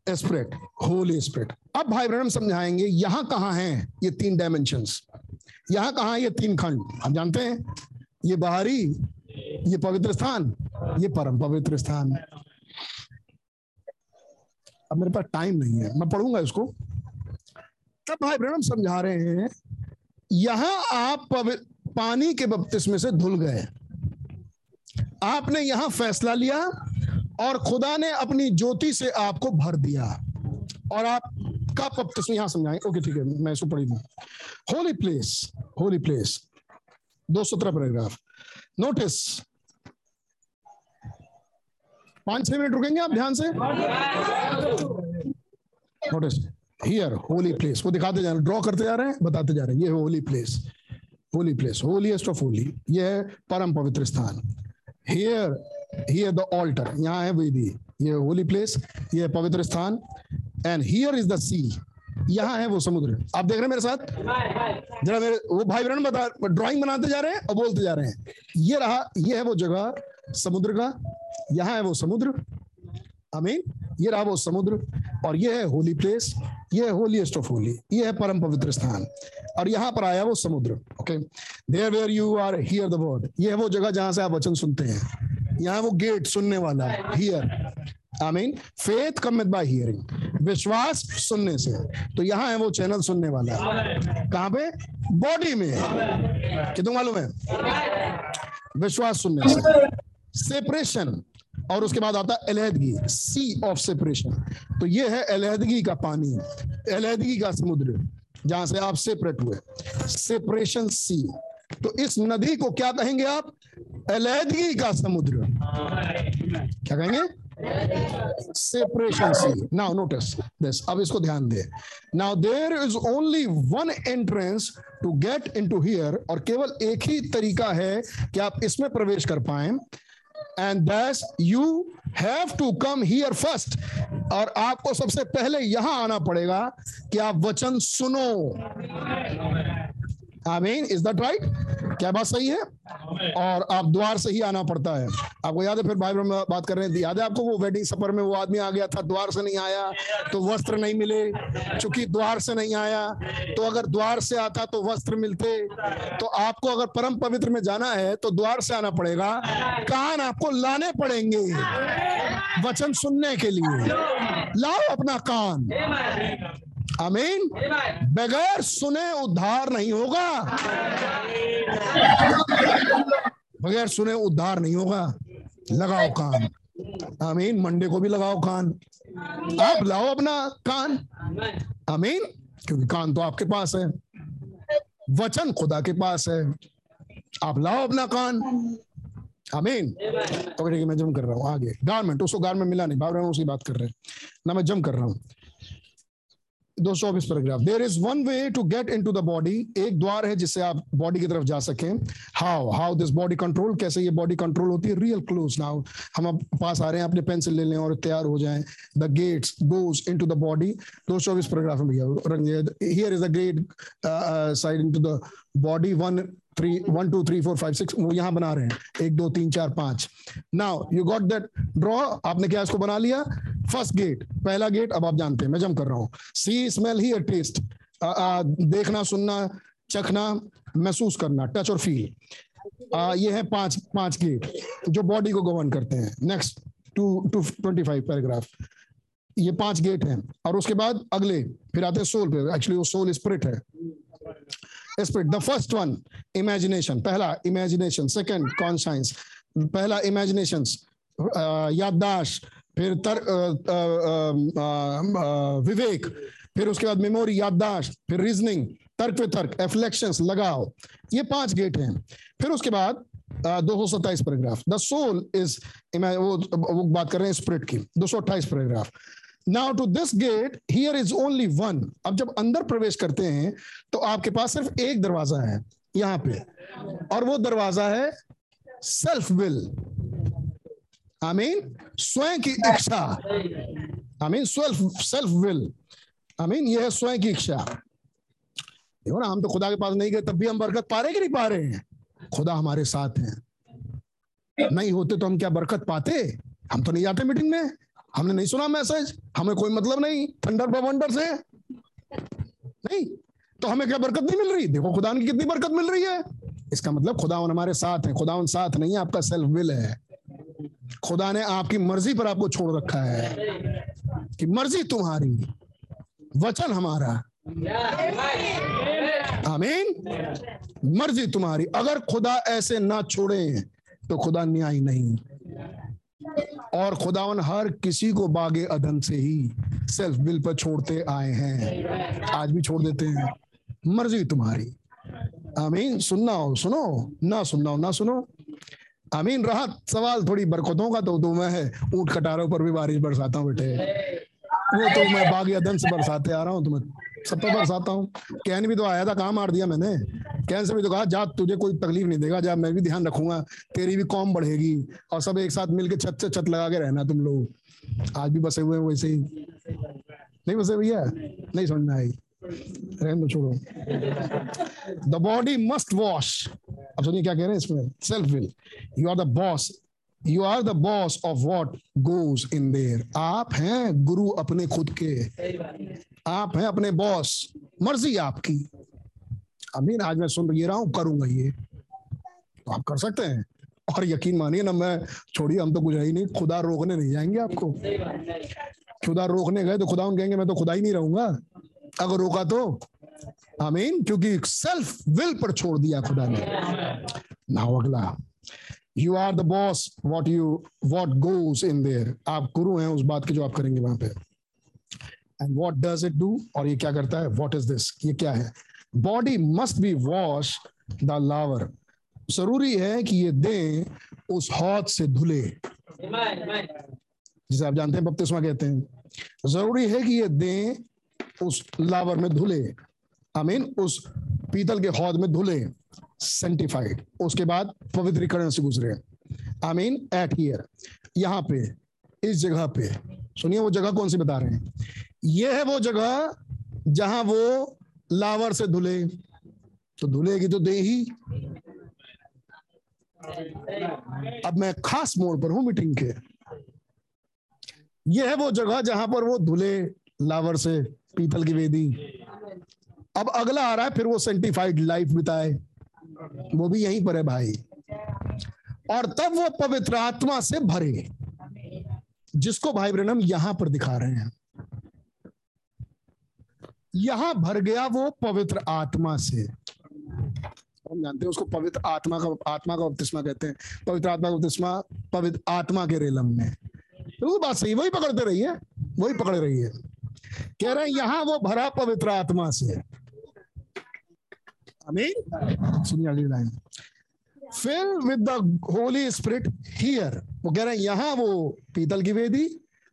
spirit Holy Spirit अब भाई हम समझाएँगे यहाँ कहाँ हैं ये तीन डायमेंशन यहाँ कहाँ है ये तीन खंड? हम जानते हैं? ये बाहरी, ये पवित्र स्थान, ये परम पवित्र स्थान। अब मेरे पास टाइम नहीं है, मैं पढ़ूँगा इसको। तब भाई हम समझा रहे हैं, यहाँ आप पानी के बपतिस्मे से धुल गए। आपने यहाँ फैसला लिया और खुदा ने अपनी ज्योति से आपको भर दिया। और आप का बपतिस्मा यहाँ समझाएँ। ओके ठीक है, मैं इसको पढ़ी दूँ। होली प्लेस होली प्लेस दो सत्रह पैराग्राफ नोटिस पाँच, छह मिनट रुकेंगे आप ध्यान से? नोटिस हियर होली प्लेस वो दिखाते जा रहे ड्रॉ करते जा रहे हैं, बताते जा रहे हैं। ये holy place holy place holiest of holy ये है परम पवित्र स्थान। हियर हियर द ऑल्टर यहाँ है वेदी। ये होली प्लेस ये पवित्र स्थान। And here is the sea यहाँ है वो समुद्र। आप देख रहे हैं मेरे साथ? जरा मेरे वो भाई बहन बता ड्राइंग बनाते जा रहे हैं और बोलते जा रहे हैं। ये रहा ये है वो जगह, समुद्र का। यहाँ है वो समुद्र। आमीन। ये रहा वो समुद्र। और ये है होली प्लेस। ये है होलीएस्ट ऑफ़ होली ये है परम पवित्र स्थान। और यहाँ पर आया वो समुद्र। Okay there where you are hear the word ये है वो जगह जहाँ से आप वचन सुनते हैं। यहाँ वो गेट सुनने वाला हियर आमीन। Faith cometh by hearing. विश्वास सुनने से। तो यहाँ है वो चैनल सुनने वाला। कहाँ पे? बॉडी में। कितने मालूम है? विश्वास सुनने से। सेपरेशन। और उसके बाद आता है अलहदगी। सी ऑफ़ सेपरेशन। तो ये है अलहदगी का पानी। अलहदगी का समुद्र। जहाँ से आप सेपरेट हुए। Separation sea. तो इस नदी को क्या कहेंगे आप? अलहदगी का समुद्र। क्या कहेंगे? Separation sea now notice this अब इसको ध्यान दे। Now there is only one entrance to get into here और केवल एक ही तरीका है कि आप इसमें प्रवेश कर पाए। And that's you have to come here first और आपको सबसे पहले यहाँ आना पड़ेगा कि आप वचन सुनो। आमीन इज़ दैट राइट क्या बात सही है? और आप द्वार से ही आना पड़ता है। आपको याद है फिर में बात कर रहे थे याद है आपको वो वेडिंग सफ़र में वो आदमी आ गया था द्वार से नहीं आया तो वस्त्र नहीं मिले। चूँकि द्वार से नहीं आया तो अगर द्वार से आता तो वस्त्र मिलते। तो आपको अगर परम पवित्र में जाना है तो द्वार से आना पड़ेगा। कान आपको लाने पड़ेंगे वचन सुनने के लिए। लाओ अपना कान। आमीन। बगैर सुने उद्धार नहीं होगा। बगैर सुने उद्धार नहीं होगा। लगाओ कान। आमीन, मंडे को भी लगाओ कान। आप लाओ अपना कान। आमीन, क्योंकि कान तो आपके पास है। वचन खुदा के पास है। आप लाओ अपना कान। आमीन। तो मैं जम कर रहा हूँ आगे। गारमेंट, उसको गारमेंट मिला नहीं। बाबर उसी बात कर रहे हैं। ना, मैं जम कर रहा हूँ। दो सौ चौबीस paragraph there is one way to get into the body एक द्वार है जिससे आप बॉडी की तरफ़ जा सकें। How how this body control कैसे ये बॉडी कंट्रोल होती है? रियल क्लोज नाउ हम अब पास आ रहे हैं, अपने पेंसिल ले लें और तैयार हो जाएँ। The gates goes into the body दो सौ चौबीस पैराग्राफ में भैया। रंग here is the great side into the body one three one two three four five six वो यहाँ बना रहे हैं। एक दो तीन चार पाँच। Now you got that draw आपने क्या इसको बना लिया? फ़र्स्ट गेट पहला गेट अब आप जानते हैं मैं जम कर रहा हूँ। सी स्मेल ही टेस्ट देखना सुनना चखना महसूस करना टच और फील आ, ये है पाँच पाँच गेट जो बॉडी को गवर्न करते हैं। Next two two twenty five paragraph ये पाँच गेट हैं। और उसके बाद अगले फिर आते हैं सोल पे। एक्चुअली वो सोल स्प्रिट है। Spirit the first one imagination पहला इमेजिनेशन सेकंड कॉन्साइंस पहला इमेजिनेशन याददाश्त फिर तर आ, आ, आ, विवेक फिर उसके बाद मेमोरी याददाश्त फिर रीजनिंग तर्क पे तर्क एफ्लेक्शंस लगाओ ये पाँच गेट हैं फिर उसके बाद दो सौ सत्ताईस पैराग्राफ द सोल इज़ वो बात कर रहे हैं स्प्रिट की दो सौ अट्ठाईस paragraph now to this gate here is only one अब जब अंदर प्रवेश करते हैं तो आपके पास सिर्फ़ एक दरवाज़ा है, यहाँ पे। और वो दरवाज़ा है सेल्फ विल आई मीन स्वयं की इच्छा। I mean self self will I mean यह है स्वयं की इच्छा। देखो ना, हम तो खुदा के पास नहीं गए, तब भी हम बरकत पा रहे कि नहीं पा रहे हैं? खुदा हमारे साथ हैं। नहीं होते तो हम क्या बरकत पाते? हम तो नहीं जाते मीटिंग में। हमने नहीं सुना मैसेज। हमें कोई मतलब नहीं। थंडर बवंडर से नहीं। तो हमें क्या बरकत नहीं मिल रही? देखो, खुदा की कितनी बरकत मिल रही है। इसका मतलब खुदावन हमारे साथ है। खुदावन साथ नहीं है, आपका सेल्फ विल है। खुदा ने आपकी मर्ज़ी पर आपको छोड़ रखा है कि मर्ज़ी तुम्हारी, वचन हमारा। आमीन। मर्ज़ी तुम्हारी। अगर खुदा ऐसे ना छोड़े तो खुदा न्याय नहीं। और खुदावन हर किसी को बागे अदन से ही सेल्फ बिल पर छोड़ते आए हैं। आज भी छोड़ देते हैं। मर्ज़ी तुम्हारी। आमीन। सुनना हो सुनो। ना सुनना हो ना सुनो। आमीन। राहत सवाल थोड़ी बरकतों का तो, दो मैं है। ऊँट कटारों पर भी बारिश बरसाता हूँ। बेटे वो तो मैं बागी अदन से बरसाते आ रहा हूँ तुम्हें सब पे बरसाता हूँ। कैन भी तो आया था कहाँ मार दिया मैंने। कैन से भी तो कहा, जा, तुझे कोई तकलीफ़ नहीं देगा, जा, मैं भी ध्यान रखूँगा, तेरी भी कौम बढ़ेगी और सब एक साथ मिलके छत से छत लगा के रहना तुम लोग। आज भी बसे हुए हैं वैसे ही। नहीं बसे भैया? नहीं समझ में आई रहने छोड़ो। द बॉडी मस्ट वॉश अब सुनिए क्या कह रहे हैं इसमें। Self will you are the boss you are the boss of what goes in there आप हैं गुरु अपने खुद के। आप हैं अपने बॉस मर्ज़ी आपकी। अमीन, आज मैं सुन ये रहा हूँ, करूँगा ये। तो आप कर सकते हैं। और यकीन मानिए ना, मैं छोड़िए, हम तो कुछ है ही नहीं। खुदा रोकने नहीं जाएँगे आपको। खुदा रोकने गए तो खुदा कहेंगे, मैं तो खुदा ही नहीं रहूँगा। अगर रोका तो? आमीन क्योंकि सेल्फ विल पर छोड़ दिया खुदा ने। ना अगला। You are the boss what you what goes in there आप गुरु हैं उस बात के जो आप करेंगे वहाँ पे। And what does it do और ये क्या करता है? वॉट इज़ दिस ये क्या है? Body must be wash the laver ज़रूरी है कि ये दें उस हौद से धुले। जिसे आप जानते हैं बपतिस्मा कहते हैं। ज़रूरी है कि ये दें उस लावर में धुले। आमीन उस पीतल के हौद में धुले। सेंटिफाइड उसके बाद पवित्रीकरण से गुजरे आई मीन एट हियर यहाँ पे, इस जगह पे। सुनिए, वो जगह कौन सी बता रहे हैं? ये है वो जगह जहाँ वो लावर से धुले। तो धुलेगी तो दे ही अब मैं खास मोड़ पर हूँ मीटिंग के। ये है वो जगह जहाँ पर वो धुले लावर से पीतल की वेदी। अब अगला आ रहा है, फिर वो सेंटिफाइड लाइफ बिताए। वो भी यहीं पर है भाई। और तब वो पवित्र आत्मा से भरे। जिसको भाई ब्रनम यहाँ पर दिखा रहे हैं। यहाँ भर गया वो पवित्र आत्मा से। हम जानते हैं उसको पवित्र आत्मा का आत्मा का बपतिस्मा कहते हैं। पवित्र आत्मा का बपतिस्मा पवित्र आत्मा के रेलम में। वो बात सही, वही पकड़ते रहिए, वही पकड़ रही है कह रहे हैं यहाँ वो भरा पवित्र आत्मा से। सुनिए अगली line fill with the Holy Spirit here वो कह रहे हैं, यहाँ वो पीतल की वेदी,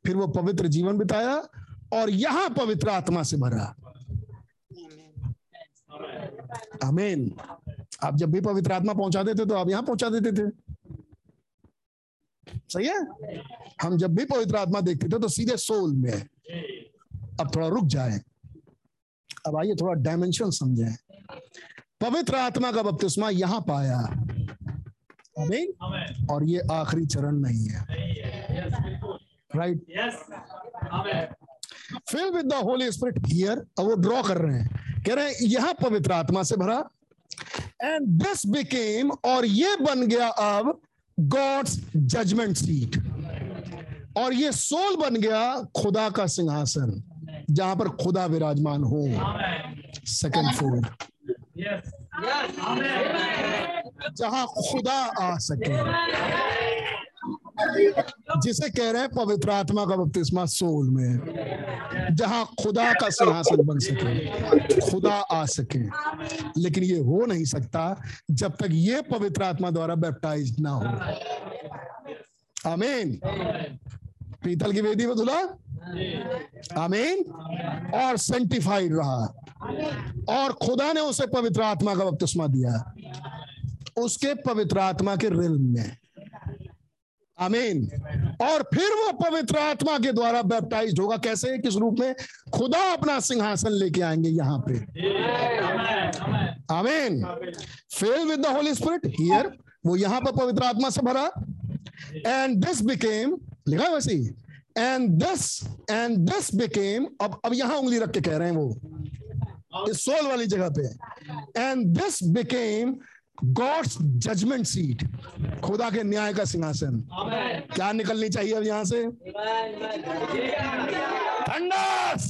फिर वो पवित्र जीवन बिताया और यहाँ पवित्र आत्मा से भरा। आमीन आप जब भी पवित्र आत्मा पहुँचा देते तो आप यहाँ पहुँचा देते थे। सही है? हम जब भी पवित्र आत्मा देखते थे तो सीधे सोल में अब थोड़ा रुक जाए। अब आइए थोड़ा डायमेंशन समझें। पवित्र आत्मा का बपतिस्मा यहाँ पाया। आमीन। और ये आखिरी चरण नहीं है। Right fill with the Holy Spirit here अब वो ड्रॉ कर रहे हैं। कह रहे हैं यहाँ पवित्र आत्मा से भरा। एंड दिस बिकेम और ये बन गया अब गॉड्स जजमेंट सीट और ये सोल बन गया खुदा का सिंहासन जहाँ पर खुदा विराजमान हो। सेकंड फोल्ड जहाँ खुदा आ सके। जिसे कह रहे हैं पवित्र आत्मा का बपतिस्मा सोल में। जहाँ खुदा का सिंहासन बन सके। खुदा आ सके। लेकिन ये हो नहीं सकता जब तक ये पवित्र आत्मा द्वारा बैप्टाइज ना हो। आमीन पीतल की वेदी में धुला? आमीन। और सेंटिफाइड रहा। और खुदा ने उसे पवित्र आत्मा का बपतिस्मा दिया। उसके पवित्र आत्मा के रिल्म में। आमीन। और फिर वो पवित्र आत्मा के द्वारा बैप्टाइज होगा। कैसे? किस रूप में? खुदा अपना सिंहासन लेके आएँगे यहाँ पे। आमीन। Fill with the Holy Spirit here वो यहाँ पर पवित्र आत्मा से भरा। एंड दिस बिकेम लिखा है वैसे ही। And this and this became अब अब यहाँ उंगली रख के कह रहे हैं वो इस सोल वाली जगह पे। And this became God's judgement seat खुदा के न्याय का सिंहासन। क्या निकलनी चाहिए अब यहाँ से? ठंडस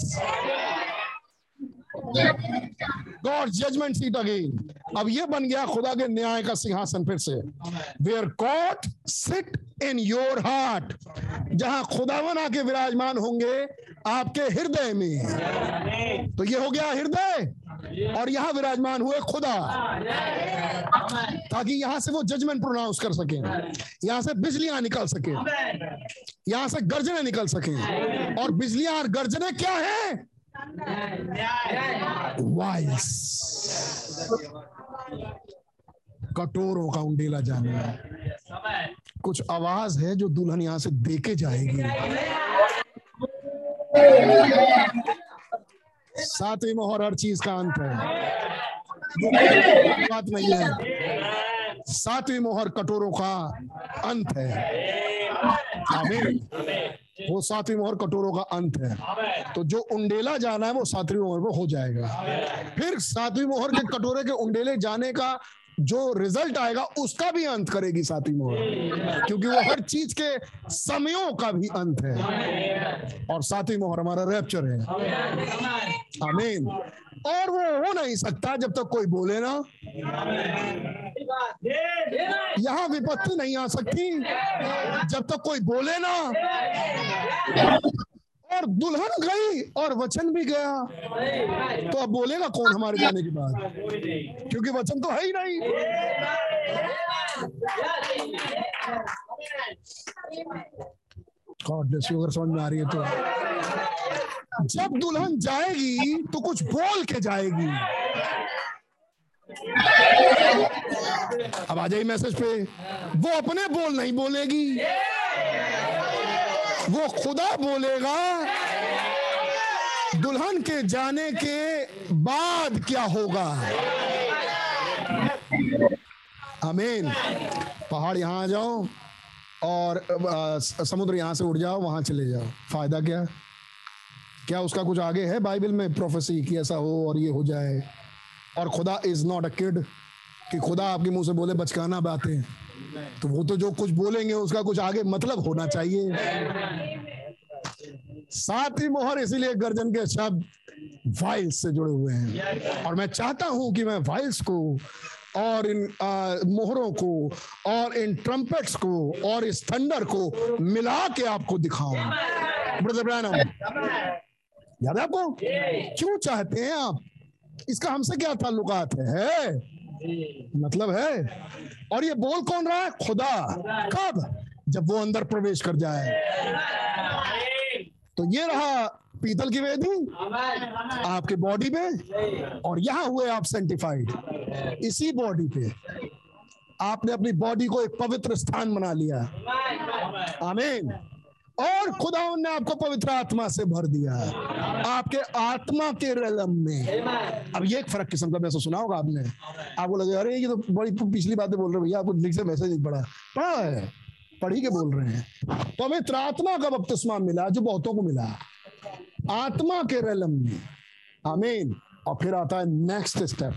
गॉड जजमेंट सीट अगेन अब ये बन गया खुदा के न्याय का सिंहासन फिर से। Where God sit in your heart जहाँ खुदावन आके विराजमान होंगे, आपके हृदय में। तो ये हो गया हृदय। और यहाँ विराजमान हुए खुदा। ताकि यहाँ से वो जजमेंट प्रोनाउंस कर सके। यहाँ से बिजलियाँ निकल सके। यहाँ से गर्जने निकल सके। और बिजलियाँ और गर्जने क्या है? वाइस कटोरों का उंडेला जाना। कुछ आवाज़ है जो दुल्हन यहाँ से देके जाएगी। सातवीं मोहर, हर चीज़ का अंत है। बात नहीं है। सातवीं मोहर कटोरों का अंत है। आमीन। वो सातवीं मोहर कटोरों का अंत है। तो जो उंडेला जाना है वो सातवीं मोहर पर हो जाएगा। फिर सातवीं मोहर के कटोरे के उंडेले जाने का जो रिज़ल्ट आएगा उसका भी अंत करेगी सातवीं मोहर। क्योंकि वो हर चीज़ के समयों का भी अंत है। और सातवीं मोहर हमारा रैप्चर है। आमीन। और वो हो नहीं सकता जब तक कोई बोले ना। यहाँ विपत्ति नहीं आ सकती। जब तक कोई बोले ना। और दुल्हन गई और वचन भी गया। तो अब बोलेगा कौन हमारे जाने के बाद क्योंकि वचन तो है ही नहीं। अगर समझ में आ रही है तो। जब दुल्हन जाएगी तो कुछ बोल के जाएगी। अब आ जाइए मैसेज पे। वो अपने बोल नहीं बोलेगी। वो खुदा बोलेगा, दुल्हन के जाने के बाद क्या होगा? अमीन पहाड़ यहाँ आ जाओ और समुद्र यहाँ से उड़ जाओ, वहाँ चले जाओ। फ़ायदा क्या? क्या उसका कुछ आगे है बाइबल में? प्रोफेसी कि ऐसा हो और ये हो जाए। और खुदा इज़ नॉट अ किड कि खुदा आपके मुँह से बोले बचकाना बातें। तो वो तो जो कुछ बोलेंगे उसका कुछ आगे मतलब होना चाहिए। साथ ही मोहर इसीलिए गर्जन के शब्द वाइल्स से जुड़े हुए हैं। और मैं चाहता हूँ कि मैं वाइल्स को और इन आ, मोहरों को और इन ट्रम्पेट्स को और इस थंडर को मिला के आपको दिखाऊँ। ब्रदर ब्रैनम याद है आपको? क्यों चाहते हैं आप? इसका हमसे क्या ताल्लुकात है, है? मतलब है? और ये बोल कौन रहा है? खुदा। कब? जब वो अंदर प्रवेश कर जाए। तो ये रहा पीतल की वेदी। आपके बॉडी पे। और यहाँ हुए आप सेंटिफाइड इसी बॉडी पे। आपने अपनी बॉडी को एक पवित्र स्थान बना लिया। आमीन और खुदा ने आपको पवित्र आत्मा से भर दिया है। आपके आत्मा के रलम में। अब ये एक फ़र्क किस्म का मैसेज सुना होगा आपने। आपको लगे अरे, ये तो बड़ी पिछली बातें बोल रहे भैया, आपको लिख से मैसेज नहीं पढ़ा पढ़ा है। पढ़ी के बोल रहे हैं। तो पवित्र आत्मा का बपतिस्मा मिला, जो बहुतों को मिला। आत्मा के रलम में। आमीन। और फिर आता है नेक्स्ट स्टेप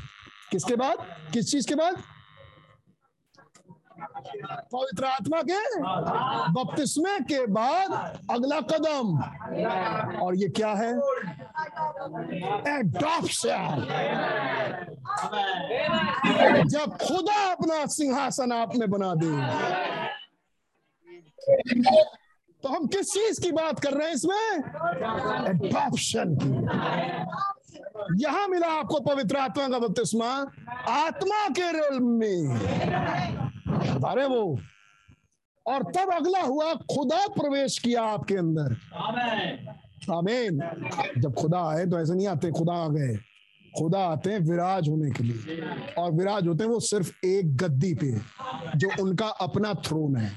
किसके बाद? किस चीज़ के बाद? पवित्र आत्मा के बपतिस्मे के बाद अगला कदम। और ये क्या है? एडॉप्शन जब खुदा अपना सिंहासन आप में बना दे। तो हम किस चीज़ की बात कर रहे हैं इसमें? एडॉप्शन की। यहाँ मिला आपको पवित्र आत्मा का बपतिस्मा। आत्मा के रेल में। अरे वो। और तब अगला हुआ, खुदा प्रवेश किया आपके अंदर। आमीन। जब खुदा आए तो ऐसे नहीं आते, खुदा आ गए। खुदा आते हैं विराज होने के लिए। और विराज होते हैं वो सिर्फ़ एक गद्दी पे, जो उनका अपना थ्रोन है।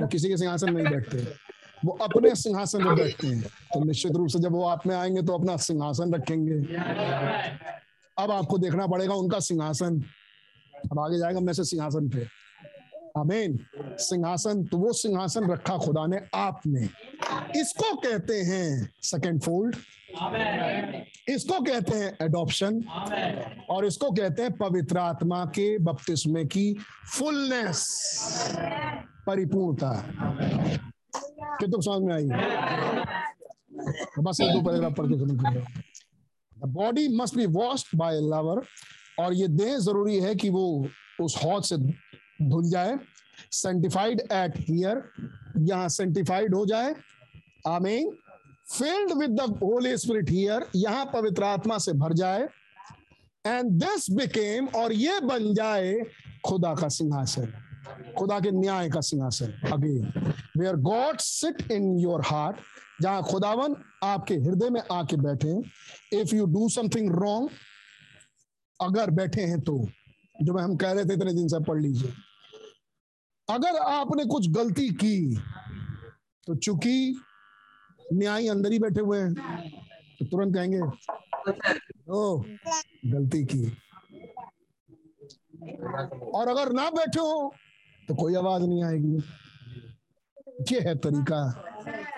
वो किसी के सिंहासन नहीं बैठते। वो अपने सिंहासन में बैठते हैं। तो निश्चित रूप से जब वो आप में आएँगे तो अपना सिंहासन रखेंगे। अब आपको देखना पड़ेगा उनका सिंहासन। अब आगे जाएगा मैं से सिंहासन पे। आमीन। सिंहासन तो वो सिंहासन रखा खुदा ने आपने। इसको कहते हैं सेकंड फोल्ड इसको कहते हैं एडॉप्शन और इसको कहते हैं पवित्र आत्मा के बपतिस्मे की फुलनेस परिपूर्णता। कितु समझ में आई? बस दो पैराग्राफ पढ़ के खत्म body must be washed by laver और ये देह ज़रूरी है कि वो उस हौज से धुल जाए। सेंटिफाइड एट हियर यहाँ सेंटिफाइड हो जाए। आमीन filled with the Holy Spirit here यहाँ पवित्र आत्मा से भर जाए। एंड दिस बिकेम और ये बन जाए, खुदा का सिंहासन। खुदा के न्याय का सिंहासन। Again where God sit in your heart जहाँ खुदावन आपके हृदय में आके बैठे if you do something wrong अगर बैठे हैं तो। जो मैं हम कह रहे थे इतने दिन से पढ़ लीजिए। अगर आपने कुछ गलती की तो चूँकि न्याय अंदर ही बैठे हुए हैं तो तुरंत कहेंगे, ओ, गलती की। और अगर ना बैठे हो तो कोई आवाज़ नहीं आएगी। ये है तरीका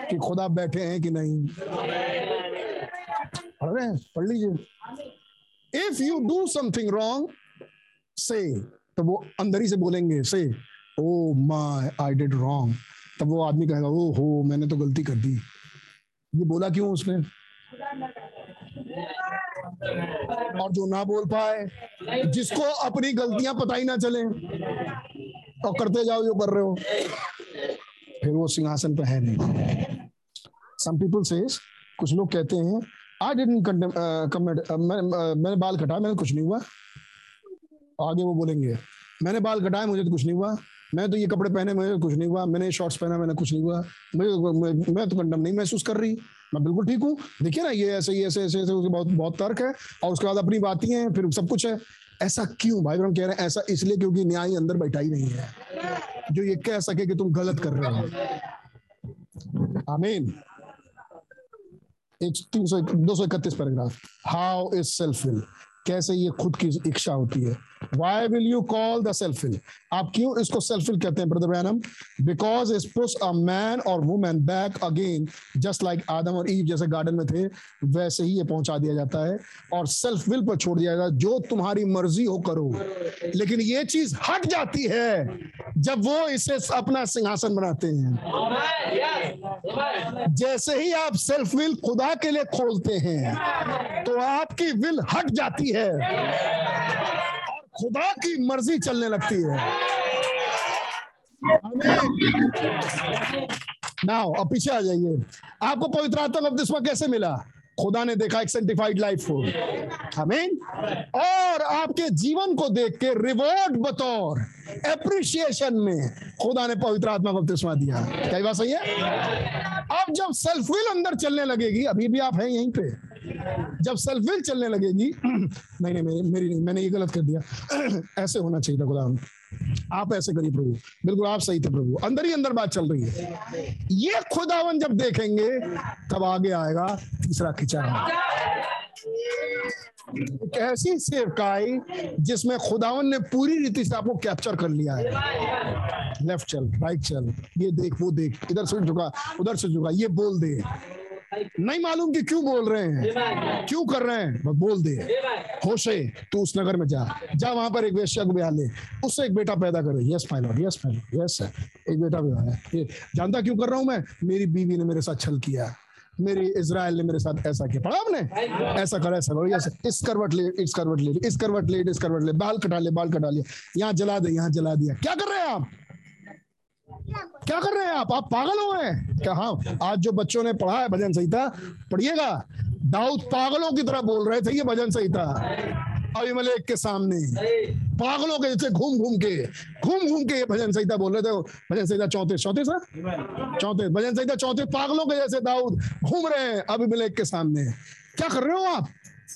कि खुदा बैठे हैं कि नहीं। पढ़ रहे हैं? पढ़ लीजिए। If you do something wrong से तो वो अंदर ही से बोलेंगे, say oh my I did wrong तब वो आदमी कहेगा ओ हो, मैंने तो गलती कर दी। ये बोला क्यों उसने? और जो ना बोल पाए, जिसको अपनी गलतियाँ पता ही ना चले, और करते जाओ जो कर रहे हो, फिर वो सिंहासन पर है नहीं। सम पीपल से कुछ लोग कहते हैं आई डिडंट कमिट मैंने बाल कटा, मैंने कुछ नहीं हुआ। आगे वो बोलेंगे मैंने बाल कटाए मुझे तो कुछ नहीं हुआ। मैं तो ये कपड़े पहने मुझे तो कुछ नहीं हुआ। मैंने शॉर्ट्स पहना मैंने कुछ नहीं हुआ। मुझे मैं, मैं तो कंडम नहीं महसूस कर रही। मैं बिल्कुल ठीक हूँ। देखिए ना ये ऐसे ये ऐसे ऐसे ऐसे उसके बहुत बहुत तर्क है और उसके बाद अपनी बातें हैं फिर सब कुछ है। ऐसा क्यों भाई हम कह रहे हैं? ऐसा इसलिए क्योंकि न्याय अंदर बैठा ही नहीं है। जो ये कह सके कि तुम गलत कर रहे हो। आमीन। एक तीन सौ दो सौ इकतीस paragraph. How is self will कैसे ये खुद की इच्छा होती है? Will you call the self will आप क्यों इसको सेल्फ विल कहते हैं brother Branham because is push a man और women back again just like आदम और ईव जैसे गार्डन में थे, वैसे ही ये पहुँचा दिया जाता है। और सेल्फ विल पर छोड़ दिया जाता है जो तुम्हारी मर्ज़ी हो करो। लेकिन ये चीज़ हट जाती है, जब वो इसे अपना सिंहासन बनाते हैं। जैसे ही आप सेल्फ विल खुदा के लिए खोलते हैं तो आपकी विल हट जाती है। खुदा की मर्ज़ी चलने लगती है। नाउ अब पीछे आ जाइए। आपको पवित्र आत्मा बपतिस्मा कैसे मिला? खुदा ने देखा एक सेंटिफाइड लाइफ को। आमीन और आपके जीवन को देख के रिवॉर्ड बतौर एप्रिशिएशन में खुदा ने पवित्र आत्मा बपतिस्मा दिया। क्या बात सही है? अब जब सेल्फ विल अंदर चलने लगेगी, अभी भी आप हैं यहीं पे। जब सेल्फ विल चलने लगेगी, नहीं नहीं, मेरी मेरी नहीं, मैंने ये गलत कर दिया। ऐसे होना चाहिए था खुदा आप ऐसे करिए प्रभु। बिल्कुल आप सही थे प्रभु। अंदर ही अंदर बात चल रही है। ये खुदावन जब देखेंगे, तब आगे आएगा तीसरा खिंचाव। एक ऐसी सेवकाई जिसमें खुदावन ने पूरी रीति से आपको कैप्चर कर लिया है। लेफ़्ट चल राइट चल। ये देख, वो देख। इधर से झुका, उधर से झुका। ये बोल दे। नहीं मालूम कि क्यों बोल रहे हैं। क्यों कर रहे हैं? बस बोल दे होशे, तू उस नगर में जा। जा वहाँ पर एक वेश्या को ब्याह ले। उससे एक बेटा पैदा करे। Yes my yes my yes sir एक बेटा ब्याह है। जानता क्यों कर रहा हूँ मैं? मेरी बीवी ने मेरे साथ छल किया। मेरी इसराइल ने मेरे साथ ऐसा किया। पढ़ा आपने? ऐसा कर, ऐसा करो। यस इस करवट ले, इस करवट ले, इस करवट ले, इस करवट ले। बाल कटा ले, बाल कटा लिया यहाँ जला दे, यहाँ जला दिया। क्या कर रहे हैं आप? क्या कर रहे हैं आप? आप पागल हो गए क्या हाँ आज जो बच्चों ने पढ़ा है भजन संहिता, पढ़िएगा? दाऊद पागलों की तरह बोल रहे थे ये भजन संहिता। अभिमलेख के सामने। पागलों के जैसे घूम घूम के, घूम घूम के भजन संहिता बोल रहे थे। भजन संहिता चौतीस चौतीस चौतीस, भजन संहिता चौतीस, पागलों के जैसे दाऊद घूम रहे हैं अभिमलेख के सामने। क्या कर रहे हो आप?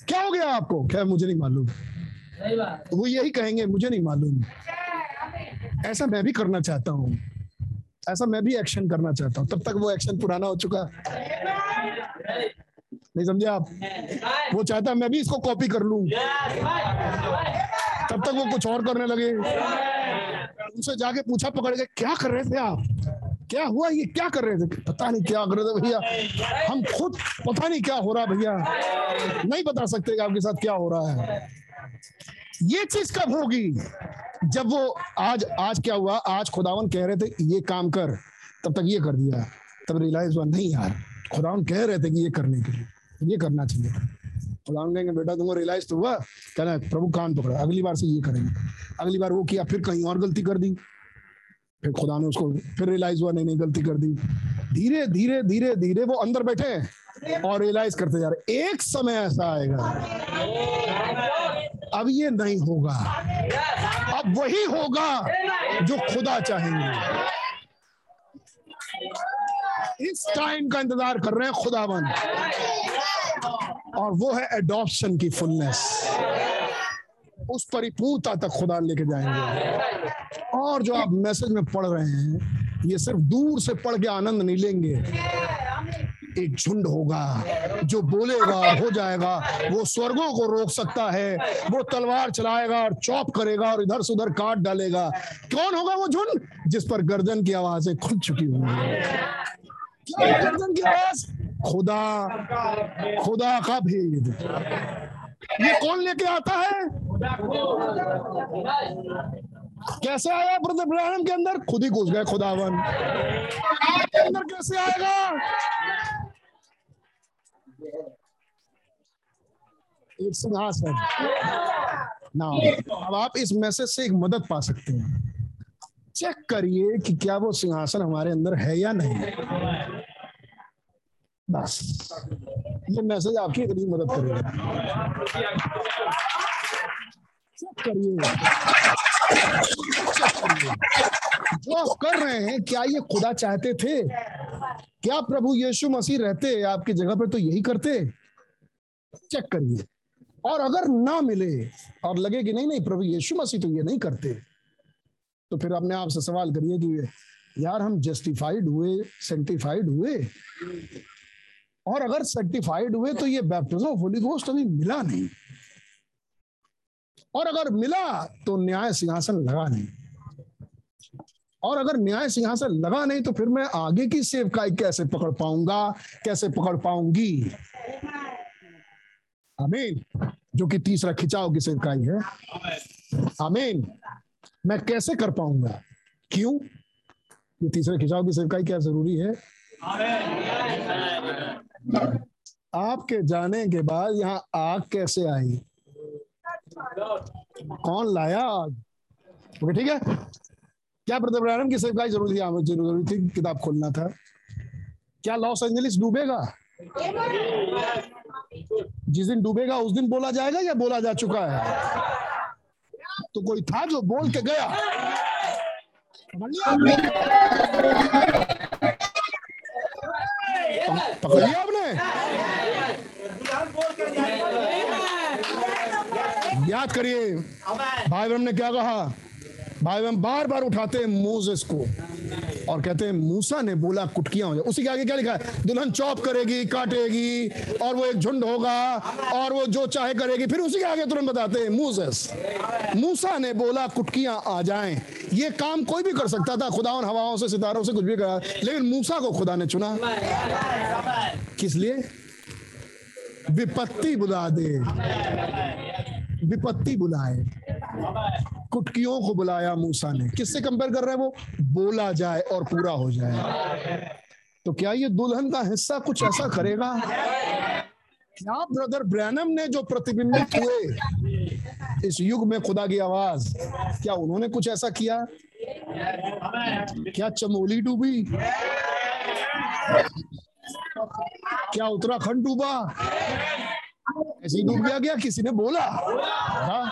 क्या हो गया आपको? क्या मुझे नहीं मालूम। वो यही कहेंगे, मुझे नहीं मालूम। ऐसा मैं भी करना चाहता हूँ। ऐसा मैं भी एक्शन करना चाहता हूँ। तब तक वो एक्शन पुराना हो चुका। नहीं समझे आप? वो चाहता है मैं भी इसको कॉपी कर लूँ। तब तक वो कुछ और करने लगे। उनसे जाके पूछा पकड़ के, क्या कर रहे थे आप? क्या हुआ ये? क्या कर रहे थे? पता नहीं क्या कर रहे थे भैया। हम खुद पता नहीं क्या हो रहा भैया। नहीं बता सकते कि आपके साथ क्या हो रहा है। ये चीज़ कब होगी? जब वो आज आज क्या हुआ? आज खुदावन कह रहे थे ये काम कर। तब तक ये कर दिया। तब रियलाइज़ हुआ, नहीं यार, खुदावन कह रहे थे कि ये करने के लिए, ये करना चाहिए। खुदावन कहेंगे, बेटा, तुमको रियलाइज़ तो हुआ, कहना, प्रभु, कान पकड़ा, अगली बार से ये करेंगे। अगली बार वो किया, फिर कहीं और गलती कर दी। फिर खुदा ने उसको, फिर रियलाइज़ हुआ, नहीं नहीं, गलती कर दी। धीरे धीरे धीरे धीरे वो अंदर बैठे और रियलाइज़ करते जा रहे, एक समय ऐसा आएगा अब ये नहीं होगा। अब वही होगा जो खुदा चाहेंगे। इस टाइम का इंतज़ार कर रहे हैं खुदावन और वो है एडॉप्शन की फुलनेस उस परिपूर्णता तक खुदा लेके जाएँगे। और जो आप मैसेज में पढ़ रहे हैं, ये सिर्फ़ दूर से पढ़ के आनंद नहीं लेंगे। एक झुंड होगा, जो बोलेगा और हो जाएगा, वो स्वर्गों को रोक सकता है, वो तलवार चलाएगा और चौप करेगा और इधर से उधर काट डालेगा। कौन होगा वो झुंड? जिस पर गर्दन की आवाज़ें खुल चुकी होंगी। गर्दन की आवाज़? खुदा खुदा का भेद। ये कौन लेके आता है? कैसे आया ब्रदर इब्राहिम के अंदर? खुद ही घुस गए खुदावन। अंदर कैसे आएगा? एक सिंहासन ना अब आप इस मैसेज से एक मदद पा सकते हैं। चेक करिए कि क्या वो सिंहासन हमारे अंदर है या नहीं। बस। ये मैसेज आपकी इतनी मदद करेगा। चेक करिए। जो आप कर रहे हैं, क्या ये खुदा चाहते थे? क्या प्रभु यीशु मसीह रहते आपकी जगह पे तो यही करते? चेक करिए। और अगर ना मिले और लगे कि नहीं नहीं, प्रभु यीशु मसीह तो ये नहीं करते तो फिर अपने आप से सवाल करिए कि यार, हम जस्टिफाइड हुए सेंटिफाइड हुए? और अगर सर्टिफाइड हुए तो ये बैप्टिज्म होली घोस्ट अभी मिला नहीं। और अगर मिला तो न्याय सिंहासन लगा नहीं। और अगर न्याय सिंहासन लगा नहीं तो फिर मैं आगे की सेवकाई कैसे पकड़ पाऊँगा कैसे पकड़ पाऊँगी? आमीन। जो कि तीसरा खिंचाव की सेवकाई है। आमीन। मैं कैसे कर पाऊँगा? क्यों? ये तीसरे खिंचाव की सेवकाई क्या ज़रूरी है? आपके जाने के बाद यहाँ आग कैसे आई? कौन लाया आग ओके, ठीक है। क्या ब्रैनम की सेवकाई ज़रूरी थी? ज़रूरी थी। किताब खोलना था। क्या लॉस एंजलिस डूबेगा? जिस दिन डूबेगा, उस दिन बोला जाएगा या बोला जा चुका है? तो कोई था जो बोल के गया? पकड़ लिया आपने? याद करिए। भाई बहन ने क्या कहा? भाई बहन बार बार उठाते हैं मोजेस को और कहते हैं, मूसा ने बोला, कुटकियाँ हो जाए उसी के आगे क्या लिखा है? दुल्हन चॉप करेगी, काटेगी और वो एक झुंड होगा और वो जो चाहे करेगी। फिर उसी के आगे तुरंत बताते हैं मूसेस मूसा ने बोला, कुटकियाँ आ जाएँ। ये काम कोई भी कर सकता था खुदावन हवाओं से, सितारों से कुछ भी करा, लेकिन मूसा को खुदा ने चुना। किस लिए? विपत्ति बुला दे। विपत्ति बुलाए। कुटकियों को बुलाया मूसा ने। किससे कंपेयर कर रहे हैं वो? बोला जाए और पूरा हो जाए। तो क्या ये दुल्हन का हिस्सा कुछ ऐसा करेगा? क्या ब्रदर ब्रैनम ने जो प्रतिबिंबित हुए इस युग में खुदा की आवाज़, क्या उन्होंने कुछ ऐसा किया? क्या चमोली डूबी? क्या उत्तराखंड डूबा? ऐसे ही डूब गया गया किसी ने बोला? हाँ?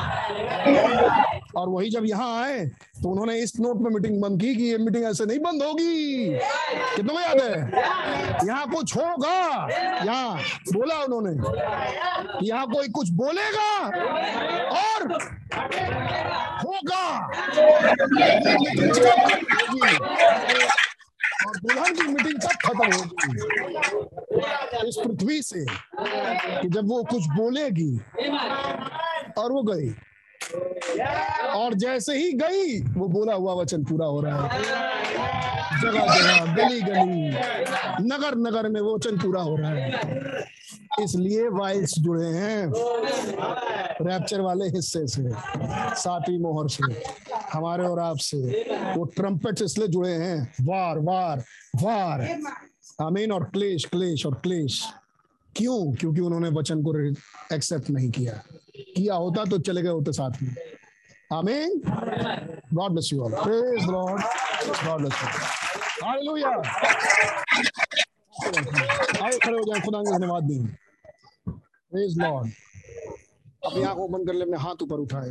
और वही जब यहाँ आए तो उन्होंने इस नोट में मीटिंग बंद की कि ये मीटिंग ऐसे नहीं बंद होगी। कितना याद है? यहाँ कुछ होगा यहाँ बोला उन्होंने यहाँ कोई कुछ बोलेगा और होगा। और दुल्हन की मीटिंग तब खत्म होगी? इस पृथ्वी से कि जब वो कुछ बोलेगी और वो गई। और जैसे ही गई, वो बोला, हुआ वचन पूरा हो रहा है। जगह जगह, गली गली, नगर नगर में वो वचन पूरा हो रहा है। इसलिए वाइल्स जुड़े हैं रैप्चर वाले हिस्से से सातवीं मोहर से, हमारे और आपसे। वो ट्रम्पेट इसलिए जुड़े हैं। वार वार वार। आमीन और क्लेश क्लेश और क्लेश। क्यों? क्योंकि उन्होंने वचन को एक्सेप्ट नहीं किया। किया होता तो चले गए होते साथ में। आमीन God bless you all praise Lord God bless you hallelujah आए खड़े हो जाए, खुदा का धन्यवाद दें। प्रेज लॉर्ड अपनी आँखों बंद कर ले, अपने हाथ ऊपर उठाए।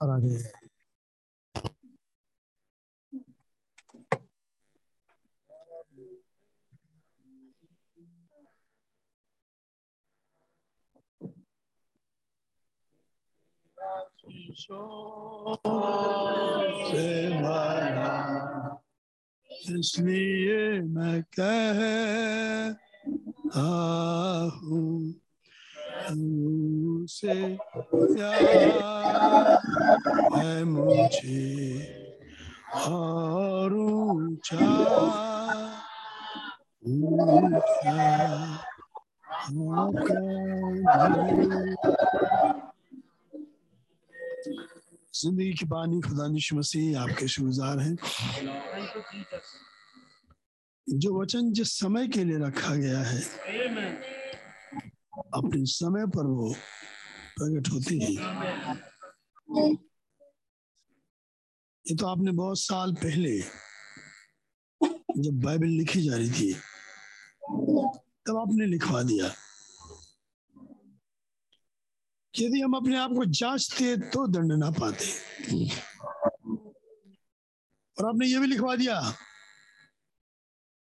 और आगे। से भरा इसलिए मैं कह हूँ से प्यार है मुझे और ऊँचा ऊँचा ज़िंदगी की बानी खुदा मसीह आपके शुगुजार हैं। जो वचन जिस समय के लिए रखा गया है, अपने समय पर वो प्रकट होती है। ये तो आपने बहुत साल पहले जब बाइबल लिखी जा रही थी, तब आपने लिखवा दिया। यदि हम अपने आप को जांचते तो दंड ना पाते। और आपने ये भी लिखवा दिया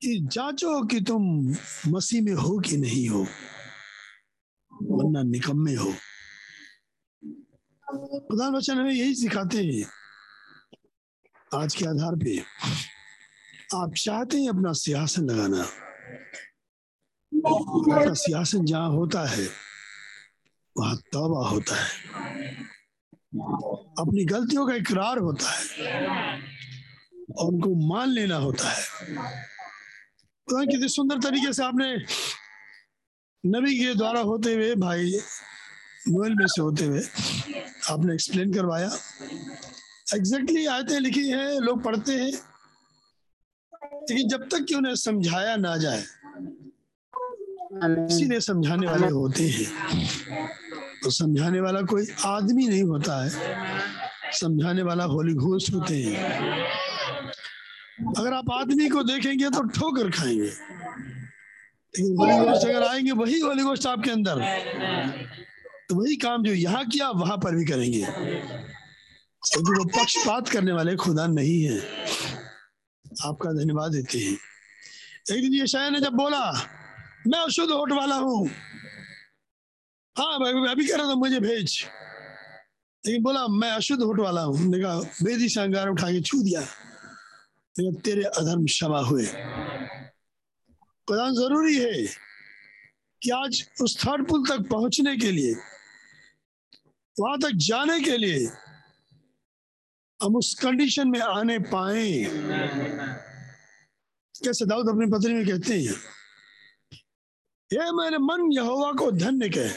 कि जांचो कि तुम मसीह में हो कि नहीं हो, वरना निकम्मे हो। प्रधान वचन हमें यही सिखाते हैं आज के आधार पे। आप चाहते हैं अपना सियासन लगाना। अपना सियासन जहाँ होता है वहाँ तौबा होता है। अपनी गलतियों का इकरार होता है। और उनको मान लेना होता है। पता कितने सुंदर तरीके से आपने नबी के द्वारा होते हुए भाई नोएल में से होते हुए आपने एक्सप्लेन करवाया। एग्जैक्टली exactly आयतें लिखी हैं लोग पढ़ते हैं। लेकिन जब तक कि उन्हें समझाया ना जाए इसीलिए समझाने वाले होते हैं। तो समझाने वाला कोई आदमी नहीं होता है। समझाने वाला होली घोष होते हैं। अगर आप आदमी को देखेंगे तो ठोकर खाएँगे। लेकिन होली घोष अगर आएँगे, वही होली घोष आपके अंदर। तो वही काम जो यहाँ किया, वहाँ पर भी करेंगे। क्योंकि वो पक्षपात करने वाले खुदा नहीं है। आपका धन्यवाद देते हैं। एक दिन ये शायद ने जब बोला, मैं अशुद्ध होठ वाला हूँ। हाँ मैं मैं भी कह रहा था, मुझे भेज। लेकिन बोला, मैं अशुद्ध होट वाला हूँ। ने कहा, बेदी से अंगार उठा के छू दिया। तेरे अधर्म क्षमा हुए। प्रधान ज़रूरी है कि आज उस थर्ड पुल तक पहुँचने के लिए, वहाँ तक जाने के लिए, हम उस कंडीशन में आने पाए। कैसे दाऊद अपनी पत्नी में कहते हैं ये मेरे मन यहोवा को धन्य कह।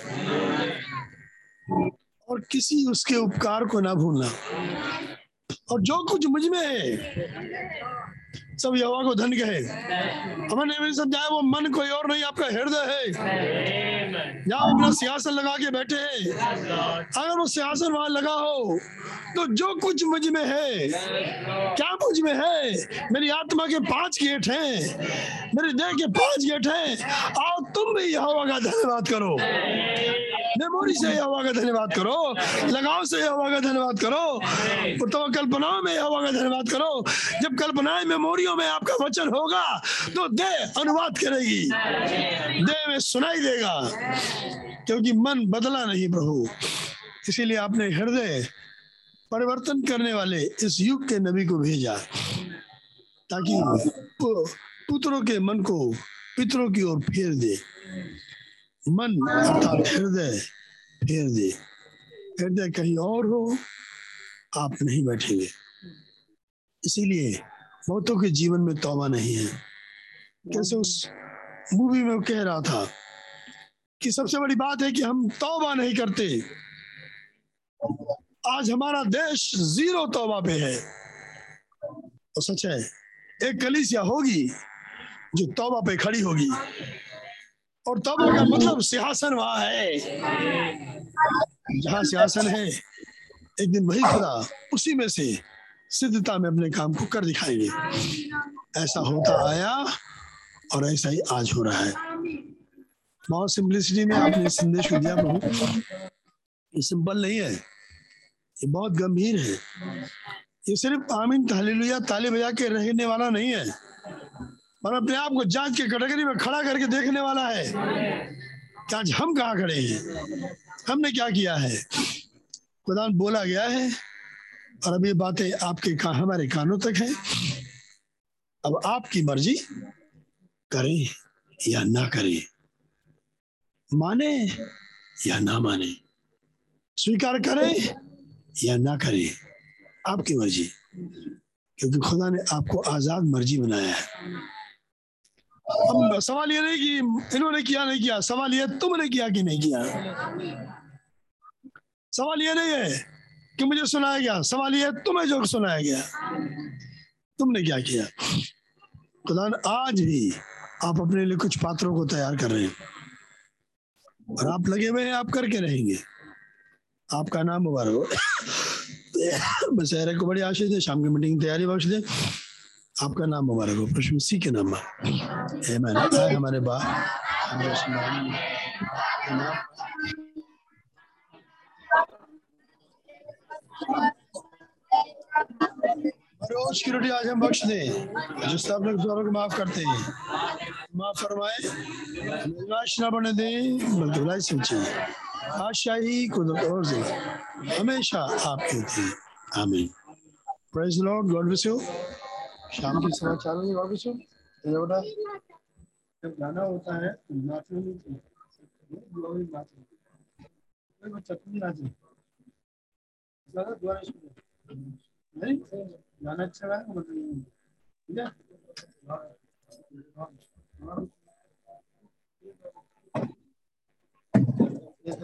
और किसी उसके उपकार को ना भूलना। और जो कुछ मुझमें है, सब यहोवा को धन्य कहे। हमने समझाया वो मन कोई और नहीं, आपका हृदय है। जहाँ अपना सियासन लगा के बैठे हैं। अगर वो सियासन वहाँ लगा हो तो जो कुछ मुझमें है, क्या मुझमें है? मेरी आत्मा के पाँच गेट हैं, मेरे देह के पाँच गेट हैं। आओ, तुम भी यहोवा का धन्यवाद करो। मेमोरी से यहोवा का धन्यवाद करो। लगाव से यहोवा का धन्यवाद करो। तो कल्पनाओं में यहोवा का धन्यवाद करो। जब कल्पनाएँ मेमोरियों में आपका वचन होगा तो दे अनुवाद करेगी। दे में सुनाई देगा। क्योंकि मन बदला नहीं प्रभु। इसीलिए आपने हृदय परिवर्तन करने वाले इस युग के नबी को भेजा, ताकि पुत्रों के मन को पितरों की ओर फेर दे। मन अर्थात हृदय फेर दे। हृदय कहीं और हो, आप नहीं बैठेंगे। इसीलिए बहुतों के जीवन में तौबा नहीं है। कैसे उस मूवी में कह रहा था कि सबसे बड़ी बात है कि हम तौबा नहीं करते। आज हमारा देश ज़ीरो तौबा पे है। और सच है, एक कलिसिया होगी जो तौबा पे खड़ी होगी। और तौबा का मतलब सिंहासन वहाँ है। जहाँ सिंहासन है, एक दिन वही खुदा उसी में से सिद्धता में अपने काम को कर दिखाएँगे। ऐसा होता आया और ऐसा ही आज हो रहा है। बहुत सिंपलिसिटी में आपने संदेश को दिया प्रभु। ये सिंपल नहीं है। ये बहुत गंभीर है। ये सिर्फ़ आमीन हालेलुया ताली बजा के रहने वाला नहीं है। और अपने आप को जाँच के कैटेगरी में खड़ा करके देखने वाला है। कि आज हम कहाँ खड़े हैं? हमने क्या किया है? खुदा बोला गया है और अब ये बातें आपके का, हमारे कानों तक है। अब आपकी मर्ज़ी करें या ना करें। माने। या ना माने। स्वीकार करें या ना करें। आपकी मर्ज़ी क्योंकि खुदा ने आपको आज़ाद मर्ज़ी बनाया है। अब सवाल ये नहीं कि इन्होंने किया नहीं किया। सवाल ये तुमने किया कि नहीं किया? सवाल ये नहीं है कि मुझे सुनाया गया। सवाल ये तुम्हें जो सुनाया गया। तुमने क्या किया? खुदा आज भी आप अपने लिए कुछ पात्रों को तैयार कर रहे हैं। और आप लगे हुए हैं, आप करके रहेंगे। आपका नाम मुबारक हो। बशहरे को बड़ी आशीष दे, शाम की मीटिंग तैयारी बख्श दे। आपका नाम मुबारक हो, प्रश्न सी के नाम है हमारे बा रोज की रोटी आज हम बख्श दे। जिससे आप लोग दूसरों को माफ़ करते हैं। माफ़ फरमाए। निराश न बने दे, बल्कि भलाई से चाहिए बादशाही कुदरत और ज़िंदगी हमेशा आपकी है आमीन। Praise Lord God bless you शाम की चार बजे गॉड ब्लेस यू बेटा। जब गाना होता है तो नाचना नहीं चाहिए नाचना कोई बच्चा तुम नाचे। ज़्यादा शुरू नहीं? गाना अच्छा है मतलब ठीक है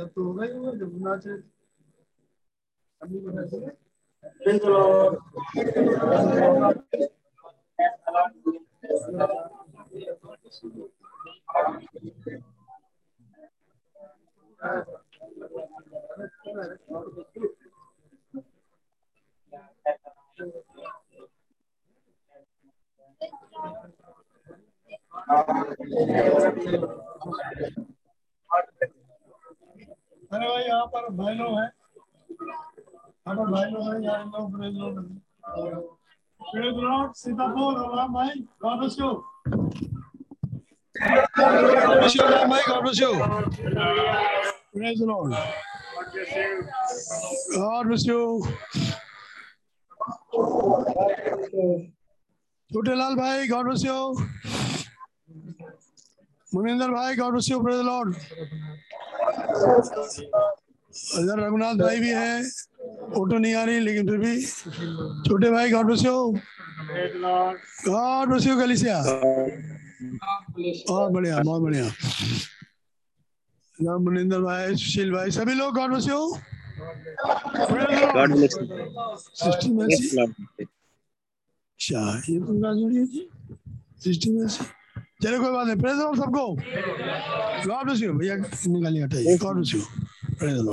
तो होगा ही होगा जब नाचे अभी बना चाहिए अरे भाई, यहाँ पर भाई लोग हैं। पर भाई लोग हैं, यहाँ लोग प्रेज लोग प्रेज लॉर्ड सीतापुर राम भाई God bless you God bless you Ram भाई God bless you praise Lord God bless you Chhotelal भाई गॉड ब्लेस यू मुनिंदर भाई God bless you praise Lord इधर रघुनाथ भाई भी है फ़ोटो नहीं आ रही लेकिन फिर भी छोटे भाई God bless you God bless you गलीसिया बहुत बढ़िया बहुत बढ़िया मुनिंदर भाई सुशील भाई सभी लोग God bless you God bless you. Mercy. अच्छा ये मैसी चलो कोई बात नहीं। प्रेज सबको। गॉड ब्लेस यू भैया निकालिए हटाइए गॉड ब्लेस यू प्रेज